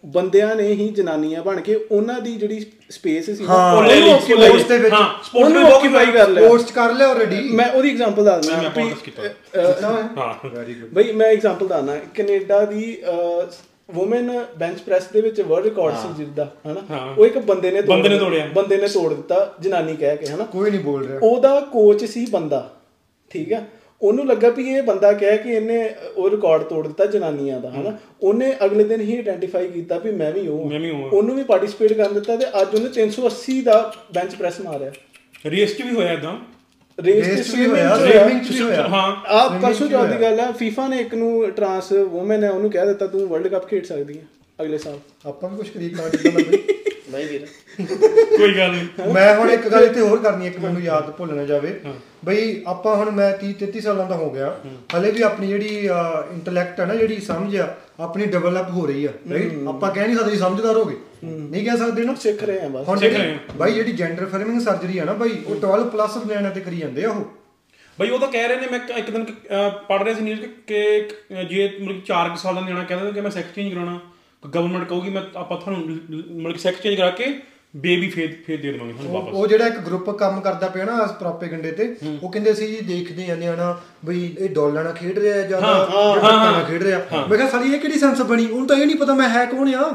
ਬੰਦਿਆਂ ਨੇ ਹੀ ਜਨਾਨੀਆਂ ਬਣ ਕੇ ਉਹਨਾਂ ਦੀ ਜਿਹੜੀ ਸਪੇਸ ਸੀ ਨਾ, ਹਾਂ, ਉਹਨੂੰ ਲੈ ਲਈ। Sports ਦੇ ਵਿੱਚ। ਹਾਂ ਸਪੋਰਟਸ ਵਿੱਚ। occupy ਕਰ ਲਿਆ। ਪੋਸਟ ਕਰ ਲਿਆ ਆਲਰੇਡੀ ਮੈਂ ਉਹਦੀ ਐਗਜ਼ਾਮਪਲ ਦੱਸਦਾ ਮੈਂ podcast ਕੀਤਾ। ਹਾਂ। ਵੈਰੀ ਗੁੱਡ ਬਈ ਮੈਂ ਐਗਜ਼ਾਮਪਲ ਦੱਸਣਾ ਕੈਨੇਡਾ ਦੀ ਔਮਨ ਬੈਂਚ ਪ੍ਰੈਸ ਦੇ ਵਿੱਚ ਵਰਲਡ ਰਿਕਾਰਡ ਸੀ ਜਿੱਦਾਂ ਹਨਾ। ਉਹ ਇੱਕ ਬੰਦੇ ਨੇ ਬੰਦੇ ਨੇ ਤੋੜਿਆ। ਬੰਦੇ ਨੇ ਤੋੜ ਦਿੱਤਾ ਜਨਾਨੀ ਕਹਿ ਕੇ ਹਨਾ? ਕੋਈ ਨਹੀਂ ਬੋਲ ਰਿਹਾ। ਉਹਦਾ ਕੋਚ ਸੀ ਬੰਦਾ ਠੀਕ ਹੈ ਉਹਨੂੰ ਲੱਗਾ ਵੀ ਇਹ ਬੰਦਾ ਕਹਿ ਕਿ ਇਹਨੇ ਉਹ ਰਿਕਾਰਡ ਤੋੜ ਦਿੱਤਾ ਜਨਾਨੀਆਂ ਦਾ ਹਨਾ ਉਹਨੇ ਅਗਲੇ ਦਿਨ ਹੀ ਆਇਡੈਂਟੀਫਾਈ ਕੀਤਾ ਵੀ ਮੈਂ ਵੀ ਉਹ ਹਾਂ। ਮੈਂ ਵੀ ਉਹ ਹਾਂ। ਉਹਨੂੰ ਵੀ ਪਾਰਟਿਸਿਪੇਟ ਕਰਨ ਦਿੱਤਾ ਤੇ ਅੱਜ ਉਹਨੇ 380 ਦਾ ਬੈਂਚ ਪ੍ਰੈਸ ਮਾਰਿਆ ਰੇਸ 'ਚ ਵੀ ਹੋਇਆ ਇਦਾਂ ਰੇਸ ਵੀ ਹੋਇਆ, 'ਚ ਵੀ ਹੋਇਆ। ਹਾਂ ਆ ਪਰਸੋਂ ਚੌਥ। ਦੀ ਗੱਲ ਹੈ ਫੀਫਾ ਨੇ ਇੱਕ ਨੂੰ ਟਰਾਂਸ ਔਮਨ ਹੈ ਉਹਨੂੰ ਕਹਿ ਦਿੱਤਾ ਤੂੰ ਵਰਲਡ ਕੱਪ ਖੇਡ ਸਕਦੀ ਹੈ ਅਗਲੇ ਸਾਲ ਆਪਾਂ ਵੀ ਕੁਝ ਕਰੀ ਕਾਂ ਜਿੱਦਾਂ ਦਾ ਬਈ ਨਹੀਂ ਵੀਰ। ਕੋਈ ਗੱਲ ਨਹੀਂ ਮੈਂ ਹੁਣ ਇੱਕ ਗੱਲ ਇੱਥੇ ਹੋਰ ਕਰਨੀ ਹੈ, ਇੱਕ ਮੈਨੂੰ ਯਾਦ ਭੁੱਲ ਨਾ ਜਾਵੇ ਬਈ ਆਪਾਂ ਹੁਣ ਮੈਂ 30 33 ਸਾਲਾਂ ਦਾ ਹੋ ਗਿਆ। ਹਲੇ ਵੀ ਆਪਣੀ ਜਿਹੜੀ ਇੰਟੈਲੈਕਟ ਹੈ ਨਾ ਜਿਹੜੀ ਸਮਝ ਆ ਆਪਣੀ ਡਿਵੈਲਪ ਹੋ ਰਹੀ ਆ ਰਾਈਟ ਆਪਾਂ ਕਹਿ ਨਹੀਂ ਸਕਦੇ ਜੀ ਸਮਝਦਾਰ ਹੋ ਗਏ। ਨਹੀਂ ਕਹਿ ਸਕਦੇ ਨਾ। ਸਿੱਖ ਰਹੇ ਆ ਬਸ। ਸਿੱਖ ਰਹੇ ਬਾਈ ਜਿਹੜੀ ਜੈਂਡਰ ਫਰਮਿੰਗ ਸਰਜਰੀ ਆ ਨਾ ਬਾਈ ਉਹ 12 ਪਲੱਸ ਨਿਆਣਿਆਂ ਤੇ ਕਰੀ ਜਾਂਦੇ ਆ ਉਹ। ਬਈ ਉਹ ਤਾਂ ਕਹਿ ਰਹੇ ਨੇ ਮੈਂ ਇੱਕ- ਇੱਕ ਦਿਨ ਪੜ ਰਿਹਾ ਸੀ ਨਿਊਜ਼ ਕਿ ਕਿ ਜੇ ਮਤਲਬ 4 ਸਾਲ ਦਾ ਨਿਆਣਾ ਕਹਿੰਦਾ ਕਿ ਮੈਂ ਸੈਕਸ ਚੇਂਜ ਕਰਾਉਣਾ। ਗਵਰਨਮੈਂਟ ਕਹੂਗੀ ਮੈਂ ਆਪਾਂ ਤੁਹਾਨੂੰ ਮਤਲਬ ਕਿ ਸੈਕਸ ਚੇਂਜ ਕਰਾ ਕੇ ਬੇਬੀ ਫੇਰ ਫੇਰ ਦੇ ਦੇਵਾਂਗੇ ਤੁਹਾਨੂੰ ਵਾਪਸ। ਉਹ ਜਿਹੜਾ ਇੱਕ ਗਰੁੱਪ ਕੰਮ ਕਰਦਾ ਪਿਆ ਨਾ ਇਸ ਪ੍ਰੋਪੇਗੈਂਡੇ ਤੇ ਉਹ ਕਹਿੰਦੇ ਸੀ ਜੀ ਦੇਖਦੇ ਆ ਨਿਆਣਾ ਬਈ ਇਹ ਡੋਲਾਂ ਨਾਲ ਖੇਡ ਰਿਹਾ ਜਾਂ ਜਿਹੜਾ ਨਾਲ ਖੇਡ ਰਿਹਾ। ਮੈਂ ਕਿਹਾ ਸਾਲੀ ਇਹ ਕਿਹੜੀ ਸੈਂਸ ਬਣੀ? ਉਹਨੂੰ ਤਾਂ ਇਹ ਨਹੀਂ ਪਤਾ ਮੈਂ ਹੈ ਕੌਣ ਆ।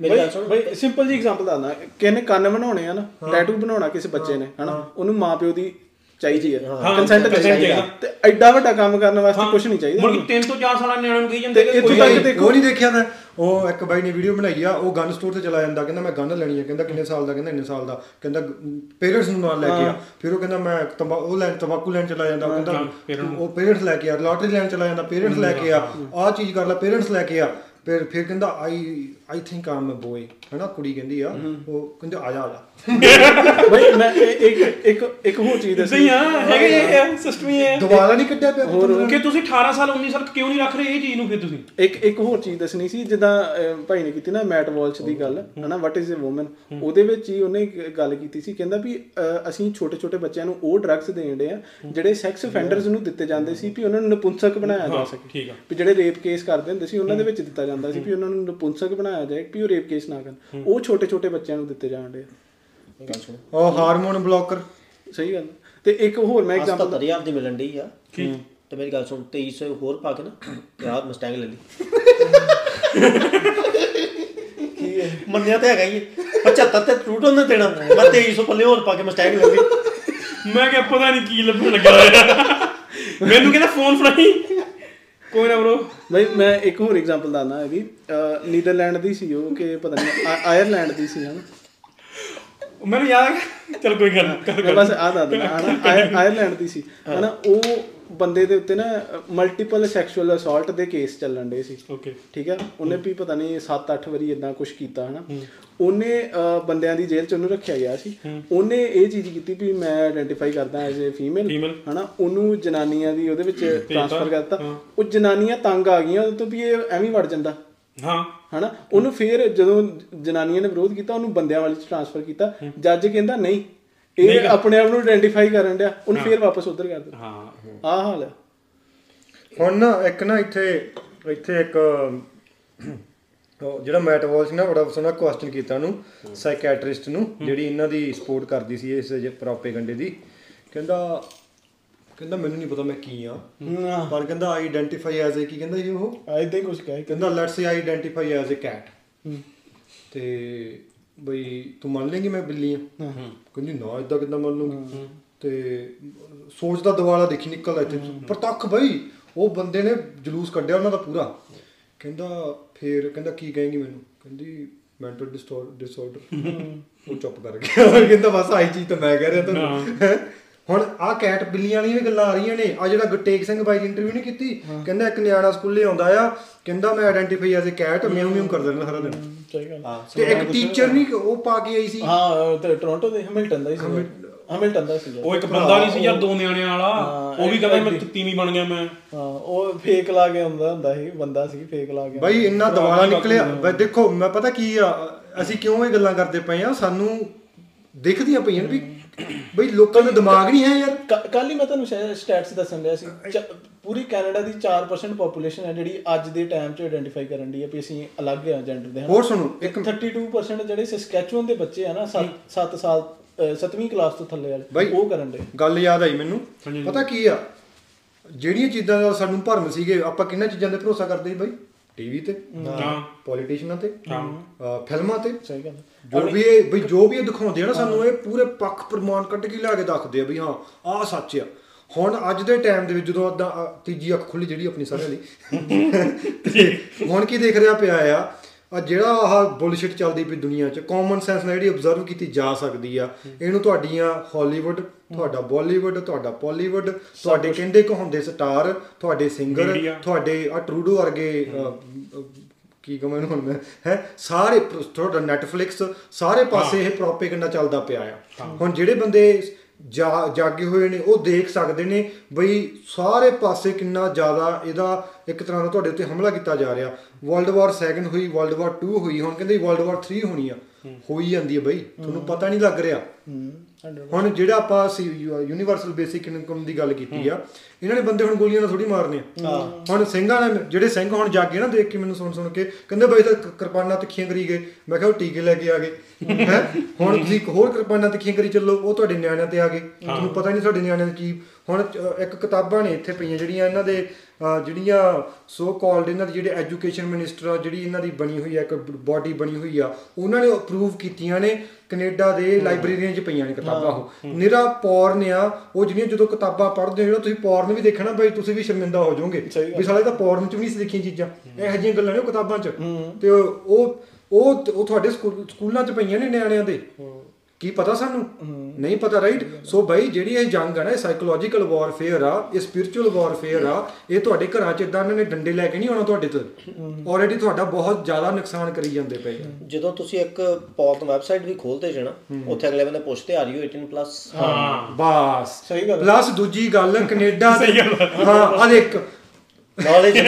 ਬਈ ਸਿੰਪਲ ਜੀ ਐਗਜ਼ਾਮਪਲ ਦੱਸਦਾ। ਕਿਸੇ ਨੇ ਕੰਨ ਬਣਾਉਣੇ ਆ ਨਾ ਟੈਟੂ ਬਣਾਉਣਾ ਕਿਸੇ ਬੱਚੇ ਨੇ ਹਨਾ? ਉਹਨੂੰ ਮਾਪਿਓ ਦੀ ਚਾਹੀਦੀ ਹੈ। ਕੰਸੈਂਟ ਚਾਹੀਦਾ ਚਾਹੀਦਾ। ਤੇ ਐਡਾ ਵੱਡਾ ਕੰਮ ਕਰਨ ਵਾਸਤੇ ਕੁਝ ਨਹੀਂ ਚਾਹੀਦਾ। ਕਿ 3 ਤੋਂ 4 ਸਾਲਾਂ ਦੇ ਨਿਆਣੇ ਨੂੰ ਕਹੀ ਜਾਂਦੇ ਕਿ ਇੱਥੋਂ ਕੋਈ ਤੱਕ ਦੇਖੋ ਉਹ ਨਹੀਂ ਦੇਖਿਆ ਤਾਂ ਉਹ ਇੱਕ ਬਾਈ ਨੇ ਵੀਡੀਓ ਬਣਾਈ ਆ ਉਹ ਗਨ ਸਟੋਰ ਤੇ ਚਲਾ ਜਾਂਦਾ। ਕਹਿੰਦਾ ਮੈਂ ਗਨ ਲੈਣੀ ਆ। ਕਹਿੰਦਾ ਕਿੰਨੇ ਸਾਲ ਦਾ? ਕਹਿੰਦਾ ਇੰਨੇ ਸਾਲ ਦਾ। ਕਹਿੰਦਾ ਪੇਰੈਂਟਸ ਨੂੰ ਨਾਲ ਲੈ ਕੇ ਆ। ਫਿਰ ਉਹ ਕਹਿੰਦਾ ਮੈਂ ਤੰਬਾ ਉਹ ਲੈਣ ਤੰਬਾਕੂ ਲੈਣ ਚਲਾ ਜਾਂਦਾ। ਕਹਿੰਦਾ ਉਹ ਪੇਰੈਂਟਸ ਲੈ ਕੇ ਆ। ਲਾਟਰੀ ਲੈਣ ਚਲਾ ਜਾਂਦਾ। ਪੇਰੈਂਟਸ ਲੈ ਕੇ ਆ। ਆਹ ਚੀਜ਼ ਕਰ ਲੈ ਪੇਰੈਂਟਸ ਲੈ ਕੇ ਆ। ਫਿਰ ਫਿਰ ਕਹਿੰਦਾ ਆਈ I think Aam a boy ਹੈਨਾ ਕੁੜੀ ਕਹਿੰਦੀ ਆ ਉਹ ਕਹਿੰਦੇ ਆ ਜਾ ਆ ਜਾ। ਬਈ ਮੈਂ ਇੱਕ ਇੱਕ ਇੱਕ ਹੋਰ ਚੀਜ਼ ਦੱਸੀ। ਸਹੀ ਆ ਹੈਗੇ ਇਹ ਸਿਸਟਮ ਹੀ ਹੈ ਦੁਬਾਰਾ ਨਹੀਂ ਕੱਢਿਆ ਪਿਆ ਕਿ ਤੁਸੀਂ 18 ਸਾਲ 19 ਸਾਲ ਕਿਉਂ ਨਹੀਂ ਰੱਖ ਰਹੇ ਇਹ ਚੀਜ਼ ਨੂੰ ਫਿਰ ਤੁਸੀਂ? ਇੱਕ ਇੱਕ ਹੋਰ ਚੀਜ਼ ਦੱਸਣੀ ਸੀ ਜਿੱਦਾਂ ਭਾਈ ਨੇ ਕੀਤੀ ਨਾ ਮੈਟ ਵਾਲਸ਼ ਦੀ ਗੱਲ ਹਨਾ ਵਾਟ ਇਜ਼ ਅ ਔਮਨ ਉਹਦੇ ਵਿੱਚ ਹੀ ਉਹਨੇ ਇੱਕ ਗੱਲ ਕੀਤੀ ਸੀ ਕਹਿੰਦਾ ਵੀ ਅਸੀਂ ਛੋਟੇ ਛੋਟੇ ਬੱਚਿਆਂ ਨੂੰ ਉਹ ਡਰੱਗਸ ਦੇਣਦੇ ਆ ਜਿਹੜੇ ਸੈਕਸ ਅਫੈਂਡਰਸ ਨੂੰ ਦਿੱਤੇ ਜਾਂਦੇ ਸੀ ਵੀ ਉਹਨਾਂ ਨੂੰ ਨਪੁੰਸਕ ਬਣਾਇਆ ਜਾ ਸਕੇ। ਵੀ ਜਿਹੜੇ ਰੇਪ ਕੇਸ ਕਰਦੇ ਹੁੰਦੇ ਸੀ ਉਹਨਾਂ ਦੇ ਵਿੱਚ ਦਿੱਤਾ ਜਾਂਦਾ ਸੀ ਵੀ ਉਹਨਾਂ ਨੂੰ ਨਪੁੰਸਕ ਬਣਾਇਆ ਜਾਏ ਵੀ ਉਹ ਰੇਪ ਕੇਸ ਨਾ ਕਰਨ। ਉਹ ਛੋਟੇ ਛੋਟੇ ਬੱਚਿਆਂ ਨੂੰ ਦਿੱਤੇ ਜਾਂਦੇ ਆ ਗੱਲ ਸੁਣ। ਉਹ ਹਾਰਮੋਨ ਬਲੌਕਰ। ਸਹੀ ਗੱਲ। ਤੇ ਇੱਕ ਹੋਰ ਮੈਂ ਐਗਜ਼ਾਮਪਲ ਐਗਜ਼ਾਮਪਲ 70000 ਦੀ ਮਿਲਣ ਡਈ ਆ। ਤੇ ਮੇਰੀ ਗੱਲ ਸੁਣ 2300 ਹੋਰ ਪਾ ਕੇ ਨਾ ਤੇ ਆਹ ਮਸਟੈਂਗ ਲੈ ਲਈ। ਕੀ ਹੈ? ਮੰਨਿਆ ਤੇ ਹੈਗਾ ਹੀ ਹੈ। 75 ਤੇ ਟੂਟ ਉਹਨੇ ਦੇਣਾ। ਮੈਂ 2300 ਪੱਲੇ ਹੋਰ ਪਾ ਕੇ ਮਸਟੈਂਗ ਲੈ ਲਈ। ਮੈਂ ਕਿਹਾ ਪਤਾ ਨਹੀਂ ਕੀ ਲੱਭਣ ਲੱਗਾ ਮੈਨੂੰ ਕਹਿੰਦਾ ਫੋਨ ਫੜਾਈ। ਕੋਈ ਨਾ ਬ్రో ਬਈ ਮੈਂ ਇੱਕ ਹੋਰ ਐਗਜ਼ਾਮਪਲ ਦੱਸਦਾ ਹੈਗੀ ਅਹ ਨੀਦਰਲੈਂਡ ਦੀ ਸੀ ਉਹ ਕਿ ਪਤਾ ਨਹੀਂ ਆ- ਆਇਰਲੈਂਡ ਦੀ ਸੀ ਹਨਾ? ਮੈਨੂੰ ਯਾਦ ਆ। ਚਲ ਕੋਈ ਗੱਲ ਨੀ, ਕਰ ਮੈਂ ਬਸ ਆ ਦੱਸ ਦਿੰਦਾ ਹਨਾ? ਆਇਰ- ਆਇਰਲੈਂਡ ਦੀ ਸੀ ਹਨਾ? ਉਹ ਬੰਦੇ ਦੇ ਉੱਤੇ ਨਾ ਮਲਟੀਪਲ ਸੈਕਸ਼ੂਅਲ ਅਸੌਲਟ ਦੇ ਕੇਸ ਚੱਲਣ ਡੇ ਸੀ। ਓਕੇ ਠੀਕ ਹੈ ਉਹਨੇ ਵੀ ਪਤਾ ਨਹੀਂ 7-8 ਵਾਰੀ ਇਦਾਂ ਕੁਝ ਕੀਤਾ ਹਨਾ? ਉਹਨੇ ਬੰਦਿਆਂ ਦੀ ਜੇਲ੍ਹ ਚ ਉਹਨੂੰ ਰੱਖਿਆ ਗਿਆ ਸੀ। ਉਹਨੇ ਇਹ ਚੀਜ਼ ਕੀਤੀ ਵੀ ਮੈਂ ਆਇਡੈਂਟੀਫਾਈ ਕਰਦਾ ਐਜ਼ ਅ ਫੀਮੇਲ। ਹਨਾ? ਉਹਨੂੰ ਜਨਾਨੀਆਂ ਦੀ ਉਹਦੇ ਵਿੱਚ ਟ੍ਰਾਂਸਫਰ ਕਰਤਾ। ਉਹ ਜਨਾਨੀਆਂ ਤੰਗ ਆ ਗਈਆਂ ਉਹਦੇ ਤੋਂ ਵੀ ਇਹ ਐਵੇਂ ਵੜ ਜਾਂਦਾ। ਹਾਂ। ਹਨਾ? ਉਹਨੂੰ ਫੇਰ ਜਦੋਂ ਜਨਾਨੀਆਂ ਨੇ ਵਿਰੋਧ ਕੀਤਾ ਉਹਨੂੰ ਬੰਦਿਆਂ ਵਾਲੀ ਚ ਟ੍ਰਾਂਸਫਰ ਕੀਤਾ। ਜੱਜ ਕਹਿੰਦਾ ਨਹੀਂ ਇਹ ਆਪਣੇ ਆਪ ਨੂੰ ਆਇਡੈਂਟੀਫਾਈ ਕਰਨ ਡਿਆ ਉਹਨੂੰ ਫੇਰ ਵਾਪਸ ਉਧਰ ਕਰ ਦਿੱਤਾ। ਹਾਂ ਆਹ ਹਾਲ ਹੈ। ਹੁਣ ਨਾ ਇੱਕ ਨਾ ਇੱਥੇ ਇੱਥੇ ਇੱਕ ਉਹ ਜਿਹੜਾ ਮੈਟ ਵਾਲਸ਼ ਨਾ ਬੜਾ ਸੋਹਣਾ ਕੁਐਸਚਨ ਕੀਤਾ ਉਹਨੂੰ ਸਾਈਕੈਟ੍ਰਿਸਟ ਨੂੰ ਜਿਹੜੀ ਇਹਨਾਂ ਦੀ ਸਪੋਰਟ ਕਰਦੀ ਸੀ ਇਸ ਪ੍ਰੋਪੇਗੈਂਡੇ ਦੀ। ਕਹਿੰਦਾ ਕਹਿੰਦਾ ਮੈਨੂੰ ਨਹੀਂ ਪਤਾ ਮੈਂ ਕੀ ਆ। ਪਰ ਕਹਿੰਦਾ ਆਈਡੈਂਟੀਫਾਈ ਐਜ਼ ਅ ਕੀ ਕਹਿੰਦਾ ਜੀ ਉਹ? ਐਦਾਂ ਹੀ ਕੁਝ ਕਹੇ ਕਹਿੰਦਾ let's say identify as a cat ਤੇ ਬਈ ਤੂੰ ਮੰਨ ਲੇਂਗੀ ਮੈਂ ਬਿੱਲੀ ਆ। ਕਹਿੰਦੀ ਨਾ ਇਦਾਂ ਕਿਦਾਂ ਮੰਨ ਲੂੰਗੀ ਤੇ ਸੋਚਦਾ ਦਿਵਾਲਾ ਦੇਖੀ ਨਿਕਲਦਾ ਇੱਥੇ। ਪ੍ਰਤੱਖ ਬਈ ਉਹ ਬੰਦੇ ਨੇ ਜਲੂਸ ਕੱਢਿਆ ਉਹਨਾਂ ਦਾ ਪੂਰਾ। ਕਹਿੰਦਾ ਫੇਰ ਕਹਿੰਦਾ ਕੀ ਕਹੇਂਗੀ ਮੈਨੂੰ? ਕਹਿੰਦੀ ਮੈਂਟਲ ਡਿਸਆਰਡਰ ਉਹ ਚੁੱਪ ਕਰ ਗਿਆ। ਕਹਿੰਦਾ ਬਸ ਆਹੀ ਚੀਜ਼ ਤਾਂ ਮੈਂ ਕਹਿ ਰਿਹਾ ਤੁਹਾਨੂੰ ਹੈਂ? ਹੁਣ ਆਹ ਕੈਟ ਬਿੱਲੀਆਂ ਵਾਲੀਆਂ ਵੀ ਗੱਲਾਂ ਆ ਰਹੀਆਂ ਨੇ। ਆ ਜਿਹੜਾ ਗੁਰਤੇਗ ਸਿੰਘ ਬਾਈ ਦੀ ਇੰਟਰਵਿਊ ਨਹੀਂ ਕੀਤੀ ਕਹਿੰਦਾ ਇੱਕ ਨਿਆਣਾ ਸਕੂਲੇ ਆਉਂਦਾ ਆ ਕਹਿੰਦਾ ਮੈਂ identify as a cat meow meow ਕਰਦਾ ਰਹਿੰਦਾ ਸਾਰਾ ਦਿਨ। ਸਹੀ ਗੱਲ। ਤੇ ਇੱਕ ਟੀਚਰ ਨਹੀਂ ਉਹ ਪਾ ਕੇ ਆਈ ਸੀ। ਹਾਂ ਤੇ ਟੋਰਾਂਟੋ ਦੇ ਹੈਮਿਲਟਨ ਦਾ ਹੀ ਸੀ ਹੈਮਿਲਟਨ ਦਾ ਸੀ ਉਹ ਇੱਕ ਬੰਦਾ ਨਹੀਂ ਸੀ ਯਾਰ ਦੋ ਨਿਆਣਿਆਂ ਵਾਲਾ। ਉਹ ਵੀ ਕਹਿੰਦਾ ਮੈਂ ਤੀਵੀਂ ਬਣ ਗਿਆ ਮੈਂ। ਹਾਂ ਉਹ ਫੇਕ ਲਾ ਕੇ ਆਉਂਦਾ ਹੁੰਦਾ ਸੀ ਬੰਦਾ ਸੀ ਫੇਕ ਲਾ ਕੇ ਬਾਈ ਇੰਨਾ ਦਿਵਾਲਾ ਨਿਕਲਿਆ। ਬਈ ਦੇਖੋ ਮੈਂ ਪਤਾ ਕੀ ਆ ਅਸੀਂ ਕਿਉਂ ਇਹ ਗੱਲਾਂ ਕਰਦੇ ਪਏ ਆ? ਸਾਨੂੰ ਦਿਖਦੀਆਂ ਪਈਆਂ ਨੇ ਵੀ ਬਈ ਲੋਕਾਂ ਦਾ ਦਿਮਾਗ ਨਹੀਂ ਹੈ ਯਾਰ। ਕੱਲ ਹੀ ਮੈਂ ਤੁਹਾਨੂੰ ਸਟੈਟਸ ਦੱਸਣ ਲਿਆ ਸੀ। ਪੂਰੀ ਕੈਨੇਡਾ ਦੀ 4% ਪੋਪੂਲੇਸ਼ਨ ਹੈ ਜਿਹੜੀ ਅੱਜ ਦੇ ਟਾਈਮ 'ਚ ਆਇਡੈਂਟੀਫਾਈ ਕਰਨ ਦੀ ਹੈ ਵੀ ਅਸੀਂ ਅਲੱਗ ਆ ਜੈਂਡਰ ਦੇ ਹੋਰ ਸੁਣੋ ਇੱਕ 32% ਜਿਹੜੇ ਸਸਕੈਚੂਅਨ ਦੇ ਬੱਚੇ ਆ ਨਾ 7 ਸਾਲ 7ਵੀਂ ਕਲਾਸ ਤੋਂ ਥੱਲੇ ਬਾਈ- ਵਾਲੇ ਉਹ ਕਰਨ ਦੇ। ਗੱਲ ਯਾਦ ਆਈ ਮੈਨੂੰ। ਪਤਾ ਕੀ ਆ? ਜਿਹੜੀਆਂ ਚੀਜ਼ਾਂ ਦਾ ਸਾਨੂੰ ਭਰਮ ਸੀਗੇ ਆਪਾਂ ਕਿੰਨਾਂ ਚੀਜ਼ਾਂ ਤੇ ਭਰੋਸਾ ਕਰਦੇ ਸੀ ਬਾਈ? ਟੀਵੀ ਤੇ ਹਾਂ ਪੋਲੀਟੀਸ਼ੀਅਨਾਂ ਤੇ ਅਹ ਫਿਲਮਾਂ ਤੇ। ਸਹੀ ਗੱਲ ਹੈ। ਜੋ ਵੀ ਇਹ ਬਈ ਜੋ ਵੀ ਇਹ ਦਿਖਾਉਂਦੇ ਆ ਨਾ ਸਾਨੂੰ ਇਹ ਪੂਰੇ ਪੱਖ ਪ੍ਰਮਾਣ ਕੱਢ ਕੇ ਲਿਆ ਕੇ ਦੱਸਦੇ ਆ ਵੀ ਹਾਂ ਆਹ ਸੱਚ ਆ। ਹੁਣ ਅੱਜ ਦੇ ਟਾਈਮ ਦੇ ਵਿੱਚ ਜਦੋਂ ਅੱਧਾ ਅ, ਤੀਜੀ ਅੱਖ ਖੁੱਲੀ ਜਿਹੜੀ ਆਪਣੀ ਸਾਰਿਆਂ ਤੇ ਹੁਣ ਕੀ ਦੇਖ ਰਿਹਾ ਪਿਆ ਆ? ਆ ਜਿਹੜਾ ਆਹ ਬੁਲਸ਼ਿਟ ਚੱਲਦੀ ਪਈ ਦੁਨੀਆ 'ਚ ਕਾਮਨ ਸੈਂਸ ਨਾਲ ਜਿਹੜੀ ਅਬਜ਼ਰਵ ਕੀਤੀ ਜਾ ਸਕਦੀ ਆ ਇਹਨੂੰ ਤੁਹਾਡੀਆਂ ਹਾਲੀਵੁੱਡ ਤੁਹਾਡਾ ਬਾਲੀਵੁੱਡ ਤੁਹਾਡਾ ਪਾਲੀਵੁੱਡ ਤੁਹਾਡੇ ਕਹਿੰਦੇ ਕਹਾਉਂਦੇ ਸਟਾਰ ਤੁਹਾਡੇ ਸਿੰਗਰ। ਤੁਹਾਡੇ ਆ ਟਰੂਡੋ ਵਰਗੇ ਕੀ ਕਹਾਂ ਇਹਨੂੰ ਹੁਣ ਮੈਂ ਹੈ ਸਾਰੇ ਤੁਹਾਡਾ ਨੈਟਫਲਿਕਸ ਸਾਰੇ ਪਾਸੇ ਇਹ ਪ੍ਰੋਪੇਗੈਂਡਾ ਚੱਲਦਾ ਪਿਆ ਆ। ਹੁਣ ਜਿਹੜੇ ਬੰਦੇ ਜਾਗੇ ਹੋਏ ਨੇ ਉਹ ਦੇਖ ਸਕਦੇ ਨੇ ਬਈ ਸਾਰੇ ਪਾਸੇ ਕਿੰਨਾ ਜ਼ਿਆਦਾ ਇਹਦਾ ਇੱਕ ਤਰ੍ਹਾਂ ਦਾ ਤੁਹਾਡੇ ਉੱਤੇ ਹਮਲਾ ਕੀਤਾ ਜਾ ਰਿਹਾ। ਵਰਲਡ ਵਾਰ 2 ਹੋਈ ਵਰਲਡ ਵਾਰ 2 ਹੋਈ ਹੁਣ ਕਹਿੰਦੇ ਵਰਲਡ ਵਾਰ 3 ਹੋਣੀ ਆ। ਹੋਈ ਜਾਂਦੀ ਹੈ ਬਈ ਤੁਹਾਨੂੰ ਪਤਾ ਨਹੀਂ ਲੱਗ ਰਿਹਾ। ਹੁਣ ਜਿਹੜਾ ਆਪਾਂ ਯੂਨੀਵਰਸਲ ਬੇਸਿਕ ਇਨਕਮ ਦੀ ਗੱਲ ਕੀਤੀ ਆ ਇਹਨਾਂ ਨੇ ਬੰਦੇ ਹੁਣ ਗੋਲੀਆਂ ਨਾਲ ਥੋੜੀ ਮਾਰਨੇ ਆ ਹੁਣ ਸਿੰਘਾਂ ਨੇ ਜਿਹੜੇ ਸਿੰਘ ਹੁਣ ਜਾਗੇ ਨਾ ਦੇਖ ਕੇ ਮੈਨੂੰ ਸੁਣ ਸੁਣ ਕੇ ਕਹਿੰਦੇ ਬਾਈ ਤਾਂ ਕਿਰਪਾਨਾਂ ਤਿੱਖੀਆਂ ਕਰੀ ਗਏ। ਮੈਂ ਕਿਹਾ ਉਹ ਟੀਕੇ ਲੈ ਕੇ ਆ ਗਏ। ਹੈ? ਹੁਣ ਤੁਸੀਂ ਇੱਕ ਹੋਰ ਕਿਰਪਾਨਾਂ ਤਿੱਖੀਆਂ ਕਰੀ ਚੱਲੋ ਉਹ ਤੁਹਾਡੇ ਨਿਆਣਿਆਂ ਤੇ ਆ ਗਏ। ਤੁਹਾਨੂੰ ਪਤਾ ਨਹੀਂ ਤੁਹਾਡੇ ਨਿਆਣਿਆਂ ਦੇ ਕੀ ਹੁਣ ਇੱਕ ਕਿਤਾਬਾਂ ਨੇ ਇੱਥੇ ਪਈਆਂ ਜਿਹੜੀਆਂ ਇਹਨਾਂ ਦੇ ਜਿਹੜੀਆਂ ਸੋ ਕਾਲਡ ਇਹਨਾਂ ਦੀ ਜਿਹੜੇ ਐਜੂਕੇਸ਼ਨ ਮਿਨਿਸਟਰ ਜਿਹੜੀ ਇਹਨਾਂ ਦੀ ਬਣੀ ਹੋਈ ਆ ਇੱਕ ਬਾਡੀ ਬਣੀ ਹੋਈ ਆ ਉਹਨਾਂ ਨੇ ਅਪਰੂਵ ਕੀਤੀਆਂ ਨੇ ਕੈਨੇਡਾ ਦੇ ਲਾਇਬ੍ਰੇਰੀਆਂ 'ਚ ਪਈਆਂ ਨੇ ਕਿਤਾਬਾਂ ਉਹ। ਨਿਰਾ ਪੌਰਨ ਆ ਉਹ ਜਿਹੜੀਆਂ ਜਦੋਂ ਕਿਤਾਬਾਂ ਪੜ੍ਹਦੇ ਹੋ ਤੁਸੀਂ ਪੌਰਨ ਵੀ ਦੇਖਣਾ ਬਈ ਤੁਸੀਂ ਵੀ ਸ਼ਰਮਿੰਦਾ ਹੋ ਜਾਓਗੇ। ਵੀ ਸਾਲੇ ਤਾਂ ਪੌਰਨ 'ਚ ਵੀ ਨਹੀਂ ਸੀ ਦੇਖੀਆਂ ਚੀਜ਼ਾਂ? ਇਹੋ ਜਿਹੀਆਂ ਗੱਲਾਂ ਨੇ ਉਹ ਕਿਤਾਬਾਂ 'ਚ। ਤੇ ਉਹ ਉਹ ਤੁਹਾਡੇ ਸਕੂਲਾਂ 'ਚ ਪਈਆਂ ਨੇ ਨਿਆਣਿਆਂ ਦੇ। ਕੀ ਪਤਾ ਸਾਨੂੰ? ਨਹੀਂ ਪਤਾ ਰਾਈਟ ਸੋ ਭਾਈ ਜਿਹੜੀ ਇਹ ਜੰਗ ਆ ਨਾ ਇਹ ਸਾਈਕੋਲੋਜੀਕਲ ਵਾਰਫੇਅਰ ਆ ਇਹ ਸਪਿਰਚੁਅਲ ਵਾਰਫੇਅਰ ਆ ਇਹ ਤੁਹਾਡੇ ਘਰਾਂ 'ਚ ਇਦਾਂ ਇਹਨਾਂ ਨੇ ਡੰਡੇ ਲੈ ਕੇ ਨਹੀਂ ਆਉਣਾ ਤੁਹਾਡੇ ਤੋਂ। ਆਲਰੇਡੀ ਤੁਹਾਡਾ ਬਹੁਤ ਜ਼ਿਆਦਾ ਨੁਕਸਾਨ ਕਰੀ ਜਾਂਦੇ ਪਏ ਆ। ਜਦੋਂ ਤੁਸੀਂ ਇੱਕ ਪੌਰਨ ਵੈਬਸਾਈਟ ਵੀ ਖੋਲਦੇ ਜਣਾ ਉੱਥੇ ਅਗਲੇ ਬੰਦੇ ਪੁੱਛਦੇ ਆਰ ਯੂ 18 ਪਲੱਸ ਹਾਂ। ਬਸ। ਸਹੀ ਗੱਲ। ਪਲੱਸ ਦੂਜੀ ਗੱਲ ਕੈਨੇਡਾ ਦੇ ਹਾਂ ਆ ਦੇਖ। ਨੌਲੇਜ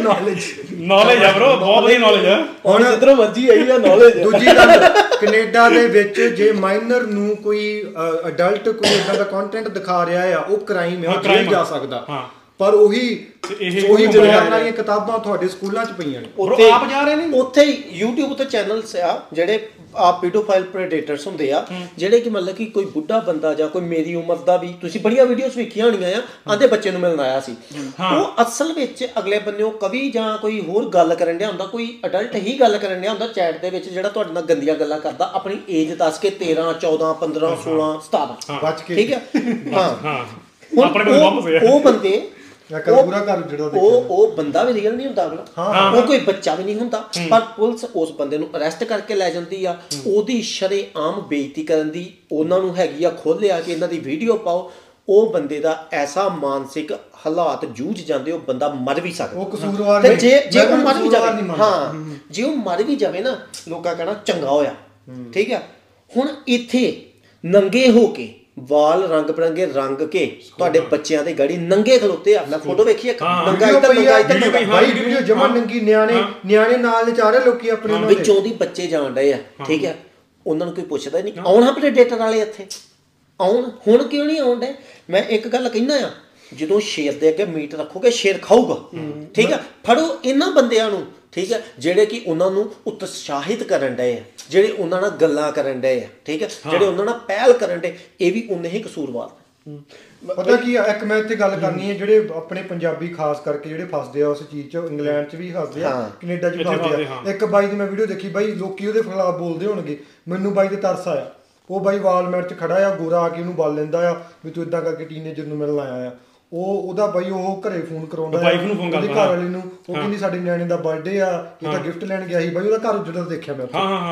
ਨੌਲੇਜ ਨੌਲੇਜ ਆ bro ਬਹੁਤ ਵਧੀਆ ਨੌਲੇਜ ਆ। ਹੁਣ ਜਿੱਧਰੋਂ ਮਰਜ਼ੀ ਆਈ ਆ ਨੌਲੇਜ ਦੂਜੀ ਗੱਲ ਕੈਨੇਡਾ ਦੇ ਵਿੱਚ ਜੇ ਮਾਈਨਰ ਨੂੰ ਕੋਈ ਅਡਲਟ ਕੋਈ ਇਦਾਂ ਦਾ ਕੰਟੈਂਟ ਦਿਖਾ ਰਿਹਾ ਆ ਉਹ ਕ੍ਰਾਈਮ ਹਾਂ, ਉਹ ਜੇਲ੍ਹ ਜਾ। ਸਕਦਾ। ਹਾਂ। ਪਰ ਉਹੀ ਇਹ ਉਹੀ ਉਹ ਜਵਾਨ ਬਣਾ ਵਾਲੀਆਂ ਕਿਤਾਬਾਂ ਤੁਹਾਡੇ ਸਕੂਲਾਂ 'ਚ ਪਈਆਂ ਨੇ। ਉੱਥੇ ਆਪ ਜਾ ਰਹੇ ਨੇ? ਉੱਥੇ ਹੀ YouTube ਤੇ ਚੈਨਲਸ ਆ ਜਿਹੜੇ ਆ ਪੀਡੋਫਾਈਲ ਪ੍ਰੈਡੇਟਰਸ ਹੁੰਦੇ ਆ ਜਿਹੜੇ ਕਿ ਮਤਲਬ ਕਿ ਕੋਈ ਬੁੱਢਾ ਬੰਦਾ ਜਾਂ ਕੋਈ ਮੇਰੀ ਉਮਰ ਦਾ ਵੀ ਤੁਸੀਂ ਬੜੀਆਂ ਵੀਡੀਓਜ਼ ਵੇਖੀਆਂ ਹੋਣੀਆਂ ਆ ਆਂਦੇ ਬੱਚੇ ਨੂੰ ਮਿਲਣ ਆਇਆ ਸੀ। ਉਹ ਅਸਲ ਵਿੱਚ ਅਗਲੇ ਬੰਨਿਓ ਕਵੀ ਜਾਂ ਕੋਈ ਹੋਰ ਗੱਲ ਕਰਨ ਡਿਆ ਹੁੰਦਾ ਕੋਈ ਅਡਲਟ ਹੀ ਗੱਲ ਕਰਨ ਡਿਆ ਹੁੰਦਾ ਚੈਟ ਦੇ ਵਿੱਚ ਜਿਹੜਾ ਤੁਹਾਡੇ ਨਾਲ ਗੰਦੀਆਂ ਗੱਲਾਂ ਕਰਦਾ ਆਪਣੀ ਏਜ ਦੱਸ ਕੇ 13 14 15 16 17 ਬਚ ਕੇ। ਠੀਕ ਹੈ। ਹਾਂ। ਆਪਣੇ ਕੋਲ ਵਾਪਸ ਉਹ- ਉਹ ਬੰਦੇ ਕਰ ਪੂਰਾ ਕਰ ਜਿਹੜਾ ਦੇਖਿਆ ਉਹ ਉਹ ਬੰਦਾ ਵੀ ਰੀਅਲ ਨਹੀਂ ਹੁੰਦਾ ਅਗਲਾ। ਉਹ ਕੋਈ ਬੱਚਾ ਵੀ ਨਹੀਂ ਹੁੰਦਾ। ਪਰ ਪੁਲਿਸ ਉਸ ਬੰਦੇ ਨੂੰ ਅਰੈਸਟ ਕਰਕੇ ਲੈ ਜਾਂਦੀ ਆ। ਉਹਦੀ ਸ਼ਰੇਆਮ ਬੇਇੱਜ਼ਤੀ ਕਰਨ ਦੀ ਉਹਨਾਂ ਨੂੰ ਹੈਗੀ ਆ। ਖੋਲਿਆ ਕਿ ਇਹਨਾਂ ਦੀ ਵੀਡੀਓ ਪਾਓ। ਉਹ ਬੰਦੇ ਦਾ ਐਸਾ ਮਾਨਸਿਕ ਹਾਲਾਤ ਜੂਝ ਜਾਂਦੇ ਉਹ ਬੰਦਾ ਮਰ ਵੀ ਸਕਦਾ। ਉਹ ਕਸੂਰਵਾਰ ਤੇ ਨਹੀਂ। ਜੇ ਜੇ ਉਹ ਮਰ ਵੀ ਜਾਵੇ। ਹਾਂ। ਜੇ ਉਹ ਮਰ ਵੀ ਜਾਵੇ ਨਾ ਲੋਕਾਂ ਕਹਿਣਾ ਚੰਗਾ ਹੋਇਆ। ਠੀਕ ਹੈ ਹੁਣ ਇੱਥੇ ਨੰਗੇ ਹੋ ਕੇ ਵਾਲ ਰੰਗ ਬਰੰਗੇ ਰੰਗ ਕੇ ਤੁਹਾਡੇ ਬੱਚਿਆਂ ਦੇ ਗਾੜੀ ਨੰਗੇ ਖਲੋਤੇ ਆ। ਮੈਂ ਫੋਟੋ ਵੇਖੀ ਆ। ਨੰਗਾ ਇੱਧਰ ਨੰਗਾ ਆ ਇੱਧਰ ਭਾਈ ਵੀਡੀਓ ਜਮਾ ਨੰਗੀ ਨਿਆਣੇ ਨਿਆਣੇ ਨਾਲ ਨਚਾਰੇ ਲੋਕੀ ਆਪਣੇ ਦੇ ਵਿੱਚੋਂ ਦੀ। ਬੱਚੇ ਜਾਣ ਡਏ ਆ ਠੀਕ ਹੈ ਉਹਨਾਂ ਨੂੰ ਕੋਈ ਪੁੱਛਦਾ ਹੀ। ਨਹੀਂ ਆਉਣ ਹਾਂ ਪ੍ਰੈਡੇਟਰ ਵਾਲੇ ਇੱਥੇ। ਆਉਣ ਹੁਣ ਕਿਉਂ ਨਹੀਂ ਆਉਣ ਡੇ ਮੈਂ ਇੱਕ ਗੱਲ ਕਹਿਣਾ ਆ ਜਦੋਂ ਸ਼ੇਰ ਦੇ ਅੱਗੇ ਮੀਟ ਰੱਖੋਗੇ ਸ਼ੇਰ ਖਾਊਗਾ। ਠੀਕ ਹੈ। ਫੜੋ ਇਹਨਾਂ ਬੰਦਿਆਂ ਨੂੰ। ਠੀਕ ਹੈ? ਜਿਹੜੇ ਕਿ ਉਹਨਾਂ ਨੂੰ ਉਤਸ਼ਾਹਿਤ ਕਰਨ ਡਏ ਆ ਜਿਹੜੇ ਉਹਨਾਂ ਨਾਲ ਗੱਲਾਂ ਕਰਨ ਡਏ ਆ ਠੀਕ ਹੈ? ਜਿਹੜੇ ਉਹਨਾਂ ਨਾਲ ਪਹਿਲ ਕਰਨ ਡੇ ਇਹ ਵੀ ਉਨੇ ਹੀ ਕਸੂਰਵਾਰ। ਪਤਾ ਕੀ ਇੱਕ ਮੈਂ ਇੱਥੇ ਗੱਲ ਕਰਨੀ ਹੈ ਜਿਹੜੇ ਆਪਣੇ ਪੰਜਾਬੀ ਖਾਸ ਕਰਕੇ ਜਿਹੜੇ ਫਸਦੇ ਆ ਉਸ ਚੀਜ਼ 'ਚ ਇੰਗਲੈਂਡ 'ਚ ਵੀ ਫਸਦੇ ਆ। ਕੈਨੇਡਾ 'ਚ ਵੀ ਫਸਦੇ ਆ। ਇੱਕ ਬਾਈ ਦੀ ਮੈਂ ਵੀਡੀਓ ਦੇਖੀ ਬਾਈ ਲੋਕੀ ਉਹਦੇ ਖਿਲਾਫ ਬੋਲਦੇ ਹੋਣਗੇ ਮੈਨੂੰ ਬਾਈ ਤੇ ਤਰਸ ਆਇਆ। ਉਹ ਬਾਈ ਵਾਲਮਾਰਟ 'ਚ ਖੜਾ ਆ ਗੋਰਾ ਆ ਕੇ ਉਹਨੂੰ ਬਲ ਲੈਂਦਾ ਆ ਵੀ ਤੂੰ ਇਦਾਂ ਕਰਕੇ ਟੀਨੇਜਰ ਨੂੰ ਮਿਲਣ ਆਇਆ ਆ। ਉਹ ਉਹਦਾ ਬਾਈ ਉਹ ਘਰੇ ਫੋਨ ਕਰਾਉਂਦਾ ਆ wife ਨੂੰ ਉਹਦੀ ਕਰਦਾ, ਘਰ ਵਾਲੀ ਨੂੰ ਉਹ ਕਹਿੰਦੀ ਸਾਡੇ ਨਿਆਣੇ ਦਾ ਬਰਥਡੇ ਆ ਇਹ ਤਾਂ ਗਿਫਟ ਲੈਣ ਗਿਆ ਸੀ ਬਾਈ ਉਹਦਾ ਘਰ ਉੱਜੜਦਾ ਦੇਖਿਆ ਮੈਂ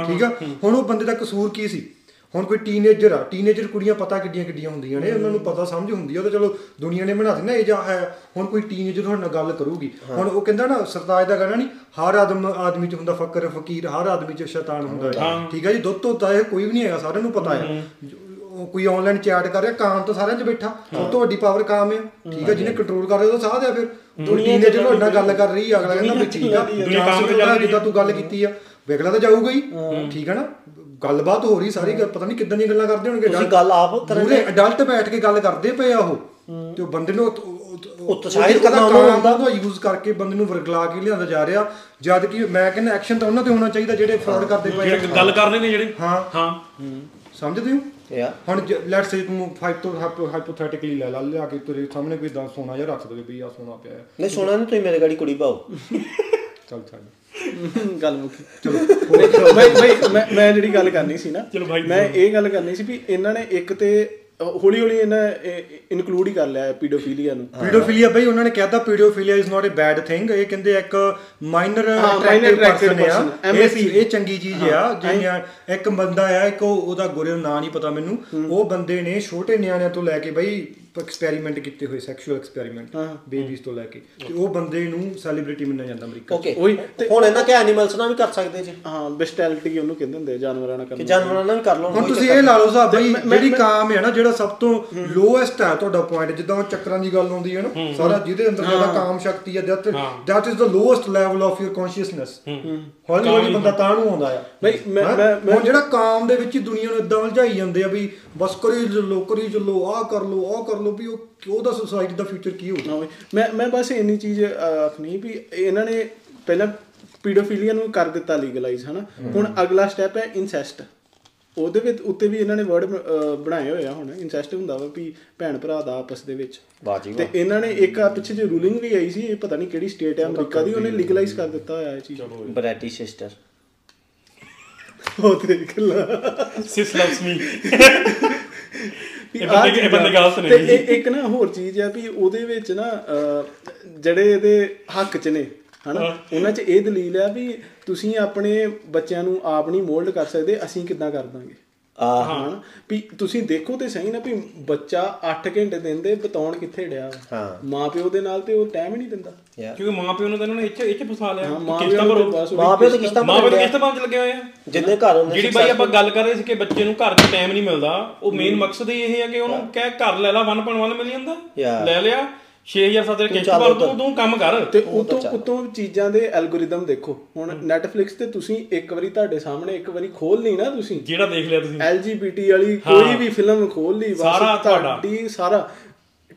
ਠੀਕ ਆ? ਹੁਣ ਉਹ ਬੰਦੇ ਦਾ ਕਸੂਰ ਕੀ ਸੀ? ਹੁਣ ਕੋਈ ਟੀਨੇਜਰ ਆ ਟੀਨੇਜਰ ਕੁੜੀਆਂ ਪਤਾ ਕਿੱਡੀਆਂ ਕਿੱਡੀਆਂ ਹੁੰਦੀਆਂ ਨੇ ਉਹਨਾਂ ਨੂੰ ਪਤਾ ਸਮਝ ਹੁੰਦੀ ਆ ਉਹ ਤਾਂ ਚਲੋ ਦੁਨੀਆ ਨੇ ਬਣਾ ਦਿੱਤੀ ਨਾ ਇਹ ਜਾਂ ਹੈ। ਹੁਣ ਕੋਈ ਟੀਨੇਜਰ ਤੁਹਾਡੇ ਨਾਲ ਗੱਲ ਕਰੂਗੀ। ਹੁਣ ਉਹ ਕਹਿੰਦਾ ਨਾ ਸਰਤਾਜ ਦਾ ਗਾਣਾ ਨਹੀਂ ਹਰ ਆਦਮ ਆਦਮੀ ਚ ਹੁੰਦਾ ਫਕਰ ਫਕੀਰ ਹਰ ਆਦਮੀ ਚ ਸ਼ੈਤਾਨ ਹੁੰਦਾ ਹੈ। ਠੀਕ ਹੈ ਜੀ ਦੁੱਧ ਤੋਂ ਤਾਂ ਇਹ ਕੋਈ ਵੀ ਨਹੀਂ ਹੈਗਾ ਸਾਰਿਆਂ ਨੂੰ ਪਤਾ ਹੈ। ਕੋਈ ਆਨਲਾਈਨ ਚੈਟ ਕਰ ਰਿਹਾ ਕਾਮ ਤਾਂ ਸਾਰਿਆਂ 'ਚ ਬੈਠਾ। ਸਭ ਤੋਂ ਵੱਡੀ ਪਾਵਰ ਕਾਮ ਹੈ ਠੀਕ ਹੈ ਜਿਹਨੇ ਕੰਟਰੋਲ ਕਰ ਰਿਹਾ ਉਹ ਸਾਧ ਆ ਫਿਰ। ਟੀਨੇਜਰ ਤੁਹਾਡੇ ਨਾਲ ਗੱਲ ਕਰ ਰਹੀ ਅਗਲਾ ਕਹਿੰਦਾ ਵੀ ਠੀਕ ਆ ਕਾਮ ਤੇ ਰਹੀ ਜਿੱਦਾਂ ਤੂੰ ਗੱਲ ਕੀਤੀ ਆ। ਵੇਖਲਾ ਤਾਂ ਜਾਊਗਾ ਹੀ। ਠੀਕ ਹੈ ਨਾ? ਗੱਲਬਾਤ ਹੋ ਰਹੀ ਸਾਰੀ ਪਤਾ ਨਹੀਂ ਕਿੱਦਾਂ ਦੀਆਂ ਗੱਲਾਂ ਕਰਦੇ ਹੋਣਗੇ। ਤੁਸੀਂ ਗੱਲ ਆਪ ਕਰਨ ਪੂਰੇ ਅਡਲਟ ਬੈਠ ਕੇ ਗੱਲ ਕਰਦੇ ਪਏ ਆ ਉਹ। ਤੇ ਉਹ ਬੰਦੇ ਨੂੰ ਉਤ- ਉਤ- ਉਤਸ਼ਾਹਿਤ ਉਹਦਾ ਕਰਨਾ ਕਾਮ ਉਹਦਾ ਯੂਜ਼ ਕਰਕੇ ਬੰਦੇ ਨੂੰ ਵਰਗਲਾ ਕੇ ਲਿਆਂਦਾ ਜਾ ਰਿਹਾ। ਜਦ ਕਿ ਮੈਂ ਕਹਿੰਦਾ ਐਕਸ਼ਨ ਤਾਂ ਉਹਨਾਂ ਤੇ ਹੋਣਾ ਚਾਹੀਦਾ ਜਿਹੜੇ ਫਰਾਡ ਕਰਦੇ ਪਏ ਜਿਹੜੇ ਗੱਲ ਕਰ ਰਹੇ ਨੇ ਜਿਹੜੇ। ਹਾਂ। ਹਾਂ। ਸਮਝਦੇ ਹੋ? ਯਾ ਹੁਣ ਲੈਟਸ ਸੇ ਤੂੰ 5 ਤੋਂ ਹਾਈਪੋਥੈਟਿਕਲੀ ਲੈ ਲਾ ਲਿਆ ਕੇ ਤੇਰੇ ਸਾਹਮਣੇ ਕੋਈ ਦਾ ਸੋਨਾ ਜਿਹਾ ਰੱਖ ਦੇ ਵੀ ਆ ਸੋਨਾ ਪਿਆ ਹੈ। ਨਹੀਂ ਸੁਣਾ ਨਹੀਂ ਤੁਸੀਂ ਮੇਰੇ ਗਾੜੀ ਕੁੜੀ ਪਾਓ। ਚੱਲ ਚੱਲ ਗੱਲ ਮੁੱਕੀ ਚਲੋ ਭਾਈ ਮੈਂ ਮੈਂ ਜਿਹੜੀ ਗੱਲ ਕਰਨੀ ਸੀ ਨਾ ਚਲੋ ਭਾਈ ਮੈਂ ਇਹ ਗੱਲ ਕਰਨੀ ਸੀ ਵੀ ਇਹਨਾਂ ਨੇ ਇੱਕ ਤੇ ਹੌਲੀ ਹੌਲੀ ਇਹਨਾਂ ਇਨਕਲੂਡ ਹੀ ਕਰ ਲਿਆ ਪੀਡੋਫੀਲੀਆ ਨੂੰ। ਪੀਡੋਫੀਲੀਆ ਬਈ ਉਹਨਾਂ ਨੇ ਕਹਿਤਾ paedophilia is not a bad thing ਇਹ ਕਹਿੰਦੇ ਇੱਕ ਮਾਈਨਰ ਅਟਰੈਕਟਿਵ ਪਰਸਨ ਆ। ਇਹ ਇਹ ਚੰਗੀ ਚੀਜ਼ ਆ ਜਿਹੜੀਆਂ ਇੱਕ ਬੰਦਾ ਆ ਇੱਕ ਉਹ- ਉਹਦਾ ਗੋਰੇ ਦਾ ਨਾਂ ਨਹੀਂ ਪਤਾ ਮੈਨੂੰ। ਉਹ ਬੰਦੇ ਨੇ ਛੋਟੇ ਨਿਆਣਿਆਂ ਤੋਂ ਲੈ ਕੇ ਬਈ ਐਕਸਪੈਰੀਮੈਂਟ ਕੀਤੇ ਹੋਏ ਸੈਕਸ਼ੂਅਲ ਐਕਸਪੈਰੀਮੈਂਟ। ਬੇਬੀਜ਼ ਤੋਂ ਲੈ ਕੇ। ਤੇ ਉਹ ਬੰਦੇ ਨੂੰ ਸੈਲੀਬ੍ਰਿਟੀ ਮੰਨਿਆ ਜਾਂਦਾ ਅਮਰੀਕਾ 'ਚ। ਓਕੇ ਉਹੀ ਤੇ- ਹੁਣ ਇਹਨਾਂ ਕਿ ਐਨੀਮਲਸ ਨਾਲ ਵੀ ਕਰ ਸਕਦੇ ਜੀ। ਹਾਂ ਬੈਸਟੈਲਿਟੀ ਉਹਨੂੰ ਕਹਿੰਦੇ ਹੁੰਦੇ ਜਾਨਵਰਾਂ ਨਾਲ ਕਿ ਕਰਨਾ। ਜਾਨਵਰਾਂ ਨਾਲ ਵੀ ਕਰ ਲਓ ਹੁਣ ਤੁਸੀਂ ਇਹ ਲਾ ਲਓ ਸਾਹਿਬ ਬਈ ਜਿਹੜੀ ਕਾਮ ਹੈ ਨਾ ਜਿਹੜਾ ਸਭ ਤੋਂ ਲੋਐਸਟ ਹੈ ਤੁਹਾਡਾ ਪੁਆਇੰਟ ਜਿੱਦਾਂ ਉਹ ਚੱਕਰਾਂ ਦੀ ਗੱਲ ਆਉਂਦੀ ਹੈ ਨਾ ਸਾਰਾ ਜਿਹਦੇ ਅੰਦਰ ਜ਼ਿਆਦਾ ਕਾਮ ਸ਼ਕਤੀ ਹੈ that that is the lowest level of your consciousness ਹੌਲੀ ਹੌਲੀ ਬੰਦਾ ਤਾਂ ਨੂੰ ਆਉਂਦਾ ਆ। ਬਈ ਮੈਂ ਹੈਂ? ਮੈਂ ਮੈਂ ਹੁਣ ਜਿਹੜਾ ਕਾਮ ਦੇ ਵਿੱਚ ਦੁਨੀਆ ਨੂੰ ਇਦਾਂ ਉਲਝਾਈ ਜਾਂਦੇ ਆ ਵੀ ਬਸ ਕਰੀ ਚੱਲੋ ਕਰੀ ਚੱਲੋ ਆਹ ਕਰ ਲੋ ਆਹ ਕਰ ਲੋ ਵੀ ਉਹ ਉਹਦਾ ਸੋਸਾਇਟੀ ਦਾ ਫਿਊਚਰ ਕੀ ਹੋਊਗਾ ਮੈਂ ਮੈਂ ਬਸ ਇੰਨੀ ਚੀਜ਼ ਆਖਣੀ ਵੀ ਇਹਨਾਂ ਨੇ ਪਹਿਲਾਂ ਪੀਡੋਫੀਲੀਆ ਨੂੰ ਕਰ ਦਿੱਤਾ ਲੀਗਲਾਈਜ਼ ਹਨਾ? ਹੁਣ ਅਗਲਾ ਸਟੈਪ ਹੈ ਇਨਸੈਸਟ ਉਹਦੇ ਵਿੱਚ ਉੱਤੇ ਵੀ ਇਹਨਾਂ ਨੇ ਵਰਡ ਬਣਾਏ ਹੋਏ ਆ ਹੁਣ। ਇਨਸੈਸਟ ਹੁੰਦਾ ਵਾ ਵੀ ਭੈਣ ਭਰਾ ਦਾ ਆਪਸ ਦੇ ਵਿੱਚ। ਬਾਜੀ ਤੇ ਇਹਨਾਂ ਨੇ ਇੱਕ ਆ ਪਿੱਛੇ ਜੇ ਰੂਲਿੰਗ ਵੀ ਆਈ ਸੀ ਇਹ ਪਤਾ ਨਹੀਂ ਕਿਹੜੀ ਸਟੇਟ ਹੈ ਅਮਰੀਕਾ ਦੀ ਉਹਨੇ ਲੀਗਲਾਈਜ਼ ਕਰ ਦਿੱਤਾ ਹੋਇਆ ਇਹ ਚੀਜ਼। Bratty sister. ਉਹ ਦੇਖ ਲਾ। ਸਿਸ ਲਵਸ ਮੀ ਇਹ ਬੰਦੇ- ਇਹ ਬੰਦੇ ਗਲਤ ਨੇ ਤੇ ਇੱਕ ਨਾ ਹੋਰ ਚੀਜ਼ ਆ ਵੀ ਉਹਦੇ ਵਿੱਚ ਨਾ ਜਿਹੜੇ ਇਹਦੇ ਹੱਕ 'ਚ ਨੇ ਹਨਾ? ਉਹਨਾਂ 'ਚ ਇਹ ਦਲੀਲ ਆ ਵੀ ਤੁਸੀਂ ਆਪਣੇ ਬੱਚਿਆਂ ਨੂੰ ਆਪ ਨਹੀਂ ਮੋਲਡ ਕਰ ਸਕਦੇ ਅਸੀਂ ਕਿੱਦਾਂ ਕਰ ਦਾਂਗੇ? ਹਾਂ। ਵੀ ਤੁਸੀਂ ਦੇਖੋ ਤੇ ਸਹੀ ਨਾ ਵੀ ਬੱਚਾ 8 ਘੰਟੇ ਦਿਨ ਦੇ ਬਤਾਉਣ ਕਿੱਥੇ ਡਿਆ। ਹਾਂ। ਮਾਂ ਪਿਓ ਦੇ ਨਾਲ ਤੇ ਉਹ ਟਾਈਮ ਹੀ ਨਹੀਂ ਦਿੰਦਾ। ਕਿਉਂਕਿ ਮਾਂ ਪਿਓ ਨੂੰ ਤਾਂ ਇਹਨਾਂ ਨੇ ਇੱਥੇ ਇੱਥੇ ਫਸਾ ਲਿਆ। ਕਿਸ਼ਤਾਂ ਭਰੋ। ਬਸ ਮਾਂ ਪਿਓ ਤੇ ਕਿਸ਼ਤਾਂ ਮਾਂ ਪਿਓ ਭਰਦੇ ਕਿਸ਼ਤਾਂ ਭਰਨ ਚ ਲੱਗੇ ਹੋਏ ਆ। ਜਿੰਨੇ ਘਰ ਹੁੰਦੇ ਜਿਹੜੀ ਬਾਈ ਆਪਾਂ ਗੱਲ ਕਰ ਰਹੇ ਸੀ ਕਿ ਬੱਚੇ ਨੂੰ ਘਰ 'ਚ ਟਾਈਮ ਨਹੀਂ ਮਿਲਦਾ ਉਹ ਮੇਨ ਮਕਸਦ ਹੀ ਇਹ ਹੈ ਕਿ ਉਹਨੂੰ ਕਹਿ ਘਰ ਲੈ ਲਾ 1.1 ਮਿਲੀਅਨ ਦਾ Yeah. ਲੈ ਲਿਆ। 6000 ਸਾਦੇ ਕਿਸ਼ਤ ਭਰ। ਤੂੰ ਤੂੰ ਕੰਮ ਕਰ। ਤੇ ਉਤੋਂ ਉਤੋਂ ਚੀਜ਼ਾਂ ਦੇ ਐਲਗੋਰਿਦਮ ਦੇਖੋ। ਹੁਣ Netflix ਤੇ ਤੁਸੀਂ ਇੱਕ ਵਾਰੀ ਤੁਹਾਡੇ ਸਾਹਮਣੇ ਇੱਕ ਵਾਰੀ ਖੋਲ ਲਈ ਨਾ ਤੁਸੀਂ। ਜਿਹੜਾ ਦੇਖ ਲਿਆ ਤੁਸੀਂ। LGBT ਵਾਲੀ ਕੋਈ ਵੀ ਫਿਲਮ ਖੋਲ ਲਈ ਬਸ ਸਾਰਾ ਤੁਹਾਡਾ। ਸਾਰਾ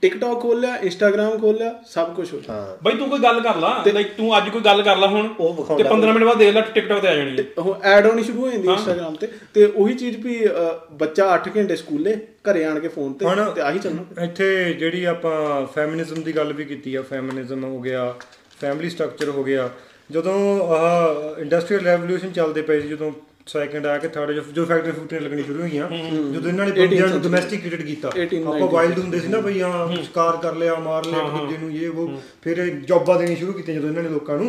ਟਿਕਟੌਕ ਖੋਲ ਲਿਆ ਇੰਸਟਾਗ੍ਰam ਖੋਲ ਲਿਆ ਸਭ ਕੁਝ ਹੋ ਗਿਆ ਹਾਂ। ਬਾਈ ਤੂੰ ਕੋਈ ਗੱਲ ਕਰ ਲਾ। ਲਾਈਕ ਤੂੰ ਅੱਜ ਕੋਈ ਗੱਲ ਕਰ ਲਾ ਹੁਣ। ਉਹ ਵਿਖਾਉਂਦਾ ਤੇ 15 ਮਿੰਟ ਬਾਅਦ ਦੇਖ ਲੈ ਟਿਕਟੌਕ ਤੇ ਆ ਜਾਣੀ ਹੈ। ਉਹ ਐਡ ਆਉਣੀ ਸ਼ੁਰੂ ਹੋ ਜਾਂਦੀ ਇੰਸਟਾਗ੍ਰam ਤੇ। ਤੇ ਉਹੀ ਚੀਜ਼ ਵੀ ਬੱਚਾ 8 ਘੰਟੇ ਸਕੂਲੇ ਘਰੇ ਆਣ ਕੇ ਫੋਨ ਤੇ ਤੇ ਆਹੀ ਚੱਲਣਾ। ਇੱਥੇ ਜਿਹੜੀ ਆਪਾਂ ਫੈਮਿਨਿਜ਼ਮ ਦੀ ਗੱਲ ਵੀ ਕੀਤੀ ਆ ਫੈਮਿਨਿਜ਼ਮ ਹੋ ਗਿਆ ਫੈਮਿਲੀ ਸਟਰਕਚਰ ਹੋ ਗਿਆ ਜਦੋਂ ਆਹ ਇੰਡਸਟਰੀਅਲ ਰੈਵੋਲੂਸ਼ਨ ਚੱਲਦੇ ਪਏ ਸੀ ਜਦੋਂ ਸੈਕੰਡ ਆ ਕੇ ਥਰਡ ਜੋ ਫੈਕਟਰੀ ਫੂਟੀਆਂ ਲੱਗਣੀ ਸ਼ੁਰੂ ਹੋਈਆਂ ਜਦੋਂ ਇਹਨਾਂ ਨੇ ਬੰਦਿਆਂ ਨੂੰ ਡੋਮੈਸਟਿਕੇਟਡ ਕੀਤਾ 18, ਆਪਾਂ ਵਾਈਲਡ ਹੁੰਦੇ ਸੀ ਨਾ ਬਈ ਹਾਂ ਸ਼ਿਕਾਰ ਕਰ ਲਿਆ ਮਾਰ ਲਿਆ ਦੂਜੇ ਨੂੰ ਇਹ ਉਹ ਫਿਰ ਇਹ ਜੌਬਾਂ ਦੇਣੀ ਸ਼ੁਰੂ ਕੀਤੀਆਂ ਜਦੋਂ ਇਹਨਾਂ ਨੇ ਲੋਕਾਂ ਨੂੰ।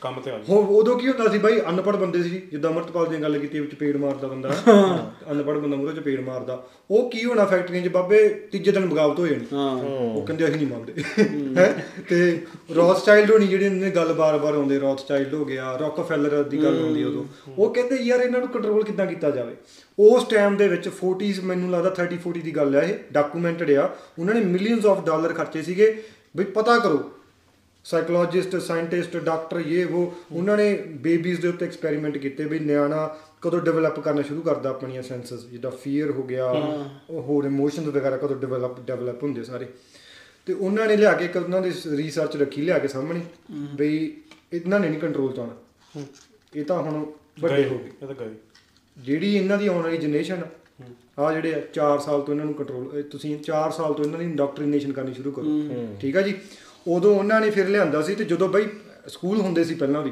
ਕੰਮ ਤੇ ਆ ਹੋ ਉਦੋਂ ਕੀ ਹੁੰਦਾ ਸੀ ਬਾਈ ਅਨਪੜ੍ਹ ਬੰਦੇ ਸੀ ਜਿੱਦਾਂ ਅਮਰਤਪਾਲ ਦੀ ਗੱਲ ਕੀਤੀ ਵਿੱਚ ਪੇੜ ਮਾਰਦਾ ਬੰਦਾ। ਅਨਪੜ੍ਹ ਬੰਦਾ ਮੂਹਰੇ ਚ ਪੇੜ ਮਾਰਦਾ। ਉਹ ਕੀ ਹੋਣਾ ਫੈਕਟਰੀਆਂ 'ਚ ਬਾਬੇ ਤੀਜੇ ਦਿਨ ਬਗਾਵਤ ਹੋ ਜਾਣੀ। ਉਹ ਕਹਿੰਦੇ ਅਸੀਂ ਨਹੀਂ ਮੰਨਦੇ। ਹੈ। ਤੇ ਰੌਥ ਚਾਈਲਡ ਹੋਣੀ ਜਿਹੜੀ ਇਹਨਾਂ ਨੇ ਗੱਲ ਬਾਰ-ਬਾਰ ਆਉਂਦੇ ਰੌਥ ਚਾਈਲਡ ਹੋ ਗਿਆ ਰੌਕਫੈਲਰ ਦੀ ਗੱਲ ਹੁੰਦੀ ਉਦੋਂ। ਉਹ ਕਹਿੰਦੇ ਯਾਰ ਇਹਨਾਂ ਨੂੰ ਕੰਟਰੋਲ ਕਿੱਦਾਂ ਕੀਤਾ ਜਾਵੇ? ਉਸ ਟਾਈਮ ਦੇ ਵਿੱਚ 40s ਮੈਨੂੰ ਲੱਗਦਾ 30 40 ਦੀ ਗੱਲ ਹੈ ਇਹ ਡਾਕੂਮੈਂਟਡ ਆ। ਉਹਨਾਂ ਨੇ ਮਿਲੀਅਨਸ ਆਫ ਡਾਲਰ ਖਰਚੇ ਸੀਗੇ। ਵੀ ਪਤਾ ਕਰੋ ਸਾਈਕੋਲੋਜਿਸਟ ਸਾਇੰਟਿਸਟ ਡਾਕਟਰ ਇਹ ਉਹ ਉਹਨਾਂ ਨੇ ਬੇਬੀਜ਼ ਦੇ ਉੱਤੇ ਐਕਸਪੈਰੀਮੈਂਟ ਕੀਤੇ ਵੀ ਨਿਆਣਾ ਕਦੋਂ ਡਿਵੈਲਪ ਕਰਨਾ ਸ਼ੁਰੂ ਕਰਦਾ ਆਪਣੀਆਂ ਸੈਂਸਸ ਜਿੱਦਾਂ ਫੀਅਰ ਹੋ ਗਿਆ ਉਹ ਹੋਰ ਇਮੋਸ਼ਨਸ ਵਗੈਰਾ ਕਦੋਂ ਡਿਵੈਲਪ ਡਿਵੈਲਪ ਹੁੰਦੇ ਸਾਰੇ। ਤੇ ਉਹਨਾਂ ਨੇ ਲਿਆ ਕੇ ਇੱਕ ਉਹਨਾਂ ਦੀ ਰਿਸਰਚ ਰੱਖੀ ਲਿਆ ਕੇ ਸਾਹਮਣੇ ਬਈ ਇਹਨਾਂ ਨੇ ਨਹੀਂ ਕੰਟਰੋਲ ਚ ਆਉਣਾ ਇਹ ਤਾਂ ਹੁਣ ਵੱਡੇ ਹੋ ਗਏ ਇਹ ਤਾਂ ਗਏ ਜਿਹੜੀ ਇਹਨਾਂ ਦੀ ਆਉਣ ਵਾਲੀ ਜਨਰੇਸ਼ਨ ਆ ਜਿਹੜੇ ਆ 4 ਸਾਲ ਤੋਂ ਇਹਨਾਂ ਨੂੰ ਕੰਟਰੋਲ ਤੁਸੀਂ 4 ਸਾਲ ਤੋਂ ਇਹਨਾਂ ਦੀ ਇੰਡੋਕਟ੍ਰੀਨੇਸ਼ਨ ਕਰਨੀ ਸ਼ੁਰੂ ਕਰੋ। ਠੀਕ ਆ ਜੀ? ਉਦੋਂ ਉਹਨਾਂ ਨੇ ਫਿਰ ਲਿਆਂਦਾ ਸੀ ਤੇ ਜਦੋਂ ਬਈ ਸਕੂਲ ਹੁੰਦੇ ਸੀ ਪਹਿਲਾਂ ਵੀ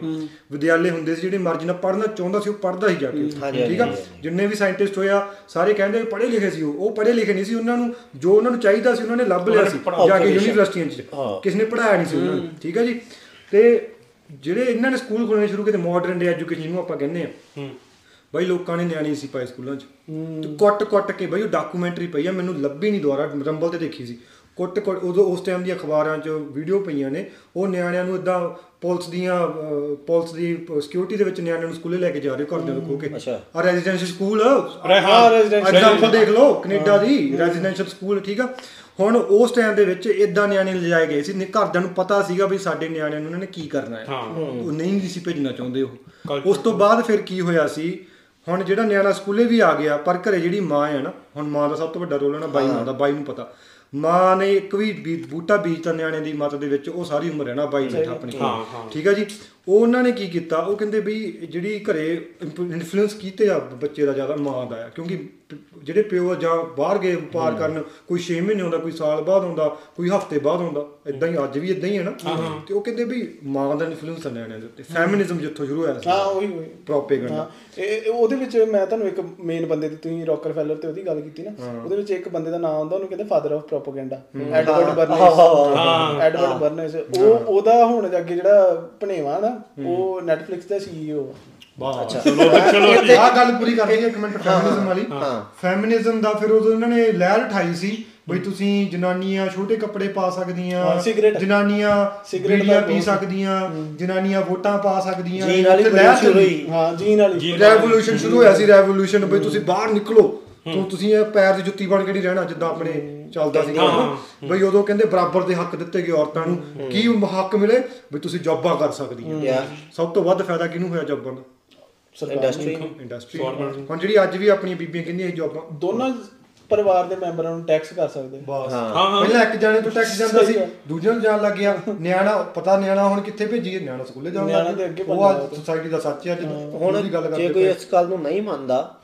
ਵਿਦਿਆਲੇ ਹੁੰਦੇ ਸੀ ਜਿਹੜੇ ਮਰਜ਼ੀ ਨਾਲ ਪੜ੍ਹਨਾ ਚਾਹੁੰਦਾ ਸੀ ਉਹ ਪੜ੍ਹਦਾ ਹੀ ਜਾ ਕੇ ਠੀਕ ਆ? ਜਿੰਨੇ ਵੀ ਸਾਇੰਟਿਸਟ ਹੋਇਆ ਸਾਰੇ ਕਹਿੰਦੇ ਪੜ੍ਹੇ ਲਿਖੇ ਸੀ ਉਹ। ਉਹ ਪੜ੍ਹੇ ਲਿਖੇ ਨਹੀਂ ਸੀ ਉਹਨਾਂ ਨੂੰ ਜੋ ਉਹਨਾਂ ਨੂੰ ਚਾਹੀਦਾ ਸੀ ਉਹਨਾਂ ਨੇ ਲੱਭ ਲਿਆ ਸੀ। ਜਾ ਕੇ ਯੂਨੀਵਰਸਿਟੀਆਂ 'ਚ। ਕਿਸ ਨੇ ਪੜਾਇਆ ਨਹੀਂ ਸੀ ਉਹਨਾਂ ਨੂੰ। ਠੀਕ ਹੈ ਜੀ? ਤੇ ਜਿਹੜੇ ਇਹਨਾਂ ਨੇ ਸਕੂਲ ਖੋਲਣੇ ਸ਼ੁਰੂ ਕੀਤੇ ਮਾਡਰਨ ਡੇ ਐਜੂਕੇਸ਼ਨ ਨੂੰ ਆਪਾਂ ਕਹਿੰਦੇ ਆ। ਹੂੰ। ਬਈ ਲੋਕਾਂ ਨੇ ਨਿਆਣੇ ਸੀ ਪਾਏ ਸਕੂਲਾਂ 'ਚ। ਤੇ ਕੁੱਟ-ਕੁੱਟ ਕੇ ਬਈ ਉਹ ਡਾਕੂਮੈਂਟਰੀ ਪਈ ਆ ਮੈਨੂੰ ਲੱਭੀ ਨਹੀਂ ਦੁਆਰਾ ਰੰਬਲ ਤੇ ਦੇਖੀ ਸੀ। ਕੁੱਟ-ਕੁੱਟ ਉਦੋਂ ਉਸ ਟਾਈਮ ਦੀ ਅਖਬਾਰਾਂ 'ਚ ਵੀਡੀਓ ਪਈਆਂ ਨੇ ਉਹ ਨਿਆਣਿਆਂ ਨੂੰ ਇਦਾਂ ਪੁਲਿਸ ਦੀਆਂ ਪੁਲਿਸ ਦੀ ਸਿਕਿਉਰਿਟੀ ਦੇ ਵਿੱਚ ਨਿਆਣਿਆਂ ਨੂੰ ਸਕੂਲੇ ਲੈ ਕੇ ਜਾ ਰਹੇ ਘਰਦਿਆਂ ਨੂੰ ਖੋ ਕੇ। ਅੱਛਾ। ਆ। ਰੈਜ਼ੀਡੈਂਸ਼ੀਅਲ ਸਕੂਲ ਹਾਂ, ਐਗਜ਼ਾਮਪਲ ਦੇਖ ਲਓ ਕੈਨੇਡਾ ਦੀ ਰੈਜ਼ੀਡੈਂਸ਼ੀਅਲ ਸਕੂਲ ਠੀਕ ਆ? ਹੁਣ ਉਸ ਟਾਈਮ ਦੇ ਵਿੱਚ ਇਦਾਂ ਨਿਆਣੇ ਲਿਜਾਏ ਗਏ ਸੀ ਨੇ ਘਰਦਿਆਂ ਨੂੰ ਪਤਾ ਸੀਗਾ ਵੀ ਸਾਡੇ ਨਿਆਣਿਆਂ ਨੂੰ ਉਹਨਾਂ ਨੇ ਕੀ ਕਰਨਾ ਹੈ। ਹਾਂ। ਉਹ ਨਹੀਂ ਸੀ ਭੇਜਣਾ ਚਾਹੁੰਦੇ ਉਹ। ਉਸ ਤੋਂ ਬਾਅਦ ਫਿਰ ਕੀ ਹੋਇਆ ਸੀ ਹੁਣ ਜਿਹੜਾ ਨਿਆਣਾ ਸਕੂਲੇ ਵੀ ਆ ਗਿਆ ਪਰ ਘਰੇ ਜਿਹੜੀ ਮਾਂ ਹੈ ਨਾ ਹੁਣ ਮਾਂ ਦਾ ਸਭ ਤੋਂ ਵੱਡਾ ਰੋਲ ਹੈ ਨਾ ਬਾਈ ਮਾਂ ਦਾ ਬਾਈ ਨੂੰ ਪਤਾ। ਮਾਂ ਨੇ ਇੱਕ ਵੀ ਬੂਟਾ ਬੀਜਤਾ ਨਿਆਣੇ ਦੀ ਮੱਤ ਦੇ ਵਿੱਚ ਉਹ ਸਾਰੀ ਉਮਰ ਰਹਿਣਾ ਬਾਈ ਬੈਠਾ ਆਪਣੀ। ਹਾਂ, ਹਾਂ। ਠੀਕ ਆ ਜੀ? ਉਹ ਉਹਨਾਂ ਨੇ ਕੀ ਕੀਤਾ? ਉਹ ਕਹਿੰਦੇ ਵੀ ਜਿਹੜੀ ਘਰੇ ਇਨਫਲੂਐਂਸ ਕੀਤੇ ਆ ਬੱਚੇ ਦਾ ਜ਼ਿਆਦਾ ਮਾਂ ਦਾ ਆ ਕਿਉਂਕਿ ਜਿਹੜੇ ਪਿਓ ਆ ਜਾਂ ਬਾਹਰ ਗਏ ਵਪਾਰ ਕਰਨ ਕੋਈ 6 ਮਹੀਨੇ ਹੁੰਦਾ ਕੋਈ ਸਾਲ ਬਾਅਦ ਹੁੰਦਾ ਕੋਈ ਹਫ਼ਤੇ ਬਾਅਦ ਹੁੰਦਾ ਇਦਾਂ ਹੀ ਅੱਜ ਵੀ ਇਦਾਂ ਹੀ ਹੈ ਨਾ। ਤੇ ਉਹ ਕਹਿੰਦੇ ਵੀ ਮਾਂ ਦਾ ਇਨਫਲੂਐਂਸ ਨਿਆਣਿਆਂ ਦੇ ਉੱਤੇ ਫੈਮਿਨਿਜ਼ਮ ਜਿੱਥੋਂ ਸ਼ੁਰੂ ਹੋਇਆ ਸੀ। ਹਾਂ ਉਹੀ ਉਹੀ। ਪ੍ਰੋਪੇਗੈਂਡਾ ਇਹ- ਉਹਦੇ ਵਿੱਚ ਮੈਂ ਤੁਹਾਨੂੰ ਇੱਕ ਮੇਨ ਬੰਦੇ ਦੀ ਤੁਸੀਂ ਰੌਕਰਫੈਲਰ ਤੇ ਉਹਦੀ ਗੱਲ ਕੀਤੀ ਨਾ ਉਹਦੇ ਵਿੱਚ ਇੱਕ ਬੰਦੇ ਦਾ ਨਾਮ ਆਉਂਦਾ ਉਹਨੂੰ ਕਹਿੰਦੇ father of propaganda Edward Bernays Edward Bernays ਉਹ ਉਹਦਾ ਹੁਣ ਅੱਗੇ ਜਿਹੜਾ ਭਣੇਵਾ ਨਾ ਉਹ ਨੈਟਫਲਿਕਸ ਦਾ ਸੀਈਓ ਵਾਹ ਚਲੋ ਚਲੋ ਆਹ ਗੱਲ ਪੂਰੀ ਕਰ ਦਈਏ ਇੱਕ ਮਿੰਟ ਫੈਮਿਨਿਜ਼ਮ ਵਾਲੀ। ਹਾਂ। ਫੈਮਿਨਿਜ਼ਮ ਦਾ ਫਿਰ ਉਦੋਂ ਇਹਨਾਂ ਨੇ ਲਹਿਰ ਉਠਾਈ ਸੀ ਬਈ ਤੁਸੀਂ ਜਨਾਨੀਆਂ ਛੋਟੇ ਕੱਪੜੇ ਪਾ ਸਕਦੀਆਂ। ਜਨਾਨੀਆਂ ਸਿਗਰਟ ਪੀ ਸਕਦੀਆਂ ਜਨਾਨੀਆਂ ਵੋਟਾਂ ਪਾ ਸਕਦੀਆਂ ਜੀਨ ਵਾਲੀ ਸ਼ੁਰੂ। ਹੋਈ। ਹਾਂ ਜੀਨ ਵਾਲੀ ਜੀ। ਰੈਵੋਲੂਸ਼ਨ ਸ਼ੁਰੂ ਹੋਇਆ ਸੀ ਰੈਵੋਲੂਸ਼ਨ ਬਈ ਤੁਸੀਂ ਬਾਹਰ ਨਿਕਲੋ। ਤੂੰ ਤੁਸੀਂ ਇਹ ਪੈਰ ਦੀ ਜੁੱਤੀ ਬਣ ਕੇ ਨਹੀਂ ਰਹਿਣਾ ਜਿੱਦਾਂ ਆਪਣੇ ਚੱਲਦਾ ਸੀਗਾ ਬਈ ਉਦੋਂ ਕਹਿੰਦੇ ਬਰਾਬਰ ਦੇ ਹੱਕ ਦਿੱਤੇ ਗਏ ਔਰਤਾਂ ਨੂੰ। ਕੀ ਹੱਕ ਮਿਲੇ? ਬਈ ਤੁਸੀਂ ਜੌਬਾਂ ਕਰ ਸਕਦੀਆਂ ਸਭ ਤੋਂ ਵੱਧ ਫਾਇਦਾ ਕਿਹਨੂੰ ਹੋਇਆ ਜੌਬਾਂ ਦਾ? ਇੰਡਸਟਰੀ ਇੰਡਸਟਰੀ ਹੁਣ ਜਿਹੜੀ ਅੱਜ ਵੀ ਆਪਣੀਆਂ ਬੀਬੀਆਂ ਕਹਿੰਦੀਆਂ ਇਹ ਜੌਬਾਂ? ਦੋਨਾਂ ਪਰਿਵਾਰ ਦੇ ਮੈਂਬਰਾਂ ਨੂੰ ਟੈਕਸ ਕਰ ਸਕਦੇ। ਬਸ। ਹਾਂ। ਪਹਿਲਾਂ ਇੱਕ ਜਾਣੇ ਤੋਂ ਟੈਕਸ ਜਾਂਦਾ ਸੀ। ਦੂਜੇ ਨੂੰ ਜਾਣ ਲੱਗ ਗਿਆ ਨਿਆਣਾ ਪਤਾ ਨਿਆਣਾ ਹੁਣ ਕਿੱਥੇ ਭੇਜੀਏ? ਨਿਆਣਾ ਸਕੂਲੇ ਜਾਣ ਨਿਆਣਾ ਲੱਗ ਤੇ ਅੱਗੇ ਗਿਆ। ਉਹ ਸੋਸਾਇਟੀ ਦਾ ਸੱਚ ਹੈ ਅੱਜ ਹੁਣ ਦੀ ਗੱਲ ਜੇ ਕਰਦੇ ਕੋਈ ਪਏ। ਇਸ ਗੱਲ ਨੂੰ ਨਹੀਂ ਮੰਨਦਾ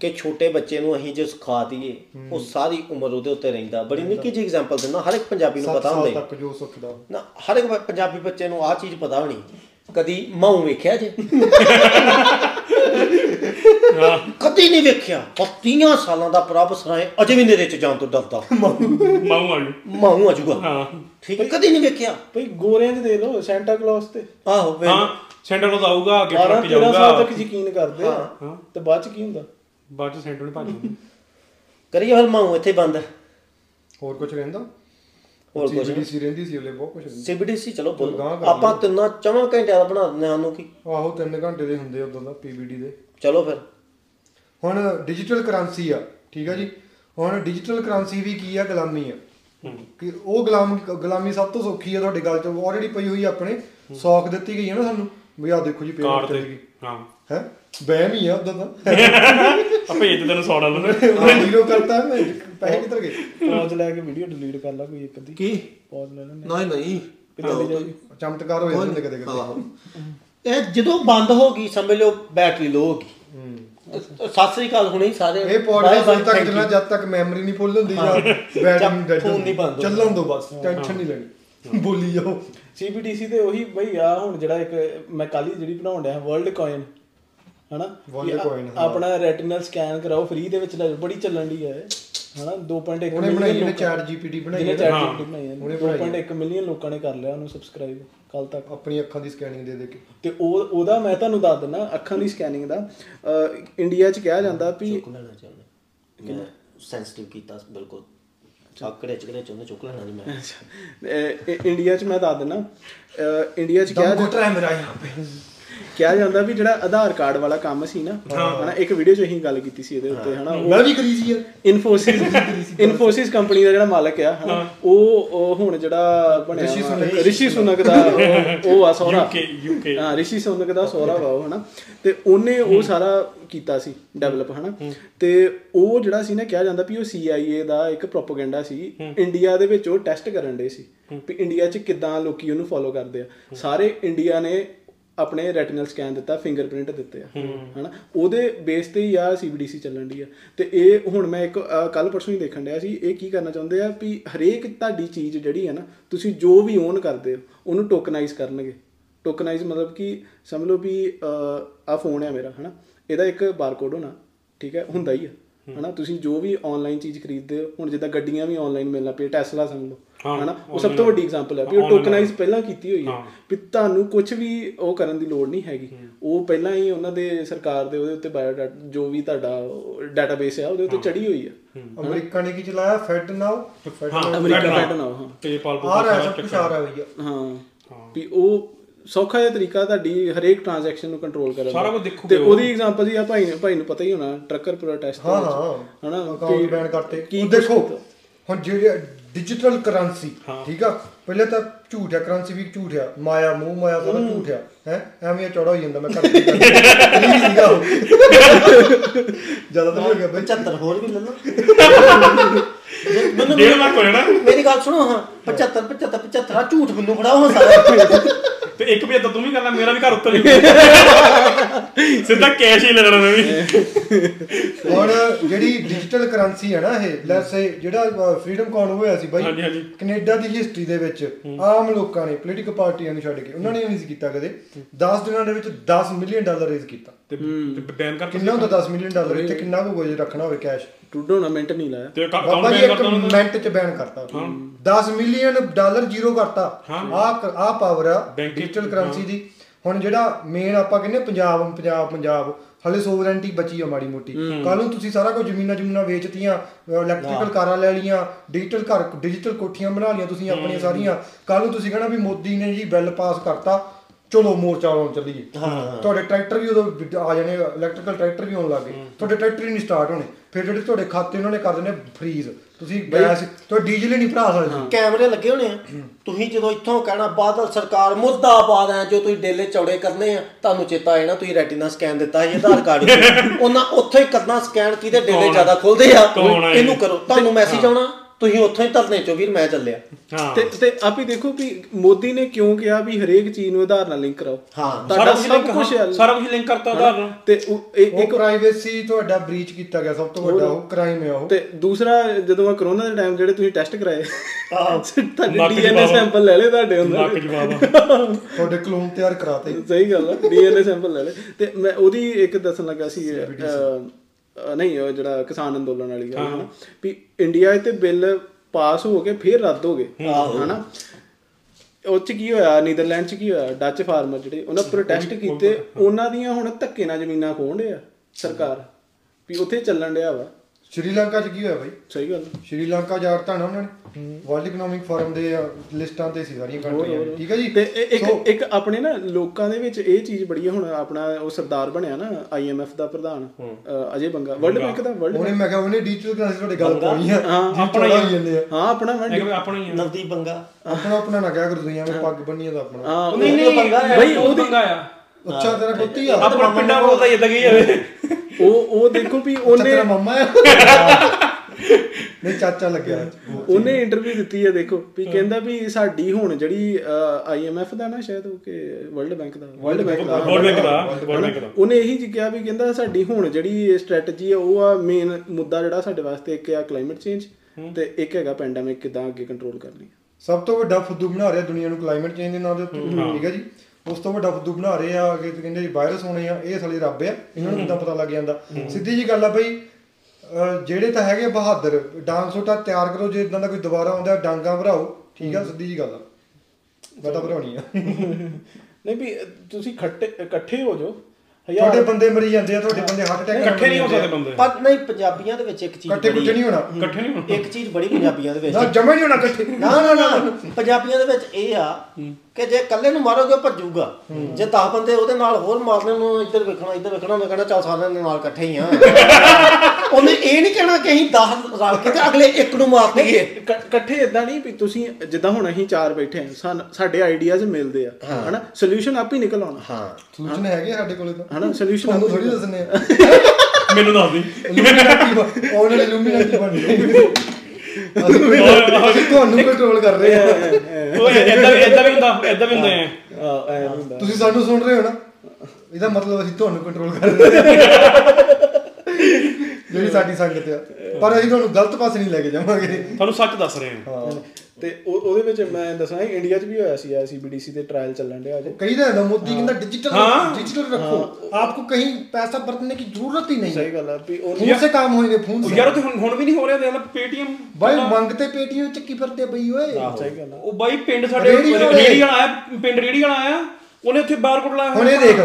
ਕਿ ਛੋਟੇ ਬੱਚੇ ਨੂੰ ਅਸੀਂ ਜੇ ਸਿਖਾ ਦਈਏ ਉਹ ਸਾਰੀ ਉਮਰ ਉਹਦੇ ਉੱਤੇ ਰਹਿੰਦਾ। ਬੜੀ ਨਿੱਕੀ ਜਿਹੀ ਐਗਜ਼ਾਮਪਲ ਦਿੰਦਾ ਹਰ ਇੱਕ ਪੰਜਾਬੀ ਨੂੰ ਪਤਾ ਹੁੰਦਾ। ਤੱਕ ਜੋ ਸੁੱਖਦਾ ਨਾ ਹਰ ਇੱਕ ਪੰਜਾਬੀ ਬੱਚੇ ਨੂੰ ਆਹ ਚੀਜ਼ ਪਤਾ ਹੋਣੀ। ਕਦੀ ਮਾਊ ਵੇਖਿਆ ਜੇ? ਕਦੀ ਨਹੀਂ ਵੇਖਿਆ। ਉਹ 30 ਸਾਲਾਂ ਦਾ ਪ੍ਰਭ ਸਰਾਏ ਅਜੇ ਵੀ ਨੇਰੇ ਚ ਜਾਣ ਤੋਂ ਡਰਦਾ। ਮਾਉ ਆ ਗਈ ਮਾਊ ਆਜੂਗਾ ਹਾਂ। ਠੀਕ ਹੈ ਕਦੀ ਨਹੀਂ ਵੇਖਿਆ। ਭਈ ਗੋਰਿਆਂ 'ਚ ਦੇ ਲਓ ਸੈਂਟਾ ਕਲੌਸ ਤੇ। ਆਹੋ ਵੇ ਹਾਂ ਸੈਂਟਰ ਨੂੰ ਆਊਗਾ ਅੱਗੇ 12 ਟਰੱਕ 13 ਸਾਲ ਜਾਊਗਾ। ਤੱਕ ਯਕੀਨ ਕਰਦੇ ਹਾਂ। ਤੇ ਬਾਅਦ 'ਚ ਕੀ ਹੁੰਦਾ? ਬਾਅਦ ਚ ਸੈਂਟਰ ਨੂੰ ਭੱਜ ਜਾਂਦਾ। ਕਰੀਏ ਫਿਰ ਮਾਊ ਇੱਥੇ ਬੰਦ। ਹੋਰ ਕੁਝ ਰਹਿੰਦਾ? ਹੋਰ ਕੁਛ ਸੀਬੀਡੀਸੀ ਰਹਿੰਦੀ ਸੀ ਉਹਲੇ ਬਹੁਤ ਕੁਝ ਸੀਬੀਡੀਸੀ ਚਲੋ ਬੋਲੋ ਆਪਾਂ ਤਿੰਨਾਂ ਚੌਵਾਂ ਘੰਟਿਆਂ ਦਾ ਬਣਾ ਦਿੰਦੇ ਹਾਂ ਸਾਨੂੰ ਕੀ। ਆਹੋ 3 ਘੰਟੇ ਦੇ ਹੁੰਦੇ ਉਦੋਂ ਦਾ ਪੀਬੀਡੀ ਦੇ। ਚਲੋ ਫਿਰ। ਹੁਣ ਡਿਜੀਟਲ ਕਰੰਸੀ ਆ ਠੀਕ ਆ ਜੀ? ਹੁਣ ਡਿਜੀਟਲ ਕਰੰਸੀ ਵੀ ਕੀ ਆ ਗੁਲਾਮੀ ਆ। ਕਿ ਉਹ ਗੁਲਾਮ ਗੁਲਾਮੀ ਸਭ ਤੋਂ ਸੌਖੀ ਆ ਤੁਹਾਡੇ ਗੱਲ ਚ। ਆਲਰੇਡੀ ਪਈ ਹੋਈ ਆਪਣੇ। ਸੌਖ ਦਿੱਤੀ ਗਈ ਹੈ ਨਾ ਸਾਨੂੰ। ਵੀ ਆ ਦੇਖੋ ਜੀ ਪੇਮੈਂਟ ਚਲੀ ਗਈ। ਹਾਂ। ਹੈ? ਬੈਮ ਹੀ ਆ ਉਦੋਂ ਤਾਂ। ਆ ਭੇਜ ਦੇ ਤੈਨੂੰ 100 ਡਾਲਰ। ਜ਼ੀਰੋ ਕਰਤਾ ਮੈਂ ਪੈਸੇ ਕਿੱਧਰ ਗਏ? ਪੌਜ਼ ਲੈ ਕੇ ਵੀਡੀਓ ਡਿਲੀਟ ਕਰ ਲਾ ਕੋਈ ਇੱਕ ਅੱਧੀ। ਕੀ? ਪੌਜ਼ ਲੈ ਲੈਣੇ ਨਹੀਂ ਨਹੀਂ। ਚਮਤਕਾਰ ਹੋ ਜਾਂਦੇ ਕਦੇ ਕਦੇ। ਆਹੋ। ਇਹ ਜਦੋਂ ਬੰਦ ਹੋ ਗਈ ਸਮਝ ਲਓ ਬੈਟਰੀ ਲੋ ਹੋ ਗਈ। ਸਤਿ ਸ੍ਰੀ ਅਕਾਲ ਹੁਣੇ ਹੀ ਸਾਰੇ। ਇਹ ਪੋਡਕਾਸਟ ਉਦੋਂ ਤੱਕ ਚੱਲਣਾ ਜਦ ਤੱਕ ਮੈਮਰੀ ਨਹੀਂ ਫੁੱਲ ਹੁੰਦੀ ਜਾਂ ਬੈਟਰੀ ਨਹੀਂ ਡੈਡ ਫੋਨ ਨਹੀਂ ਬੰਦ ਹੁੰਦਾ। ਚੱਲਣ ਦੋ ਬਸ ਟੈਨਸ਼ਨ ਨਹੀਂ ਲੈਣੀ। ਬੋਲੀ ਜਾਓ। ਸੀਬੀਡੀਸੀ ਤੇ ਉਹੀ ਬਈ ਆ ਹੁਣ ਜਿਹੜਾ ਇੱਕ ਮੈਂ ਕੱਲ ਹੀ ਜਿਹੜੀ ਬਣਾਉਣ ਡਿਆ ਵਰਲਡ ਕੋਇਨ ਹਨਾ? ਹਾਂ। ਆਪਣਾ ਰੈਟੀਨਲ ਸਕੈਨ ਕਰਾਓ ਫ੍ਰੀ ਦੇ ਵਿੱਚ ਲੈ। ਬੜੀ ਚੱਲਣ ਦੀ ਹੈ ਹਨਾ? 2.1 ਉਹਨੇ ਬਣਾਈ ਮਿਲੀਅਨ ਇਹਨੇ ਚੈਟ ਜੀਪੀਟੀ ਬਣਾਈ ਹੈ। ਚੈਟ ਨਾ, ਜੀਪੀਟੀ ਬਣਾਈ ਹੈ ਉਹਨੇ ਬਣਾਈ 2.1 ਮਿਲੀਅਨ ਲੋਕਾਂ ਨੇ ਕਰ ਲਿਆ ਉਹਨੂੰ ਸਬਸਕ੍ਰਾਈਬ ਕੱਲ ਤੱਕ। ਆਪਣੀ ਅੱਖਾਂ ਦੀ ਸਕੈਨਿੰਗ ਦੇ ਦੇ ਕੇ। ਤੇ ਉਹ ਉਹਦਾ ਮੈਂ ਤੁਹਾਨੂੰ ਦੱਸ ਦਿੰਦਾ ਅੱਖਾਂ ਦੀ ਸਕੈਨਿੰਗ ਦਾ। ਇੰਡੀਆ 'ਚ ਕਿਹਾ ਜਾਂਦਾ ਵੀ ਚੁੱਕ ਲੈਣਾ ਚਾਹੁੰਦਾ। ਮੈਂ ਸੈਂਸਿਟਿਵ ਕੀਤਾ ਬਿਲਕੁਲ। ਆਕੜੇ ਚਕੜੇ ਚਾਹੁੰਦੇ ਚੁੱਕ ਲੈਣਾ ਨਹੀਂ ਮੈਂ। ਇੰਡੀਆ 'ਚ ਮੈਂ ਦੱਸ ਦਿੰਦਾ। ਇੰਡੀਆ 'ਚ ਕਿਹਾ ਘੁੱਟ ਰਿਹਾ ਮੇਰਾ ਯਹਾਂ ਪੇ। ਕਿਹਾ ਜਾਂਦਾ ਵੀ ਜਿਹੜਾ ਆਧਾਰ ਕਾਰਡ ਵਾਲਾ ਕੰਮ ਸੀ ਨਾ ਹਨਾ ਇੱਕ ਵੀਡੀਓ 'ਚ ਅਸੀਂ ਗੱਲ ਕੀਤੀ ਸੀ ਇਹਦੇ ਉੱਤੇ ਹਨਾ ਮੈਂ ਵੀ ਕਰੀ ਸੀ ਇਨਫੋਸਿਸ ਇਨਫੋਸਿਸ ਕੰਪਨੀ ਦਾ ਜਿਹੜਾ ਮਾਲਕ ਆ ਹਨਾ ਉਹ ਹੁਣ ਜਿਹੜਾ ਬਣਿਆ ਰਿਸ਼ੀ ਸੁਨਕ। ਦਾ ਉਹ- ਆ ਸੋਹਰਾ। UK UK ਹਾਂ ਰਿਸ਼ੀ ਸੁਨਕ ਦਾ ਸੋਹਰਾ ਵਾ ਉਹ ਹਨਾ। ਤੇ ਉਹਨੇ ਉਹ ਸਾਰਾ ਕੀਤਾ ਸੀ ਡਿਵੈਲਪ ਹਨਾ। ਤੇ ਉਹ ਜਿਹੜਾ ਸੀ ਨਾ ਕਿਹਾ ਜਾਂਦਾ ਵੀ ਉਹ CIA ਦਾ ਇੱਕ ਪ੍ਰੋਪਗੈਂਡਾ ਸੀ। ਇੰਡੀਆ ਦੇ ਵਿੱਚ ਉਹ ਟੈਸਟ ਕਰਨ ਦੇ ਸੀ ਵੀ ਇੰਡੀਆ 'ਚ ਕਿੱਦਾਂ ਲੋਕੀ ਉਹਨੂੰ ਫੋਲੋ ਕਰਦੇ ਆ। ਸਾਰੇ ਇੰਡੀਆ ਨੇ ਆਪਣੇ ਰੈਟੀਨਲ ਸਕੈਨ ਦਿੱਤਾ ਫਿੰਗਰਪ੍ਰਿੰਟ ਦਿੱਤੇ ਆ। ਹਨਾ? ਉਹਦੇ ਬੇਸ ਤੇ ਹੀ ਆ ਸੀਬੀਡੀਸੀ ਚੱਲਣ ਦੀ ਆ। ਤੇ ਇਹ ਹੁਣ ਮੈਂ ਇੱਕ ਕੱਲ ਪਰਸੋਂ ਹੀ ਦੇਖਣ ਡਿਆ ਸੀ ਇਹ ਕੀ ਕਰਨਾ ਚਾਹੁੰਦੇ ਆ ਵੀ ਹਰੇਕ ਤੁਹਾਡੀ ਚੀਜ਼ ਜਿਹੜੀ ਹੈ ਨਾ ਤੁਸੀਂ ਜੋ ਵੀ ਓਨ ਕਰਦੇ ਹੋ ਉਹਨੂੰ ਟੋਕਨਾਈਜ਼ ਕਰਨਗੇ। ਟੋਕਨਾਈਜ਼ ਮਤਲਬ ਕਿ ਸਮਝ ਲਓ ਵੀ ਆ ਫੋਨ ਹੈ ਮੇਰਾ ਹਨਾ? ਇਹਦਾ ਇੱਕ ਬਾਰਕੋਡ ਹੋਣਾ ਠੀਕ ਹੈ? ਹੁੰਦਾ ਹੀ ਆ। ਹਨਾ? ਤੁਸੀਂ ਜੋ ਵੀ ਆਨਲਾਈਨ ਚੀਜ਼ ਖਰੀਦਦੇ ਹੋ ਹੁਣ ਜਿੱਦਾਂ ਗੱਡੀਆਂ ਵੀ ਆਨਲਾਈਨ ਮਿਲਣਾ ਪਈ ਟੈਸਲਾ ਸਮਝ ਲਓ। ਹਨਾ? ਉਹ ਸਭ ਤੋਂ ਵੱਡੀ ਐਗਜ਼ਾਮਪਲ ਹੈ ਵੀ ਉਹ ਟੋਕਨਾਈਜ਼ ਪਹਿਲਾਂ ਕੀਤੀ ਹੋਈ ਹੈ। ਵੀ ਤੁਹਾਨੂੰ ਕੁਝ ਵੀ ਉਹ ਕਰਨ ਦੀ ਲੋੜ ਨਹੀਂ ਹੈਗੀ। ਉਹ ਪਹਿਲਾਂ ਹੀ ਉਹਨਾਂ ਦੇ ਸਰਕਾਰ ਦੇ ਉਹਦੇ ਉੱਤੇ ਬਾਇਓ ਜੋ ਵੀ ਤੁਹਾਡਾ ਡਾਟਾਬੇਸ ਹੈ ਉਹਦੇ ਉੱਤੇ ਚੜੀ ਹੋਈ ਹੈ। ਅਮਰੀਕਾ ਨੇ ਕੀ ਚਲਾਇਆ? ਫੈਡ ਨਾਓ ਫੈਡ ਹਾਂ, ਅਮਰੀਕਾ ਫੈਡ ਨਾ ਹਾਂ। ਪੇਪਾਲ ਆ ਰਿਹਾ ਸਭ ਕੁਝ ਆ ਰਿਹਾ ਭਈਆ ਹਾਂ। ਵੀ ਉਹ ਸੌਖਾ ਜਿਹਾ ਤਰੀਕਾ ਤੁਹਾਡੀ ਹਰੇਕ ਟ੍ਰਾਂਜੈਕਸ਼ਨ ਨੂੰ ਕੰਟਰੋਲ ਕਰਨ ਦਾ। ਸਾਰਾ ਕੁਝ ਦੇਖੂਗੇ ਤੇ ਉਹਦੀ ਐਗਜ਼ਾਮਪਲ ਜੀ ਆ ਭਾਈ ਭਾਈ ਨੂੰ ਪਤਾ ਹੀ ਹੋਣਾ ਟਰੱਕਰ ਪ੍ਰੋਟੈਸਟ ਹਾਂ ਹਾਂ। ਹਨਾ? ਅਕਾਊਂਟ ਕਿ- ਬੈਨ ਕਰਤੇ। ਕੀ ਉਹ ਦੇਖੋ। ਹੁਣ ਜਿਹੜੇ ਡਿਜੀਟਲ ਕਰੰਸੀ। ਠੀਕ ਆ? ਪਹਿਲੇ ਤਾਂ ਝੂਠ ਆ ਕਰੰਸੀ ਵੀ ਝੂਠ ਆ। ਮਾਇਆ ਮੂੰਹ ਮਾਇਆ ਸਾਰਾ ਝੂਠ ਆ ਹੈ? ਐਵੇਂ ਚੌੜਾ ਹੋ ਜਾਂਦਾ ਮੈਂ ਕਰ। ਜ਼ਿਆਦਾ ਤਾਂ ਹੋ ਗਿਆ ਬਈ। 75 ਹੋਰ ਵੀ ਲੈ ਲਓ। ਮੈਨੂੰ ਡੇਢ ਲੱਖ ਹੋ ਜਾਣਾ। ਮੇਰੀ ਗੱਲ ਸੁਣੋ ਹਾਂ 75 75 75 ਆ ਝੂਠ ਮੈਨੂੰ ਫੜਾਓ ਹਾਂ ਸਾਰਾ। ਤੇ ਇੱਕ ਵੀ ਤਾਂ ਤੂੰ ਵੀ ਕਰਨਾ ਮੇਰਾ ਵੀ ਘਰ ਉੱਤਰ ਜੂ ਸਿੱਧਾ ਕੈਸ਼ ਹੀ ਲੈਣਾ ਮੈਂ ਵੀ। ਹੁਣ ਜਿਹੜੀ ਡਿਜੀਟਲ ਕਰੰਸੀ ਹੈ ਨਾ ਇਹ ਲੈਟਸ ਸੇ ਜਿਹੜਾ ਫਰੀडम ਕਾਨ ਹੋਇਆ ਸੀ ਬਾਈ ਹਾਂਜੀ, ਹਾਂਜੀ। ਕੈਨੇਡਾ ਦੀ ਹਿਸਟਰੀ ਦੇ ਵਿੱਚ ਆਮ ਲੋਕਾਂ ਨੇ ਪੋਲੀਟੀਕਲ ਪਾਰਟੀਆਂ ਨੂੰ ਛੱਡ ਕੇ ਉਹਨਾਂ ਨੇ ਨਹੀਂ ਕੀਤਾ ਕਦੇ। 10 ਦਿਨਾਂ ਦੇ ਵਿੱਚ 10 ਮਿਲੀਅਨ ਡਾਲਰ ਰੇਜ਼ ਕੀਤਾ। ਤੇ ਬੈਨ ਕਰ ਕਿੰਨਾ ਹੁੰਦਾ 10 ਮਿਲੀਅਨ ਡਾਲਰ ਇੱਥੇ ਕਿੰਨਾ ਕੁ ਜੇ ਰੱਖਣਾ ਹੋਵੇ ਕੈਸ਼ ਟੂਡੋ ਨਾ ਮਿੰਟ ਨਹੀਂ ਲਾਇਆ। ਤੇ ਅਕਾਊਂਟ ਬੈਨ ਕਰਤਾ ਉਹਨਾਂ? ਦਾ ਮਿੰਟ ਚ ਬੈਨ ਕਰਤਾ। 10 ਮਿਲੀਅਨ ਡਾਲਰ ਜ਼ੀਰੋ ਕਰਤਾ। ਆ ਆ ਪਾਵਰ ਆ ਡਿਜੀਟਲ ਕਰੰਸੀ ਦੀ। ਹੁਣ ਜਿਹੜਾ ਮੇਨ ਆਪਾਂ ਕਹਿੰਦੇ ਪੰਜਾਬ ਪੰਜਾਬ ਪੰਜਾਬ ਹਲੇ ਸੋਵਰੈਂਟੀ ਬਚੀ ਆ ਮਾੜੀ ਮੋਟੀ। ਕੱਲ ਨੂੰ ਤੁਸੀਂ ਸਾਰਾ ਕੁਝ ਜ਼ਮੀਨਾਂ ਜ਼ਮੀਨਾਂ ਵੇਚਤੀਆਂ ਇਲੈਕਟ੍ਰੀਕਲ ਕਾਰਾਂ ਲੈ ਲੀਆਂ ਡਿਜੀਟਲ ਘਰ ਡਿਜੀਟਲ ਕੋਠੀਆਂ ਬਣਾ ਲੀਆਂ ਤੁਸੀਂ ਆਪਣੀਆਂ ਸਾਰੀਆਂ। ਕੱਲ ਨੂੰ ਤੁਸੀਂ ਕਹਣਾ ਵੀ ਮੋਦੀ ਨੇ ਜੀ ਬਿੱਲ ਪਾਸ ਕਰਤਾ। ਚਲੋ ਮੋਰਚਾ ਲਾਉਣ ਚੱਲੀਏ। ਤੁਹਾਡੇ ਟਰੈਕਟਰ ਵੀ ਉਦੋਂ ਆ ਜਾਣੇ ਇਲੈਕਟ੍ਰੀਕਲ ਟਰੈਕਟਰ ਵੀ ਆਉਣ ਲੱਗੇ ਤੁਹਾਡੇ ਟਰੈਕਟਰ ਹੀ ਨਹੀਂ ਸਟਾਰਟ ਹੋਣੇ। ਫਿਰ ਜਿਹੜੇ ਤੁਹਾਡੇ ਖਾਤੇ ਉਹਨਾਂ ਨੇ ਕਰ ਦੇਣੇ ਫ੍ਰੀਜ਼ ਤੁਸੀਂ ਗੈਸ ਤੋਂ ਡੀਜ਼ਲ ਹੀ ਨਹੀਂ ਭਰਾ ਸਕਦੇ। ਕੈਮਰੇ ਲੱਗੇ ਹੋਣੇ ਆ। ਤੁਸੀਂ ਜਦੋਂ ਇੱਥੋਂ ਕਹਿਣਾ ਬਾਦਲ ਸਰਕਾਰ ਮੁਰਦਾਬਾਦ ਹੈ ਜੋ ਤੁਸੀਂ ਡੇਲੇ ਚੌੜੇ ਕਰਨੇ ਆ ਤੁਹਾਨੂੰ ਚੇਤਾ ਆਇਆ ਨਾ ਤੁਸੀਂ ਰੈਟੀਨਾ ਸਕੈਨ ਦਿੱਤਾ ਸੀ ਆਧਾਰ ਕਾਰਡ। ਉਹਨਾਂ ਉੱਥੋਂ ਹੀ ਕਰਨਾ ਸਕੈਨ ਕੀਤੇ ਡੇਲੇ ਜ਼ਿਆਦਾ ਖੁੱਲਦੇ ਆ? ਇਹਨੂੰ ਕਰੋ। ਤੁਹਾਨੂੰ ਮੈਸੇਜ ਆਉਣਾ। ਤੁਸੀਂ ਉੱਥੋਂ ਹੀ ਧਰਨੇ ਚੋਂ ਵੀਰ ਮੈਂ ਚੱਲਿਆ। ਹਾਂ। ਤੇ ਤੇ ਆਪ ਹੀ ਦੇਖੋ ਵੀ ਮੋਦੀ ਨੇ ਕਿਉਂ ਕਿਹਾ ਵੀ ਹਰੇਕ ਚੀਜ਼ ਨੂੰ ਆਧਾਰ ਨਾਲ ਲਿੰਕ ਕਰਾਓ ਹਾਂ ਸਾਰਾ ਤੁਹਾਡਾ ਸਭ ਕੁਝ ਸਾਰਾ ਕੁਝ ਲਿੰਕ ਕਰਤਾ ਆਧਾਰ ਨਾਲ। ਤੇ ਇੱਕ ਪ੍ਰਾਈਵੇਸੀ ਤੁਹਾਡਾ ਬ੍ਰੀਚ ਕੀਤਾ ਗਿਆ ਸਭ ਤੋਂ ਵੱਡਾ ਉਹ ਕ੍ਰਾਈਮ ਹੈ ਉਹ। ਤੇ ਦੂਸਰਾ ਜਦੋਂ ਆ ਕਰੋਨਾ ਦੇ ਟਾਈਮ ਜਿਹੜੇ ਤੁਸੀਂ ਟੈਸਟ ਕਰਾਏ ਤੁਹਾਡੇ ਨੱਕ 'ਚ ਡੀਐਨਏ। ਸੈਂਪਲ ਲੈ ਲਏ ਤੁਹਾਡੇ ਆ ਤੁਹਾਡੇ ਕਲੋਨ ਤਿਆਰ ਕਰਾਤੇ। ਸਹੀ ਗੱਲ ਆ ਡੀਐਨਏ ਸੈਂਪਲ ਲੈ ਲਏ। ਤੇ ਮੈਂ ਉਹਦੀ ਇੱਕ ਦੱਸਣ ਲੱਗਾ ਸੀ ਨਹੀਂ ਉਹ ਜਿਹੜਾ ਕਿਸਾਨ ਅੰਦੋਲਨ ਵਾਲੀ ਗੱਲ ਹੈ ਨਾ ਵੀ ਇੰਡੀਆ ਤੇ ਬਿੱਲ ਪਾਸ ਹੋ ਕੇ ਫਿਰ ਰੱਦ ਹੋ ਗਏ। ਹਨਾ? ਉਹ ਚ ਕੀ ਹੋਇਆ? ਨੀਦਰਲੈਂਡ ਚ ਕੀ ਹੋਇਆ? ਡੱਚ ਫਾਰਮਰ ਜਿਹੜੇ ਉਹਨਾਂ ਪ੍ਰੋਟੈਸਟ ਕੀਤੇ। ਉਹਨਾਂ ਦੀਆਂ ਹੁਣ ਧੱਕੇ ਨਾਲ ਜ਼ਮੀਨਾਂ ਖੋਣ ਡਿਆ ਸਰਕਾਰ। ਵੀ ਉੱਥੇ ਚੱਲਣ ਡਿਆ ਵਾ। ਸ਼੍ਰੀਲੰਕਾ 'ਚ ਕੀ ਹੋਇਆ ਬਾਈ? ਸਹੀ ਗੱਲ। ਸ਼੍ਰੀਲੰਕਾ ਜਾੜਤਾ ਨਾ ਉਹਨਾਂ ਨੇ। ਵਰਲਡ ਇਕਨੋਮਿਕ ਫੋਰਮ ਦੇ ਲਿਸਟਾਂ ਤੇ ਸੀ ਸਾਰੀਆਂ ਕੰਟਰੀਆਂ। ਠੀਕ ਹੈ ਜੀ? ਤੇ ਇੱਕ ਇੱਕ ਆਪਣੇ ਨਾ ਲੋਕਾਂ ਦੇ ਵਿੱਚ ਇਹ ਚੀਜ਼ ਬੜੀ ਹੁਣ ਆਪਣਾ ਉਹ ਸਰਦਾਰ ਬਣਿਆ ਨਾ ਆਈਐਮਐਫ ਦਾ ਪ੍ਰਧਾਨ ਅ, ਅਜੇ ਬੰਗਾ। ਵਰਲਡ ਬੈਂਕ ਦਾ ਵਰਲਡ ਉਹਨੇ ਮੈਂ ਕਿਹਾ ਉਹਨੇ ਡਿਜੀਟਲ ਕ੍ਰਾਂਸੀ ਤੁਹਾਡੇ ਗੱਲ ਪਾਉਣੀ ਆ। ਹਾਂ, ਥੋੜ੍ਹਾ ਹੋਈ ਜਾਂਦੇ ਆ। ਹਾਂ ਆਪਣਾ ਆਪਣਾ ਹੀ ਨਵਦੀਪ ਬੰਗਾ। ਆਪਣਾ ਆਪਣਾ ਨਾ ਕਿਹਾ ਕਰੋ ਤੁਸੀਂ ਐਵੇਂ ਪੱਗ ਬੰਨੀ ਦਾ ਆਪਣਾ। ਹਾਂ ਨਹੀਂ ਨਹੀਂ ਹੈ। ਬਈ ਉਹ ਪੰਗਾ ਆ। ਅੱਛਾ ਤੇਰਾ ਪੁੱਤੀ ਆ। ਆਪਣਾ ਪਿੰਡਾਂ ਤਾਂ ਇਦਾਂ ਹੀ ਜਾਵੇ ਉਹ ਉਹ ਦੇਖੋ ਵੀ ਉਹਨੇ ਤੇਰਾ ਮਾਮਾ ਆ। ਨਹੀਂ ਚਾਚਾ ਲੱਗਿਆ ਉਹਨੇ ਇੰਟਰਵਿਊ ਦਿੱਤੀ ਹੈ ਦੇਖੋ ਵੀ ਕਹਿੰਦਾ ਵੀ ਸਾਡੀ ਹੁਣ ਜਿਹੜੀ ਆਈਐਮਐਫ ਦਾ ਨਾ ਸ਼ਾਇਦ ਉਹ ਕਿ ਵਰਲਡ ਬੈਂਕ ਦਾ ਵਰਲਡ ਬੈਂਕ ਦਾ। ਵਰਲਡ ਬੈਂਕ ਦਾ ਵਰਲਡ ਬੈਂਕ ਦਾ। ਉਹਨੇ ਇਹੀ ਜੀ ਕਿਹਾ ਵੀ ਕਹਿੰਦਾ ਸਾਡੀ ਹੁਣ ਜਿਹੜੀ ਸਟ੍ਰੈਟਜੀ ਆ ਉਹ ਆ ਮੇਨ ਮੁੱਦਾ ਜਿਹੜਾ ਸਾਡੇ ਵਾਸਤੇ ਇੱਕ ਆ ਕਲਾਈਮੇਟ ਚੇਂਜ ਤੇ ਇੱਕ ਹੈਗਾ ਪੈਂਡੈਮਿਕ ਕਿਦਾਂ ਅੱਗੇ ਕੰਟਰੋਲ ਕਰਨੀ ਸਭ ਤੋਂ ਵੱਡਾ ਫੁੱਦੂ ਬਣਾ ਰਿਹਾ ਦੁਨੀਆ ਨੂੰ ਕਲਾਈਮੇਟ ਚੇਂਜ ਦੇ ਨਾਂ ਦੇ ਉੱਤੇ। ਠੀਕ ਹੈ ਜੀ? ਉਸ ਤੋਂ ਵੱਡਾ ਫੁੱਦੂ ਬਣਾ ਰਹੇ ਆ ਕਿ ਕਹਿੰਦੇ ਜੀ ਵਾਇਰਸ ਹੋਣੇ ਆ ਇਹ ਸਾਲੇ ਰੱਬ ਆ ਇਹਨਾਂ ਨੂੰ ਕਿੱਦਾਂ ਪਤਾ ਲੱਗ ਜਾਂਦਾ? ਸਿੱਧੀ ਜੀ ਗੱਲ ਆ ਬਈ ਜਿਹੜੇ ਤਾਂ ਹੈਗੇ ਬਹਾਦਰ ਡਾਂਗ ਸੋਟਾ ਤਿਆਰ ਕਰੋ ਜੇ ਇਦਾਂ ਦਾ ਕੋਈ ਦੁਬਾਰਾ ਆਉਂਦਾ ਡਾਂਗਾ ਭਰਾਓ ਠੀਕ ਆ ਸਿੱਧੀ ਜੀ ਗੱਲ ਆ। ਗੱਟਾ ਭਰਾਉਣੀ ਆ। ਨਹੀਂ ਵੀ ਤੁਸੀਂ ਖੱਟੇ ਇਕੱਠੇ ਹੋ ਜਾਓ। ਤੁਹਾਡੇ ਬੰਦੇ ਮਰੀ ਜਾਂਦੇ ਆ ਤੁਹਾਡੇ ਬੰਦੇ ਹਾਰਟ ਅਟੈਕ ਇਕੱਠੇ ਨਹੀਂ ਹੋ ਸਕਦੇ ਬੰਦੇ। ਪਰ ਨਹੀਂ ਪੰਜਾਬੀਆਂ ਦੇ ਵਿੱਚ ਇੱਕ ਚੀਜ਼ ਇਕੱਠੇ ਕੁੱਟੇ ਨਹੀਂ ਹੋਣਾ। ਇਕੱਠੇ ਨਹੀਂ ਹੋਣਾ। ਇੱਕ ਚੀਜ਼ ਬੜੀ ਪੰਜਾਬੀਆਂ ਦੇ ਵਿੱਚ। ਨਾ ਜਮਾ ਨਹੀਂ ਹੋਣਾ ਇਕੱਠੇ। ਨਾ ਨਾ ਨਾ। ਪੰਜਾਬੀਆਂ ਦੇ ਵਿੱਚ ਇਹ ਆ ਕਿ ਜੇ ਇਕੱਲੇ ਨੂੰ ਮਾਰੋਗੇ ਉਹ ਭੱਜੂਗਾ। ਜੇ 10 ਬੰਦੇ ਉਹਦੇ ਨਾਲ ਹੋਰ ਮਾਰਨੇ ਨੂੰ ਇੱਧਰ ਵੇਖਣਾ ਇੱਧਰ ਵੇਖਣਾ ਉਹਨੇ ਕਹਿਣਾ ਚੱਲ ਸਾਰਿਆਂ ਦੇ ਨਾਲ ਇਕੱਠੇ ਹੀ ਆ। ਉਹਨੇ ਇਹ ਨਹੀਂ ਕਹਿਣਾ ਕਿ ਅਸੀਂ 10 ਰਲ ਕੇ ਤੇ ਅਗਲੇ ਇੱਕ ਨੂੰ ਮਾਰ ਦਈਏ। ਇਕ- ਇਕੱਠੇ ਇਦਾਂ ਨਹੀਂ ਵੀ ਤੁਸੀਂ ਜਿੱਦਾਂ ਹੁਣ ਅਸੀਂ ਚਾਰ ਬੈਠੇ ਹਾਂ ਸਾਨ- ਸਾਡੇ ਆਈਡੀਆਜ਼ ਮਿਲਦੇ ਆ। ਹਨਾ? ਸੋਲੂਸ਼ਨ ਆਪ ਹੀ ਨਿਕਲ ਆਉਣਾ। ਹਾਂ। ਸੋਲੂਸ਼ਨ ਹੈਗੇ ਸਾਡੇ ਕੋਲੇ ਤਾਂ। ਹਨਾ? ਸੋਲੂਸ਼ਨ ਤੁਹਾਨੂੰ ਥੋੜੀ ਦੱਸਣੇ ਆ। ਮੈਨੂੰ ਦੱਸ ਦੀ। ਉਹਨਾਂ ਨੇ ਇਲੂਮੀਨਾਟੀ ਬਣ ਗਏ ਅਸੀਂ ਤੁਹਾਨੂੰ ਕੰਟਰੋਲ ਕਰ ਰਹੇ ਆ ਉਹ ਇਦਾਂ ਇਦਾਂ ਵੀ ਹੁੰਦਾ ਇਦਾਂ ਵੀ ਹੁੰਦੇ ਐ ਤੁਸੀਂ ਸਾਨੂੰ ਸੁਣ ਰਹੇ ਹੋ ਨਾ ਇਹਦਾ ਮਤਲਬ ਅਸੀਂ ਤੁਹਾਨੂੰ ਕੰਟਰੋਲ ਕਰ ਰਹੇ ਹਾਂ। ਜਿਹੜੀ ਸਾਡੀ ਸੰਗਤ ਆ। ਪਰ ਅਸੀਂ ਤੁਹਾਨੂੰ ਗਲਤ ਪਾਸੇ ਨਹੀਂ ਲੈ ਕੇ ਜਾਵਾਂਗੇ। ਤੁਹਾਨੂੰ ਸੱਚ ਦੱਸ ਰਹੇ ਹਾਂ। ਹਾਂ। ਤੇ ਉਹਦੇ ਵਿੱਚ ਮੈਂ ਦੱਸਾਂ ਇੰਡੀਆ 'ਚ ਵੀ ਹੋਇਆ ਸੀ ਆਈਸੀਬੀਡੀਸੀ ਦੇ ਟ੍ਰਾਇਲ ਚੱਲਣ ਡਿਆ ਅਜੇ। ਕਈ ਦਾ ਮੋਦੀ ਕਹਿੰਦਾ ਡਿਜੀਟਲ ਡਿਜੀਟਲ ਰੱਖੋ ਆਪਕੋ ਕਹੀਂ ਪੈਸਾ ਵਰਤਨੇ ਕੀ ਜ਼ਰੂਰਤ ਹੀ ਨਹੀਂ। ਸਹੀ ਗੱਲ ਹੈ ਵੀ ਉਹ ਫੋਨ ਸੇ ਕੰਮ ਹੋਏਗੇ ਫੋਨ ਸੇ। ਯਾਰ ਤੇ ਹੁਣ ਹੁਣ ਵੀ ਨਹੀਂ ਹੋ ਰਿਹਾ ਦੇਖ ਲੈ ਪੇਟੀਐਮ ਬਾਈ ਮੰਗਤੇ ਪੇਟੀਐਮ ਚੱਕੀ ਫਿਰਦੇ ਬਈ ਓਏ। ਸਹੀ ਗੱਲ ਉਹ ਬਾਈ ਪਿੰਡ ਸਾਡੇ ਰੇੜੀ ਵਾਲਾ ਆਇਆ ਪਿੰਡ ਰੇੜੀ ਵਾਲਾ ਆਇਆ ਉਹਨੇ ਉੱਥੇ ਬਾਰਕੋਡ ਲਾਇਆ ਹੁਣ ਇਹ ਦੇਖ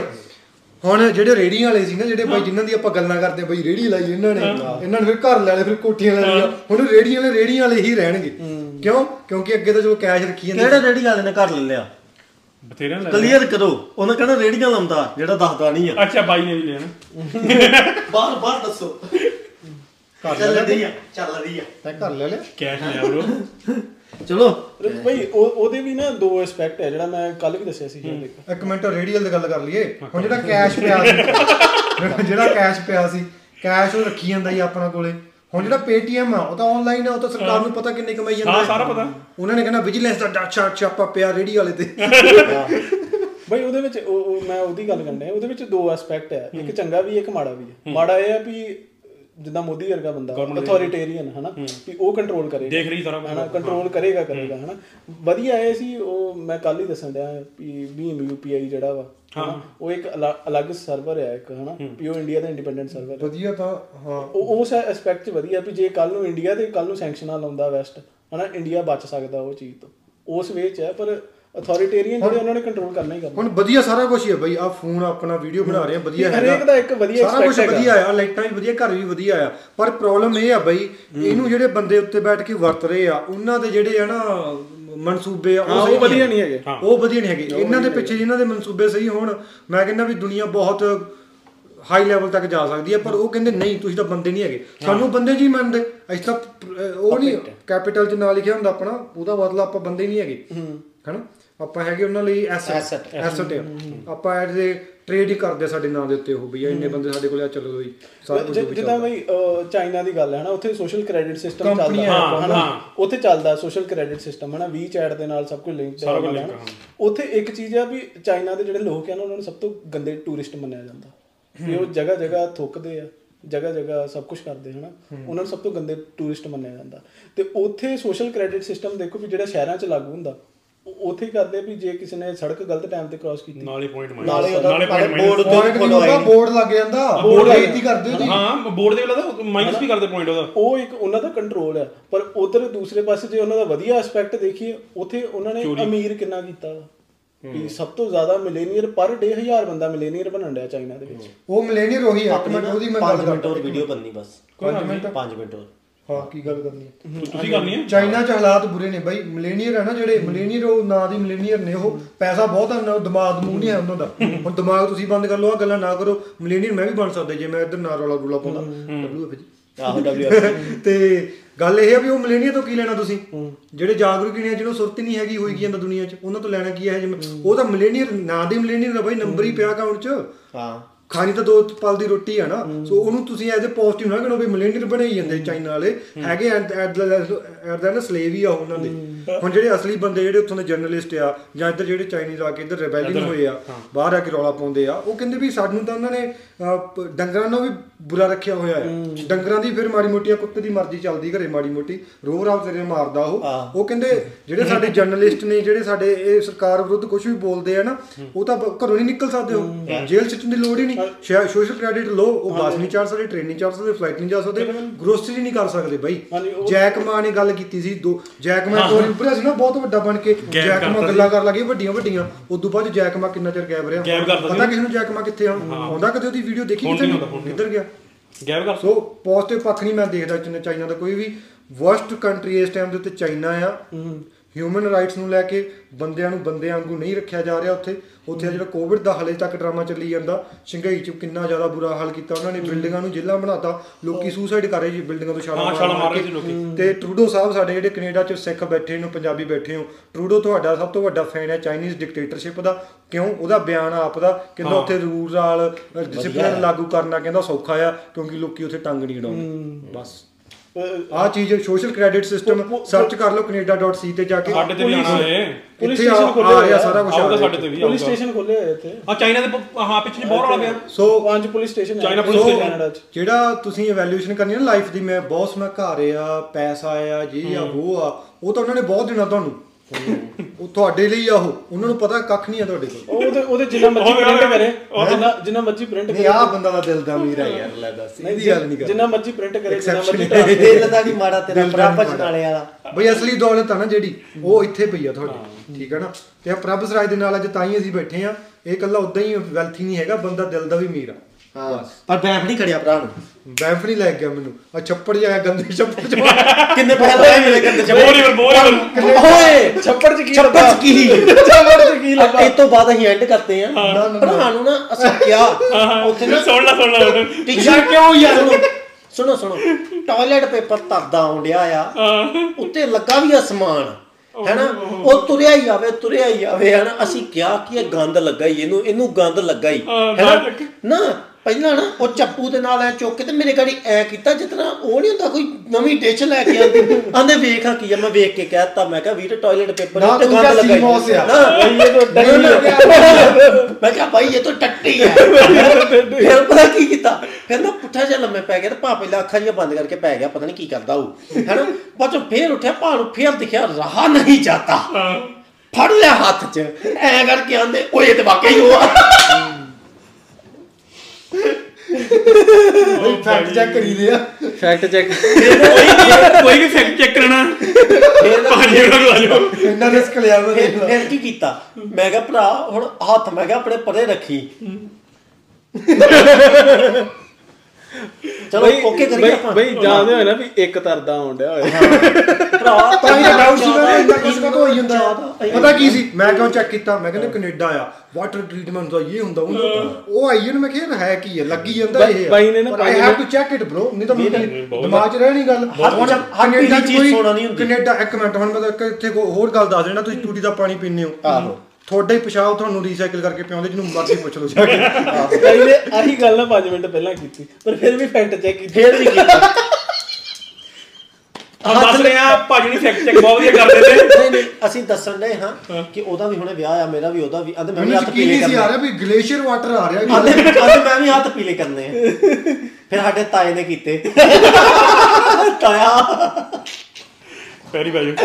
ਹੁਣ ਜਿਹੜੇ ਰੇੜੀਆਂ ਵਾਲੇ ਸੀ ਨਾ ਜਿਹੜੇ ਬਾਈ ਜਿਨ੍ਹਾਂ ਦੀ ਆਪਾਂ ਗੱਲਾਂ ਕਰਦੇ ਬਈ ਰੇੜੀ ਲਾਈ ਇਹਨਾਂ ਨੇ। ਇਹਨਾਂ ਨੇ ਫਿਰ ਘਰ ਲੈ ਲਏ ਫਿਰ ਕੋਠੀਆਂ ਲੈ ਲਈਆਂ। ਹੁਣ ਰੇੜੀਆਂ ਵਾਲੇ ਰੇੜੀਆਂ ਵਾਲੇ ਹੀ ਰਹਿਣਗੇ। ਕਿਉਂ? ਕਿਉਂਕਿ ਅੱਗੇ ਤਾਂ ਜੋ ਕੈਸ਼ ਰੱਖੀ ਜਾਂਦੇ ਕਿਹੜੇ ਰੇੜੀ ਵਾਲੇ ਨੇ ਘਰ ਲੈ ਲਿਆ? ਬਥੇਰੇ ਨੇ ਲੈ ਕਲੀਅਰ ਕਰੋ ਉਹਨੇ ਕਹਿਣਾ ਰੇੜੀਆਂ ਲਾਉਂਦਾ ਜਿਹੜਾ ਦੱਸਦਾ ਨਹੀਂ ਆ। ਅੱਛਾ ਬਾਈ ਨੇ ਵੀ ਲੈਣਾ ਬਾਹਰ ਬਾਹਰ ਦੱਸੋ। ਘਰ ਚੱਲ ਲੈ ਰਹੀ ਆ ਚੱਲ ਰਹੀ ਆ। ਤੈਂ ਘਰ ਲੈ ਲਿਆ? ਕੈਸ਼ ਲਿਆ ਬ్రో ਚਲੋ। ਉਹ ਉਹਦੇ ਵੀ ਨਾ ਦੋ ਐਸਪੈਕਟ ਹੈ ਜਿਹੜਾ ਮੈਂ ਕੱਲ ਵੀ ਦੱਸਿਆ ਸੀ ਇੱਕ ਇੱਕ ਮਿੰਟ ਰੇਡੀਅਲ ਦੀ ਗੱਲ ਕਰ ਲਈਏ। ਹੁਣ ਜਿਹੜਾ ਕੈਸ਼ ਪਿਆ ਸੀ ਜਿਹੜਾ ਕੈਸ਼ ਪਿਆ ਸੀ ਕੈਸ਼ ਉਹ ਰੱਖੀ ਜਾਂਦਾ ਹੀ ਆਪਣਾ ਕੋਲੇ। ਹੁਣ ਜਿਹੜਾ Paytm ਆ ਉਹ ਤਾਂ ਆਨਲਾਈਨ ਆ ਉਹ ਤਾਂ ਸਰਕਾਰ ਨੂੰ ਪਤਾ ਕਿੰਨੇ ਕਮਾਈ ਜਾਂਦਾ ਹਾਂ। ਸਾਰਾ ਪਤਾ। ਉਹਨਾਂ ਨੇ ਕਹਿੰਦਾ ਵਿਜੀਲੈਂਸ ਦਾ ਡਾਚਾ ਛਾਪਾ ਪਿਆ ਰੇੜੀ ਵਾਲੇ ਤੇ। ਬਈ ਉਹਦੇ ਵਿੱਚ ਉਹ ਮੈਂ ਉਹਦੀ ਗੱਲ ਕਰਨੀ ਹੈ ਉਹਦੇ ਵਿੱਚ ਦੋ ਐਸਪੈਕਟ ਹੈ ਇੱਕ ਚੰਗਾ ਵੀ ਇੱਕ ਮਾੜਾ ਵੀ ਹੈ। ਮਾੜਾ ਇਹ ਆ ਵੀ ਜਿੱਦਾਂ ਮੋਦੀ ਵਰਗਾ ਬੰਦਾ ਅਥਾਰਟੇਰੀਅਨ ਹਨਾ? ਵੀ ਉਹ ਕੰਟਰੋਲ ਕਰੇਗਾ ਦੇਖ ਰਹੀ ਸਾਰਾ ਹਨਾ ਕੰਟਰੋਲ ਕਰੇਗਾ ਕਰੇਗਾ ਹਨਾ? ਵਧੀਆ ਇਹ ਸੀ ਉਹ ਮੈਂ ਕੱਲ ਹੀ ਦੱਸਣ ਡਿਆ ਵੀ ਭੀਮ ਯੂਪੀਆਈ ਜਿਹੜਾ ਵਾ ਹਨਾ, ਉਹ ਇੱਕ ਅਲਾ- ਅਲੱਗ ਸਰਵਰ ਹੈ ਇੱਕ ਹਨਾ? ਉਹ ਇੰਡੀਆ ਦਾ ਇੰਡੀਪੈਂਡੈਂਟ ਸਰਵਰ ਹੈ ਵਧੀਆ ਤਾਂ ਹਾਂ। ਉਹ ਉਸ ਐਸਪੈਕਟ 'ਚ ਵਧੀਆ ਵੀ ਜੇ ਕੱਲ ਨੂੰ ਇੰਡੀਆ ਤੇ ਕੱਲ ਨੂੰ ਸੈਂਕਸ਼ਨਾਂ ਲਾਉਂਦਾ ਵੈਸਟ ਹਨਾ? ਇੰਡੀਆ ਬਚ ਸਕਦਾ ਉਹ ਚੀਜ਼ ਤੋਂ। ਉਸ ਵੇ 'ਚ ਹੈ ਪਰ ਅਥਾਰਟੇਰੀਅਨ ਜਿਹੜੇ ਉਹਨਾਂ ਨੇ ਕੰਟਰੋਲ ਕਰਨਾ ਹੀ ਕਰਨਾ। ਹੁਣ ਵਧੀਆ ਸਾਰਾ ਕੁਝ ਹੀ ਹੈ ਬਈ ਆ ਫੋਨ ਆਪਣਾ ਵੀਡੀਓ ਬਣਾ ਰਹੇ ਆ ਵਧੀਆ ਹਰੇਕ ਹੈਗਾ। ਦਾ ਇੱਕ ਵਧੀਆ ਸਾਰਾ ਕੁਝ aspect ਵਧੀਆ ਆ ਲਾਈਟਾਂ ਵੀ ਵਧੀਆ ਘਰ ਵੀ ਵਧੀਆ ਆ। ਪਰ ਪ੍ਰੋਬਲਮ ਇਹ ਆ ਬਈ ਇਹਨੂੰ ਜਿਹੜੇ ਬੰਦੇ ਉੱਤੇ ਬੈਠ ਕੇ ਵਰਤ ਰਹੇ ਆ ਉਹਨਾਂ ਦੇ ਜਿਹੜੇ ਆ ਨਾ ਮਨਸੂਬੇ ਆ ਹਾਂ, ਸਹੀ ਉਹ ਵਧੀਆ ਨਹੀਂ ਹੈਗੇ। ਉਹ ਵਧੀਆ ਨਹੀਂ ਹੈਗੇ। ਇਹਨਾਂ ਦੇ ਪਿੱਛੇ ਜਿਨ੍ਹਾਂ ਦੇ ਮਨਸੂਬੇ ਸਹੀ ਹੋਣ ਮੈਂ ਕਹਿੰਦਾ ਵੀ ਦੁਨੀਆ ਬਹੁਤ ਹਾਈ ਲੈਵਲ ਤੱਕ ਜਾ ਸਕਦੀ ਹੈ ਪਰ ਉਹ ਕਹਿੰਦੇ ਨਹੀਂ ਤੁਸੀਂ ਤਾਂ ਬੰਦੇ ਨਹੀਂ ਹੈਗੇ। ਸਾਨੂੰ ਬੰਦੇ ਜੀ ਮੰਨਦੇ। ਅਸੀਂ ਤਾਂ ਉਹ ਨਹੀਂ ਕੈਪੀਟਲ 'ਚ ਨਾਂ ਲਿਖਿਆ ਹੁੰਦਾ ਆਪਣਾ ਉਹਦਾ ਮਤਲਬ ਆਪਾਂ ਬੰਦੇ ਨਹੀਂ ਹੈਗੇ। ਹਨਾ? ਆਪਾਂ ਹੈਗੇ ਉਹਨਾਂ ਲਈ ਐਸੈਟ Asset. ਐਸੈਟ ਆਪਾਂ ਐਡ ਦੇ ਟ੍ਰੇਡ ਹੀ ਕਰਦੇ ਸਾਡੇ ਨਾਂ ਦੇ ਉੱਤੇ ਉਹ ਵੀ ਆ ਇੰਨੇ ਬੰਦੇ ਸਾਡੇ ਕੋਲ ਆ ਚਲੋ ਬਈ ਸਾਰਾ ਕੁਝ ਜਿੱਦਾਂ। ਬਈ ਚਾਈਨਾ ਦੀ ਗੱਲ ਹੈ ਨਾ ਉੱਥੇ ਸੋਸ਼ਲ ਕ੍ਰੈਡਿਟ ਸਿਸਟਮ ਚੱਲਦਾ। ਹਾਂ, ਹਨਾ? ਹਾਂ। ਉੱਥੇ ਚੱਲਦਾ ਸੋਸ਼ਲ ਕ੍ਰੈਡਿਟ ਸਿਸਟਮ ਹਨਾ? ਵੀ ਚੈਟ ਦੇ ਨਾਲ ਸਭ ਕੁਝ ਲਿੰਕ ਸਾਰਾ ਕੁਝ link ਆ, ਉੱਥੇ ਇੱਕ ਚੀਜ਼ ਆ ਵੀ ਚਾਈਨਾ ਦੇ ਜਿਹੜੇ ਲੋਕ ਆ ਨਾ ਉਹਨਾਂ ਨੂੰ ਸਭ ਤੋਂ ਗੰਦੇ ਟੂਰਿਸਟ ਮੰਨਿਆ ਜਾਂਦਾ। ਵੀ ਉਹ ਜਗ੍ਹਾ ਜਗ੍ਹਾ ਥੁੱਕਦੇ ਆ ਜਗ੍ਹਾ ਜਗ੍ਹਾ ਸਭ ਕੁਝ ਕਰਦੇ ਹਨਾ? ਉਹਨਾਂ ਨੂੰ ਸਭ ਤੋਂ ਗੰਦੇ ਟੂਰਿਸਟ ਮੰਨਿਆ ਜਾਂਦਾ। ਤੇ ਉੱਥੇ ਸੋਸ਼ਲ ਕ੍ਰੈਡਿਟ ਸਿਸਟਮ ਦੇਖੋ ਵੀ ਜਿਹੜਾ ਸ਼ਹਿਰਾਂ 'ਚ ਲਾਗੂ ਹੁੰਦਾ ਉੱਥੇ ਹੀ ਕਰਦੇ ਵੀ ਜੇ ਕਿਸੇ ਨੇ ਸੜਕ ਗਲਤ ਟਾਈਮ ਤੇ ਕ੍ਰਾਸ ਕੀਤੀ। ਨਾਲੇ ਪੁਆਇੰਟ ਉਹਦਾ ਨਾਲੇ ਨਾਲੇ ਪੁਆਇੰਟ board ਉੱਤੇ ਨਹੀਂ ਹੁੰਦਾ ਬੋਰਡ ਲੱਗ ਜਾਂਦਾ। ਬੋਰਡ ਬੇਇੱਜ਼ਤੀ ਕਰਦੇ ਉਹਦੀ ਹਾਂ ਬੋਰਡ ਦੇ ਵਾਲਾ ਮਾਈਨਸ ਵੀ ਕਰਦੇ ਪੁਆਇੰਟ ਉਹਦਾ। ਉਹ ਇੱਕ ਉਹਨਾਂ ਦਾ ਕੰਟਰੋਲ ਹੈ ਪਰ ਉਧਰ ਦੂਸਰੇ ਪਾਸੇ ਜੇ ਉਹਨਾਂ ਦਾ ਵਧੀਆ ਐਸਪੈਕਟ ਦੇਖੀਏ ਉੱਥੇ ਉਹਨਾਂ ਨੇ ਅਮੀਰ ਕਿੰਨਾ ਕੀਤਾ ਵਾ। ਸਭ ਤੋਂ ਜ਼ਿਆਦਾ ਮਿਲੇਨੀਅਰ ਪਰ ਡੇ ਹਜ਼ਾਰ ਬੰਦਾ ਮਿਲੇਨੀਅਰ ਬਣਨ ਡਿਆ ਚਾਈਨਾ ਦੇ ਵਿੱਚ। ਉਹ ਮਿਲੇਨੀਅਰ ਉਹੀ ਆ ਇੱਕ ਮਿੰਟ ਉਹਦੀ ਮੈਂ ਗੱਲ 5 ਮਿੰਟ ਹੋਰ ਕਰਦਾ। ਵੀਡੀਓ ਬੰਨੀ ਬਸ। ਪੰਜ ਮਿੰਟ। 5 ਮਿੰਟ ਹੋਰ। ਹਾਂ ਕੀ ਗੱਲ ਕਰਨੀ ਹੈ? ਤੁਸੀਂ ਕਰਨੀ ਹੈ? ਚਾਈਨਾ 'ਚ ਹਾਲਾਤ ਬੁਰੇ ਨੇ ਬਾਈ। ਮਿਲੇਨੀਅਰ ਹੈ ਨਾ ਜਿਹੜੇ ਮਿਲੇਨੀਅਰ ਉਹ ਨਾਂ ਦੀ ਮਿਲੇਨੀਅਰ ਨੇ ਉਹ। ਪੈਸਾ ਬਹੁਤ ਨਾ ਦਿਮਾਗ ਮੂੰਹ ਨਹੀਂ ਹੈ ਉਹਨਾਂ ਦਾ। ਹੁਣ ਦਿਮਾਗ ਤੁਸੀਂ ਬੰਦ ਕਰ ਲਓ ਆ ਗੱਲਾਂ ਨਾ ਕਰੋ। ਮਿਲੇਨੀਅਰ ਮੈਂ ਵੀ ਬਣ ਸਕਦਾ ਜੇ ਮੈਂ ਇੱਧਰ ਨਾ ਰੌਲਾ ਰੂਲਾ ਪਾਉਂਦਾ। WF ਜੀ। ਆਹੋ ਡਬਲਯੂ ਤੇ ਗੱਲ ਇਹ ਆ ਵੀ ਉਹ ਮਿਲੇਨੀਅਰ ਤੋਂ ਕੀ ਲੈਣਾ ਤੁਸੀਂ? ਜਿਹੜੇ ਜਾਗਰੂਕ ਨੇ ਜਿਹਨੂੰ ਸੁਰਤ ਹੀ ਨਹੀਂ ਹੈਗੀ ਹੋਈ ਕੀ ਜਾਂਦਾ ਦੁਨੀਆ 'ਚ। ਉਹਨਾਂ ਤੋਂ ਲੈਣਾ ਕੀ ਹੈ? ਜਿਵੇਂ ਉਹ ਤਾਂ ਮਿਲੇਨੀਅਰ ਨਾਂ ਦੇ ਮਿਲੇਨੀਅਰ ਦਾ ਬਾਈ ਨੰਬਰ ਹੀ ਪਿਆ ਅਕਾਊਂਟ 'ਚ। ਹਾਂ। ਖਾਣੀ ਤਾਂ ਦੋ ਪਲ ਦੀ ਰੋਟੀ ਆ ਨਾ ਸੋ ਉਹਨੂੰ ਤੁਸੀਂ ਐਜ਼ ਅ ਪੋਜ਼ਿਟਿਵ ਨਾ ਕਹੋ ਵੀ ਮਿਲੇਨੀਅਰ ਬਣਾਈ ਜਾਂਦੇ ਚਾਈਨਾ ਵਾਲੇ। ਹੈਗੇ ਐਟ ਦਾ ਸਲੇਵ ਹੀ ਆ ਉਹਨਾਂ ਦੇ। ਹੁਣ ਜਿਹੜੇ ਅਸਲੀ ਬੰਦੇ ਜਿਹੜੇ ਉੱਥੋਂ ਦੇ ਜਰਨਲਿਸਟ ਆ ਜਾਂ ਇੱਧਰ ਜਿਹੜੇ ਚਾਈਨੀਜ਼ ਆ ਕੇ ਇੱਧਰ ਰੈਬੈਲੀਅਨ ਹੋਏ ਆ ਬਾਹਰ ਆ ਕੇ ਰੌਲਾ ਪਾਉਂਦੇ ਆ ਉਹ ਕਹਿੰਦੇ ਵੀ ਸਾਨੂੰ ਤਾਂ ਉਹਨਾਂ ਨੇ ਡੰਗਰਾਂ ਨੂੰ ਵੀ ਬੁਰਾ ਰੱਖਿਆ ਹੋਇਆ ਹੈ। ਡੰਗਰਾਂ ਦੀ ਫਿਰ ਮਾੜੀ ਮੋਟੀ ਕੁੱਤੇ ਦੀ ਮਰਜ਼ੀ ਚੱਲਦੀ ਘਰੇ ਮਾੜੀ ਮੋਟੀ। ਰੋਹ ਰਾਵ ਤੇਰੇ ਮਾਰਦਾ ਉਹ। ਉਹ ਕਹਿੰਦੇ ਜਿਹੜੇ ਸਾਡੇ ਜਰਨਲਿਸਟ ਨੇ ਜਿਹੜੇ ਸਾਡੇ ਇਹ ਸਰਕਾਰ ਵਿਰੁੱਧ ਕੁਝ ਵੀ ਬੋਲਦੇ ਆ ਨਾ ਉਹ ਤਾਂ ਘਰੋਂ ਨਹੀਂ ਨਿਕਲ ਸਕਦੇ ਉਹ। ਜੇਲ੍ਹ ਸਿੱਟਣ ਦੀ ਲੋੜ ਹੀ ਨਹੀਂ। ਸੋਸ਼ਲ ਕ੍ਰੈਡਿਟ ਲੋ ਉਹ ਬੱਸ ਨਹੀਂ ਚੜ ਸਕਦੇ ਟ੍ਰੇਨ ਨਹੀਂ ਚੜ ਸਕਦੇ ਫਲਾਈਟ ਨਹੀਂ ਜਾ ਸਕਦੇ ਗਰੋਸਰੀ ਨਹੀਂ ਕਰ ਸਕਦੇ ਬਾਈ। ਹਾਂਜੀ, ਉਹ- ਜੈਕ ਮਾ ਨੇ ਗੱਲ ਕੀਤੀ ਸੀ ਦੋ ਜੈਕ ਮਾ ਇੱਕ ਵਾਰੀ ਉੱਭਰਿਆ ਸੀ ਨਾ ਬਹੁਤ ਵੱਡਾ ਬਣ ਕੇ ਜੈਕ ਮਾ ਗੱਲਾਂ ਕਰਨ ਲੱਗੇ ਵੱਡੀਆਂ ਵੱਡੀਆਂ। ਉਦੋਂ ਬਾਅਦ ਜੈਕ ਮਾ ਕਿੰਨਾ ਚਿਰ ਗਾਇਬ ਰਿਹਾ? ਗਾਇਬ ਪਤਾ ਕਿਸੇ ਨੂੰ ਜੈਕ ਮਾ ਕਿੱਥੇ ਆਉਂਦਾ ਕਦੇ ਉਹਦੀ ਵੀਡੀਓ ਦੇਖੀ ਨਹੀਂ ਕਿੱਧਰ ਗਿਆ। ਗੈਪ ਕਰ ਸੋ ਪੋਜ਼ਿਟਿਵ ਪੱਖ ਨਹੀਂ ਮੈਂ ਦੇਖਦਾ ਚਾਈਨਾ ਚਾਈਨਾ ਦਾ ਕੋਈ ਵੀ। ਵਰਸਟ ਕੰਟਰੀ ਇਸ ਟਾਈਮ ਦੇ ਉੱਤੇ ਚਾਈਨਾ ਆ। ਹਿਊਮਨ ਰਾਈਟਸ ਨੂੰ ਲੈ ਕੇ ਬੰਦਿਆਂ ਨੂੰ ਬੰਦਿਆਂ ਵਾਂਗੂ ਨਹੀਂ ਰੱਖਿਆ ਜਾ ਰਿਹਾ ਉੱਥੇ। ਉੱਥੇ ਜਿਹੜਾ ਕੋਵਿਡ ਦਾ ਹਲੇ ਤੱਕ ਡਰਾਮਾ ਚੱਲੀ ਜਾਂਦਾ ਸ਼ੰਘਾਈ ਚ ਕਿੰਨਾ ਜ਼ਿਆਦਾ ਬੁਰਾ ਹਾਲ ਕੀਤਾ ਉਹਨਾਂ ਨੇ ਬਿਲਡਿੰਗਾਂ ਨੂੰ ਜੇਲ੍ਹਾਂ ਬਣਾਤਾ ਲੋਕੀ ਸੁਸਾਈਡ ਕਰ ਰਹੇ ਜੀ ਬਿਲਡਿੰਗਾਂ ਤੋਂ ਛਾਲਾਂ ਮਾਰ ਰਹੇ ਕੇ। ਸੀ ਲੋਕੀ। ਤੇ ਟਰੂਡੋ ਸਾਹਿਬ ਸਾਡੇ ਜਿਹੜੇ ਕੈਨੇਡਾ ਚ ਸਿੱਖ ਬੈਠੇ ਨੇ ਪੰਜਾਬੀ ਬੈਠੇ ਹੋ ਟਰੂਡੋ ਤੁਹਾਡਾ ਸਭ ਤੋਂ ਵੱਡਾ ਫੈਨ ਹੈ ਚਾਈਨੀਜ਼ ਡਿਕਟੇਟਰਸ਼ਿਪ ਦਾ। ਕਿਉਂ? ਉਹਦਾ ਬਿਆਨ ਆਪ ਦਾ ਕਹਿੰਦਾ ਉੱਥੇ ਰੂਲ ਨਾਲ ਡਿਸਪਲਿਨ ਲਾਗੂ ਕਰਨਾ ਕਹਿੰਦਾ ਸੌਖਾ ਆ ਕਿਉਂਕਿ ਲੋਕੀ ਉੱਥੇ ਟੰਗ ਨਹੀਂ ਅਡਾਉਂਦੇ ਬਸ। ਆਹ ਚੀਜ਼ ਸੋਸ਼ਲ ਕ੍ਰੈਡਿਟ ਸਿਸਟਮ ਸਰਚ ਕਰ ਲਓ canada.c ਤੇ ਜਾ ਕੇ। ਸਾਡੇ ਤੇ ਵੀ ਆਣਾ ਹੈ ਪੁਲਿਸ ਇੱਥੇ ਆ ਸਟੇਸ਼ਨ ਖੋਲ੍ਹੇ ਆ ਰਿਹਾ ਆ। ਸਾਰਾ ਕੁਝ ਆਊਗਾ ਸਾਡੇ ਤੇ ਵੀ ਪੁਲਿਸ ਸਟੇਸ਼ਨ ਖੋਲੇ ਹੋਏ ਇੱਥੇ। ਆ ਚਾਈਨਾ ਦੇ ਹਾਂ ਪਿੱਛੇ ਬਹੁਤ ਰੌਲਾ ਪਿਆ ਸੋ ਪੰਜ ਪੁਲਿਸ ਸਟੇਸ਼ਨ ਹੈ। ਚਾਈਨਾ ਪੁਲਿਸ ਸਟੇਸ਼ਨ ਕੈਨੇਡਾ 'ਚ ਜਿਹੜਾ ਤੁਸੀਂ ਇਵੈਲੂਏਸ਼ਨ ਕਰਨੀ ਹੈ ਨਾ ਲਾਈਫ ਦੀ ਮੈਂ ਬਹੁਤ ਸੋਹਣਾ ਘਰ ਆ ਪੈਸਾ ਆ ਜੀ ਆ ਉਹ ਆ ਉਹ ਤਾਂ ਉਹਨਾਂ ਨੇ ਬਹੁਤ ਦੇਣਾ ਤੁਹਾਨੂੰ। ਉਹ ਤੁਹਾਡੇ ਲਈ ਆ ਉਹ। ਉਹਨਾਂ ਨੂੰ ਪਤਾ ਕੱਖ ਨਹੀਂ ਆ ਤੁਹਾਡੇ ਕੋਲ। ਉਹ ਉਹਦੇ ਉਹਦੇ ਜਿੰਨਾ ਮਰਜ਼ੀ ਪ੍ਰਿੰਟ ਕਰੇ। ਜਿੰਨਾ ਜਿੰਨਾ ਮਰਜ਼ੀ ਪ੍ਰਿੰਟ ਨਹੀਂ ਆਹ ਬੰਦਾ ਦਾ ਦਿਲ ਦਾ ਅਮੀਰ ਆ ਯਾਰ ਲੈ ਦੱਸ ਇਹਦੀ ਗੱਲ ਨਹੀਂ ਕਰ ਜਿੰਨਾ ਮਰਜ਼ੀ ਪ੍ਰਿੰਟ ਕਰੇ ਜਿੰਨਾ ਮਰਜ਼ੀ ਦਿਲ ਦਾ ਨਹੀਂ ਮਾੜਾ ਤੇਰਾ ਮਾੜਾ। ਨਾਲੇ ਵਾਲਾ ਬਈ ਅਸਲੀ ਦੌਲਤ ਆ ਨਾ ਜਿਹੜੀ ਉਹ ਇੱਥੇ ਪਈ ਆ ਤੁਹਾਡੀ। ਠੀਕ ਹੈ ਨਾ? ਤੇ ਆ ਪ੍ਰਭ ਸਰਾਜ ਦੇ ਨਾਲ ਅੱਜ ਤਾਂ ਹੀ ਅਸੀਂ ਬੈਠੇ ਆ। ਇਹ ਕੱਲਾ ਉਦਾਂ ਹੀ ਵੈਲਥੀ ਨਹੀਂ ਹੈਗਾ ਬੰਦਾ ਦਿਲ ਦਾ ਵੀ ਅਮੀਰ ਆ। ਹਾਂ। ਪਰ ਬੈਂਫ ਨਹੀਂ ਖੜਿਆ ਭਰਾ ਨੂੰ। ਬੈਂਫ ਨਹੀਂ ਲੈ ਗਿਆ ਮੈਨੂੰ। ਆ ਛੱਪੜ ਜਿਹਾ ਗੰਦੇ ਛੱਪੜ ਚ। ਕਿੰਨੇ ਪੈਸੇ ਲਾਏ ਮੇਰੇ ਕੰਦੇ ਚ ਬੋਲੀਵਰ ਬੋਲੀਵਰ ਓਏ! ਛੱਪੜ 'ਚ ਕੀ ਛੱਪੜ ਲੱਗਾ? ਚ ਕੀ? ਛੱਪੜ 'ਚ ਕੀ ਲੱਗਾ ਇਹ ਤੋਂ ਬਾਅਦ ਅਸੀਂ ਐਂਡ ਕਰਦੇ ਆ ਭਰਾ ਨੂੰ ਨਾ ਅਸੀਂ ਕਿਹਾ ਉੱਥੇ ਨਾ ਸੁਣ ਲੈ ਸੁਣ ਲੈ ਟੀਚਰ ਕਿਉਂ ਯਾਰ ਸੁਣੋ। ਸੁਣੋ ਟਾਇਲਟ ਪੇਪਰ ਤਰਦਾ ਆਉਂਦਿਆ ਆ। ਉੱਤੇ ਲੱਗਾ ਵੀ ਅਸਮਾਨ ਹੈਨਾ? ਉਹ ਤੁਰਿਆ ਹੀ ਆਵੇ ਤੁਰਿਆ ਹੀ ਆਵੇ ਹੈਨਾ? ਅਸੀਂ ਕਿਹਾ ਕਿ ਇਹ ਗੰਦ ਲੱਗਾ ਹੀ ਇਹਨੂੰ ਇਹਨੂੰ ਗੰਦ ਲੱਗਾ ਹੀ ਹੈਨਾ? ਨਾ ਪਹਿਲਾਂ ਨਾ ਉਹ ਚੱਪੂ ਦੇ ਨਾਲ ਐ ਚੁੱਕ ਕੇ ਤੇ ਮੇਰੇ ਗਾੜੀ ਐ ਕੀਤਾ ਜਿਤਨਾ ਉਹ ਨਹੀਂ ਹੁੰਦਾ ਕੋਈ ਨਵੀਂ ਡਿਸ਼ ਲੈ ਕੇ ਆਂਦੀ ਆਂਦੇ ਵੇਖਾਂ ਕੀ ਆ ਮੈਂ ਵੇਖ ਕੇ ਕਹਿਤਾ ਮੈਂ ਕਿਹਾ ਵੀਰ ਟਾਇਲਟ ਪੇਪਰ ਤੇ ਗੰਦ ਲਗਾਈ ਨਾ। ਇਹ ਤਾਂ ਡੱਗੀ ਮੈਂ ਕਿਹਾ ਭਾਈ ਇਹ ਤਾਂ ਟੱਟੀ ਹੈ ਫਿਰ ਪਤਾ ਕੀ ਕੀਤਾ? ਫਿਰ ਨਾ ਪੁੱਠਾ ਜਿਹਾ ਲੰਮੇ ਪੈ ਗਿਆ ਤੇ ਭਾ ਪਹਿਲਾਂ ਅੱਖਾਂ ਜੀਆਂ ਬੰਦ ਕਰਕੇ ਪੈ ਗਿਆ ਪਤਾ ਨਹੀਂ ਕੀ ਕਰਦਾ ਉਹ। ਹੈਨਾ? ਬਾਅਦ ਚੋਂ ਫੇਰ ਉੱਠਿਆ ਭਾ ਨੂੰ ਫੇਰ ਦਿਖਿਆ ਰਾਹ ਨਹੀਂ ਜਾਂਦਾ। ਫੜ ਲਿਆ ਹੱਥ 'ਚ। ਐ ਕਰਕੇ ਆਂਦੇ ਓਏ ਤੇ ਵਾਕਈ ਉਹ ਫੈਕਟ ਚੈੱਕ ਕਰੀ ਦੇ ਆ। ਫੈਕਟ ਚੈੱਕ ਕੋਈ ਵੀ ਕੋਈ ਵੀ ਫੈਕਟ ਚੈੱਕ ਕਰਨਾ ਪੰਜ ਉਹਨਾਂ ਨੂੰ ਆ ਜਾਓ। ਇੰਨਾ ਰਿਸਕ ਲਿਆ ਮੈਂ ਫਿਰ ਕੀ ਕੀਤਾ? ਮੈਂ ਕਿਹਾ ਭਰਾ ਹੁਣ ਹੱਥ ਮੈਂ ਕਿਹਾ ਆਪਣੇ ਪਰੇ ਰੱਖੀ। ਚਲੋ ਓਕੇ ਕਰੀਏ ਆਪਾਂ। ਬਈ ਜਾਣਦੇ ਹੋਏ ਨਾ ਵੀ ਇੱਕ ਤਰਦਾ ਆਉਣ ਡਿਆ ਹੋਇਆ ਭਰਾ ਤਾਂ ਹੀ ਡਾਊਟ ਸੀ ਮੈਂ ਇੰਨਾ ਕੁਝ ਕਦੋਂ ਹੋਈ ਜਾਂਦਾ? ਪਤਾ ਕੀ ਸੀ? ਮੈਂ ਕਿਉਂ ਚੈੱਕ ਕੀਤਾ? ਮੈਂ ਕਹਿੰਦਾ ਕੈਨੇਡਾ ਆ। ਵਾਟਰ ਟ੍ਰੀਟਮੈਂਟ ਦਾ ਇਹ ਹੁੰਦਾ ਉਹ ਆਈ ਇਹਨੂੰ ਮੈਂ ਕਿਹਾ ਹੈ ਕੀ ਹੈ ਲੱਗੀ ਜਾਂਦਾ ਇਹ ਬਾਈ ਨੇ ਨਾ ਆਈ ਹੈਵ ਨੇ- ਟੂ ਚੈੱਕ ਇਟ ਬ్రో ਨਹੀਂ ਤਾਂ ਨਹੀਂ, ਮੈਨੂੰ ਦਿਮਾਗ 'ਚ ਰਹਿਣੀ ਗੱਲ। ਹਰ ਕੈਨੇਡਾ 'ਚ ਚੀਜ਼ ਕੋਈ ਸੋਨਾ ਨਹੀਂ ਹੁੰਦੀ। ਕੈਨੇਡਾ ਇੱਕ ਮਿੰਟ ਹੁਣ ਮੈਂ ਤਾਂ ਇੱਥੇ ਕੋ ਹੋਰ ਗੱਲ ਦੱਸ ਦੇਣਾ ਤੁਸੀਂ ਟੂਟੀ ਦਾ ਪਾਣੀ ਪੀਂਦੇ ਹੋ। ਆਹੋ। ਤੁਹਾਡਾ ਹੀ ਪਿਸ਼ਾਬ ਤੁਹਾਨੂੰ ਰੀਸਾਈਕਲ ਕਰਕੇ ਪਿਆਉਂਦੇ ਜਿਹਨੂੰ ਮਰਜ਼ੀ ਪੁੱਛ ਲਓ ਜਾ ਕੇ। ਬਾਈ ਨੇ ਆਹੀ ਗੱਲ ਨਾ 5 ਮਿੰਟ ਪਹਿਲਾਂ ਕੀਤੀ ਪਰ ਫਿਰ ਵੀ ਫੈਕਟ ਚੈੱਕ ਕੀਤੀ। ਫੇਰ ਵੀ ਕੀਤਾ। ਹੁਣ ਦੱਸ ਰਹੇ ਆ ਭਾਜੀ ਨੇ ਫੈਕਟ ਚੈੱਕ ਬਹੁਤ ਵਧੀਆ ਕਰਦੇ ਨੇ। ਨਹੀਂ ਨਹੀਂ ਅਸੀਂ ਦੱਸਣ ਦੇ ਹਾਂ ਕਿ ਉਹਦਾ ਵੀ ਹੁਣੇ ਵਿਆਹ ਆ ਮੇਰਾ ਵੀ ਉਹਦਾ ਵੀ ਅੰਦੇ ਮੈਂ ਵੀ ਹੱਥ ਪੀਲੇ ਸੀ ਆ ਕਰਨੇ। ਰਿਹਾ ਵੀ ਗਲੇਸ਼ੀਅਰ ਵਾਟਰ ਆ ਰਿਹਾ ਆਂਦੇ ਮੈਂ ਵੀ ਹੱਥ ਪੀਲੇ ਕਰਨੇ ਆ। ਫਿਰ ਸਾਡੇ ਤਾਏ ਨੇ ਕੀਤੇ। ਤਾਇਆ। ਪੈਰੀ ਬਾਜੂ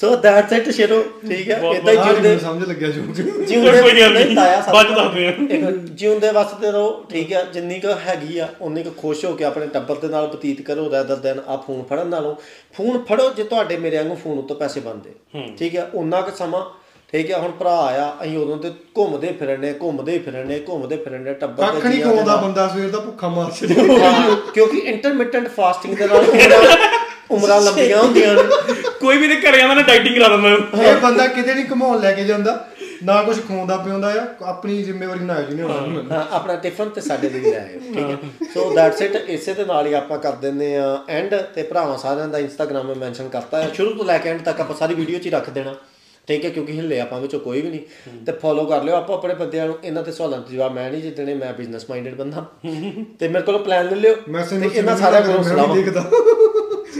ਸੋ ਦੈਟਸ ਇਟ ਸ਼ੇਰੋ ਠੀਕ ਹੈ? ਇਦਾਂ ਹੀ ਜਿਉਂਦੇ ਸਮਝ ਲੱਗਿਆ ਜੋ ਜਿਉਂਦੇ ਕੋਈ ਨਹੀਂ, ਤਾਇਆ ਸਭ ਬਾਅਦ ਚ ਤੋਂ- ਦੱਸਦੇ ਆ। ਇੱਕ ਜਿਉਂਦੇ ਵਸਦੇ ਰਹੋ ਠੀਕ ਹੈ? ਜਿੰਨੀ ਕੁ ਹੈਗੀ ਆ ਉਨੀ ਕੁ ਖੁਸ਼ ਹੋ ਕੇ ਆਪਣੇ ਟੱਬਰ ਦੇ ਨਾਲ ਬਤੀਤ ਕਰੋ ਰੈਦਰ ਦਿਨ ਆ ਫੋਨ ਫੜਨ ਨਾਲੋਂ। ਫੋਨ ਫੜੋ ਜੇ ਤੁਹਾਡੇ ਮੇਰੇ ਵਾਂਗੂ ਫੋਨ ਉੱਤੇ ਪੈਸੇ ਬਣਦੇ। ਠੀਕ ਹੈ? ਉਨਾ ਕੁ ਸਮਾਂ ਠੀਕ ਹੈ? ਹੁਣ ਭਰਾ ਆ ਅਸੀਂ ਉਦੋਂ ਤੇ ਘੁੰਮਦੇ ਫਿਰਨੇ ਘੁੰਮਦੇ ਫਿਰਨੇ ਘੁੰਮਦੇ ਫਿਰਨੇ ਟੱਬਰ ਕੱਖ ਨਹੀਂ ਦੇ ਨਾਲ। ਬੰਦਾ ਸਵੇਰ ਦਾ ਭੁੱਖਾ ਮਾਰ ਛੱਡਿਆ ਹਾਂ, ਕਿਉਂਕਿ ਇੰਟਰਮਿਟੈਂਟ ਫਾਸਟਿੰਗ ਦੇ ਨਾਲ ਉਮਰਾਂ ਲੰਬੀਆਂ ਹੁੰਦੀਆਂ ਨੇ। ਕੋਈ ਵੀ ਤੇ ਘਰੇ ਆਉਂਦਾ ਨਾ ਡਾਈਟਿੰਗ ਕਰਾ ਦਿੰਦਾ। ਇਹ ਬੰਦਾ ਕਿਤੇ ਨਹੀਂ ਘਮਾਉਣ ਲੈ ਕੇ ਜਾਂਦਾ। ਨਾ ਕੁਝ ਖਵਾਉਂਦਾ ਪਿਆਉਂਦਾ ਆ ਆਪਣੀ ਜ਼ਿੰਮੇਵਾਰੀ ਨਾ ਜੀ ਨਹੀਂ ਹੋਣਾ ਆਪਣਾ ਟਿਫਨ ਤੇ ਸਾਡੇ ਲਈ ਲੈ ਆਇਓ ਠੀਕ ਹੈ। ਸੋ ਦੈਟਸ ਇਟ ਇਸੇ ਦੇ ਨਾਲ ਹੀ ਆਪਾਂ ਕਰ ਦਿੰਦੇ ਆ ਐਂਡ ਤੇ ਭਰਾਵਾਂ ਸਾਰਿਆਂ ਦਾ ਇੰਸਟਾਗ੍ਰam ਮੈਂ ਮੈਂਸ਼ਨ ਕਰਤਾ ਹੈ। ਸ਼ੁਰੂ ਤੋਂ ਲੈ ਕੇ ਐਂਡ ਤੱਕ ਆਪਾਂ ਸਾਰੀ ਵੀਡੀਓ 'ਚ ਹੀ ਰੱਖ ਦੇਣਾ ਠੀਕ ਹੈ ਕਿਉਂਕਿ ਹਿੱਲੇ ਆਪਾਂ ਵਿੱਚੋਂ ਕੋਈ ਵੀ ਨਹੀਂ। ਤੇ ਫੋਲੋ ਕਰ ਲਿਓ ਆਪੋ ਆਪਣੇ ਬੰਦਿਆਂ ਨੂੰ ਇਹਨਾਂ ਤੇ ਸਵਾਲਾਂ ਦੇ ਜਵਾਬ ਮੈਂ ਨਹੀਂ ਜਿੱਦਣੇ ਮੈਂ ਬਿਜ਼ਨਸ ਮਾਈਂਡਡ ਬੰਦਾ। ਤੇ ਮੇਰੇ ਕੋਲ ਪਲਾਨ ਲੈ ਲਿਓ। ਤੇ ਇਹਨਾਂ ਸਾਰਿਆਂ ਕੋਲੋਂ ਸਲਾਮ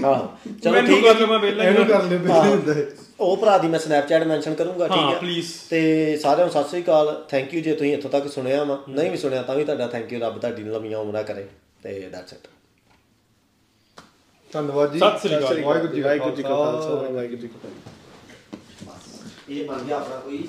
ਵੀ ਦੇਖਦਾ ਹਾਂ ਚਲੋ ਠੀਕ ਹੈ। ਮੈਂ ਵਿਹਲਾ ਹੀ ਇਹਨੂੰ। ਕਰ ਲਿਓ ਬਿਲਕੁਲ ਹੁੰਦਾ। ਹੈ ਉਹ ਭਰਾ ਦੀ ਮੈਂ ਸਨੈਪਚੈਟ ਮੈਂਸ਼ਨ ਕਰੂੰਗਾ ਠੀਕ ਹਾਂ, ਹੈ। please। ਤੇ ਸਾਰਿਆਂ ਨੂੰ ਸਤਿ ਸ੍ਰੀ ਅਕਾਲ। ਥੈਂਕ ਯੂ ਜੇ ਤੁਸੀਂ ਇੱਥੋਂ ਤੱਕ ਸੁਣਿਆ ਵਾ। ਨਹੀਂ ਵੀ ਸੁਣਿਆ ਤਾਂ ਵੀ ਤੁਹਾਡਾ ਥੈਂਕ ਯੂ ਰੱਬ ਤੁਹਾਡੀ ਲੰਮੀਆਂ ਉਮਰਾਂ ਕਰੇ। ਤੇ ਦੈਟਸ ਇਟ ਧੰਨਵਾਦ ਜੀ। ਸਤਿ ਸ੍ਰੀ ਅਕਾਲ। ਵਾਹਿਗੁਰੂ ਜੀ ਵਾਹਿਗੁਰੂ ਜੀ ਕਾ ਖਾਲਸਾ ਖਾਲਸਾ ਵਾਹਿਗੁਰੂ ਜੀ ਕੀ ਫਤਿਹ। ਇਹ ਬਣ ਗਿਆ ਆਪਣਾ ਕੋਈ